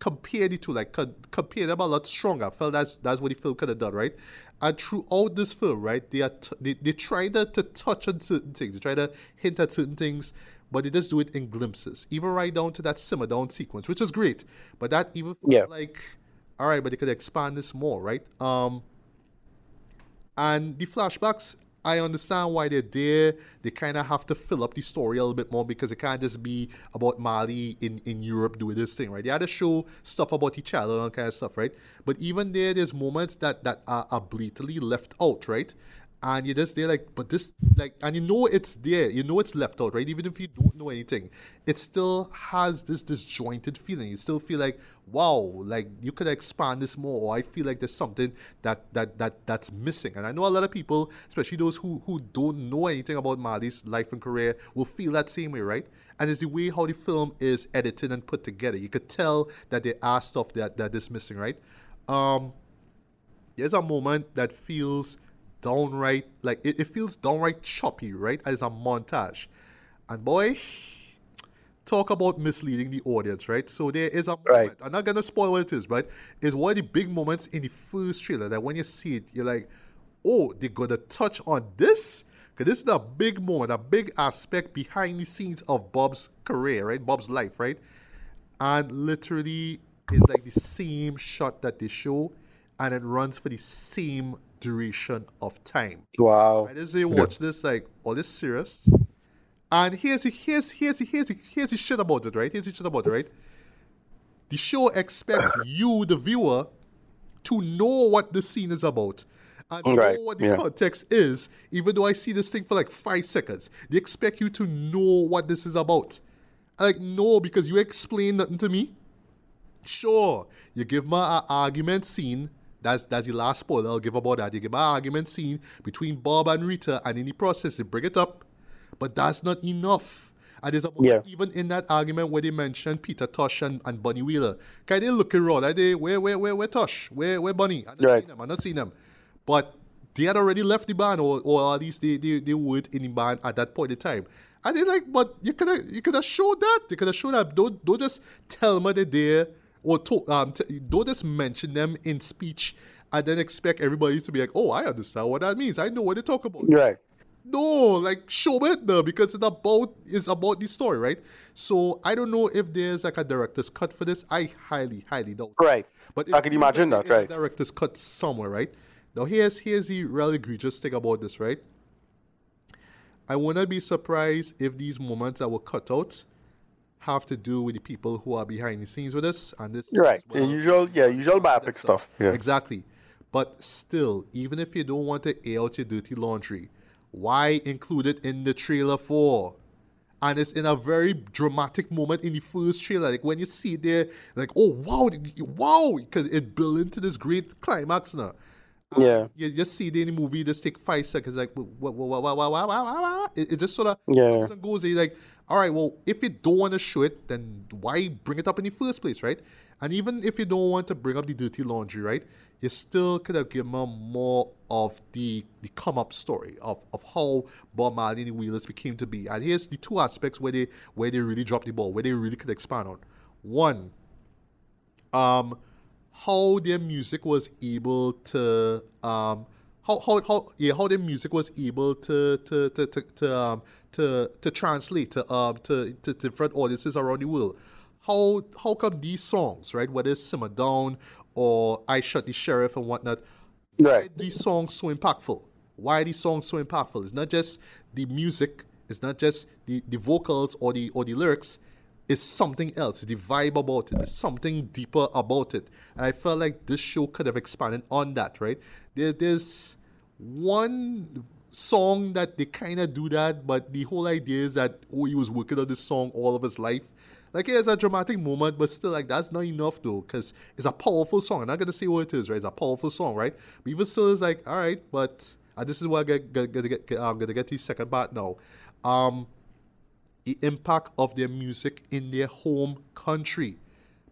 compare the two, like compare them a lot stronger. I felt that's that's what the film could have done, right? And throughout this film, right, they are t- they, they try to, to touch on certain things, they try to hint at certain things, but they just do it in glimpses, even right down to that simmer down sequence, which is great. But that even yeah. like, all right, but they could expand this more, right? Um, and the flashbacks, I understand why they're there. They kind of have to fill up the story a little bit more because it can't just be about Marley in, in Europe doing this thing, right? They had to show stuff about each other and kind of stuff, right? But even there, there's moments that, that are, are blatantly left out, right? And you're just there like, but this like, and you know it's there, you know it's left out, right? Even if you don't know anything, it still has this disjointed feeling. You still feel like, wow, like you could expand this more. Or I feel like there's something that that that that's missing. And I know a lot of people, especially those who who don't know anything about Marley's life and career, will feel that same way, right? And it's the way how the film is edited and put together. You could tell that there are stuff that that is missing, right? Um, there's a moment that feels downright like it, it feels downright choppy, right? As a montage. And boy, talk about misleading the audience, right? So there is a moment. Right. I'm not gonna spoil what it is, but it's one of the big moments in the first trailer that when you see it, you're like, oh, they're gonna touch on this? Because this is a big moment, a big aspect behind the scenes of Bob's career, right? Bob's life, right? And literally, it's like the same shot that they show, and it runs for the same duration of time. Wow. Right? As they watch yeah. this, like, all this serious. And here's the, here's here's the, here's the, here's the shit about it, right? Here's the shit about it, right? The show expects you, the viewer, to know what the scene is about and right. know what the yeah. context is, even though I see this thing for like five seconds. They expect you to know what this is about. I like, no, because you explain nothing to me. Sure, you give me an uh, argument scene that's that's the last spoiler I'll give about that. You give an argument scene between Bob and Rita, and in the process they bring it up, but that's not enough. And there's a moment yeah. even in that argument where they mention Peter Tosh and, and Bunny Wailer. Kind of looking around, are they where where where where Tosh? Where where Bunny? I'm not right. seen them. I'm not seen them. But they had already left the band, or, or at least they, they, they weren't in the band at that point in time. And they're like, but you could have you could have showed that. You could have showed that. Don't don't just tell me they're there or to, um, t- don't just mention them in speech and then expect everybody to be like, oh, I understand what that means. I know what they talk about. Right. No, like show it though, because it's about it's about the story, right? So I don't know if there's like a director's cut for this. I highly, highly doubt. Right. But I can imagine like that, right? director's cut somewhere, right? Now here's here's the really egregious thing about this, right? I wouldn't be surprised if these moments that were cut out have to do with the people who are behind the scenes with us. And this right. Well, usual, yeah, usual biopic stuff. stuff. Yeah. Exactly. But still, even if you don't want to air out your dirty laundry, why include it in the trailer for? And it's in a very dramatic moment in the first trailer. Like when you see it there, like, oh wow, wow, because it built into this great climax now. yeah. You just see it in the movie, just take five seconds, like, what, what, what, what, what, what, It, it just sort of yeah. goes there, like, all right, well, if you don't want to show it, then why bring it up in the first place, right? And even if you don't want to bring up the dirty laundry, right, you still could have given more of the the come up story of, of how Bob Marley and the Wailers became to be. And here's the two aspects where they where they really dropped the ball, where they really could expand on. One, um, how their music was able to um how how, how yeah how their music was able to to to to, to um to to translate to um to, to different audiences around the world. How how come these songs, right, whether it's Simmer Down or I Shot the Sheriff and whatnot. Right. These songs so impactful? Why are these songs so impactful? It's not just the music, it's not just the, the vocals or the or the lyrics, it's something else. The vibe about it. There's something deeper about it. And I felt like this show could have expanded on that, right? There, there's one song that they kind of do that, but the whole idea is that, oh, he was working on this song all of his life. Like, yeah, it's a dramatic moment, but still, like, that's not enough, though, because it's a powerful song. I'm not to say what it is, right? It's a powerful song, right? But even still, it's like, all right, but uh, this is what I'm going to get, I'm going to get to the second part now. Um, the impact of their music in their home country.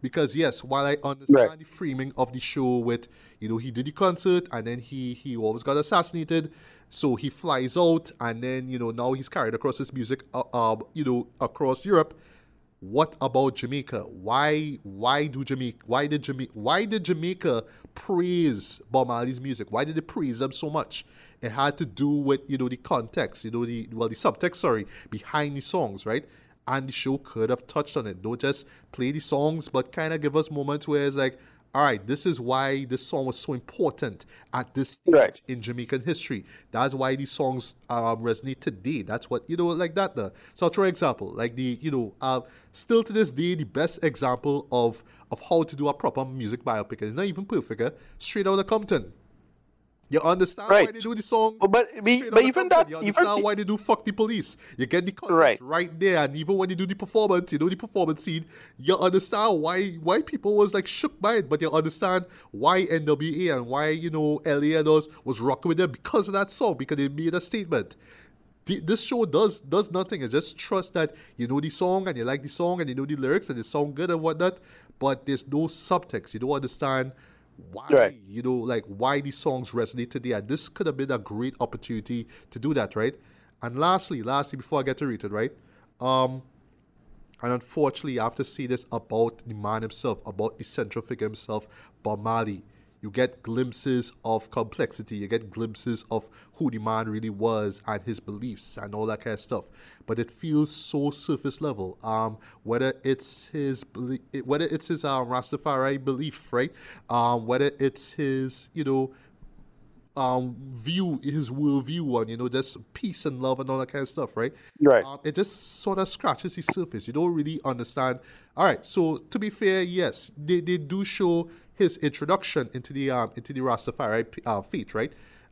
Because yes, while I understand right. the framing of the show with, you know, he did the concert and then he he always got assassinated, so he flies out and then you know now he's carried across his music, uh, uh you know, across Europe. What about Jamaica? Why why do Jamaica why did Jamaica why did Jamaica praise Bob Marley's music? Why did they praise them so much? It had to do with you know the context, you know the well the subtext, sorry, behind the songs, right? And the show could have touched on it. Don't just play the songs, but kind of give us moments where it's like, all right, this is why this song was so important at this stage right. in Jamaican history. That's why these songs um, resonate today. That's what, you know, like that. The, so try an example. Like the, you know, uh, still to this day, the best example of, of how to do a proper music biopic, and it's not even perfect, eh? Straight out of Compton. You understand right. why they do the song? But, but, but even that, you understand even, why they do "fuck the police." You get the context right. right there, and even when they do the performance, you know the performance scene. You understand why why people was like shook by it, but you understand why NWA and why you know LA and those was rocking with them because of that song because they made a statement. The, this show does does nothing. It just trust that you know the song and you like the song and you know the lyrics and the song good and whatnot, but there's no subtext. You don't understand why right. you know like why these songs resonate today? And this could have been a great opportunity to do that right? And lastly lastly before i get to read it right um and unfortunately i have to say this about the man himself about the central figure himself bob marley you get glimpses of complexity. You get glimpses of who the man really was and his beliefs and all that kind of stuff. But it feels so surface level. Um, whether it's his whether it's his um, Rastafari belief, right? Um, whether it's his, you know, um, view, his worldview on, you know, just peace and love and all that kind of stuff, right? Right. Um, it just sort of scratches the surface. You don't really understand. All right. So to be fair, yes, they, they do show his introduction into the um into the Rastafari uh, faith, right?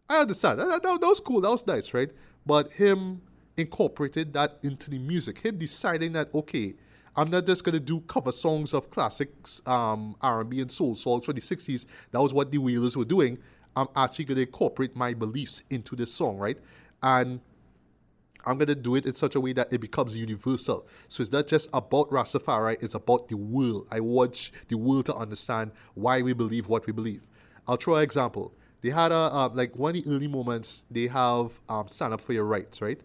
I understand that, that, that was cool, that was nice, right? But him incorporated that into the music, him deciding that okay, I'm not just gonna do cover songs of classics, um, R&B and soul songs from the '60s. That was what the Wailers were doing. I'm actually gonna incorporate my beliefs into this song, right? And I'm going to do it in such a way that it becomes universal. So it's not just about Rastafari, it's about the world. I want the world to understand why we believe what we believe. I'll throw an example. They had a, uh, like one of the early moments, they have um, Stand Up For Your Rights, right?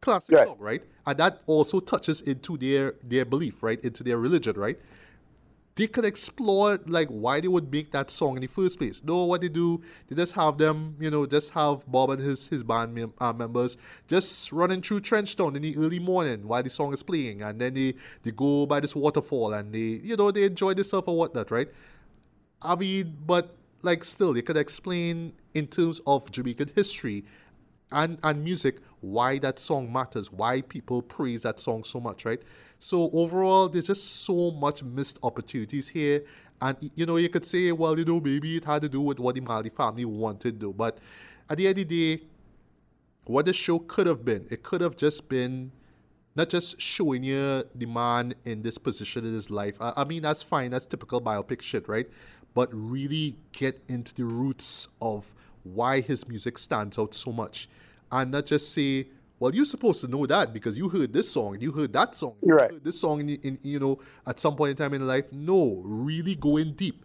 Classic right. song, right? And that also touches into their, their belief, right? Into their religion, right? They could explore like why they would make that song in the first place. No, what they do, they just have them, you know, just have Bob and his his band mem- uh, members just running through Trenchtown in the early morning while the song is playing, and then they they go by this waterfall and they, you know, they enjoy themselves or whatnot, right? I mean, but like still, they could explain in terms of Jamaican history and and music why that song matters, why people praise that song so much, right? So overall, there's just so much missed opportunities here. And you know, you could say, well, you know, maybe it had to do with what the Marley family wanted to do. But at the end of the day, what the show could have been, it could have just been not just showing you the man in this position in his life. I, I mean, that's fine, that's typical biopic shit, right? But really get into the roots of why his music stands out so much. And not just say, well, you're supposed to know that because you heard this song and you heard that song. You're right. You this song in, in, you know at some point in time in life. No, really going deep.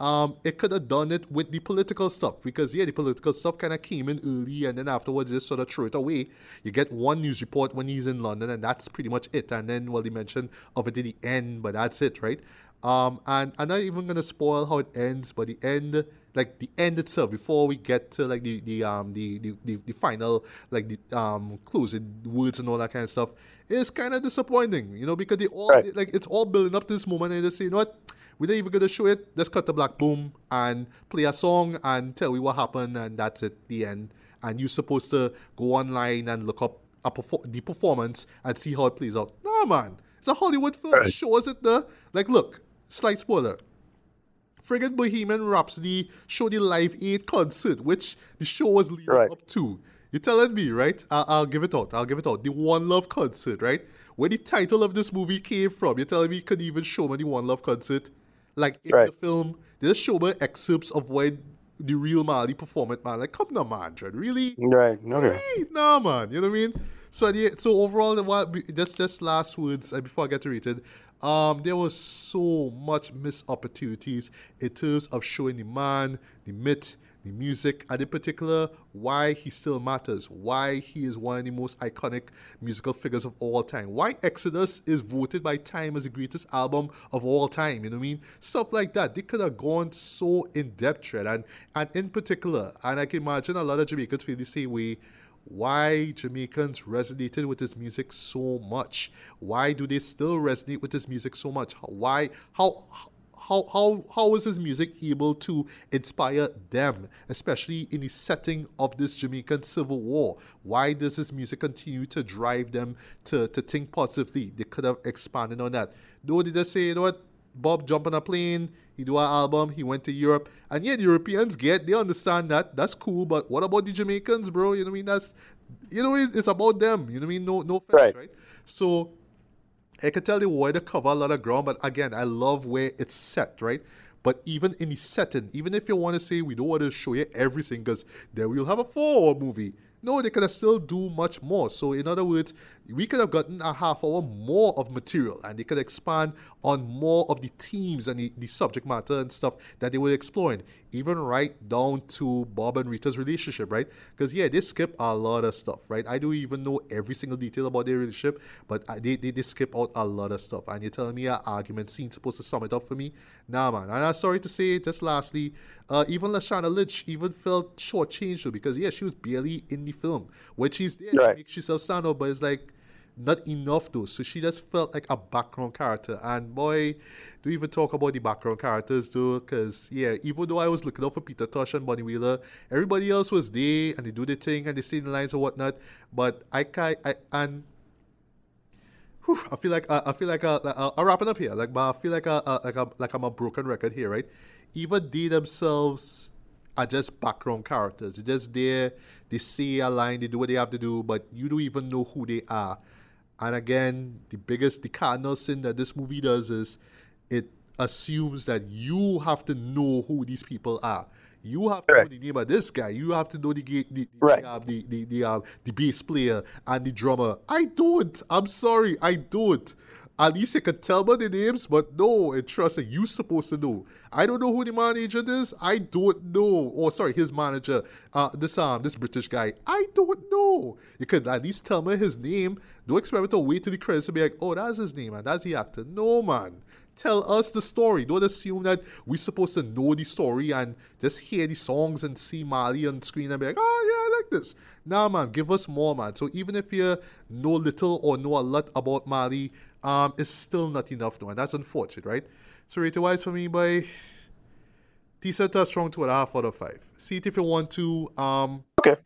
Um, it could have done it with the political stuff because yeah, the political stuff kind of came in early and then afterwards just sort of threw it away. You get one news report when he's in London and that's pretty much it. And then well, they mentioned of it at the end, but that's it, right? Um, and I'm not even gonna spoil how it ends, but the end like the end itself before we get to like the the um the the, the, the final like the um closing words and all that kind of stuff is kind of disappointing you know because they all right. like it's all building up to this moment and they say you know what we're not even gonna show it. Let's cut the black boom and play a song and tell you what happened, and that's it, the end. And you're supposed to go online and look up a perfor- the performance and see how it plays out. Nah, man, it's a Hollywood film. Right. Show us it the Like, look, slight spoiler. Friggin' Bohemian Rhapsody showed the Live Aid concert, which the show was leading Right. up to. You're telling me, right? I- I'll give it out. I'll give it out. The One Love concert, right? Where the title of this movie came from. You're telling me you couldn't even show me the One Love concert? Like in Right. the film, they just show me excerpts of when the real Marley performed it, man. Like, come on, man, Dread. Really? Right. Okay. Hey, nah, man. You know what I mean? So, the, so overall, the what just just last words uh, before I get to it. Um, there was so much missed opportunities in terms of showing the man, the myth, the music, and in particular, why he still matters, why he is one of the most iconic musical figures of all time, why Exodus is voted by Time as the greatest album of all time. You know what I mean? Stuff like that. They could have gone so in depth, and and in particular, and I can imagine a lot of Jamaicans feel the same way why Jamaicans resonated with his music so much. Why do they still resonate with his music so much? Why how how how how is his music able to inspire them, especially in the setting of this Jamaican civil war? Why does his music continue to drive them to, to think positively? They could have expanded on that. Though they just say, you know what, Bob jump on a plane, he do an album, he went to Europe. And yeah, the Europeans get, they understand that. That's cool. But what about the Jamaicans, bro? You know what I mean? That's you know, it's, about them. You know what I mean? No no offense, Right. right? So I can tell you why they cover a lot of ground, but again, I love where it's set, right? But even in the setting, even if you want to say we don't want to show you everything because then we'll have a four-hour movie. No, they could have still do much more. So in other words, we could have gotten a half hour more of material and they could expand on more of the themes and the, the subject matter and stuff that they were exploring, even right down to Bob and Rita's relationship, right? Because yeah, they skip a lot of stuff, right? I don't even know every single detail about their relationship, but I- they, they, they skip out a lot of stuff. And you're telling me an argument scene supposed to sum it up for me? Nah, man. And I'm sorry to say, just lastly, uh, even Lashana Lynch even felt shortchanged though, because yeah, she was barely in the film. When she's there, Right. she makes herself stand out, but it's like not enough though. So she just felt like a background character. And boy, do even talk about the background characters though, because yeah, even though I was looking out for Peter Tosh and Bunny Wailer, everybody else was there and they do their thing and they stay in the lines or whatnot. But I can't, I, and Whew, I feel like uh, I feel like uh, uh, I'm wrapping up here. Like, but I feel like uh, uh, like I'm like I'm a broken record here, right? Even they themselves are just background characters. They're just there. They say a line. They do what they have to do, but you don't even know who they are. And again, the biggest, the cardinal sin that this movie does is it assumes that you have to know who these people are. You have to know the name of this guy. You have to know the the the, Right. uh, the the the, uh, the bass player and the drummer. I don't. I'm sorry, I don't. At least you can tell me the names, but no, and trust that you're supposed to know. I don't know who the manager is. I don't know. Oh, sorry, his manager. Uh, this um, this British guy. I don't know. You can at least tell me his name. Don't expect me to wait till the credits to be like, oh, that's his name and that's the actor. No, man. Tell us the story. Don't assume that we're supposed to know the story and just hear the songs and see Marley on screen and be like, oh, yeah, I like this. Nah, man, give us more, man. So even if you know little or know a lot about Marley, um, it's still not enough, though, and that's unfortunate, right? So rated wise for me by decent to a strong two and a half out of five. See it if you want to. Um, Okay.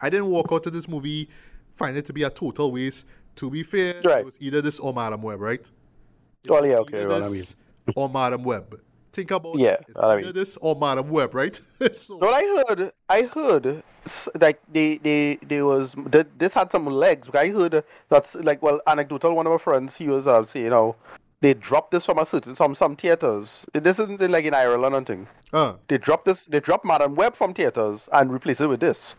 I didn't walk out of this movie find it to be a total waste. To be fair, Right. it was either this or Madame Web, right? It Well, yeah, okay, well, I this or Madame Web. Think about Yeah, I mean- this or Madame Web, right? so, Well, I heard, I heard, like they, they, they was th- this had some legs. I heard that's like well, anecdotal. One of my friends, he was uh, saying, you know, they dropped this from a certain some some theaters. This isn't like in Ireland or anything. uh, They dropped this, they dropped Madame Web from theaters and replaced it with this,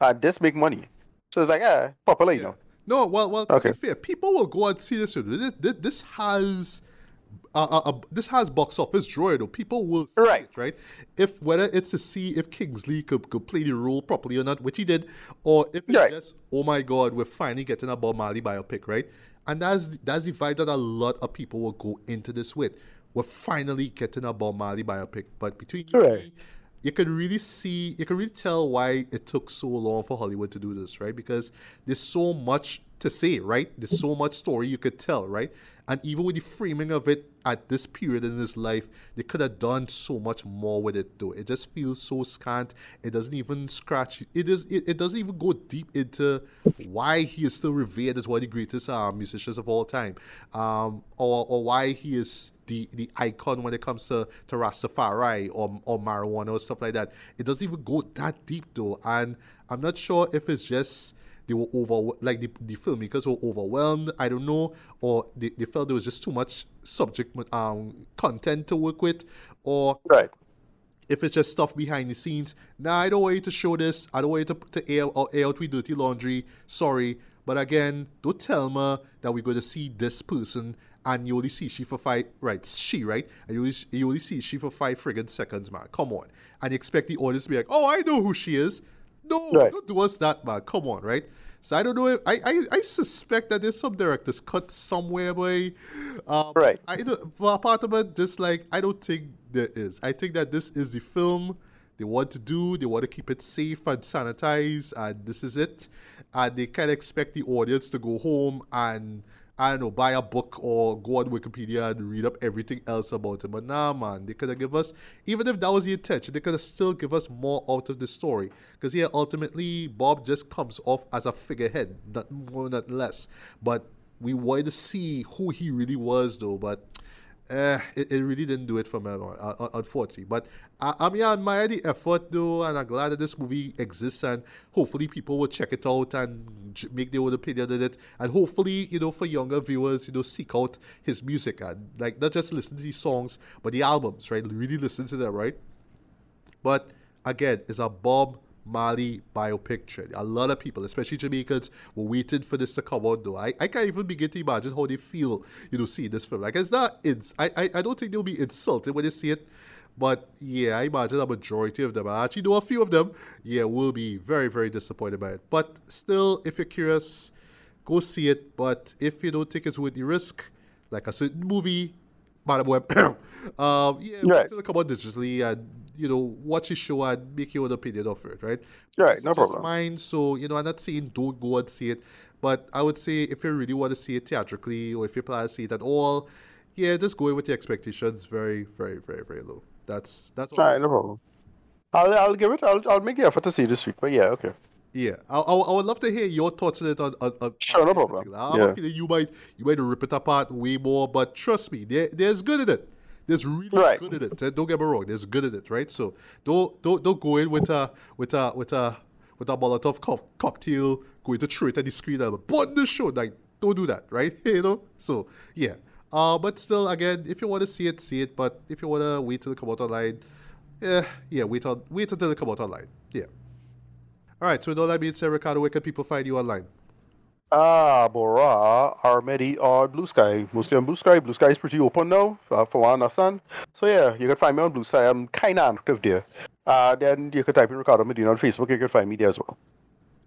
and this make money. So it's like, eh, popular, you know. No, well, well, to Okay. be fair, people will go and see this. you know, This, this, this has. Uh, uh, this has box office draw, though. People will see Right. it, right? If whether it's to see if Kingsley could, could play the role properly or not, which he did, or if it's Right. just, oh my God, we're finally getting a Bob Marley biopic, right? And that's that's the vibe that a lot of people will go into this with. We're finally getting a Bob Marley biopic, but between you and Right. me, you could really see, you could really tell why it took so long for Hollywood to do this, right? Because there's so much to say, right? There's so much story you could tell, right? And even with the framing of it at this period in his life, they could have done so much more with it though. It just feels so scant. It doesn't even scratch it is it, it doesn't even go deep into why he is still revered as one of the greatest uh, musicians of all time. Um or or why he is the, the icon when it comes to, to Rastafari or, or marijuana or stuff like that. It doesn't even go that deep though. And I'm not sure if it's just they were over like the, the filmmakers were overwhelmed i don't know or they, they felt there was just too much subject um content to work with or right if it's just stuff behind the scenes nah i don't want you to show this i don't want you to, to air, or air out with dirty laundry sorry but again don't tell me that we're going to see this person and you only see she for five right she right and you only, you only see she for five friggin' seconds man come on and expect the audience to be like oh i know who she is no, right. don't do us that, man. Come on, right? So I don't know if I, I, I suspect that there's some directors cut somewhere by um, right. I don't for part of it, just like I don't think there is. I think that this is the film they want to do. They want to keep it safe and sanitized, and this is it. And they of expect the audience to go home and I don't know, buy a book or go on Wikipedia and read up everything else about him. But nah, man, they could have give us, even if that was the intention, they could have still give us more out of the story. Because yeah, ultimately, Bob just comes off as a figurehead, not more, not less. But we wanted to see who he really was, though. But uh, it, it really didn't do it for me, unfortunately. But I, I mean, I admire the effort though, and I'm glad that this movie exists, and hopefully people will check it out and make their own opinion on it. And hopefully, you know, for younger viewers, you know, seek out his music and like not just listen to these songs, but the albums, right? Really listen to them, right? But again, it's a Bob Marley biopic A lot of people, especially Jamaicans, were waiting for this to come out though. I, I can't even begin to imagine how they feel, you know, see this film. Like it's not ins I, I, I don't think they'll be insulted when they see it. But yeah, I imagine a majority of them, I actually know a few of them, yeah, will be very, very disappointed by it. But still, if you're curious, go see it. But if you don't think it's worth the risk, like a certain movie, Madame Web, um, yeah, right. to come out digitally and you know, watch a show and make your own opinion of it, right? Right, it's no problem. Mine, so you know, I'm not saying don't go and see it, but I would say if you really want to see it theatrically or if you plan to see it at all, yeah, just go in with the expectations very, very, very, very low. That's that's all. Right, no problem. I'll I'll give it. I'll I'll make the effort to see this week, but yeah, okay. Yeah, I, I, I, would love to hear your thoughts on it. On, on, on sure, no problem. I'm yeah. feeling you might you might rip it apart way more, but trust me, there, there's good in it. There's really right. good in it. Don't get me wrong. There's good in it, right? So don't don't don't go in with a with a with a with a Molotov co- cocktail going to throw it at the screen and but the show. Like don't do that, right? you know. So yeah. Uh, but still, again, if you want to see it, see it. But if you want to wait till it come out online, yeah, yeah, wait on wait until it come out online. Yeah. All right. So with all that being said, Ricardo, where can people find you online? Ah, Bora, Rmeddy or Blue Sky. Mostly on Blue Sky. Blue Sky is pretty open now, uh, for one understand. So yeah, you can find me on Blue Sky. I'm kind of active there. Uh, then you can type in Ricardo Medina on Facebook. You can find me there as well.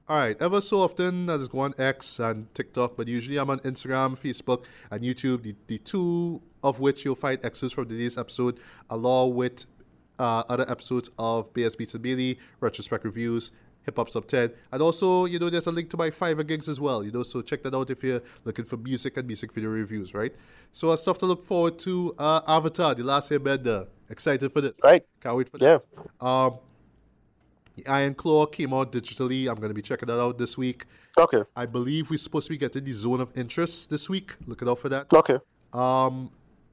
All right. Ever so often, I just go on X and TikTok, but usually I'm on Instagram, Facebook, and YouTube. The, the two of which you'll find extras from today's episode, along with uh, other episodes of BS Beats and retrospect reviews, Hip Hop Sub 10. And also, you know, there's a link to my Fiverr gigs as well, you know, so check that out if you're looking for music and music video reviews, right? So, uh, stuff to look forward to. Uh, Avatar, The Last Airbender. Excited for this. Right. Can't wait for yeah. that. Um, Iron Claw came out digitally. I'm going to be checking that out this week. Okay. I believe we're supposed to be getting the Zone of Interest this week. Look out for that. Okay. Um,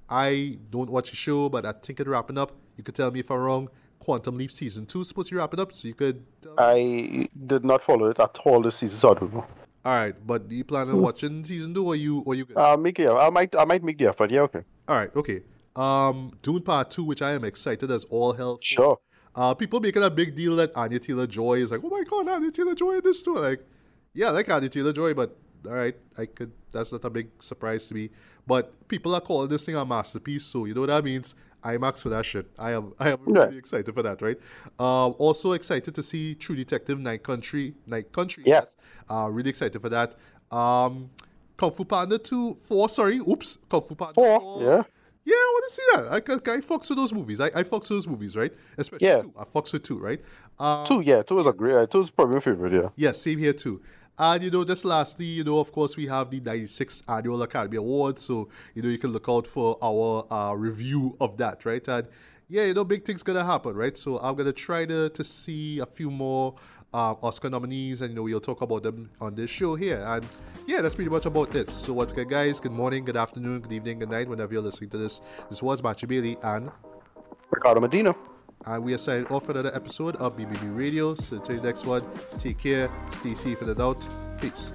I don't watch the show, but I think it's wrapping up. You could tell me if I'm wrong. Quantum Leap season two is supposed to wrap it up, so you could. I did not follow it at all this season, so I don't know. All right, but do you plan on watching season two, or you, or you? Good? Uh, make it. I might, I might make the effort. Yeah, okay. All right, okay. Um, Dune Part Two, which I am excited as all hell. For. Sure. Uh, people making a big deal that Anya Taylor Joy is like, oh my god, Anya Taylor Joy in this too. Like, yeah, I like Anya Taylor Joy, but all right, I could. That's not a big surprise to me. But people are calling this thing a masterpiece, so you know what that means. IMAX for that shit. I am I am really right. excited for that, right? Uh, also excited to see True Detective Night Country. Night Country. Yeah. Yes. Uh, really excited for that. Um, Kung Fu Panda 2, 4, sorry. Oops. Kung Fu Panda 4. 4. Yeah. Yeah, I want to see that. I, I, I fucks with those movies. I, I fucks with those movies, right? Especially yeah. two. I fucks with two, right? Um, two, yeah. Two is a great. Uh, two is probably my favorite, yeah. Yeah, same here too. And you know, just lastly, you know, of course, we have the 96th annual Academy Awards, so you know you can look out for our uh, review of that, right? And yeah, you know, big things gonna happen, right? So I'm gonna try to to see a few more uh, Oscar nominees, and you know, we'll talk about them on this show here. And yeah, that's pretty much about it. So once again, guys, good morning, good afternoon, good evening, good night, whenever you're listening to this. This was Matthew Bailey and Ricardo Medina. And we are signing off for another episode of BBB Radio. So until next one, take care, stay safe the doubt. Peace.